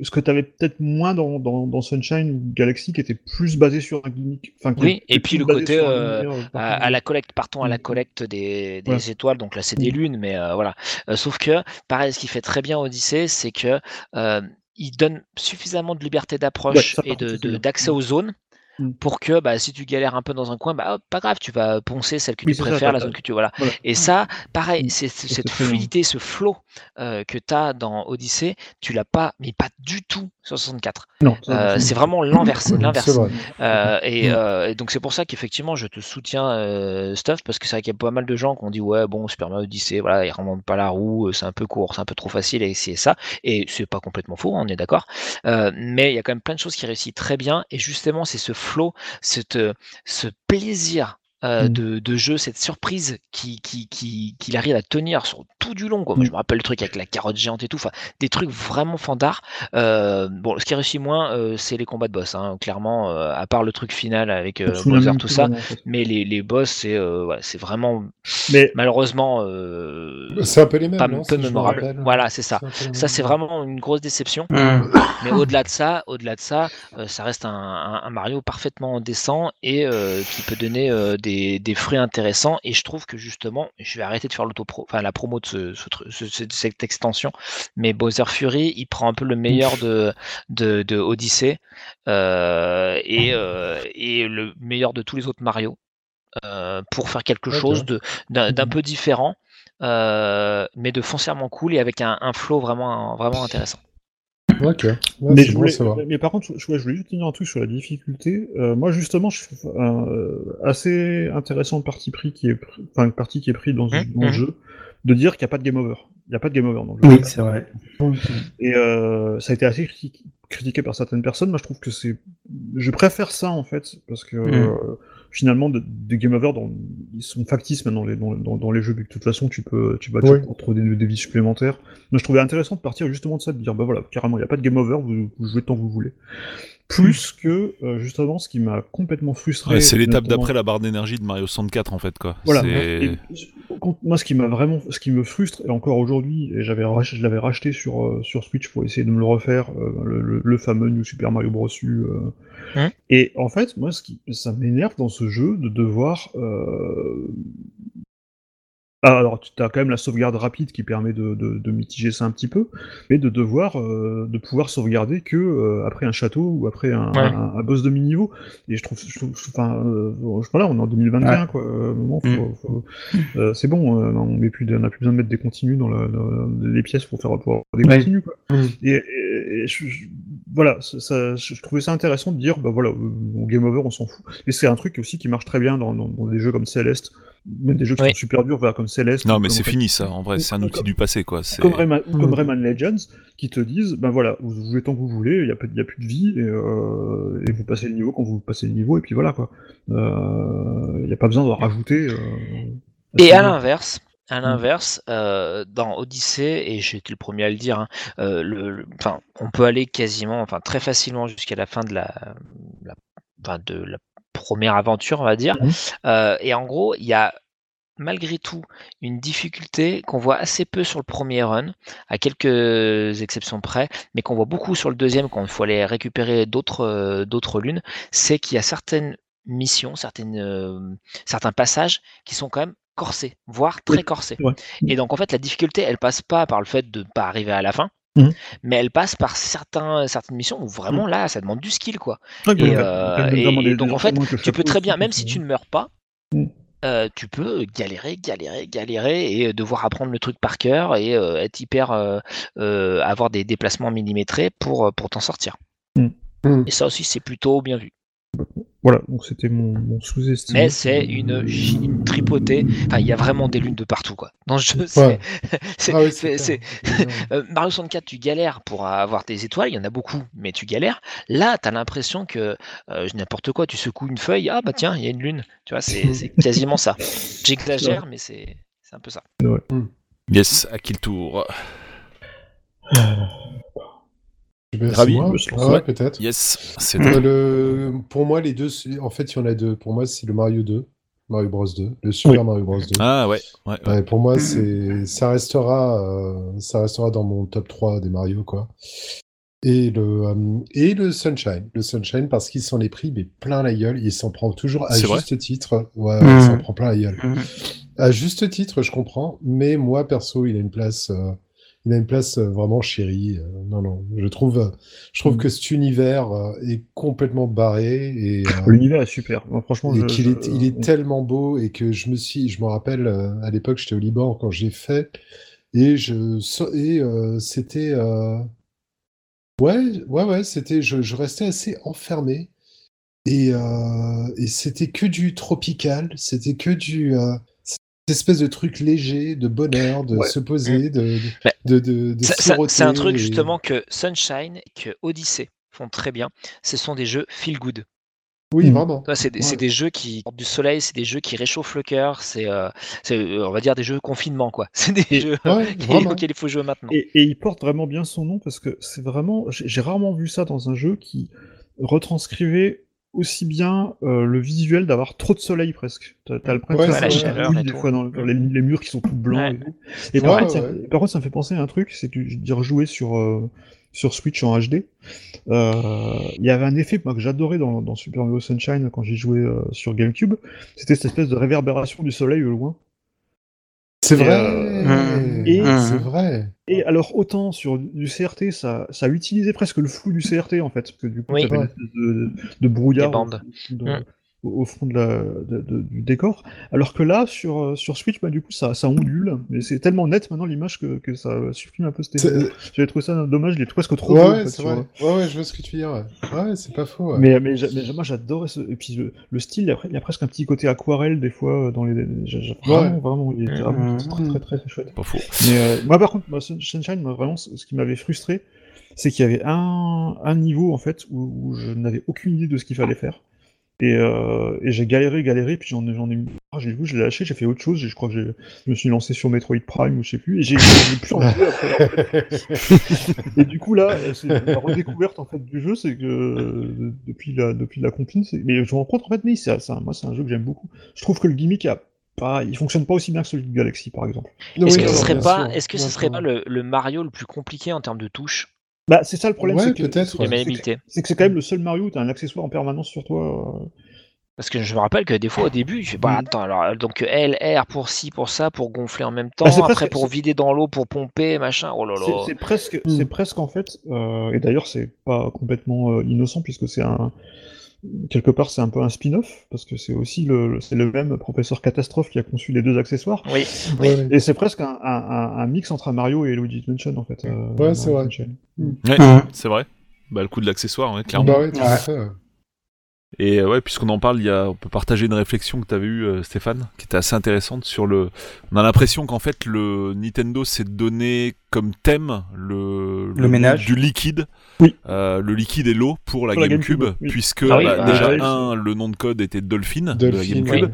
ce que tu avais peut-être moins dans, dans, dans Sunshine ou Galaxy qui était plus basé sur un gimmick. Enfin, Oui, et puis le côté, euh, à, la collecte partons à la Mm. collecte des, des étoiles donc là c'est des Mm. lunes mais euh, voilà Euh, sauf que pareil ce qui fait très bien Odyssey c'est que euh, il donne suffisamment de liberté d'approche et par de d'accès aux zones Mm. pour que bah, si tu galères un peu dans un coin, bah, pas grave, tu vas poncer celle que Oui, tu ça, préfères, la zone que tu voilà. voilà. Et ça, pareil, Mm. c'est cette fluidité, ce flow euh, que tu as dans Odyssey, tu l'as pas, mais pas du tout sur 64. Non, Euh, c'est vraiment l'inverse, C'est l'inverse. vrai. Euh, et, Mm. et donc c'est pour ça qu'effectivement je te soutiens Stuff parce que c'est vrai qu'il y a pas mal de gens qui ont dit ouais bon Super Mario Odyssey voilà il remonte pas la roue c'est un peu court c'est un peu trop facile et c'est ça et c'est pas complètement faux hein, on est d'accord mais il y a quand même plein de choses qui réussissent très bien et justement c'est ce flow cette, euh, ce plaisir euh, Mm. de, de jeu, cette surprise qui, qui, qui, qu'il arrive à tenir sur tout du long. Quoi. Moi, Mm. je me rappelle le truc avec la carotte géante et tout, enfin, des trucs vraiment fandards. Euh, bon, ce qui réussit moins, euh, c'est les combats de boss, hein, clairement, euh, à part le truc final avec euh, même tout plus ça. vraiment, en fait. Mais les, les boss, c'est euh, voilà, c'est vraiment, Mais malheureusement, euh, C'est un peu les mêmes, pas non, peu si je me mémorable. rappelle. Voilà, c'est ça. Ça, c'est vraiment une grosse déception. Hum. Mais au-delà de ça, au-delà de ça, euh, ça reste un, un- un Mario parfaitement décent et euh, qui peut donner euh, des, intéressants. Et je trouve que justement, je vais arrêter de faire l'auto enfin la promo de ce, ce cette extension. Mais Bowser Fury, il prend un peu le meilleur de de, de Odyssey euh, et, euh, et le meilleur de tous les autres Mario euh, pour faire quelque chose de d'un d'un peu différent. euh, mais de foncièrement cool et avec un, un flow vraiment vraiment intéressant. Ok. Ouais, mais, je voulais, par contre, je, ouais, je voulais juste tenir un truc sur la difficulté. Euh, moi, justement, je trouve euh, assez intéressant le parti pris qui est, enfin, parti qui est pris dans, dans le mhm. jeu, de dire qu'il n'y a pas de game over. Il n'y a pas de game over dans le jeu. Oui, c'est vrai. Et euh, ça a été assez criti- critiqué par certaines personnes. Moi, je trouve que c'est, je préfère ça en fait, parce que Mhm. Euh, finalement de, de game over, dans, ils sont factices maintenant les, dans, dans, dans les jeux, vu que de toute façon tu peux, tu vas Oui. trouver des, des vies supplémentaires. Donc je trouvais intéressant de partir justement de ça, de dire bah voilà, carrément, il n'y a pas de game over, vous, vous jouez tant que vous voulez. Plus que euh, justement ce qui m'a complètement frustré. Ouais, c'est l'étape d'après la barre d'énergie de Mario 64 en fait quoi. Voilà. Et, moi, ce qui m'a vraiment, ce qui me frustre, et encore aujourd'hui, et j'avais, je l'avais racheté sur euh, sur Switch pour essayer de me le refaire, euh, le, le- le fameux New Super Mario Bros. U. Hein et en fait, moi, ce qui, ça m'énerve dans ce jeu de devoir. euh, ah, alors, tu as quand même la sauvegarde rapide qui permet de, de, de mitiger ça un petit peu, mais de devoir, euh, de pouvoir sauvegarder que euh, après un château ou après un, Ouais. un, un boss de mini-niveau. Et je trouve, je trouve- enfin, euh, voilà, on est en 2021, Ouais. quoi. euh, Mm. euh, c'est bon, euh, on n'a plus, besoin de mettre des continues dans la- la- les pièces pour faire pour avoir des Ouais. continues, quoi. Mm. Et, et- et je, je- voilà, ça, ça- je trouvais ça intéressant de dire, bah voilà, euh, au game over, on s'en fout. Et c'est un truc aussi qui marche très bien dans, dans- dans des jeux comme Celeste, même des jeux qui Oui. sont super durs, voilà, comme Celeste. Non mais c'est fini ça. En vrai, c'est un ou outil comme- du passé quoi. C'est- Comme Rayman, ou comme Mm. Rayman Legends, qui te disent, ben voilà, vous jouez tant que vous voulez, il n'y a, plus- il y a plus de vie, et, euh, et vous passez le niveau quand vous passez le niveau, et puis voilà, quoi. Euh, Il n'y a pas besoin de rajouter. euh, Et à l'inverse, à Mm. l'inverse, euh, dans Odyssey, et j'ai été le premier à le dire, hein, euh, le, le- enfin, on peut aller quasiment, enfin très facilement jusqu'à la fin de la, la- enfin, de la première aventure, on va dire. Mhm. Euh, et en gros, il y a malgré tout une difficulté qu'on voit assez peu sur le premier run, à quelques exceptions près, mais qu'on voit beaucoup sur le deuxième quand il faut aller récupérer d'autres d'autres lunes, c'est qu'il y a certaines missions, certaines, euh, certains passages qui sont quand même corsés, voire très ouais. Et donc en fait la difficulté, elle passe pas par le fait de ne pas arriver à la fin, Mhm. mais elle passe par certains, certaines missions où vraiment là, ça demande du skill quoi. Ouais, Et, donc, euh, même et- notamment et des- donc des en fait, tu peux très bien, même si tu ne meurs pas, Mm. euh, tu peux galérer, galérer, galérer et euh, devoir apprendre le truc par cœur et euh, être hyper, euh, euh, avoir des déplacements millimétrés pour, pour t'en sortir. Et ça aussi, c'est plutôt bien vu. Voilà, donc c'était mon, mon sous-estimé. Mais c'est une, une tripotée. Enfin, il y a vraiment des lunes de partout, quoi. Dans le jeu, c'est, Ah oui. Euh, Mario 64, tu galères pour avoir des étoiles, il y en a beaucoup, mais tu galères. Là, tu as l'impression que euh, n'importe quoi, tu secoues une feuille, ah bah tiens, il y a une lune. Tu vois, c'est quasiment ça. J'exagère, mais c'est un peu ça. Yes, à qui le tour? Eh ben, Ravi, moi je pense, Ah ouais, ouais. peut-être. Yes, c'est Euh, le... Pour moi, les deux, en fait, il y en a deux. Pour moi, c'est le Mario 2, Mario Bros 2, le Super Oui. Mario Bros 2. Ah ouais, ouais, ouais. Ouais, pour moi, c'est ça restera, euh, ça restera dans mon top 3 des Mario, quoi. Et le euh, et le Sunshine, le Sunshine parce qu'il s'en est pris mais plein la gueule. Il s'en prend toujours à juste titre. Ouais, il s'en prend plein la gueule. Mhm. À juste titre, je comprends, mais moi perso, il a une place, euh, il a une place euh, vraiment chérie. euh, non, non, je trouve, euh, je trouve Mhm. que cet univers est complètement barré et L'univers est super. Franchement, et je- qu'il je- est, il est tellement beau et que je me suis, je me rappelle à l'époque j'étais au Liban quand j'ai fait et je et euh, c'était euh, ouais ouais ouais c'était je, restais assez enfermé et euh, et c'était que du tropical c'était que du espèce de truc léger de bonheur de Ouais. se poser de Bah, de de, C'est un truc et- justement que Sunshine, que Odyssey font très bien. Ce sont des jeux feel good. oui Mm. vraiment C'est des, c'est Ouais. des jeux qui portent du soleil, c'est des jeux qui réchauffent le cœur, c'est, euh, on va dire, des jeux confinement, quoi. C'est des Et- jeux ouais qui- auxquels il faut jouer maintenant. Et, et il porte vraiment bien son nom parce que c'est vraiment. J'ai rarement vu ça dans un jeu qui retranscrivait aussi bien euh, le visuel d'avoir trop de soleil presque. T'as le Ouais, vrai. peu La chaleur des tout. fois dans, dans les, les murs qui sont tout blancs Ouais. et par, Ouais, contre, ça, ouais. par contre, ça me fait penser à un truc, c'est que je dis rejouer sur euh, sur Switch en HD. Euh, Il y avait un effet moi, que j'adorais dans, dans Super Mario Sunshine quand j'y jouais euh, sur GameCube. C'était cette espèce de réverbération du soleil au loin. C'est Et, vrai euh, et- c'est vrai Et alors, autant sur du CRT, ça, ça utilisait presque le flou du CRT, en fait, parce que du coup, Oui. t'avais une espèce de, de brouillard Des bandes. au, de-. Au- fond de la, de- de- du décor. Alors que là, sur, euh, sur Switch, bah, du coup, ça, ça ondule, mais c'est tellement net maintenant l'image que, que ça supprime un peu cet effet. J'avais trouvé ça dommage, il est presque trop Ouais, beau, en ouais, fait, vrai. Ouais, ouais, je vois ce que tu veux dire. Ouais, Ouais, c'est pas faux. ouais. Mais, mais, mais moi j'adorais ce. Et puis le, le style, il y, a, il y a presque un petit côté aquarelle des fois euh, dans les. Vraiment, vraiment, il était vraiment très très très, très chouette. Pas faux. Mais euh, moi, par contre, moi, Sun- Sunshine, moi, vraiment, ce ce qui m'avait frustré, c'est qu'il y avait un, un niveau, en fait, où, où je n'avais aucune idée de ce qu'il fallait faire. Et, euh, et j'ai galéré, galéré, puis j'en ai, j'en ai eu marre, j'ai vu, je l'ai lâché, j'ai fait autre chose, je crois que j'ai- je me suis lancé sur Metroid Prime ou je sais plus, et j'ai j'ai plus envie après. Et du coup là, euh, c'est la redécouverte en fait du jeu, c'est que euh, depuis la depuis la compine, c'est- mais je me rends compte en fait, mais c'est c'est un- moi c'est un jeu que j'aime beaucoup. Je trouve que le gimmick a pas, il fonctionne pas aussi bien que celui de Galaxy par exemple. Est-ce Oui, que ce serait pas, sûr. est-ce que ce serait pas le, le Mario le plus compliqué en termes de touches, Bah c'est ça le problème, Ouais, c'est que peut-être, c'est- que quand même le seul Mario où t'as un accessoire en permanence sur toi. euh. Parce que je me rappelle que des fois au début, je fais bah attends alors donc L R pour ci pour ça pour gonfler en même temps, Bah, c'est après presque- pour vider dans l'eau pour pomper machin. Oh là C'est- là. C'est presque, Mm. c'est presque en fait, euh, et d'ailleurs c'est pas complètement euh, innocent puisque c'est un quelque part c'est un peu un spin-off parce que c'est aussi le, c'est le même professeur catastrophe qui a conçu les deux accessoires Oui. Et c'est presque un, un, un- un mix entre un Mario et Luigi's Mansion en fait. euh, Ouais, c'est vrai. Ouais, Mhm. c'est vrai. Bah, le coup de l'accessoire, ouais, clairement. Bah ouais, tout à Ouais. fait. ouais. Et ouais, puisqu'on en parle, il y a, on peut partager une réflexion que tu avais eue, euh, Stéphane, qui était assez intéressante sur le. On a l'impression qu'en fait, le Nintendo s'est donné comme thème le, Le ménage. du liquide, Oui. Euh, le liquide et l'eau pour la Pour la GameCube, GameCube, oui. puisque Ah oui, bah, bah, déjà un, le nom de code était Dolphin, de la GameCube.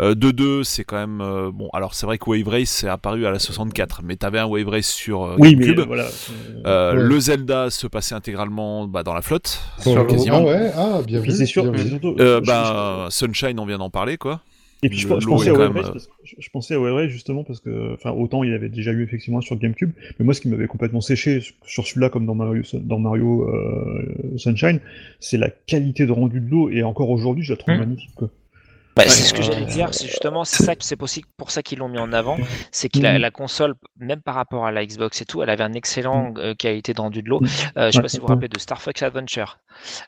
Euh, de deux, c'est quand même euh, bon. Alors c'est vrai que Wave Race est apparu à la 64, mais t'avais un Wave Race sur euh, mais GameCube. voilà. c'est- Ouais. Le Zelda se passait intégralement bah, dans la flotte, Sur quasiment. Ah ouais, ah, bien vu. c'est sûr, bien c'est vu. Euh, bah, Sunshine, on vient d'en parler, quoi. Et puis je, pensais à parce que je, pensais Race justement parce que, enfin, autant il avait déjà eu effectivement sur GameCube, mais moi ce qui m'avait complètement séché sur celui-là comme dans Mario, dans Mario euh, Sunshine, c'est la qualité de rendu de l'eau et encore aujourd'hui je la trouve Hmm. magnifique. Quoi. Bah, c'est ce que Euh, j'allais dire, c'est justement c'est ça, c'est possible pour ça qu'ils l'ont mis en avant, c'est que la, Mhm. la console, même par rapport à la Xbox et tout, elle avait un excellent euh, qualité de rendu de l'eau. Euh, je sais pas si vous vous rappelez de Star Fox Adventure.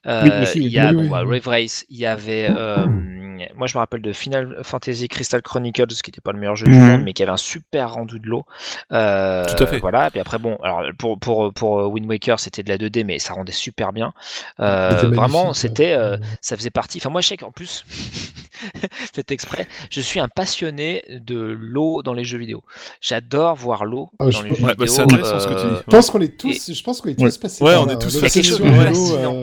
Euh, Oui, il y a oui, bon, oui, bah, oui. Rave Race, il y avait, euh, moi je me rappelle de Final Fantasy Crystal Chronicles, qui n'était pas le meilleur jeu du Mhm. monde, mais qui avait un super rendu de l'eau. Euh, Tout à fait. Voilà. Puis après bon, alors pour pour pour euh, Wind Waker, c'était de la 2D, mais ça rendait super bien. Euh, vraiment, c'était, euh, ça faisait partie. Enfin moi je sais qu'en plus, faites exprès, je suis un passionné de l'eau dans les jeux vidéo. J'adore voir l'eau Ah, dans je les pense- jeux Ouais, bah, vidéo. c'est intéressant ce que tu dis. Je pense qu'on est tous, je pense qu'on est tous Ouais. passés Ouais, on est tous passés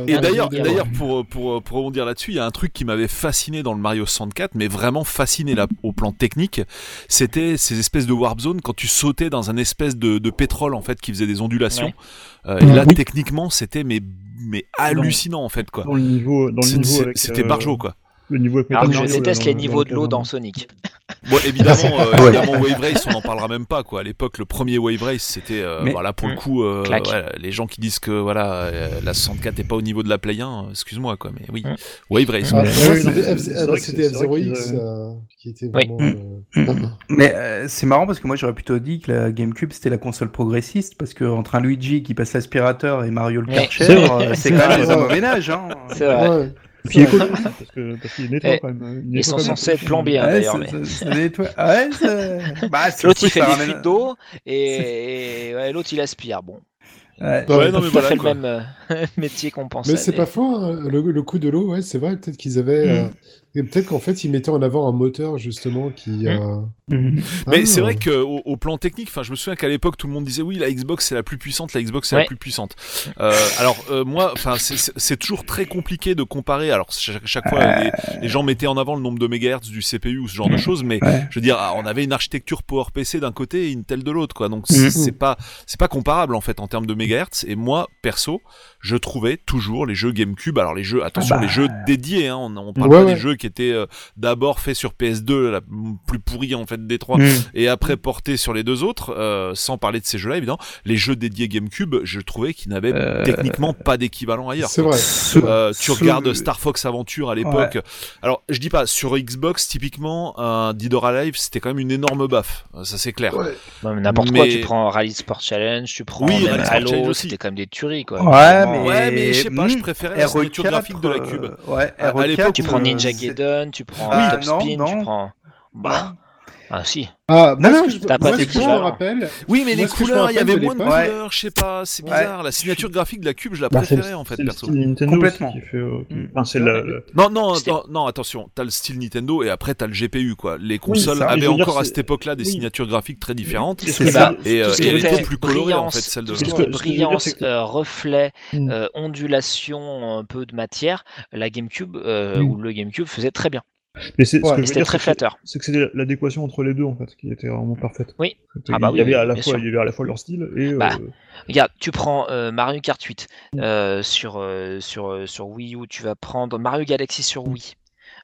Et d'ailleurs, d'ailleurs pour, pour, pour rebondir là-dessus, il y a un truc qui m'avait fasciné dans le Mario 64, mais vraiment fasciné là, au plan technique, c'était ces espèces de warp zone quand tu sautais dans un espèce de, de pétrole en fait qui faisait des ondulations. Ouais. Euh, et là, Oui. techniquement, c'était mais, mais hallucinant en fait quoi. Dans le niveau, dans le C'était euh, barjo quoi. Le niveau Alors que je déteste les niveaux de l'eau dans Sonic. Bon, évidemment, euh, Ouais. évidemment, Wave Race, on en parlera même pas quoi. À l'époque, le premier Wave Race, c'était euh, Mais- voilà pour le Mm. coup, euh, ouais, les gens qui disent que voilà euh, la 64 est pas au niveau de la Play 1, euh, excuse-moi quoi, mais oui, Mm. Wave Race. Ah, c'était non, F- c'est ah, vrai que c'était c'est- c'est vrai F0X qu'ils, euh, qui était vraiment. Mm. Mais c'est marrant parce que moi j'aurais plutôt dit que la GameCube c'était la console progressiste parce que entre un Luigi qui passe l'aspirateur et Mario le. Karcher, C'est quand même des vrai. hommes au ménage. Hein. C'est vrai. Puis économique, parce que parce qu'il nettoie quand même. il Ils sont censés être plombés hein, Ouais, d'ailleurs. mais-. Ah bah, L'autre il fait des fuites d'eau et, et ouais, l'autre il aspire. Bon, Ouais. Ouais, non, mais voilà, fait le même euh, métier qu'on pensait. Mais c'est pas faux, hein, le, le coup de l'eau, ouais, c'est vrai, peut-être qu'ils avaient. euh, et peut-être qu'en fait, ils mettaient en avant un moteur, justement, qui. euh, Mhm. Mais ah, c'est vrai qu'au au plan technique, enfin, je me souviens qu'à l'époque, tout le monde disait oui, la Xbox c'est la plus puissante, la Xbox c'est la plus puissante. Euh, alors euh, moi, enfin, c'est- toujours très compliqué de comparer. Alors chaque, chaque fois, les, les gens mettaient en avant le nombre de mégahertz du CPU ou ce genre de choses, mais Ouais. je veux dire, ah, on avait une architecture PowerPC d'un côté et Intel de l'autre, quoi. Donc c'est c'est pas c'est pas comparable en fait en termes de mégahertz. Et moi, perso, je trouvais toujours les jeux GameCube. Alors les jeux, attention, bah. les jeux dédiés. Hein, on, on parle Ouais, pas ouais. des jeux qui étaient euh, d'abord faits sur PS2, la plus pourrie en fait des trois Mhm. et après porté sur les deux autres, euh, sans parler de ces jeux-là, évidemment, les jeux dédiés GameCube, je trouvais qu'ils n'avaient Euh, techniquement pas d'équivalent ailleurs. C'est vrai. Ce- Euh, tu ce- regardes Star Fox Adventure à l'époque. Alors, je dis pas, sur Xbox, typiquement, un Dead or Alive, c'était quand même une énorme baffe. Ça, c'est clair. Ouais, mais N'importe quoi, tu prends Rally Sport Challenge, tu prends Oui, même Rally Sport Halo, Challenge aussi. c'était quand même des tueries quoi. Ouais. Mais- Ouais, mais je sais pas, je hmm, préférais la signature RE4, graphique de la Cube. euh, ouais, À- à RE4, l'époque, Tu prends euh, Ninja Gaiden, tu prends Ah, Top non, Spin, tu non. prends. Bah, Ah si. Ah, moi, Non, non, je, t'as pas moi, que je me rappelle, Oui, mais Moi, les couleurs, il y avait moins de couleurs, je sais pas, c'est Ouais. bizarre. La signature graphique de la cube, je la Bah, préférais en fait, perso. style Nintendo Complètement. aussi qui fait, euh, qui- Mm. enfin, c'est la- la- Non, non, non, non, attention, t'as le style Nintendo et après t'as le GPU, quoi. Les consoles ça, avaient dire, encore à cette époque-là des oui. signatures graphiques très différentes. Et C'est ça. Et, euh, tout ce et qui elle était plus colorée en brillance, fait, celle de. brillance, euh, reflet, Mm. euh, ondulation, un peu de matière, la GameCube euh, ou le GameCube faisait très bien. Mais c'est ce que je veux C'était dire, très flatteur. C'est que c'était l'adéquation entre les deux en fait qui était vraiment parfaite. Oui. Ah bah il y oui, avait à la fois, sûr. il y avait à la fois leur style et. Bah, euh, Regarde, tu prends euh, Mario Kart 8 euh, sur, euh, sur, euh, sur Wii U, tu vas prendre Mario Galaxy sur Wii,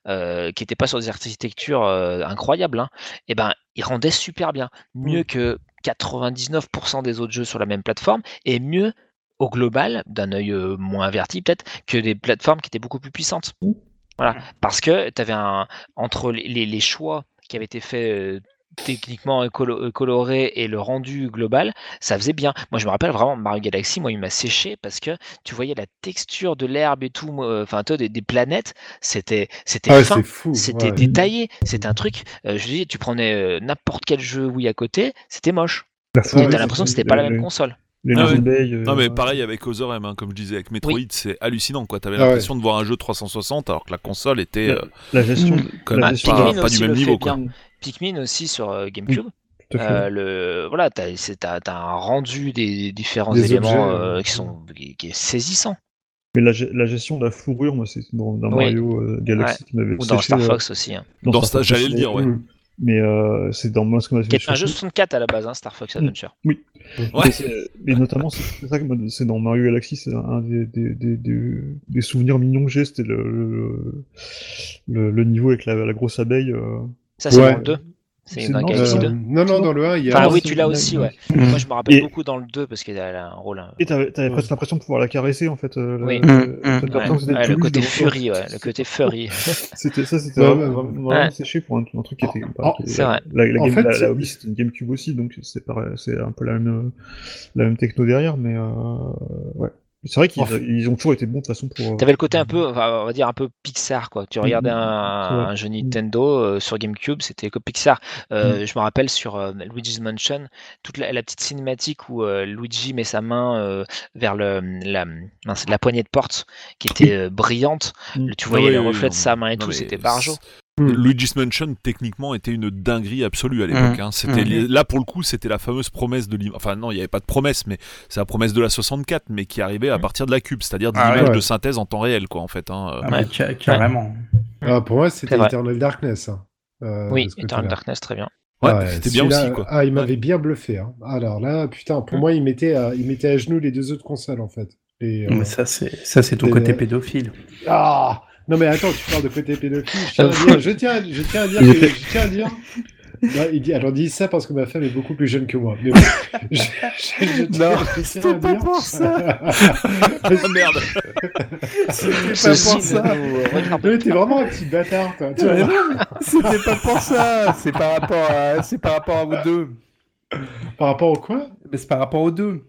euh, qui n'était pas sur des architectures incroyables, hein, et ben il rendait super bien, mieux que 99% des autres jeux sur la même plateforme, et mieux au global, d'un œil moins averti peut-être, que des plateformes qui étaient beaucoup plus puissantes. Voilà, parce que tu avais un entre les, choix qui avaient été faits euh, techniquement euh, colorés et le rendu global, ça faisait bien. Moi, je me rappelle vraiment Mario Galaxy, moi, il m'a séché parce que tu voyais la texture de l'herbe et tout, euh, enfin, toi, des, des planètes, c'était c'était Ah fin, c'était ouais. détaillé, c'était un truc. euh, je dis, tu prenais euh, n'importe quel jeu Wii à côté, c'était moche. fourrure, t'as l'impression que c'était pas la même console. Les Ah ouais. Bay, euh, Non mais pareil avec Other M, hein, comme je disais, avec Metroid, c'est hallucinant quoi. T'avais Ah ouais. l'impression de voir un jeu 360 alors que la console était euh, La gestion, Mm. quand la gestion pas, Pikmin pas aussi du même niveau quoi. Pikmin aussi sur euh, GameCube. Euh, le voilà, t'as t'as- t'as un rendu des différents Des éléments objets, euh, euh, qui sont qui, qui est saisissant. Mais la, la gestion de la fourrure, moi, c'est dans, dans Oui. Mario euh, Galaxy qui m'avait Ou dans séché, Star euh, Fox aussi. hein. Dans Star- Fox j'allais le dire, ouais. Mais euh, c'est dans moi ce que m'a Qui fait est un jeu surtout- 64 à la base, hein, Star Fox Adventure. Ouais. Mais, c'est- mais notamment, c'est ça que c'est dans Mario Galaxy, c'est un des, des, des, des, des souvenirs mignons que j'ai, c'était le, le, le, le niveau avec la, la grosse abeille. euh. Ça, c'est Ouais. dans le 2. C'est 2. Euh, non, non, dans le 1, il y a. Enfin, non, oui, tu l'as aussi, ouais. Moi, je me rappelle Et- beaucoup dans le 2 parce qu'elle a un rôle. hein. Et t'avais, t'avais presque l'impression de pouvoir la caresser, en fait. euh, Oui. la- Mm, mm. c'était Ouais, une le côté fury, ouais, le côté furry. C'était ça, c'était Ouais, vraiment, ouais, ouais. séché pour un, un truc qui était. Oh, c'est vrai. La, la, En game- fait, la- la Wii, c'était une GameCube aussi, donc c'est un peu la même, la même techno derrière, mais euh, ouais. C'est vrai qu'ils ont toujours été bons de toute façon pour. euh, T'avais le côté un peu, enfin, on va dire un peu Pixar, quoi. Tu regardais Mm, un, jeu Nintendo euh, sur GameCube, c'était comme Pixar. Euh, Je me rappelle sur euh, Luigi's Mansion, toute la, la petite cinématique où euh, Luigi met sa main euh, vers le, la, poignée de porte qui était euh, brillante. Mm. Tu voyais Ah oui, le oui, reflet de sa main et non, tout, c'était barjo. Mm. Luigi's Mansion techniquement était une dinguerie absolue à l'époque. hein. C'était Mm. là pour le coup, c'était la fameuse promesse de l'im- enfin non, il n'y avait pas de promesse, mais c'est la promesse de la 64, mais qui arrivait à partir de la cube, c'est-à-dire de Ah l'image ouais. de synthèse en temps réel quoi en fait. hein. Ah, mais ca- carrément. Ah, pour moi, c'était. Eternal Darkness. hein, euh, Oui, Eternal. Darkness, très bien. Ouais, Ah c'était bien aussi quoi. Ah, il m'avait bien bluffé. hein. Alors là, putain, pour moi, il mettait, à, il mettait à genoux les deux autres consoles, en fait. Et, euh, Mais ça, c'est ça, c'est ton côté pédophile. Ah Non, mais attends, tu parles de côté pédophile. Je tiens à dire, je tiens, à dire, que- je tiens à dire. Il dit, alors, dis ça parce que ma femme est beaucoup plus jeune que moi. Mais bon, je, je- je Non, c'était pas dire- pour ça. Ah, merde. C'était pas pour ça. Ouais, T'es vraiment un petit bâtard, toi. C'était pas pour ça. C'est par rapport à, c'est par rapport à vous deux. Par rapport au quoi? Mais c'est par rapport aux deux.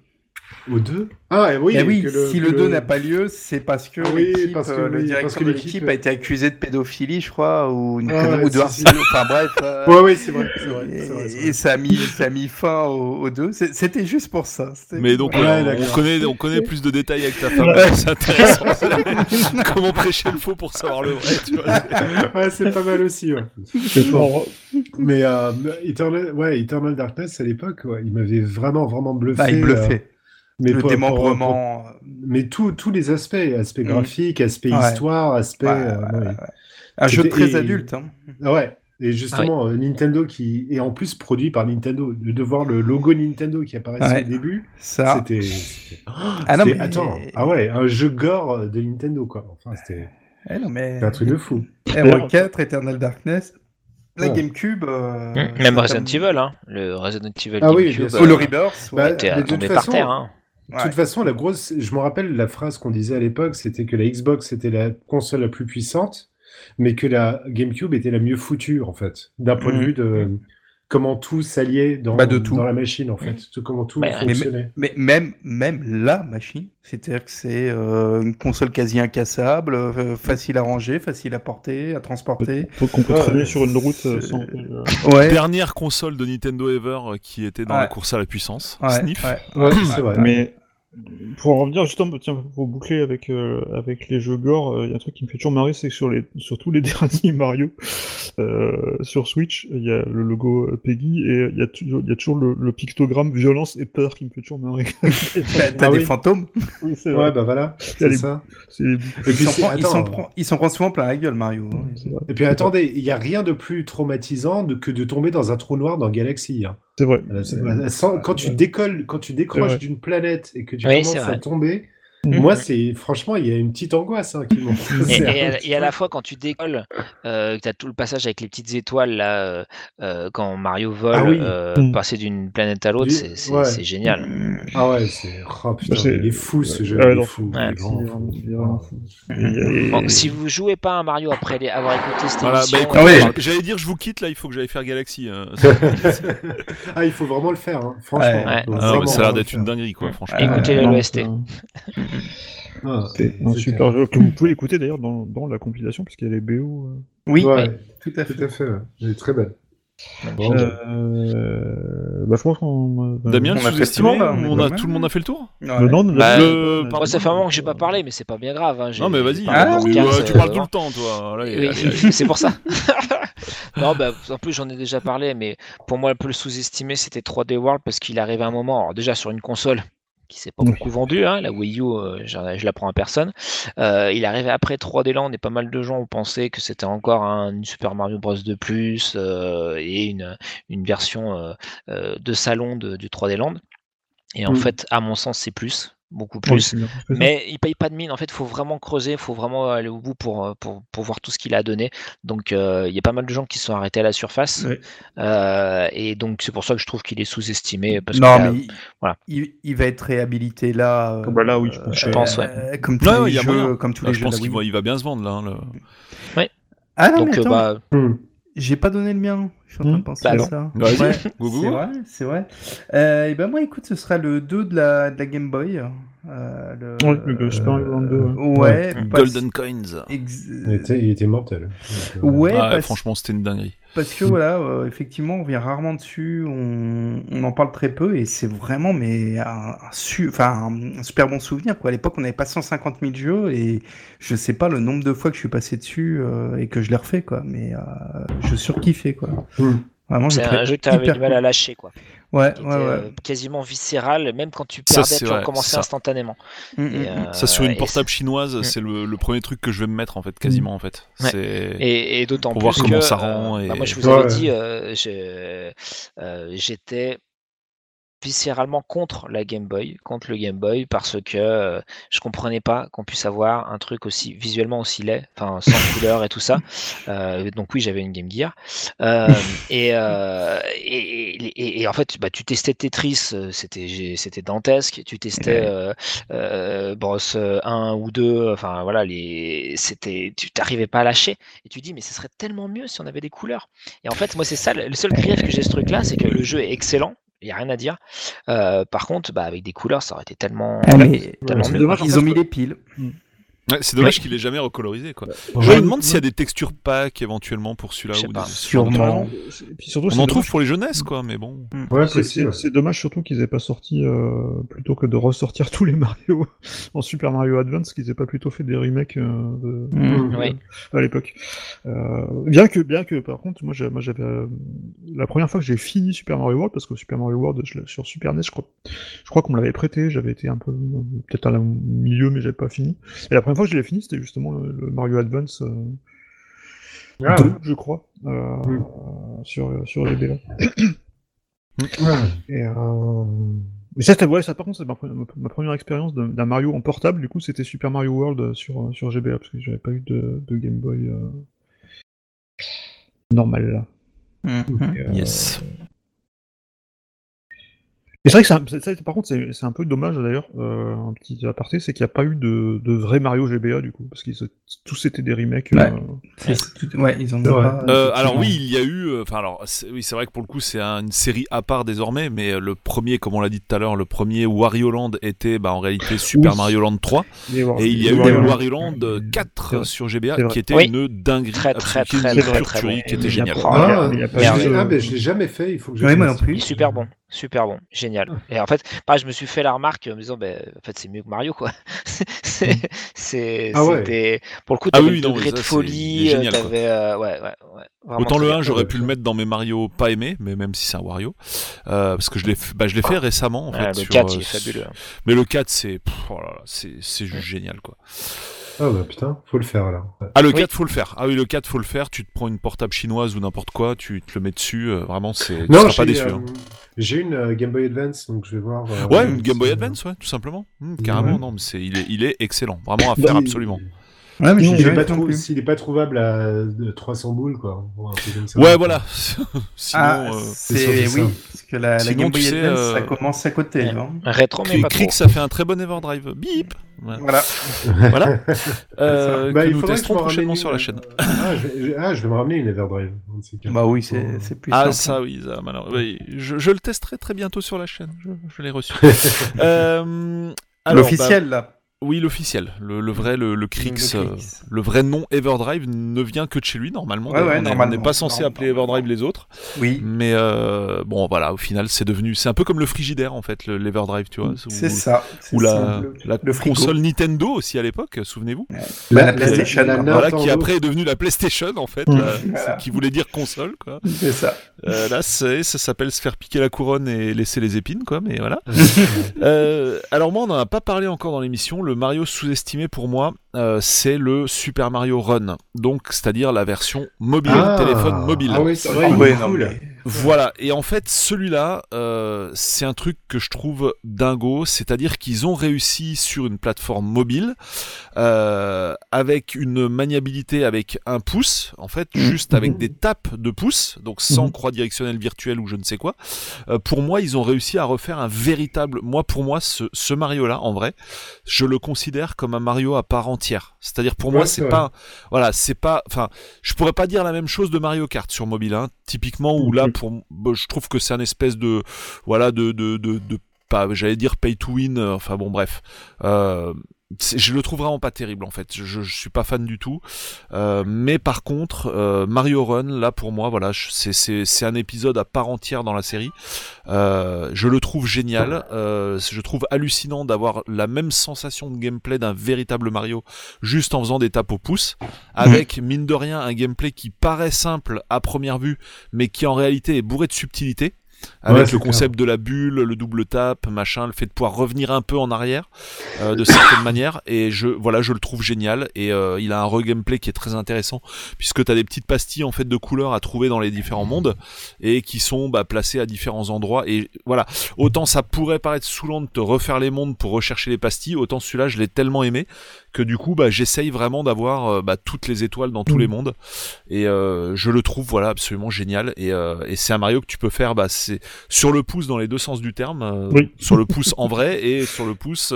Aux deux Ah, oui. Eh oui, que si le 2 n'a pas lieu, c'est parce que, Ah oui, l'équipe, parce que euh, le directeur parce que de l'équipe- a été accusé de pédophilie, je crois, ou, une Ah connerie- ouais, ou de harcèlement. Enfin bref. euh, Ouais, oui, c'est vrai. c'est vrai, c'est vrai, Et, ça a mis, ça a mis fin aux, aux deux. C'est- C'était juste pour ça. C'était- Mais donc Ouais, ouais, on- connaît on connaît plus de détails avec ta femme, Ouais. c'est intéressant. Comment prêcher le faux pour savoir le vrai, tu vois. Ouais, c'est pas mal aussi, ouais. c'est fort. Mais euh, Eternal, ouais, Eternal Darkness à l'époque, ouais, il m'avait vraiment, vraiment bluffé. Bah, il euh, bluffait. Mais le pour- démembrement. pour- mais tous tous les aspects, aspect Mm. graphique, aspect Ouais. histoire, aspect. Ouais, euh, ouais, ouais. ouais. Un jeu très et- adulte. Hein. Ouais. Et justement, euh, Nintendo qui est en plus produit par Nintendo, de voir le logo Nintendo qui apparaissait Ouais. au début, Ça. c'était. Ah non, mais- Attends, ah ouais, un jeu gore de Nintendo quoi. Enfin, c'était Eh mais... un truc de fou. RE4, Eternal Darkness. La Ouais. GameCube. euh, Même Resident Evil, hein. le Resident Evil Ah oui, GameCube, bien sûr. Oh, le euh, Rebirth. Bah, ouais. était mais de tombé toute par terre. Hein. De Ouais. toute façon, la grosse, je me rappelle la phrase qu'on disait à l'époque, c'était que la Xbox c'était la console la plus puissante, mais que la GameCube était la mieux foutue en fait, d'un point de Mhm. vue de, comment tout s'alliait dans, Bah, de tout. dans la machine, en fait. Tout- Comment tout Mais- mais- fonctionnait. Mais même, même la machine, c'est-à-dire que c'est euh, une console quasi incassable, euh, facile à ranger, facile à porter, à transporter. Donc qu'on peut traîner sur une route euh, sans. euh, Ouais. Dernière console de Nintendo ever qui était dans Ouais. la course à la puissance. Ouais, Sniff. ouais. Ouais, c'est vrai. Mais pour en revenir justement, tiens, pour boucler avec euh, avec les jeux gore, il y a un truc qui me fait toujours marrer, c'est que sur les sur tous les derniers Mario euh, sur Switch, il y a le logo euh, Peggy et il y a toujours il y a toujours le, le pictogramme violence et peur qui me fait toujours marrer. T'as Ah des oui. fantômes? oui, c'est Ouais, vrai. bah voilà, c'est les- ça. C'est les- Et Il puis, s'en c'est- prend, il s'en prend- il s'en prend souvent plein la gueule, Mario. hein. Et puis attendez, il n'y a rien de plus traumatisant que de tomber dans un trou noir dans Galaxy. hein. C'est vrai. Euh, quand tu décolles, quand tu décroches d'une planète et que tu Oui, commences à tomber. Moi c'est franchement il y a une petite angoisse hein, qui monte. Et, et à, et à la fois, quand tu décolles, euh, que tu as tout le passage avec les petites étoiles, là, euh, euh, quand Mario vole, Ah oui. euh, Mm. passer d'une planète à l'autre, c'est ouais. génial. Ah ouais, c'est oh, il est fou ce jeu, Ouais, il est fou. Ouais. est Bon, si vous jouez pas à Mario après les- avoir écouté cette Voilà, émission, bah Ah ouais. j'allais dire je vous quitte là, il faut que j'aille faire Galaxy. euh. ah, il faut vraiment le faire, hein, franchement. Ouais. Ouais. Faut Ah, vraiment ça a l'air d'être une dinguerie quoi, franchement. Écoutez l'OST. Ah, C'est un c'est super jeu que vous pouvez écouter d'ailleurs dans, dans la compilation parce qu'il y a les BO. euh. Oui, Ouais, tout à tout fait. à fait. ouais. Elle est très belle. Euh, bah, je pense qu'on. euh, Damien, On le a fait sous-estimé, le tour, là, on est on pas a, mal. tout le monde a fait le tour Ouais. euh, non, Bah, le- Moi, ça fait un moment que j'ai pas parlé, mais c'est pas bien grave. hein, Non mais vas-y, Ah, pour mais, 15, ouais, tu euh, parles tout le temps toi. Oui, c'est pour ça. non, bah, en plus, j'en ai déjà parlé, mais pour moi, un peu le sous-estimé, c'était 3D World parce qu'il arrive à un moment, alors déjà sur une console qui s'est pas beaucoup vendue, hein, la Wii U, euh, je la prends à personne. Euh, il arrivait après 3D Land et pas mal de gens ont pensé que c'était encore un, une Super Mario Bros. de plus euh, et une, une version euh, de salon de- du 3D Land. Et en Mm. fait, à mon sens, c'est plus, beaucoup Oui, plus. Mais il paye pas de mine. En fait, il faut vraiment creuser, il faut vraiment aller au bout pour, euh, pour, pour voir tout ce qu'il a donné. Donc, euh, il y a pas mal de gens qui sont arrêtés à la surface. Euh, et donc, c'est pour ça que je trouve qu'il est sous-estimé. Parce Non, mais il, voilà. il, il va être réhabilité là. euh, Ah bah là, oui, je pense. Je pense, ouais. euh, Comme tous les y a jeux, moyen. comme tous Là, les je jeux. pense qu'il va, il va bien se vendre là. hein, le- Ah non, donc mais euh, attends, bah, Hmm. j'ai pas donné le mien. Je suis en train de Hmm. penser Bah à non. ça. Ouais, c'est vrai, c'est vrai. Euh, et ben moi, écoute, ce sera le 2 de la, de la Game Boy. Euh, le, Ouais, le Super Mario Land 2, ouais. Ouais. parce- Golden Coins. ex- Il était, il était mortel. Donc, euh, Ouais, Ouais, parce, franchement, c'était une dinguerie. parce que voilà, euh, effectivement, on vient rarement dessus, on, on en parle très peu et c'est vraiment mais un, un su- enfin, un, un super bon souvenir. Quoi. À l'époque, on n'avait pas 150 000 jeux et je sais pas le nombre de fois que je suis passé dessus euh, et que je l'ai refait, quoi. Mais euh, je surkiffais, quoi. Hmm. Vraiment, c'est un jeu que tu avais du mal cool. à lâcher. Quoi. Ouais, Qui ouais, était, ouais. euh, quasiment viscéral. Même quand tu Ça, perdais, c'est tu recommençais ça. instantanément. Mm, mm, Et, mm. euh, Ça sur une portable chinoise, c'est le, le premier truc que je vais me mettre en fait, quasiment en fait. Ouais. Et, et d'autant Pour plus voir comment que, ça euh, rend et- bah, moi je vous Ouais, avais dit, euh, euh, j'étais viscéralement contre la Game Boy, contre le Game Boy, parce que euh, je comprenais pas qu'on puisse avoir un truc aussi visuellement aussi laid, enfin sans couleur et tout ça. Euh, donc oui, j'avais une Game Gear. Euh, et, euh, et, et- et en fait, bah, tu testais Tetris, c'était c'était dantesque. Tu testais euh, euh, Bros 1 ou 2, enfin voilà, les, c'était, tu t'arrivais pas à lâcher. Et tu dis, mais ce serait tellement mieux si on avait des couleurs. Et en fait, moi, c'est ça, le le seul grief que j'ai ce truc-là, c'est que le jeu est excellent. Il n'y a rien à dire. Euh, par contre, bah, avec des couleurs, ça aurait été tellement. Ah, mais tellement c'est mieux. dommage, en ils ont mis que- les piles. Ouais, c'est dommage qu'il ait jamais recolorisé quoi. Je me demande s'il y a des textures packs éventuellement pour celui-là ou des Sûrement. trucs. Et puis surtout, On en dommage- trouve pour les jeunesses quoi, mais bon. Ouais, C'est- dommage surtout qu'ils aient pas sorti, euh, plutôt que de ressortir tous les Mario en Super Mario Advance, qu'ils aient pas plutôt fait des remakes euh, de- Mm. à l'époque. Euh, bien que, bien que, par contre, moi, j'avais euh, la première fois que j'ai fini Super Mario World, parce que Super Mario World je sur Super NES, je crois, je crois qu'on me l'avait prêté, j'avais été un peu peut-être à la milieu, mais j'avais pas fini. Et la première fois que je l'ai fini, c'était justement le, le Mario Advance. euh, Ah, 2, je crois, euh, sur, sur les BA. ouais. Et euh... Mais ça, c'était- ouais, ça, par contre, c'est ma, pre- ma première expérience d'un Mario en portable. Du coup, c'était Super Mario World sur, sur GBA, parce que j'avais pas eu de, de Game Boy euh, normal là. Mm, mm. Et, euh, Yes. Et c'est vrai que par contre, c'est un peu dommage d'ailleurs, euh, un petit aparté, c'est qu'il n'y a pas eu de, de vrai Mario GBA du coup, parce qu'ils tous étaient des remakes. Ouais. euh, tout- Ouais, ils ont pas. Euh, alors oui, il y a eu. euh, Enfin alors, c'est- oui, c'est vrai que pour le coup, c'est un- une série à part désormais, mais le premier, comme on l'a dit tout à l'heure, le premier Wario Land était bah, en réalité Super Oui. Mario Land 3, mais voilà, et il y a eu ouais. Wario Land C'est 4 vrai. sur GBA, qui était Oui. une dinguerie, Très, très, très, très, très bon. qui était géniale. Ah, ah, mais je l'ai jamais fait, il faut que je moi fasse. non plus. Il est super bon, super bon, génial. Et en fait, pareil, je me suis fait la remarque en me disant, ben, en fait, c'est mieux que Mario, quoi. C'est, c'est, Ah ouais. c'était, pour le coup, Ah t'avais oui, le non, degré de folie, euh, génial, euh, ouais, ouais, Autant le bien. 1, j'aurais pu le mettre dans mes Mario pas aimés, mais même si c'est un Wario, euh, parce que je l'ai, bah, je l'ai fait récemment en Ouais, fait. le sur, 4, euh, il est fabuleux. Mais le 4, c'est, pff, oh là là, c'est, c'est juste génial quoi. Ah bah putain, faut le faire alors. Ouais. Ah le Oui. 4 faut le faire. Ah oui le 4 faut le faire. Tu te prends une portable chinoise ou n'importe quoi, tu te le mets dessus. euh, vraiment c'est. Tu Non, seras pas j'ai déçu. euh, hein. j'ai une euh, Game Boy Advance, donc je vais voir. euh, Ouais, une Game Boy Advance, ouais, tout simplement. Hum, carrément, Ouais. non, mais c'est, il est, il est excellent, vraiment à faire absolument. Ouais, mais S'il est, jamais pas trou- trouvable à de 300 boules, quoi. Ouais, voilà. Sinon, Ah, euh, c'est oui, parce que la, la Sinon, Game Boy tu sais, Advance, euh, ça commence à côté. Ouais. hein. Rétro, mais pas trop. Crix, ça fait un très bon Everdrive. Bip. Voilà. Voilà. Euh, Bah, que il nous testerons me prochainement ramène sur la une, chaîne. euh, Ah je, vais, je- ah, je vais me ramener une Everdrive. Bah oui, c'est plus Ah simple. ça oui, ça. Oui, je, je le testerai très bientôt sur la chaîne. Je, je l'ai reçu. Euh, L'officiel, là. Oui, l'officiel, le, le vrai, le, le Crix, Le euh, le vrai nom Everdrive ne vient que de chez lui normalement. Ouais, D'ailleurs, ouais, on n'est pas censé appeler Everdrive les autres, Oui, mais euh, bon voilà, au final c'est devenu, c'est un peu comme le frigidaire en fait, le- l'Everdrive, tu vois. c'est ça. Ou la, console Nintendo aussi à l'époque, souvenez-vous. La PlayStation, la-. Voilà, qui après est devenue la PlayStation en fait, la- Voilà. qui voulait dire console quoi. C'est ça. Euh, là, ça s'appelle se faire piquer la couronne et laisser les épines, quoi, mais voilà. Euh, alors moi, on n'en a pas parlé encore dans l'émission. Le Mario sous-estimé pour moi, euh, c'est le Super Mario Run, donc c'est-à-dire la version mobile, Ah. téléphone mobile. Ah oui, c'est vrai, Ah il est ouais, non, cool. mais- Voilà, et en fait, celui-là, euh, c'est un truc que je trouve dingo, c'est-à-dire qu'ils ont réussi sur une plateforme mobile, euh, avec une maniabilité avec un pouce, en fait, juste avec des tapes de pouce, donc sans Mhm. croix directionnelle virtuelle ou je ne sais quoi. Euh, pour moi, ils ont réussi à refaire un véritable. Moi, pour moi, ce, ce Mario-là, en vrai, je le considère comme un Mario à part entière. C'est-à-dire, pour moi, Ouais, c'est pas, voilà, c'est pas, enfin, je pourrais pas dire la même chose de Mario Kart sur mobile, hein, typiquement où là, Bah, je trouve que c'est un espèce de, voilà, de, de, de, j'allais dire pay to win, euh, enfin bon, bref. Euh, je le trouve vraiment pas terrible en fait. Je, je suis pas fan du tout. Euh, mais par contre, euh, Mario Run, là pour moi, voilà, c'est un épisode à part entière dans la série. Euh, je le trouve génial. Je trouve hallucinant d'avoir la même sensation de gameplay d'un véritable Mario, juste en faisant des tapes au pouce, avec mine de rien un gameplay qui paraît simple à première vue, mais qui en réalité est bourré de subtilité. Avec le concept de la bulle, le double tap, machin, le fait de pouvoir revenir un peu en arrière euh, de certaines manières. Et je, voilà, je le trouve génial. Et euh, il a un re-gameplay qui est très intéressant puisque tu as des petites pastilles en fait de couleurs à trouver dans les différents mondes et qui sont bah, placées à différents endroits. Et voilà, autant ça pourrait paraître saoulant de te refaire les mondes pour rechercher les pastilles, autant celui-là je l'ai tellement aimé que du coup bah, j'essaye vraiment d'avoir euh, bah, toutes les étoiles dans tous Mhm. les mondes et euh, je le trouve voilà absolument génial et, euh, et c'est un Mario que tu peux faire bah, c'est sur le pouce dans les deux sens du terme Oui. sur le pouce en vrai et sur le pouce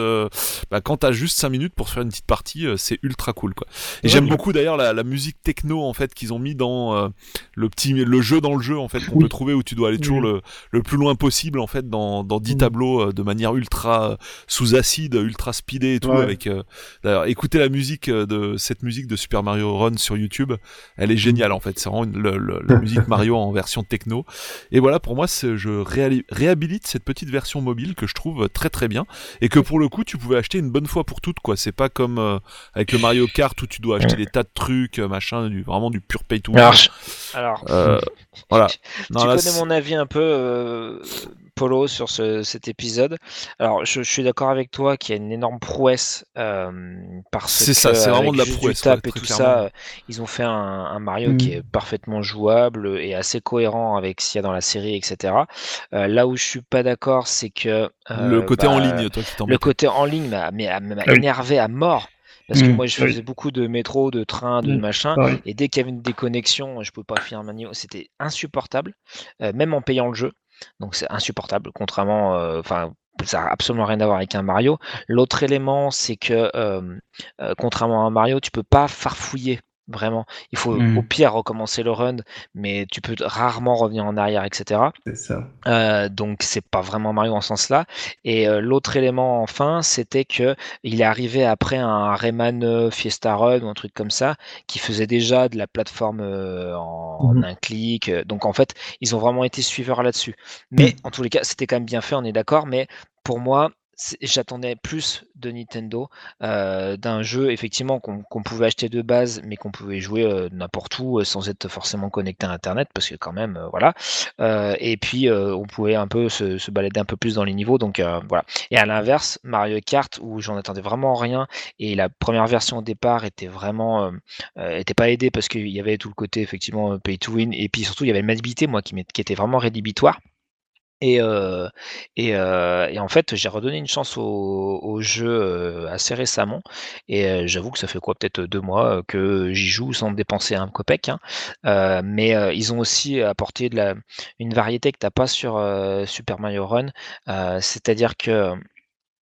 bah, quand t'as juste 5 minutes pour faire une petite partie c'est ultra cool quoi et Ouais, j'aime beaucoup d'ailleurs la, la musique techno en fait qu'ils ont mis dans le petit le jeu dans le jeu en fait qu'on Oui. peut trouver où tu dois aller toujours Oui. le, le plus loin possible en fait dans, dans 10 Mhm. tableaux de manière ultra sous acide ultra speedé et tout Ouais. avec euh, d'ailleurs écoutez la musique euh, de cette musique de Super Mario Run sur YouTube. Elle est géniale en fait. C'est vraiment une- le- le- la musique Mario en version techno. Et voilà pour moi je réhabilite cette petite version mobile que je trouve très très bien. Et que pour le coup tu pouvais acheter une bonne fois pour toutes quoi. C'est pas comme euh, avec le Mario Kart où tu dois acheter des tas de trucs euh, machin du, vraiment du pur pay to win. Alors, Euh, voilà. tu Non, là, connais mon avis un peu, euh, Polo, sur ce- cet épisode. Alors, je, je suis d'accord avec toi qu'il y a une énorme prouesse euh, parce C'est que ça, c'est vraiment de la prouesse, tap ouais, et tout clairement. ça, euh, ils ont fait un, un Mario qui Mm. est parfaitement jouable et assez cohérent avec ce qu'il y a dans la série, etc. Euh, là où je suis pas d'accord, c'est que euh, le côté en bah, ligne toi qui le côté en ligne m'a m'a- m'a Ah oui. énervé à mort. Parce que Mm, moi, je oui. faisais beaucoup de métro, de train, de Mm, machin. pareil. Et dès qu'il y avait une déconnexion, je pouvais pas finir ma niveau. C'était insupportable, euh, même en payant le jeu. Donc c'est insupportable, contrairement, euh, enfin, ça n'a absolument rien à voir avec un Mario. L'autre élément, c'est que, euh, euh, contrairement à un Mario, tu peux pas farfouiller Vraiment, il faut Mmh. au pire recommencer le run, mais tu peux rarement revenir en arrière, etc. C'est ça. Euh, donc c'est pas vraiment Mario en ce sens-là. Et euh, l'autre élément enfin, c'était que il est arrivé après un Rayman euh, Fiesta Run ou un truc comme ça, qui faisait déjà de la plateforme euh, en, Mhm. un clic. Donc en fait, ils ont vraiment été suiveurs là-dessus. Mais en tous les cas, c'était quand même bien fait, on est d'accord. Mais pour moi, j'attendais plus de Nintendo, euh, d'un jeu effectivement qu'on pouvait acheter de base, mais qu'on pouvait jouer euh, n'importe où euh, sans être forcément connecté à Internet, parce que quand même, voilà. Et puis on pouvait un peu se, balader un peu plus dans les niveaux, donc voilà. Et à l'inverse, Mario Kart, où j'en attendais vraiment rien, et la première version au départ était vraiment, était pas aidée parce qu'il y avait tout le côté effectivement pay to win, et puis surtout il y avait une moi qui était vraiment rédhibitoire. Et, en fait, j'ai redonné une chance au, jeu assez récemment. Et j'avoue que ça fait quoi, peut-être deux mois que j'y joue sans dépenser un copec. hein. Mais ils ont aussi apporté une variété que t'as pas sur Super Mario Run. C'est-à-dire que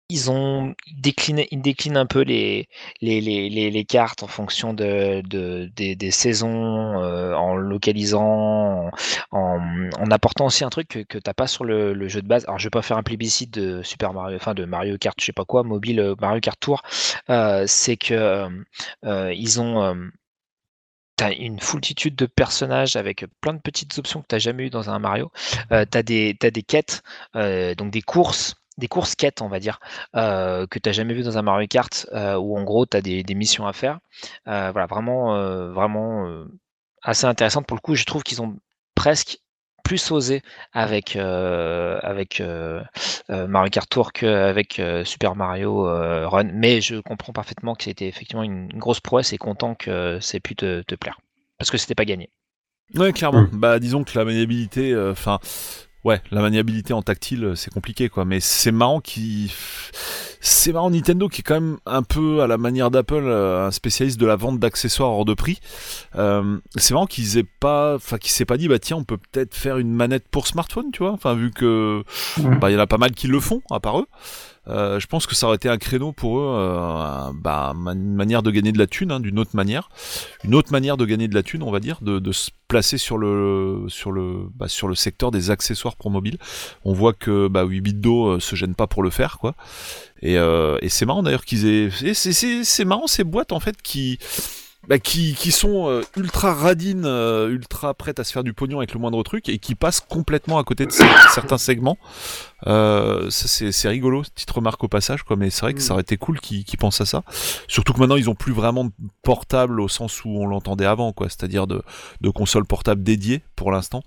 ils ont décliné, ils déclinent un peu les, les, les, les, cartes en fonction de, de, des, des saisons, euh, en localisant, en, en apportant aussi un truc que, que t'as pas sur le, le jeu de base. Alors je vais pas faire un plébiscite de Super Mario, enfin de Mario Kart, je sais pas quoi, mobile euh, Mario Kart Tour. Euh, c'est que euh, euh, ils ont euh, T'as une foultitude de personnages avec plein de petites options que t'as jamais eu dans un Mario. T'as des t'as des quêtes, donc des courses, des courses quêtes, on va dire, euh, que t'as jamais vu dans un Mario Kart, euh, où en gros t'as des, des missions à faire. Euh, voilà, vraiment, euh, vraiment euh, assez intéressante pour le coup. Je trouve qu'ils ont presque plus osé avec euh, avec euh, euh, Mario Kart Tour qu'avec euh, Super Mario euh, Run, mais je comprends parfaitement que c'était effectivement une, une grosse prouesse et content que ça ait pu te, te plaire parce que c'était pas gagné. Ouais, clairement. Bah, disons que la maniabilité, euh, enfin, ouais, la maniabilité en tactile, euh, c'est compliqué, quoi. Mais c'est marrant qui, c'est marrant Nintendo qui est quand même un peu à la manière d'Apple, euh, un spécialiste de la vente d'accessoires hors de prix. Euh, c'est marrant qu'ils aient pas, enfin, qu'ils s'est pas dit, bah tiens, on peut peut-être faire une manette pour smartphone, tu vois. Enfin, vu que, Ouais. bah, il y en a pas mal qui le font, à part eux. Euh, je pense que ça aurait été un créneau pour eux, euh, bah, une manière de gagner de la thune, hein, d'une autre manière, une autre manière de gagner de la thune, on va dire, de, de se placer sur le sur le bah, sur le secteur des accessoires pour mobile. On voit que bah, 8 Do euh, se gêne pas pour le faire, quoi. Et, euh, et c'est marrant d'ailleurs qu'ils aient, c'est marrant ces boîtes en fait qui bah, qui, qui sont euh, ultra radines, euh, ultra prêtes à se faire du pognon avec le moindre truc et qui passent complètement à côté de cer- certains segments. Euh, c'est c'est rigolo, petite remarque au passage, quoi. Mais c'est vrai que ça aurait été cool qu'ils qu'ils pensent à ça. Surtout que maintenant ils ont plus vraiment de portable au sens où on l'entendait avant, quoi. C'est-à-dire de, de console portable dédiée pour l'instant.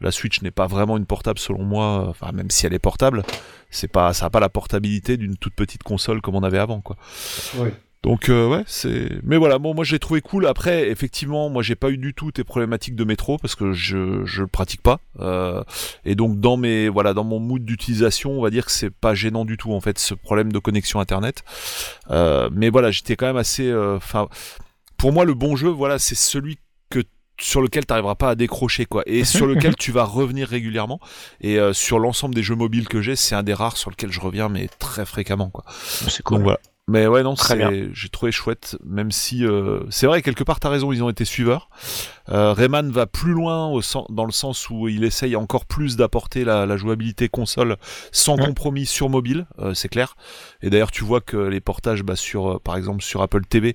La Switch n'est pas vraiment une portable selon moi. Enfin même si elle est portable, c'est pas ça a pas la portabilité d'une toute petite console comme on avait avant, quoi. Ouais. Donc euh, ouais, c'est. Mais voilà, bon, moi je l'ai trouvé cool. Après, effectivement, moi j'ai pas eu du tout tes problématiques de métro parce que je je le pratique pas. Euh, et donc dans mes voilà dans mon mood d'utilisation, on va dire que c'est pas gênant du tout en fait ce problème de connexion internet. Euh, mais voilà, j'étais quand même assez. euh, Enfin, pour moi le bon jeu, voilà, c'est celui que sur lequel tu n'arriveras pas à décrocher quoi et sur lequel tu vas revenir régulièrement et euh, sur l'ensemble des jeux mobiles que j'ai c'est un des rares sur lequel je reviens mais très fréquemment quoi C'est cool. donc voilà. Mais ouais, non, j'ai trouvé chouette, même si euh, c'est vrai quelque part t'as raison, ils ont été suiveurs. Euh, Rayman va plus loin au sen- dans le sens où il essaye encore plus d'apporter la, la jouabilité console sans Ouais. compromis sur mobile, euh, c'est clair. Et d'ailleurs, tu vois que les portages, bah, sur, euh, par exemple, sur Apple TV,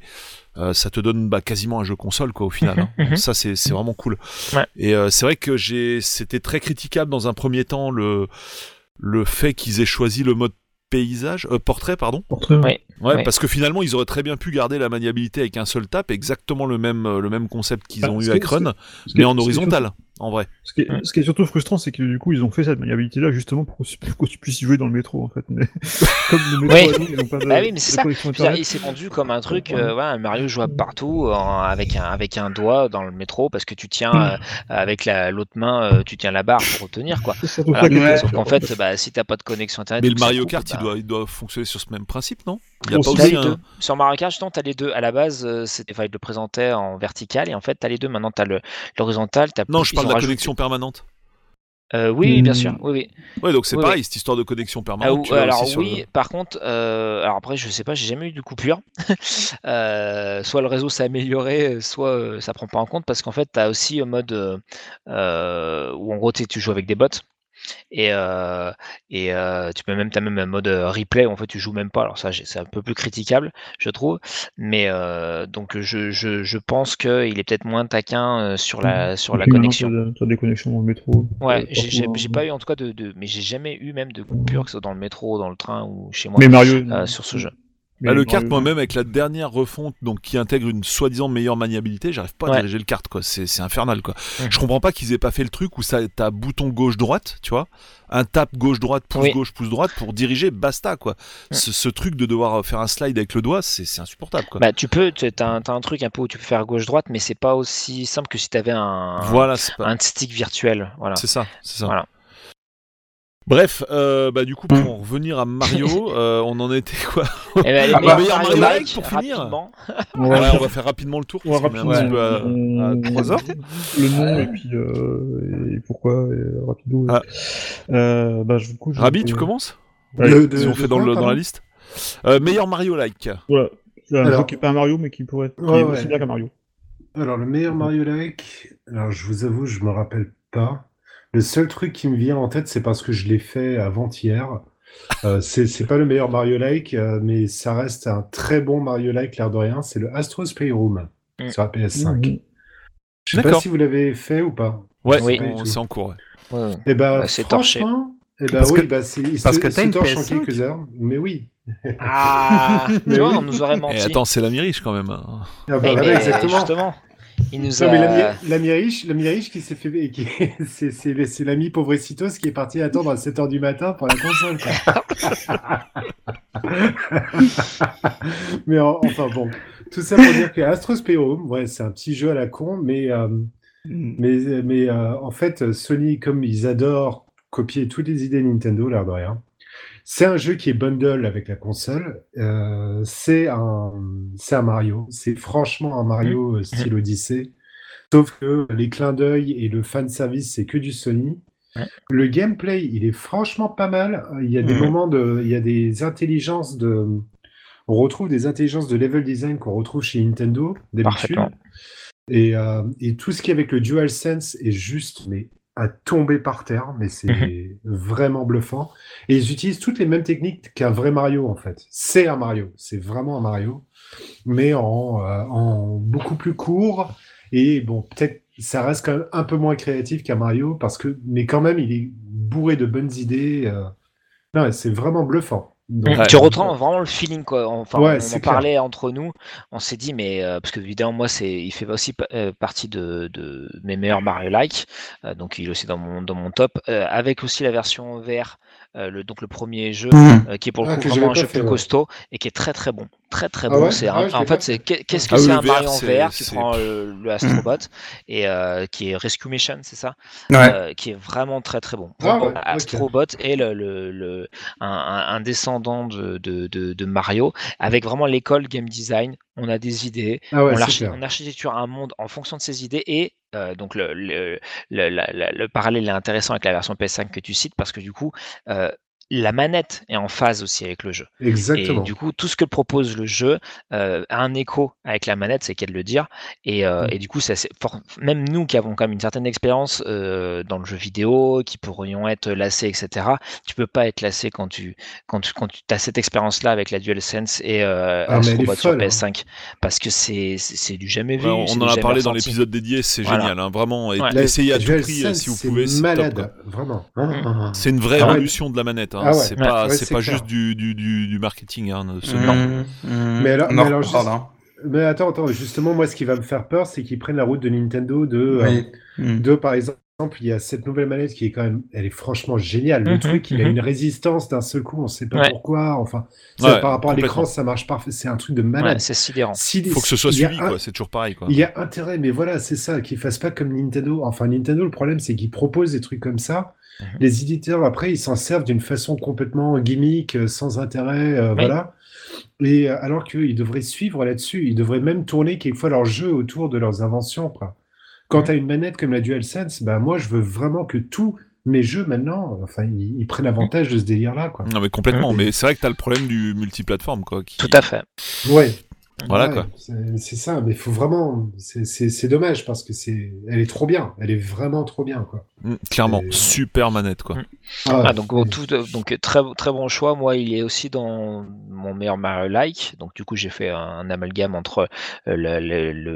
euh, ça te donne bah, quasiment un jeu console quoi au final. hein. Mhm. Donc ça c'est c'est vraiment cool. Ouais. Et euh, c'est vrai que j'ai, c'était très critiquable dans un premier temps le le fait qu'ils aient choisi le mode paysage, euh, portrait pardon. Portrait, Ouais. Ouais, Ouais. parce que finalement, ils auraient très bien pu garder la maniabilité avec un seul tap, exactement le même, euh, le même concept qu'ils Ah, ont eu avec Run, mais en horizontal, en vrai. Ce qui, est, ce qui est surtout frustrant, c'est que du coup, ils ont fait cette maniabilité-là justement pour, que tu puisses y jouer dans le métro, en fait. Mais comme le métro, Oui. nous, ils n'ont pas de, Bah oui, mais c'est de ça. dire, Internet. il s'est vendu comme un truc, euh, ouais, un Mario jouable partout, en- avec un avec un doigt dans le métro, parce que tu tiens euh, avec la l'autre main, euh, tu tiens la barre pour retenir quoi. Ouais. Sauf qu'en fait, bah, si t'as pas de connexion internet, Mais le Mario Kart, il, bah, doit, il doit fonctionner sur ce même principe, non? Il y a Bon, pas aussi un... Sur Mario Kart, justement, t'as les deux. À la base, euh, c'était, enfin, ils le présentaient en vertical, et en fait, t'as les deux. Maintenant, t'as le l'horizontal. t'as Non, plus- je parle ont de la connexion permanente. Euh, oui, oui, bien Hmm. sûr. Oui, oui. Ouais, donc c'est Oui, pareil, cette histoire de connexion Ah, permanente. tu l'as alors aussi sur le- oui, par contre, euh, alors après je sais pas, j'ai jamais eu de coupure. Euh, soit le réseau s'est amélioré, soit euh, ça prend pas en compte parce qu'en fait tu as aussi un mode où en gros tu joues avec des bots et, euh, et euh, tu peux même t'as même un mode euh, replay où en fait tu joues même pas. Alors ça c'est un peu plus critiquable je trouve, mais euh, donc je, je, je pense qu'il est peut-être moins taquin sur la sur la connexion. T'as t'as des connexions dans le métro. Ouais, j'ai hein. pas eu en tout cas de, de mais j'ai jamais eu même de coupure que ce soit dans le métro, dans le train ou chez moi Mais Mario. sur ce jeu. Bah, le kart, moi-même, avec la dernière refonte, donc qui intègre une soi-disant meilleure maniabilité, j'arrive pas à Ouais. diriger le kart, quoi. C'est c'est infernal, quoi. Je comprends pas qu'ils aient pas fait le truc où ça, t'as bouton gauche-droite, tu vois, un tap gauche-droite, pouce Oui. gauche, pouce droite pour diriger, basta, quoi. Ce, ce truc de devoir faire un slide avec le doigt, c'est c'est insupportable, quoi. Bah tu peux, un, t'as un truc un peu où tu peux faire gauche-droite, mais c'est pas aussi simple que si tu avais un, voilà, c'est pas. un stick virtuel. Voilà. C'est ça, c'est ça. Voilà. Bref, euh, bah du coup pour en revenir à Mario, euh, on en était quoi Et ben, Ah bah, meilleur Mario Mario like, pour finir. rapidement. On Ouais, va on va faire rapidement le tour. on va est un rapidement, petit peu à, on- 3 heures. Le nom et puis euh, et pourquoi et rapido. Ah. Euh, bah, du coup, Rabi, tu commences De- Si on fait dans, quoi, le, dans la liste. Euh, meilleur Mario like. Voilà. C'est un Alors- jeu qui est pas un Mario, mais qui pourrait être qui Ouais, est ouais. aussi bien qu'un Mario. Alors, le meilleur Mario like, alors je vous avoue, je me rappelle pas. Le seul truc qui me vient en tête, c'est parce que je l'ai fait avant-hier. Euh, c'est pas le meilleur Mario like, euh, mais ça reste un très bon Mario like, l'air de rien. C'est le Astro's Playroom Mm. sur la PS5. Mhm. Je sais pas si vous l'avez fait ou pas. Ouais, Oui. on- c'est en cours. ouais. Ouais, ouais. Eh ben, Bah, c'est torché. franchement, eh ben Parce oui, que- bah, il parce se, que t'as une torche en PS5. quelques heures. Mais oui. Ah, Mais oui. on nous aurait Et menti. attends, c'est l'ami riche quand même. hein. Ah bah, voilà, exactement. Justement, il nous Non, a. mais l'ami l'ami riche, l'ami riche qui s'est fait, qui, c'est, c'est, c'est l'ami Povrecitos qui est parti attendre à 7h du matin pour la console. quoi. mais en- enfin bon, tout ça pour dire que Astros Playroom, ouais, c'est un petit jeu à la con, mais, euh, mais, mais euh, en fait, Sony, comme ils adorent copier toutes les idées Nintendo, l'air de rien, c'est un jeu qui est bundle avec la console. euh, c'est un, Mario. C'est franchement un Mario euh, style Odyssey. Sauf que les clins d'œil et le fan service, c'est que du Sony. Le gameplay, il est franchement pas mal. Il y a des Mhm. moments de, il y a des intelligences de, on retrouve des intelligences de level design qu'on retrouve chez Nintendo d'habitude. Et, euh, et tout ce qui est avec le DualSense est juste, mais à tomber par terre, mais c'est Mhm. vraiment bluffant. Et ils utilisent toutes les mêmes techniques qu'un vrai Mario, en fait. C'est un Mario, c'est vraiment un Mario, mais en, euh, en beaucoup plus court. Et bon, peut-être ça reste quand même un peu moins créatif qu'un Mario, parce que, mais quand même, il est bourré de bonnes idées. euh. Non, c'est vraiment bluffant. Donc, Ouais. Tu retrends vraiment le feeling quoi. Enfin, Ouais, on en clair. parlait entre nous. On s'est dit mais euh, parce que évidemment moi c'est il fait aussi euh, partie de, de mes meilleurs Mario like. Euh, donc il est aussi dans mon dans mon top Euh, avec aussi la version VR. euh, le, donc le premier jeu Mmh. euh, qui est pour le Ah, coup que vraiment un jeu fait, plus ouais. costaud et qui est très très bon très très Ah bon ouais? c'est Ah ouais, en fait c'est qu'est-ce que Ah oui, c'est un Mario en VR tu prends le, le Astrobot et euh, qui est Rescue Mission c'est ça? Ouais. euh, qui est vraiment très très bon. Ah ouais, ok. Astrobot est le, le, le- un, descendant de, de, de, de Mario avec vraiment l'école game design. On a des idées, Ah ouais, on, c'est archi- clair. on architecture un monde en fonction de ces idées et euh, donc le, le, le, la- la- le parallèle est intéressant avec la version PS5 que tu cites parce que du coup euh, la manette est en phase aussi avec le jeu. Exactement. Et du coup, tout ce que propose le jeu euh, a un écho avec la manette, c'est qu'à de le dire. Et, euh, Mm. et du coup, c'est assez fort- même nous qui avons quand même une certaine expérience euh, dans le jeu vidéo, qui pourrions être lassés, etc., tu peux pas être lassé quand tu, quand tu, quand tu as cette expérience-là avec la DualSense et euh, Ah, sur folle, hein. PS5. Parce que c'est du jamais vu. Ouais, on en a parlé dans l'épisode dédié, c'est Voilà. génial, hein, vraiment. Ouais. Essayez à tout prix si vous c'est pouvez. c'est top, malade, vraiment. Mm. C'est une vraie Ah ouais. révolution de la manette. Hein. Ah ouais. C'est pas, Ouais, c'est c'est pas clair. juste du, du, du, du marketing. Hein, ce Mmh, nom. mmh. Mais alors- On mais en alors. Mais attends, attends, justement, moi, ce qui va me faire peur, c'est qu'ils prennent la route de Nintendo de, euh, Oui. Mmh. de, par exemple, il y a cette nouvelle manette qui est quand même, elle est franchement géniale. Le truc, il a une résistance d'un seul coup, on sait pas Ouais. pourquoi. Enfin, ça, Ouais, par rapport à l'écran, ça marche parfait. C'est un truc de Ouais, malade. c'est sidérant. Si- Faut que ce soit suivi, un- quoi. C'est toujours pareil, quoi. Il y a intérêt, mais voilà, c'est ça, qu'ils fassent pas comme Nintendo. Enfin, Nintendo, le problème, c'est qu'ils proposent des trucs comme ça. Mhm. Les éditeurs, après, ils s'en servent d'une façon complètement gimmick, euh, sans intérêt, euh, voilà. Et euh, alors qu'ils devraient suivre là-dessus, ils devraient même tourner quelquefois leur jeu autour de leurs inventions, quoi. Quand tu as une manette comme la DualSense, bah, moi, je veux vraiment que tout mes jeux maintenant, enfin, ils, ils prennent avantage de ce délire-là, quoi. Non mais complètement, Ouais. mais c'est vrai que t'as le problème du multiplateforme quoi. Qui... Tout à fait. Ouais. Voilà Ouais, quoi. C'est ça, mais faut vraiment. c'est- C'est c'est dommage parce que c'est, elle est trop bien. Elle est vraiment trop bien, quoi. Mm, Clairement, Et- super manette quoi. Mm. Ah, Ah, donc, bon, tout, euh, donc euh, très, très bon choix. Moi, il est aussi dans mon meilleur Mario like. Donc, du coup, j'ai fait un, un amalgame entre euh,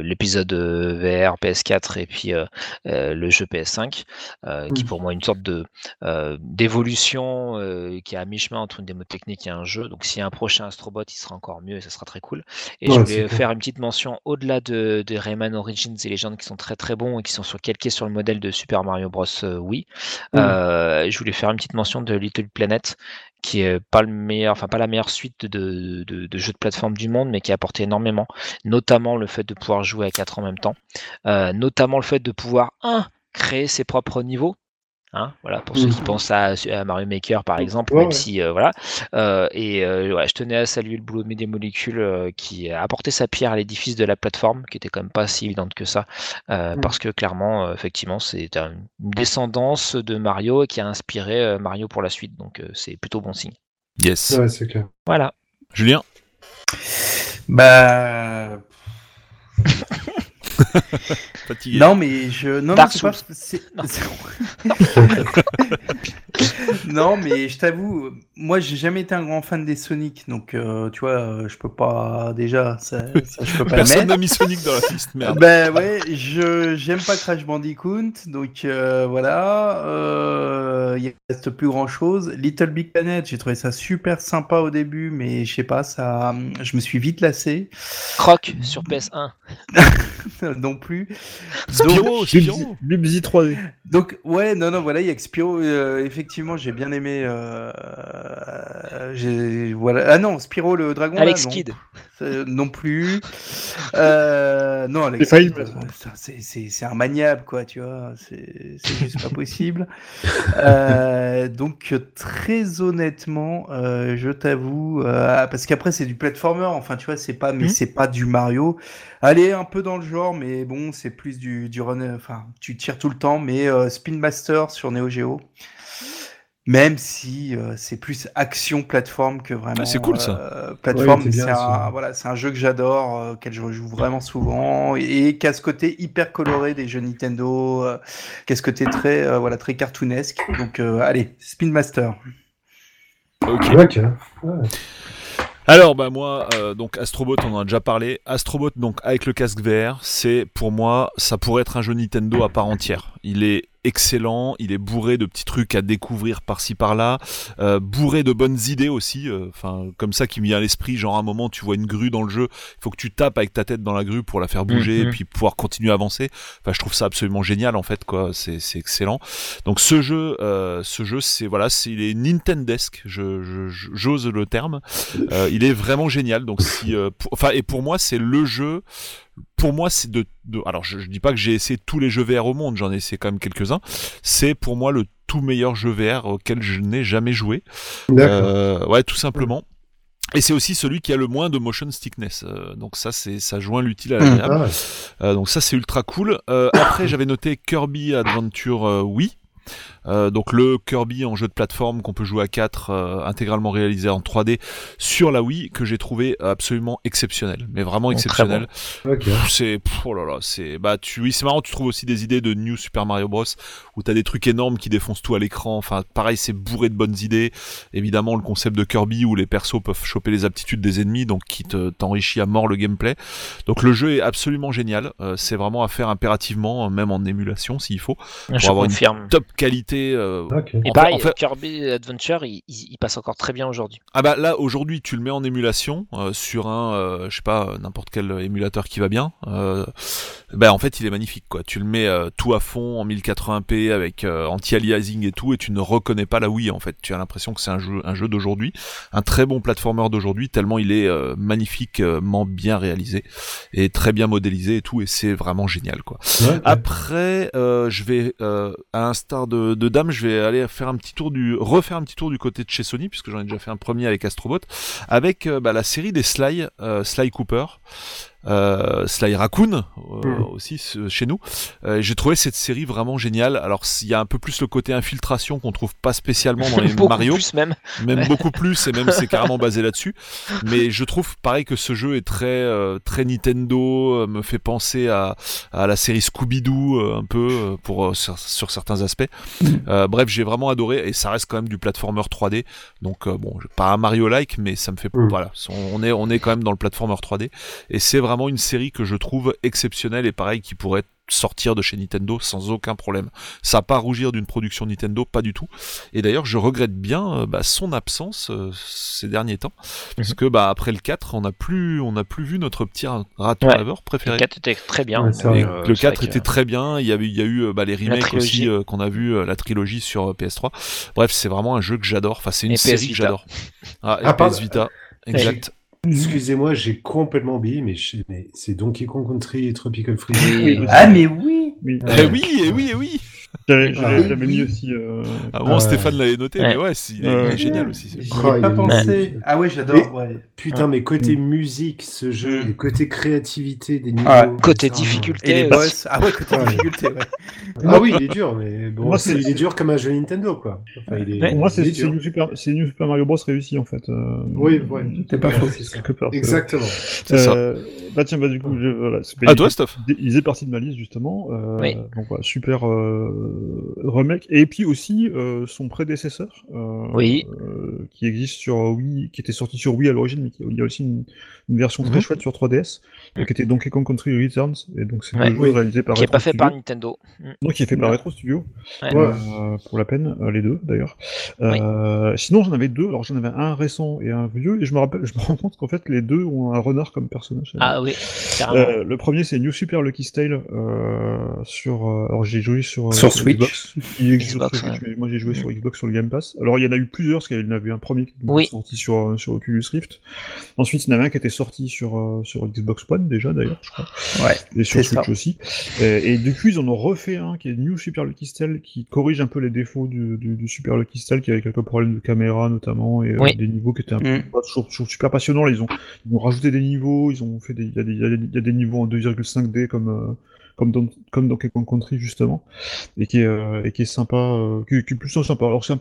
l'épisode euh, VR PS4 et puis euh, euh, le jeu PS5, euh, qui Mm. pour moi est une sorte de euh, d'évolution euh, qui est à mi-chemin entre une démo technique et un jeu. Donc, s'il y a un prochain Astrobot, il sera encore mieux et ça sera très cool. Et je voulais faire une petite mention au-delà de, de Rayman Origins et Legends qui sont très très bons et qui sont sur, calqués sur le modèle de Super Mario Bros. euh, Wii. Mm. Euh, je voulais faire une petite mention de Little Planet, qui est pas le meilleur, enfin pas la meilleure suite de, de, de jeux de plateforme du monde, mais qui a apporté énormément, notamment le fait de pouvoir jouer à quatre en même temps, euh, notamment le fait de pouvoir un créer ses propres niveaux. Hein, voilà, pour ceux qui Mhm. pensent à, à Mario Maker par exemple, Ouais, même ouais. si euh, voilà. Euh, et euh, ouais, je tenais à saluer le boulot de des molécules euh, qui a apporté sa pierre à l'édifice de la plateforme, qui était quand même pas si évidente que ça, parce que clairement, euh, effectivement, c'est un- une descendance de Mario qui a inspiré euh, Mario pour la suite, donc euh, c'est plutôt bon signe. Yes. Ouais, c'est clair. Voilà. Julien? Bah. Fatigué. Non, mais je. Non, c'est pas. C'est- Non. non, mais je t'avoue, moi, j'ai jamais été un grand fan des Sonic, donc euh, tu vois, euh, je peux pas. Déjà, ça, ça, je peux pas le Personne n'a mis Sonic dans la liste. Merde. Ben ouais, je j'aime pas Crash Bandicoot, donc euh, voilà. Euh, Il reste plus grand chose. Little Big Planet, j'ai trouvé ça super sympa au début, mais je sais pas, ça, je me suis vite lassé Croc sur PS1. non plus. Spyro, Spyro. Bubsy, Bubsy 3D. Donc ouais, non, non, voilà, il y a que Spyro. euh, effectivement, j'ai bien aimé. Euh, j'ai voilà. Ah non, Spyro le dragon. là, Alex non. Kidd. Euh, non plus. Euh, non, C'est euh, c'est- c'est c'est un maniable, quoi, tu vois. C'est juste pas possible. Euh, donc, très honnêtement, euh, je t'avoue, euh, parce qu'après, c'est du platformer, enfin, tu vois, c'est pas, mais Mhm. c'est pas du Mario. Allez, un peu dans le genre, mais bon, c'est plus du, du run, enfin, tu tires tout le temps, mais euh, Spin Master sur Neo Geo. Même si euh, c'est plus action plateforme que vraiment. Ah, c'est cool, ça. euh, plateforme, Ouais, c'est un, ça. voilà, c'est un jeu que j'adore, euh, auquel je joue vraiment souvent, et qui a ce côté hyper coloré des jeux Nintendo, euh, qui a ce côté très, euh, voilà, très cartoonesque. Donc, euh, allez, Spin Master. Ok. Ok. Ouais. Alors bah moi euh, donc Astrobot on en a déjà parlé. Astrobot donc avec le casque VR, c'est pour moi ça pourrait être un jeu Nintendo à part entière. Il est excellent, il est bourré de petits trucs à découvrir par-ci par-là, euh, bourré de bonnes idées aussi, euh, enfin comme ça qui me vient à l'esprit, genre à un moment tu vois une grue dans le jeu, il faut que tu tapes avec ta tête dans la grue pour la faire bouger Mhm. et puis pouvoir continuer à avancer. Enfin je trouve ça absolument génial en fait quoi, c'est c'est excellent. Donc ce jeu, euh, ce jeu c'est voilà, c'est il est Nintendesque, je j'ose le terme. Euh, il est vraiment génial. Donc si, euh, enfin et pour moi c'est le jeu. Pour moi c'est de, de- alors je, je dis pas que j'ai essayé tous les jeux VR au monde, j'en ai essayé quand même quelques uns. C'est pour moi le tout meilleur jeu VR auquel je n'ai jamais joué. Euh, ouais, tout simplement. Et c'est aussi celui qui a le moins de motion sickness. Euh, donc ça, c'est ça joint l'utile à l'agréable. Ah ouais. Euh, donc ça c'est ultra cool. Euh, après j'avais noté Kirby Adventure Wii. Euh, donc le Kirby en jeu de plateforme qu'on peut jouer à 4 euh, intégralement réalisé en 3D sur la Wii que j'ai trouvé absolument exceptionnel. Mais vraiment très exceptionnel. Ok. Pff, c'est oh là là c'est bah tu oui c'est marrant tu trouves aussi des idées de New Super Mario Bros où t'as des trucs énormes qui défoncent tout à l'écran. Enfin pareil c'est bourré de bonnes idées. Évidemment le concept de Kirby où les persos peuvent choper les aptitudes des ennemis donc qui te t'enrichit à mort le gameplay. Donc le jeu est absolument génial. Euh, c'est vraiment à faire impérativement même en émulation s'il faut Je avoir une top qualité euh. Et en fait- en fait- Kirby Adventure, il, il- il passe encore très bien aujourd'hui. Ah bah là aujourd'hui tu le mets en émulation euh, sur un euh, je sais pas n'importe quel émulateur qui va bien. Euh, bah en fait il est magnifique quoi. Tu le mets euh, tout à fond en 1080p avec euh, anti-aliasing et tout et tu ne reconnais pas la Wii en fait. Tu as l'impression que c'est un jeu un jeu d'aujourd'hui, un très bon platformer d'aujourd'hui tellement il est euh, magnifiquement bien réalisé et très bien modélisé et tout et c'est vraiment génial quoi. Ouais. Après, euh, je vais, euh, à l'instar de, de Dame, je vais aller faire un petit tour du, refaire un petit tour du côté de chez Sony, puisque j'en ai déjà fait un premier avec Astrobot, avec euh, bah, la série des Sly, euh, Sly Cooper. Euh, Sly Raccoon euh, Mm. aussi ce- chez nous. Euh, J'ai trouvé cette série vraiment géniale. Alors il y a un peu plus le côté infiltration qu'on trouve pas spécialement dans les Beaucoup Mario, plus même. même beaucoup plus et même c'est carrément basé là-dessus. Mais je trouve pareil que ce jeu est très euh, très Nintendo, me fait penser à, à la série Scooby-Doo euh, un peu pour sur, sur certains aspects. Euh, bref, j'ai vraiment adoré et ça reste quand même du platformer 3D. Donc bon, pas un Mario-like, mais ça me fait Mm. voilà, on est on est quand même dans le platformer 3D et c'est vraiment une série que je trouve exceptionnelle et pareil qui pourrait sortir de chez Nintendo sans aucun problème. Ça n'a pas à rougir d'une production Nintendo, pas du tout. Et d'ailleurs, je regrette bien euh, bah, son absence euh, ces derniers temps, parce que bah, après le 4, on n'a plus, on n'a plus vu notre petit rat Ouais. préféré. Le 4 était très bien. Ouais, vrai. Euh, le c'est 4 vrai était que- très bien, il y a eu, il y a eu bah, les remakes aussi euh, qu'on a vu, euh, la trilogie sur euh, PS3. Bref, c'est vraiment un jeu que j'adore, enfin c'est une Et PS série que j'adore. Ah, et Ah. PS Vita, exact. Excusez-moi, j'ai complètement oublié, mais, je- mais c'est Donkey Kong Country et Tropical Freeze. Oui. Ah, mais oui Oui. Eh oui, et oui, et oui J'avais Ah, j'avais- oui. mis aussi. euh, Ah, Ah bon, ouais. Stéphane l'avait noté, Ouais. mais ouais, il est, Ouais. il est génial aussi. J'y Oh, pas est pensé. Ah ouais, j'adore. Ouais. Putain, mais côté musique, ce jeu, Mm. côté créativité des niveaux. Ouais. Côté difficulté. Et les euh, boss. Ah ouais, côté difficulté, ouais. Ah oui, il est dur, mais bon, Moi, c'est- c'est- il est dur comme un jeu Nintendo, quoi. Enfin, il est, moi, c'est est. New Super, c'est New Super Mario Bros réussi en fait. euh, Oui, ouais. T'es pas faux. quelque part. Exactement. C'est ça. Euh, bah tiens, bah du coup, je, voilà, À toi, Steph il il faisait partie de ma liste justement. Euh, Oui. Donc super euh, remake. Et puis aussi euh, son prédécesseur, euh, Oui. euh, qui existe sur Wii, qui était sorti sur Wii à l'origine, mais qui- il y a aussi une, une version très Mhm. chouette sur 3DS, euh, qui était Donkey Kong Country Returns. Et donc c'est Ouais. jeu réalisé par qui est Retro pas fait Studio. par Nintendo. Mm. Donc qui est fait par Retro Studio. Ouais. Ouais. Euh, pour la peine, euh, les deux d'ailleurs. Euh, Sinon, j'en avais deux. Alors, j'en avais un récent et un vieux, et je me rappelle, je me rends compte qu'en fait, les deux ont un renard comme personnage. Ah oui, carrément. Euh, le premier, c'est New Super Lucky Style euh, sur. euh, alors, j'ai joué sur Sur Switch. Xbox. Il existe Xbox, sur Switch, ouais. mais moi j'ai joué sur Xbox sur le Game Pass. Alors, il y en a eu plusieurs, parce qu'il y en avait un premier qui Oui. sorti sur sur Oculus Rift. Ensuite, il y en avait un qui était sorti sur euh, sur Xbox One déjà d'ailleurs, je crois Ouais. et sur Switch ça. aussi. Et, et depuis, ils en ont refait un qui est New Super Lucky Style, qui corrige un peu les défauts du, du, du Super Lucky Style, qui avait quelques problèmes de caméra notamment, et euh, des niveaux qui étaient un peu Mm. pas toujours, toujours super passionnants. Ils ont, ils ont rajouté des niveaux, ils ont fait des, il y, a des- il y a des- il y a des niveaux en 2,5D comme euh, comme dans comme dans Donkey Kong Country justement, et qui est euh, et qui est sympa, euh, qui, qui est plutôt sympa. Alors c'est un,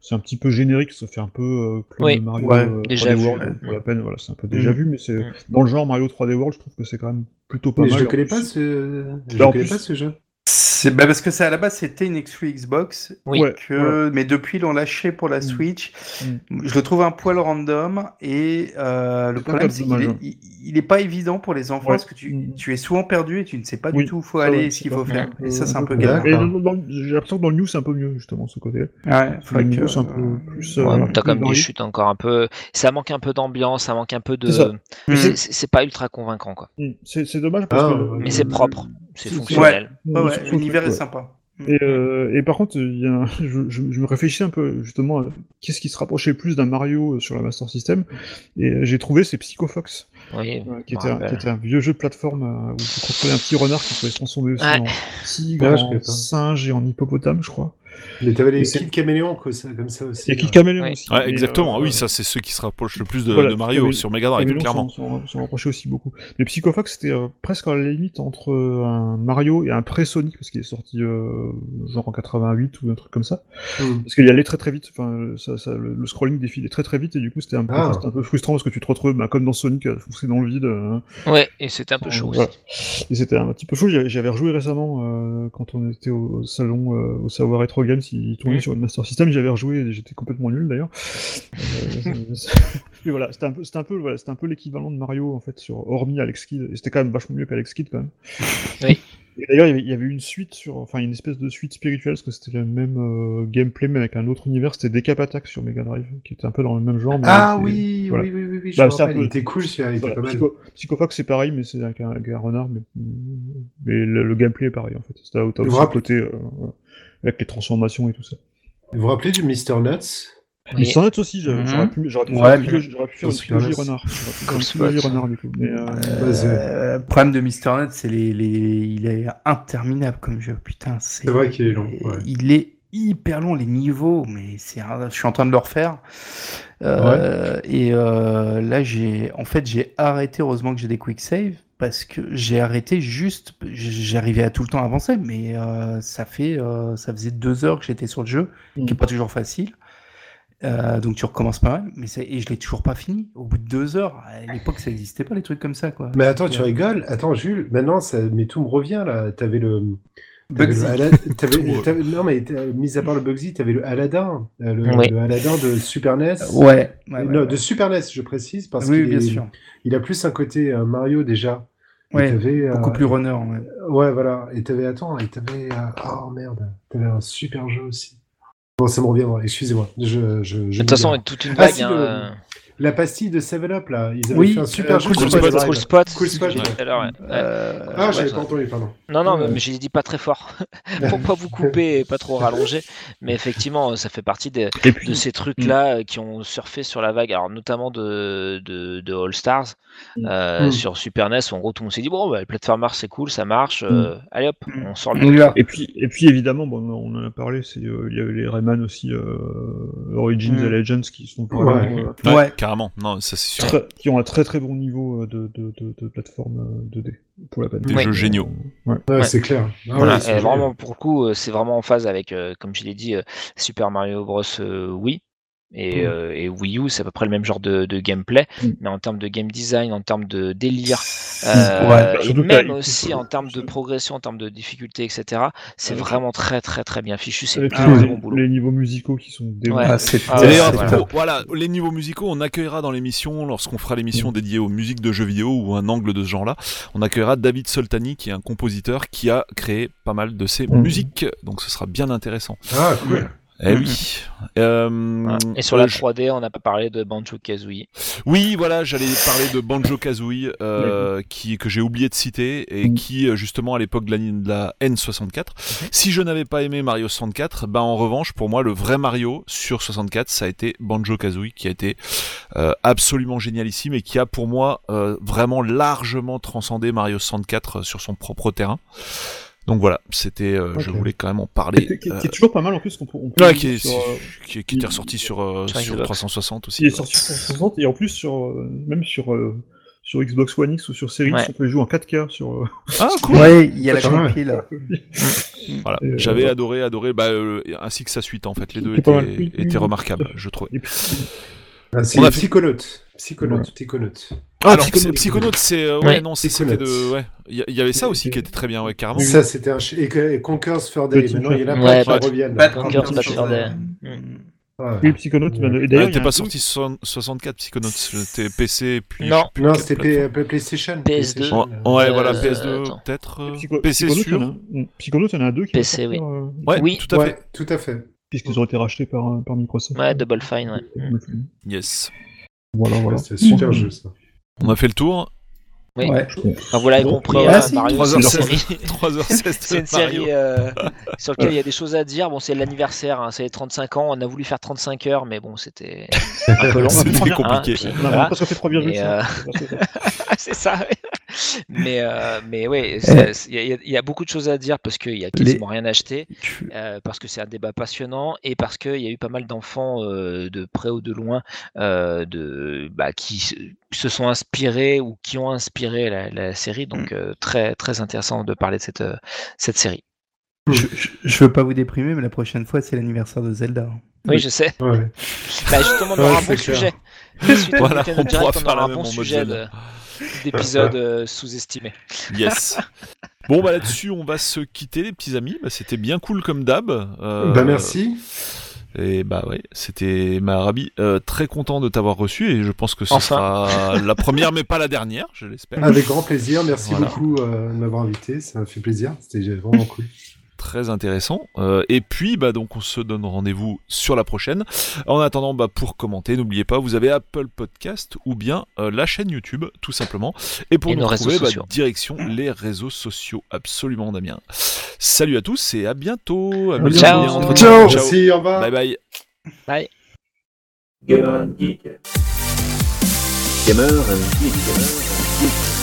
c'est un petit peu générique, ça fait un peu euh, clone Oui. de Mario Ouais, euh, déjà 3D vu, World, ouais. donc pour la peine, voilà, c'est un peu déjà Mm. vu, mais c'est Mm. dans le genre Mario 3D World, je trouve que c'est quand même plutôt pas Mais mal. je En connais plus- pas ce, je Bah, connais plus- pas ce jeu. C'est bah parce que c'est à la base c'était une exclu Xbox Oui. Que mais depuis ils l'ont lâché pour la Mm. Switch. Mm. Je le trouve un poil random et euh, le problème c'est qu'il est, il, il est pas évident pour les enfants Ouais. parce que tu, Mm. tu es souvent perdu et tu ne sais pas Oui, du tout où faut ça, aller ouais, et ce qu'il faut faire. Et ça c'est un peu galère. J'ai l'impression que dans le news c'est un peu mieux justement ce côté. Ouais, faudrait Le que- niveau c'est un peu plus. Ouais, euh, donc t'as même des chutes encore un peu. Ça manque un peu d'ambiance, ça manque un peu de. C'est ça. Pas ultra convaincant quoi. C'est dommage parce Ah, que. Mais c'est propre, c'est fonctionnel. Ouais, ouais, surtout- l'univers est ouais. sympa. Et, euh, et par contre, il y a un- je, je- je me réfléchissais un peu justement à qu'est-ce qui se rapprochait le plus d'un Mario euh, sur la Master System, et euh, j'ai trouvé c'est Psycho Fox, Oui, euh, qui, était un, rappelle. qui était un vieux jeu de plateforme euh, où tu contrôlais un petit renard qui pouvait se transformer aussi Ouais. en tigre, Ouais, en singe et en hippopotame, je crois. Mais t'avais les Kid Caméléon ça, comme ça aussi. Et qui ouais. caméléon Ouais. aussi. Ouais, exactement. euh, oui, ça c'est ceux qui se rapprochent le plus de, Voilà, de Mario Caméléon- sur Mega Drive, clairement. s'en- s'en- rapprochait aussi beaucoup. Mais Psycho Fox, c'était euh, presque à la limite entre euh, un Mario et un pré-Sonic, parce qu'il est sorti euh, genre en 88 ou un truc comme ça. Mm. Parce qu'il allait très très vite, enfin, ça, ça- le, le scrolling défilait très très vite, et du coup c'était un, peu- Ah. c'était un peu frustrant parce que tu te retrouves bah, comme dans Sonic à foncer dans le vide. euh, Ouais, et c'était un peu chaud aussi. et c'était un petit peu fou. J'avais j'avais rejoué récemment euh, quand on était au salon euh, au Savoir Retro Games, il tournait Mhm. sur une Master System. J'avais rejoué et j'étais complètement nul d'ailleurs. Euh, et voilà, c'était un peu, c'était un peu, voilà, c'était un peu l'équivalent de Mario en fait, sur hormis Alex Kidd. Et c'était quand même vachement mieux qu'Alex Kidd quand même. Oui. Et d'ailleurs, il y avait- une suite sur, enfin une espèce de suite spirituelle parce que c'était le même euh, gameplay mais avec un autre univers. C'était Decap Attack sur Mega Drive, qui était un peu dans le même genre. mais Ah oui, voilà. oui, oui, oui, oui, je Bah, me c'est un rappelle, peu- il était cool celui-là, il était Voilà, pas mal. Psycho, c'est pareil, mais c'est avec un, avec un renard, mais, mais le, le gameplay est pareil en fait. Le rappelez- côté euh, voilà, avec les transformations et tout ça. Vous vous rappelez du Mr. Nuts? Mais Oui. sans être aussi, j'aurais Mhm. j'aurais pu, j'aurais pu Ouais, pu faire une trilogie renard. Comme une trilogie renard du coup. Mais, euh. Euh, problème de Mister Net, c'est les, les, il est interminable comme jeu. Putain, c'est. Vrai qu'il est long, ouais. Il est hyper long les niveaux, mais c'est. Je suis en train de le refaire. Euh, Et euh, là, j'ai, en fait, j'ai arrêté. Heureusement que j'ai des quick save parce que j'ai arrêté juste, j'arrivais à tout le temps avancer, mais euh, ça fait, euh, ça faisait deux heures que j'étais sur le jeu, qui Mm. est pas toujours facile. Euh, donc tu recommences pas mal, mais et je l'ai toujours pas fini. Au bout de deux heures, à l'époque ça n'existait pas les trucs comme ça quoi. Mais attends, tu rigoles? Attends, Jules, maintenant, ça... mais tout me revient là. T'avais le. Bugsy. Ala- Non, mais t'as- mis à part le Bugsy, t'avais le Aladdin. euh, Le, Oui. le Aladdin de Super NES. Ouais. ouais, Euh, ouais, non, ouais. de Super NES, je précise, parce oui, qu'il bien est- sûr. il a plus un côté euh, Mario déjà. Ouais, t'avais, euh, beaucoup plus runner. Ouais. Ouais, voilà. Et t'avais, attends, et t'avais. euh, Oh merde, t'avais un super jeu aussi. Bon, ça me reviendra, excusez-moi. Je, je, De toute façon, toute une Ah, vague. si, hein, le- euh, La pastille de 7-Up, là, ils avaient Oui, fait un super euh. Cool sur Spot, Cool. Cool Spot. Cool Spot, j'ai dit ouais. tout à l'heure, ouais. Euh, Ah, j'avais pas entendu, pardon. Non, non, mais je l'ai dit pas très fort pour pas vous couper et pas trop rallonger. Mais effectivement, ça fait partie puis, de ces trucs-là euh, qui ont surfé sur la vague, alors notamment de, de, de All Stars Mm. euh, Mm. sur Super NES. En gros, tout le monde s'est dit bon, bah, le platformer c'est cool, ça marche. euh, Allez hop, on sort le et puis, et puis évidemment, bon, on en a parlé, c'est euh, il y a eu les Rayman aussi, euh, Origins et Legends qui sont vraiment, Ouais. euh, Ouais, Ouais. Carrément. Non, ça c'est sûr. très- qui ont un très très bon niveau euh, de, de, de, de plateforme euh, 2D pour la peine. Des Ouais. jeux géniaux. Ouais. Ouais, Ouais. c'est clair. Ah Voilà, vraiment pour le coup, euh, c'est vraiment en phase avec, euh, comme je l'ai dit, euh, Super Mario Bros. euh, Wii. Et, Mm. euh, et Wii U, c'est à peu près le même genre de, de gameplay, Mm. mais en termes de game design, en termes de délire, Ouais. euh, et que même aussi en termes de progression, en termes de difficulté, etc. C'est vraiment très très très bien fichu. C'est un les, très bon boulot. les niveaux musicaux qui sont démons. Ouais. Ah, c'est Ah, d'ailleurs, voilà, les niveaux musicaux, on accueillera dans l'émission, lorsqu'on fera l'émission dédiée aux musiques de jeux vidéo ou un angle de ce genre-là, on accueillera David Soltani, qui est un compositeur qui a créé pas mal de ses musiques, donc ce sera bien intéressant. Ah, cool. Eh Mhm. oui. Euh, Voilà. Et sur la euh, je- 3D, on n'a pas parlé de Banjo Kazooie. Oui, voilà, j'allais parler de Banjo Kazooie, euh, qui que j'ai oublié de citer et qui euh, justement à l'époque de la, de la N64. Si je n'avais pas aimé Mario 64, ben en revanche pour moi le vrai Mario sur 64, ça a été Banjo Kazooie, qui a été euh, absolument génialissime et qui a pour moi euh, vraiment largement transcendé Mario 64 sur son propre terrain. Donc voilà, c'était, euh, je voulais quand même en parler. qui est- euh, qui est toujours pas mal en plus qu'on peut, on peut ouais, qui, dire est, sur, qui, est- qui était ressorti sur, euh, sur sur Xbox. 360 aussi. qui est sorti sur 60 et en plus sur euh, même sur euh, sur Xbox One X ou sur Series Ouais. on peut jouer en 4K sur euh, Ah cool. Ouais, il y a la Ça, quand même. compil. là. Voilà, euh, j'avais ouais. adoré, adoré, bah, euh, ainsi que sa suite en fait, les deux étaient, étaient remarquables, je trouvais. Ah, c'est On a fait-. Psychonaut, Voilà. Psychonaut. Ah, Alors, Psychonaut, c'est- Psychonaut, c'est euh, ouais, Ouais. non, c'était de, ouais, il y, avait ça aussi qui était très bien, ouais, carrément. Ça, c'était un. ch- Et, et Conquer's for Day. Maintenant, il y en a Ouais, plein qui reviennent. Conquer's for Day. Oui, Psychonaut Ouais. ben, et Ah, d'ailleurs t'es pas sorti so- 64 Psychonaut, c'était PC puis. Non. Non, c'était PlayStation. PS2. PlayStation, Ouais, voilà, PS2 attends. peut-être. Psycho- PC Psychonaut, sûr. il y en a un- mm, Psychonaut, il y en a deux qui PC, sortir, euh, Ouais, Oui. tout à Ouais, fait. tout à fait. puisqu'ils ont été rachetés par euh, par Microsoft. Ouais, Double Fine, ouais. Yes. Voilà, voilà. C'était super jeu, ça. On a fait le tour. Oui. Ouais. Enfin, vous l'avez Bon, compris, bah, hein, si. Mario, 3 c'est h une 16 série, 3h16 c'est une série euh, sur laquelle il y a des choses à dire. Bon, c'est l'anniversaire, hein, c'est les 35 ans. On a voulu faire 35 heures, mais bon, c'était un peu long. C'était hein, compliqué. puis On a voilà. presque fait 3,5. Et, euh, Parce que- c'est ça. mais euh, mais c'est- c'est- il y, a- y a beaucoup de choses à dire parce qu'il y a quasiment rien acheté, euh, parce que c'est un débat passionnant et parce qu'il y a eu pas mal d'enfants euh, de près ou de loin euh, de bah, qui se- se sont inspirés ou qui ont inspiré la, la série. Donc euh, très très intéressant de parler de cette euh, cette série. Je, je, je veux pas vous déprimer, mais la prochaine fois, c'est l'anniversaire de Zelda. Oui, je sais. Ouais. Bah, justement, on Ouais, aura un c'est bon clair. sujet. Suite Voilà, on Direct, on aura un bon sujet d'épisode euh, sous-estimé. Yes. Bon, bah là-dessus, on va se quitter, les petits amis. Bah, c'était bien cool comme d'hab. Euh, Bah, merci. Et bah ouais, c'était ma Rabi, euh, très content de t'avoir reçu et je pense que ce Enfin. sera la première mais pas la dernière, je l'espère. Avec grand plaisir. Merci Voilà. beaucoup euh, de m'avoir invité. Ça m'a fait plaisir. C'était vraiment cool. Très intéressant. Euh, et puis bah donc on se donne rendez-vous sur la prochaine. En attendant, bah pour commenter, n'oubliez pas, vous avez Apple Podcast ou bien euh, la chaîne YouTube, tout simplement. Et pour Et nous retrouver, bah, direction les réseaux sociaux, absolument Damien. Salut à tous et à bientôt. Ciao. Amusez-vous bien entre- Ciao. Ciao. Merci. Au revoir. Bye bye. Bye. Gamer and Geek. Gamer and Geek. Gamer and Geek.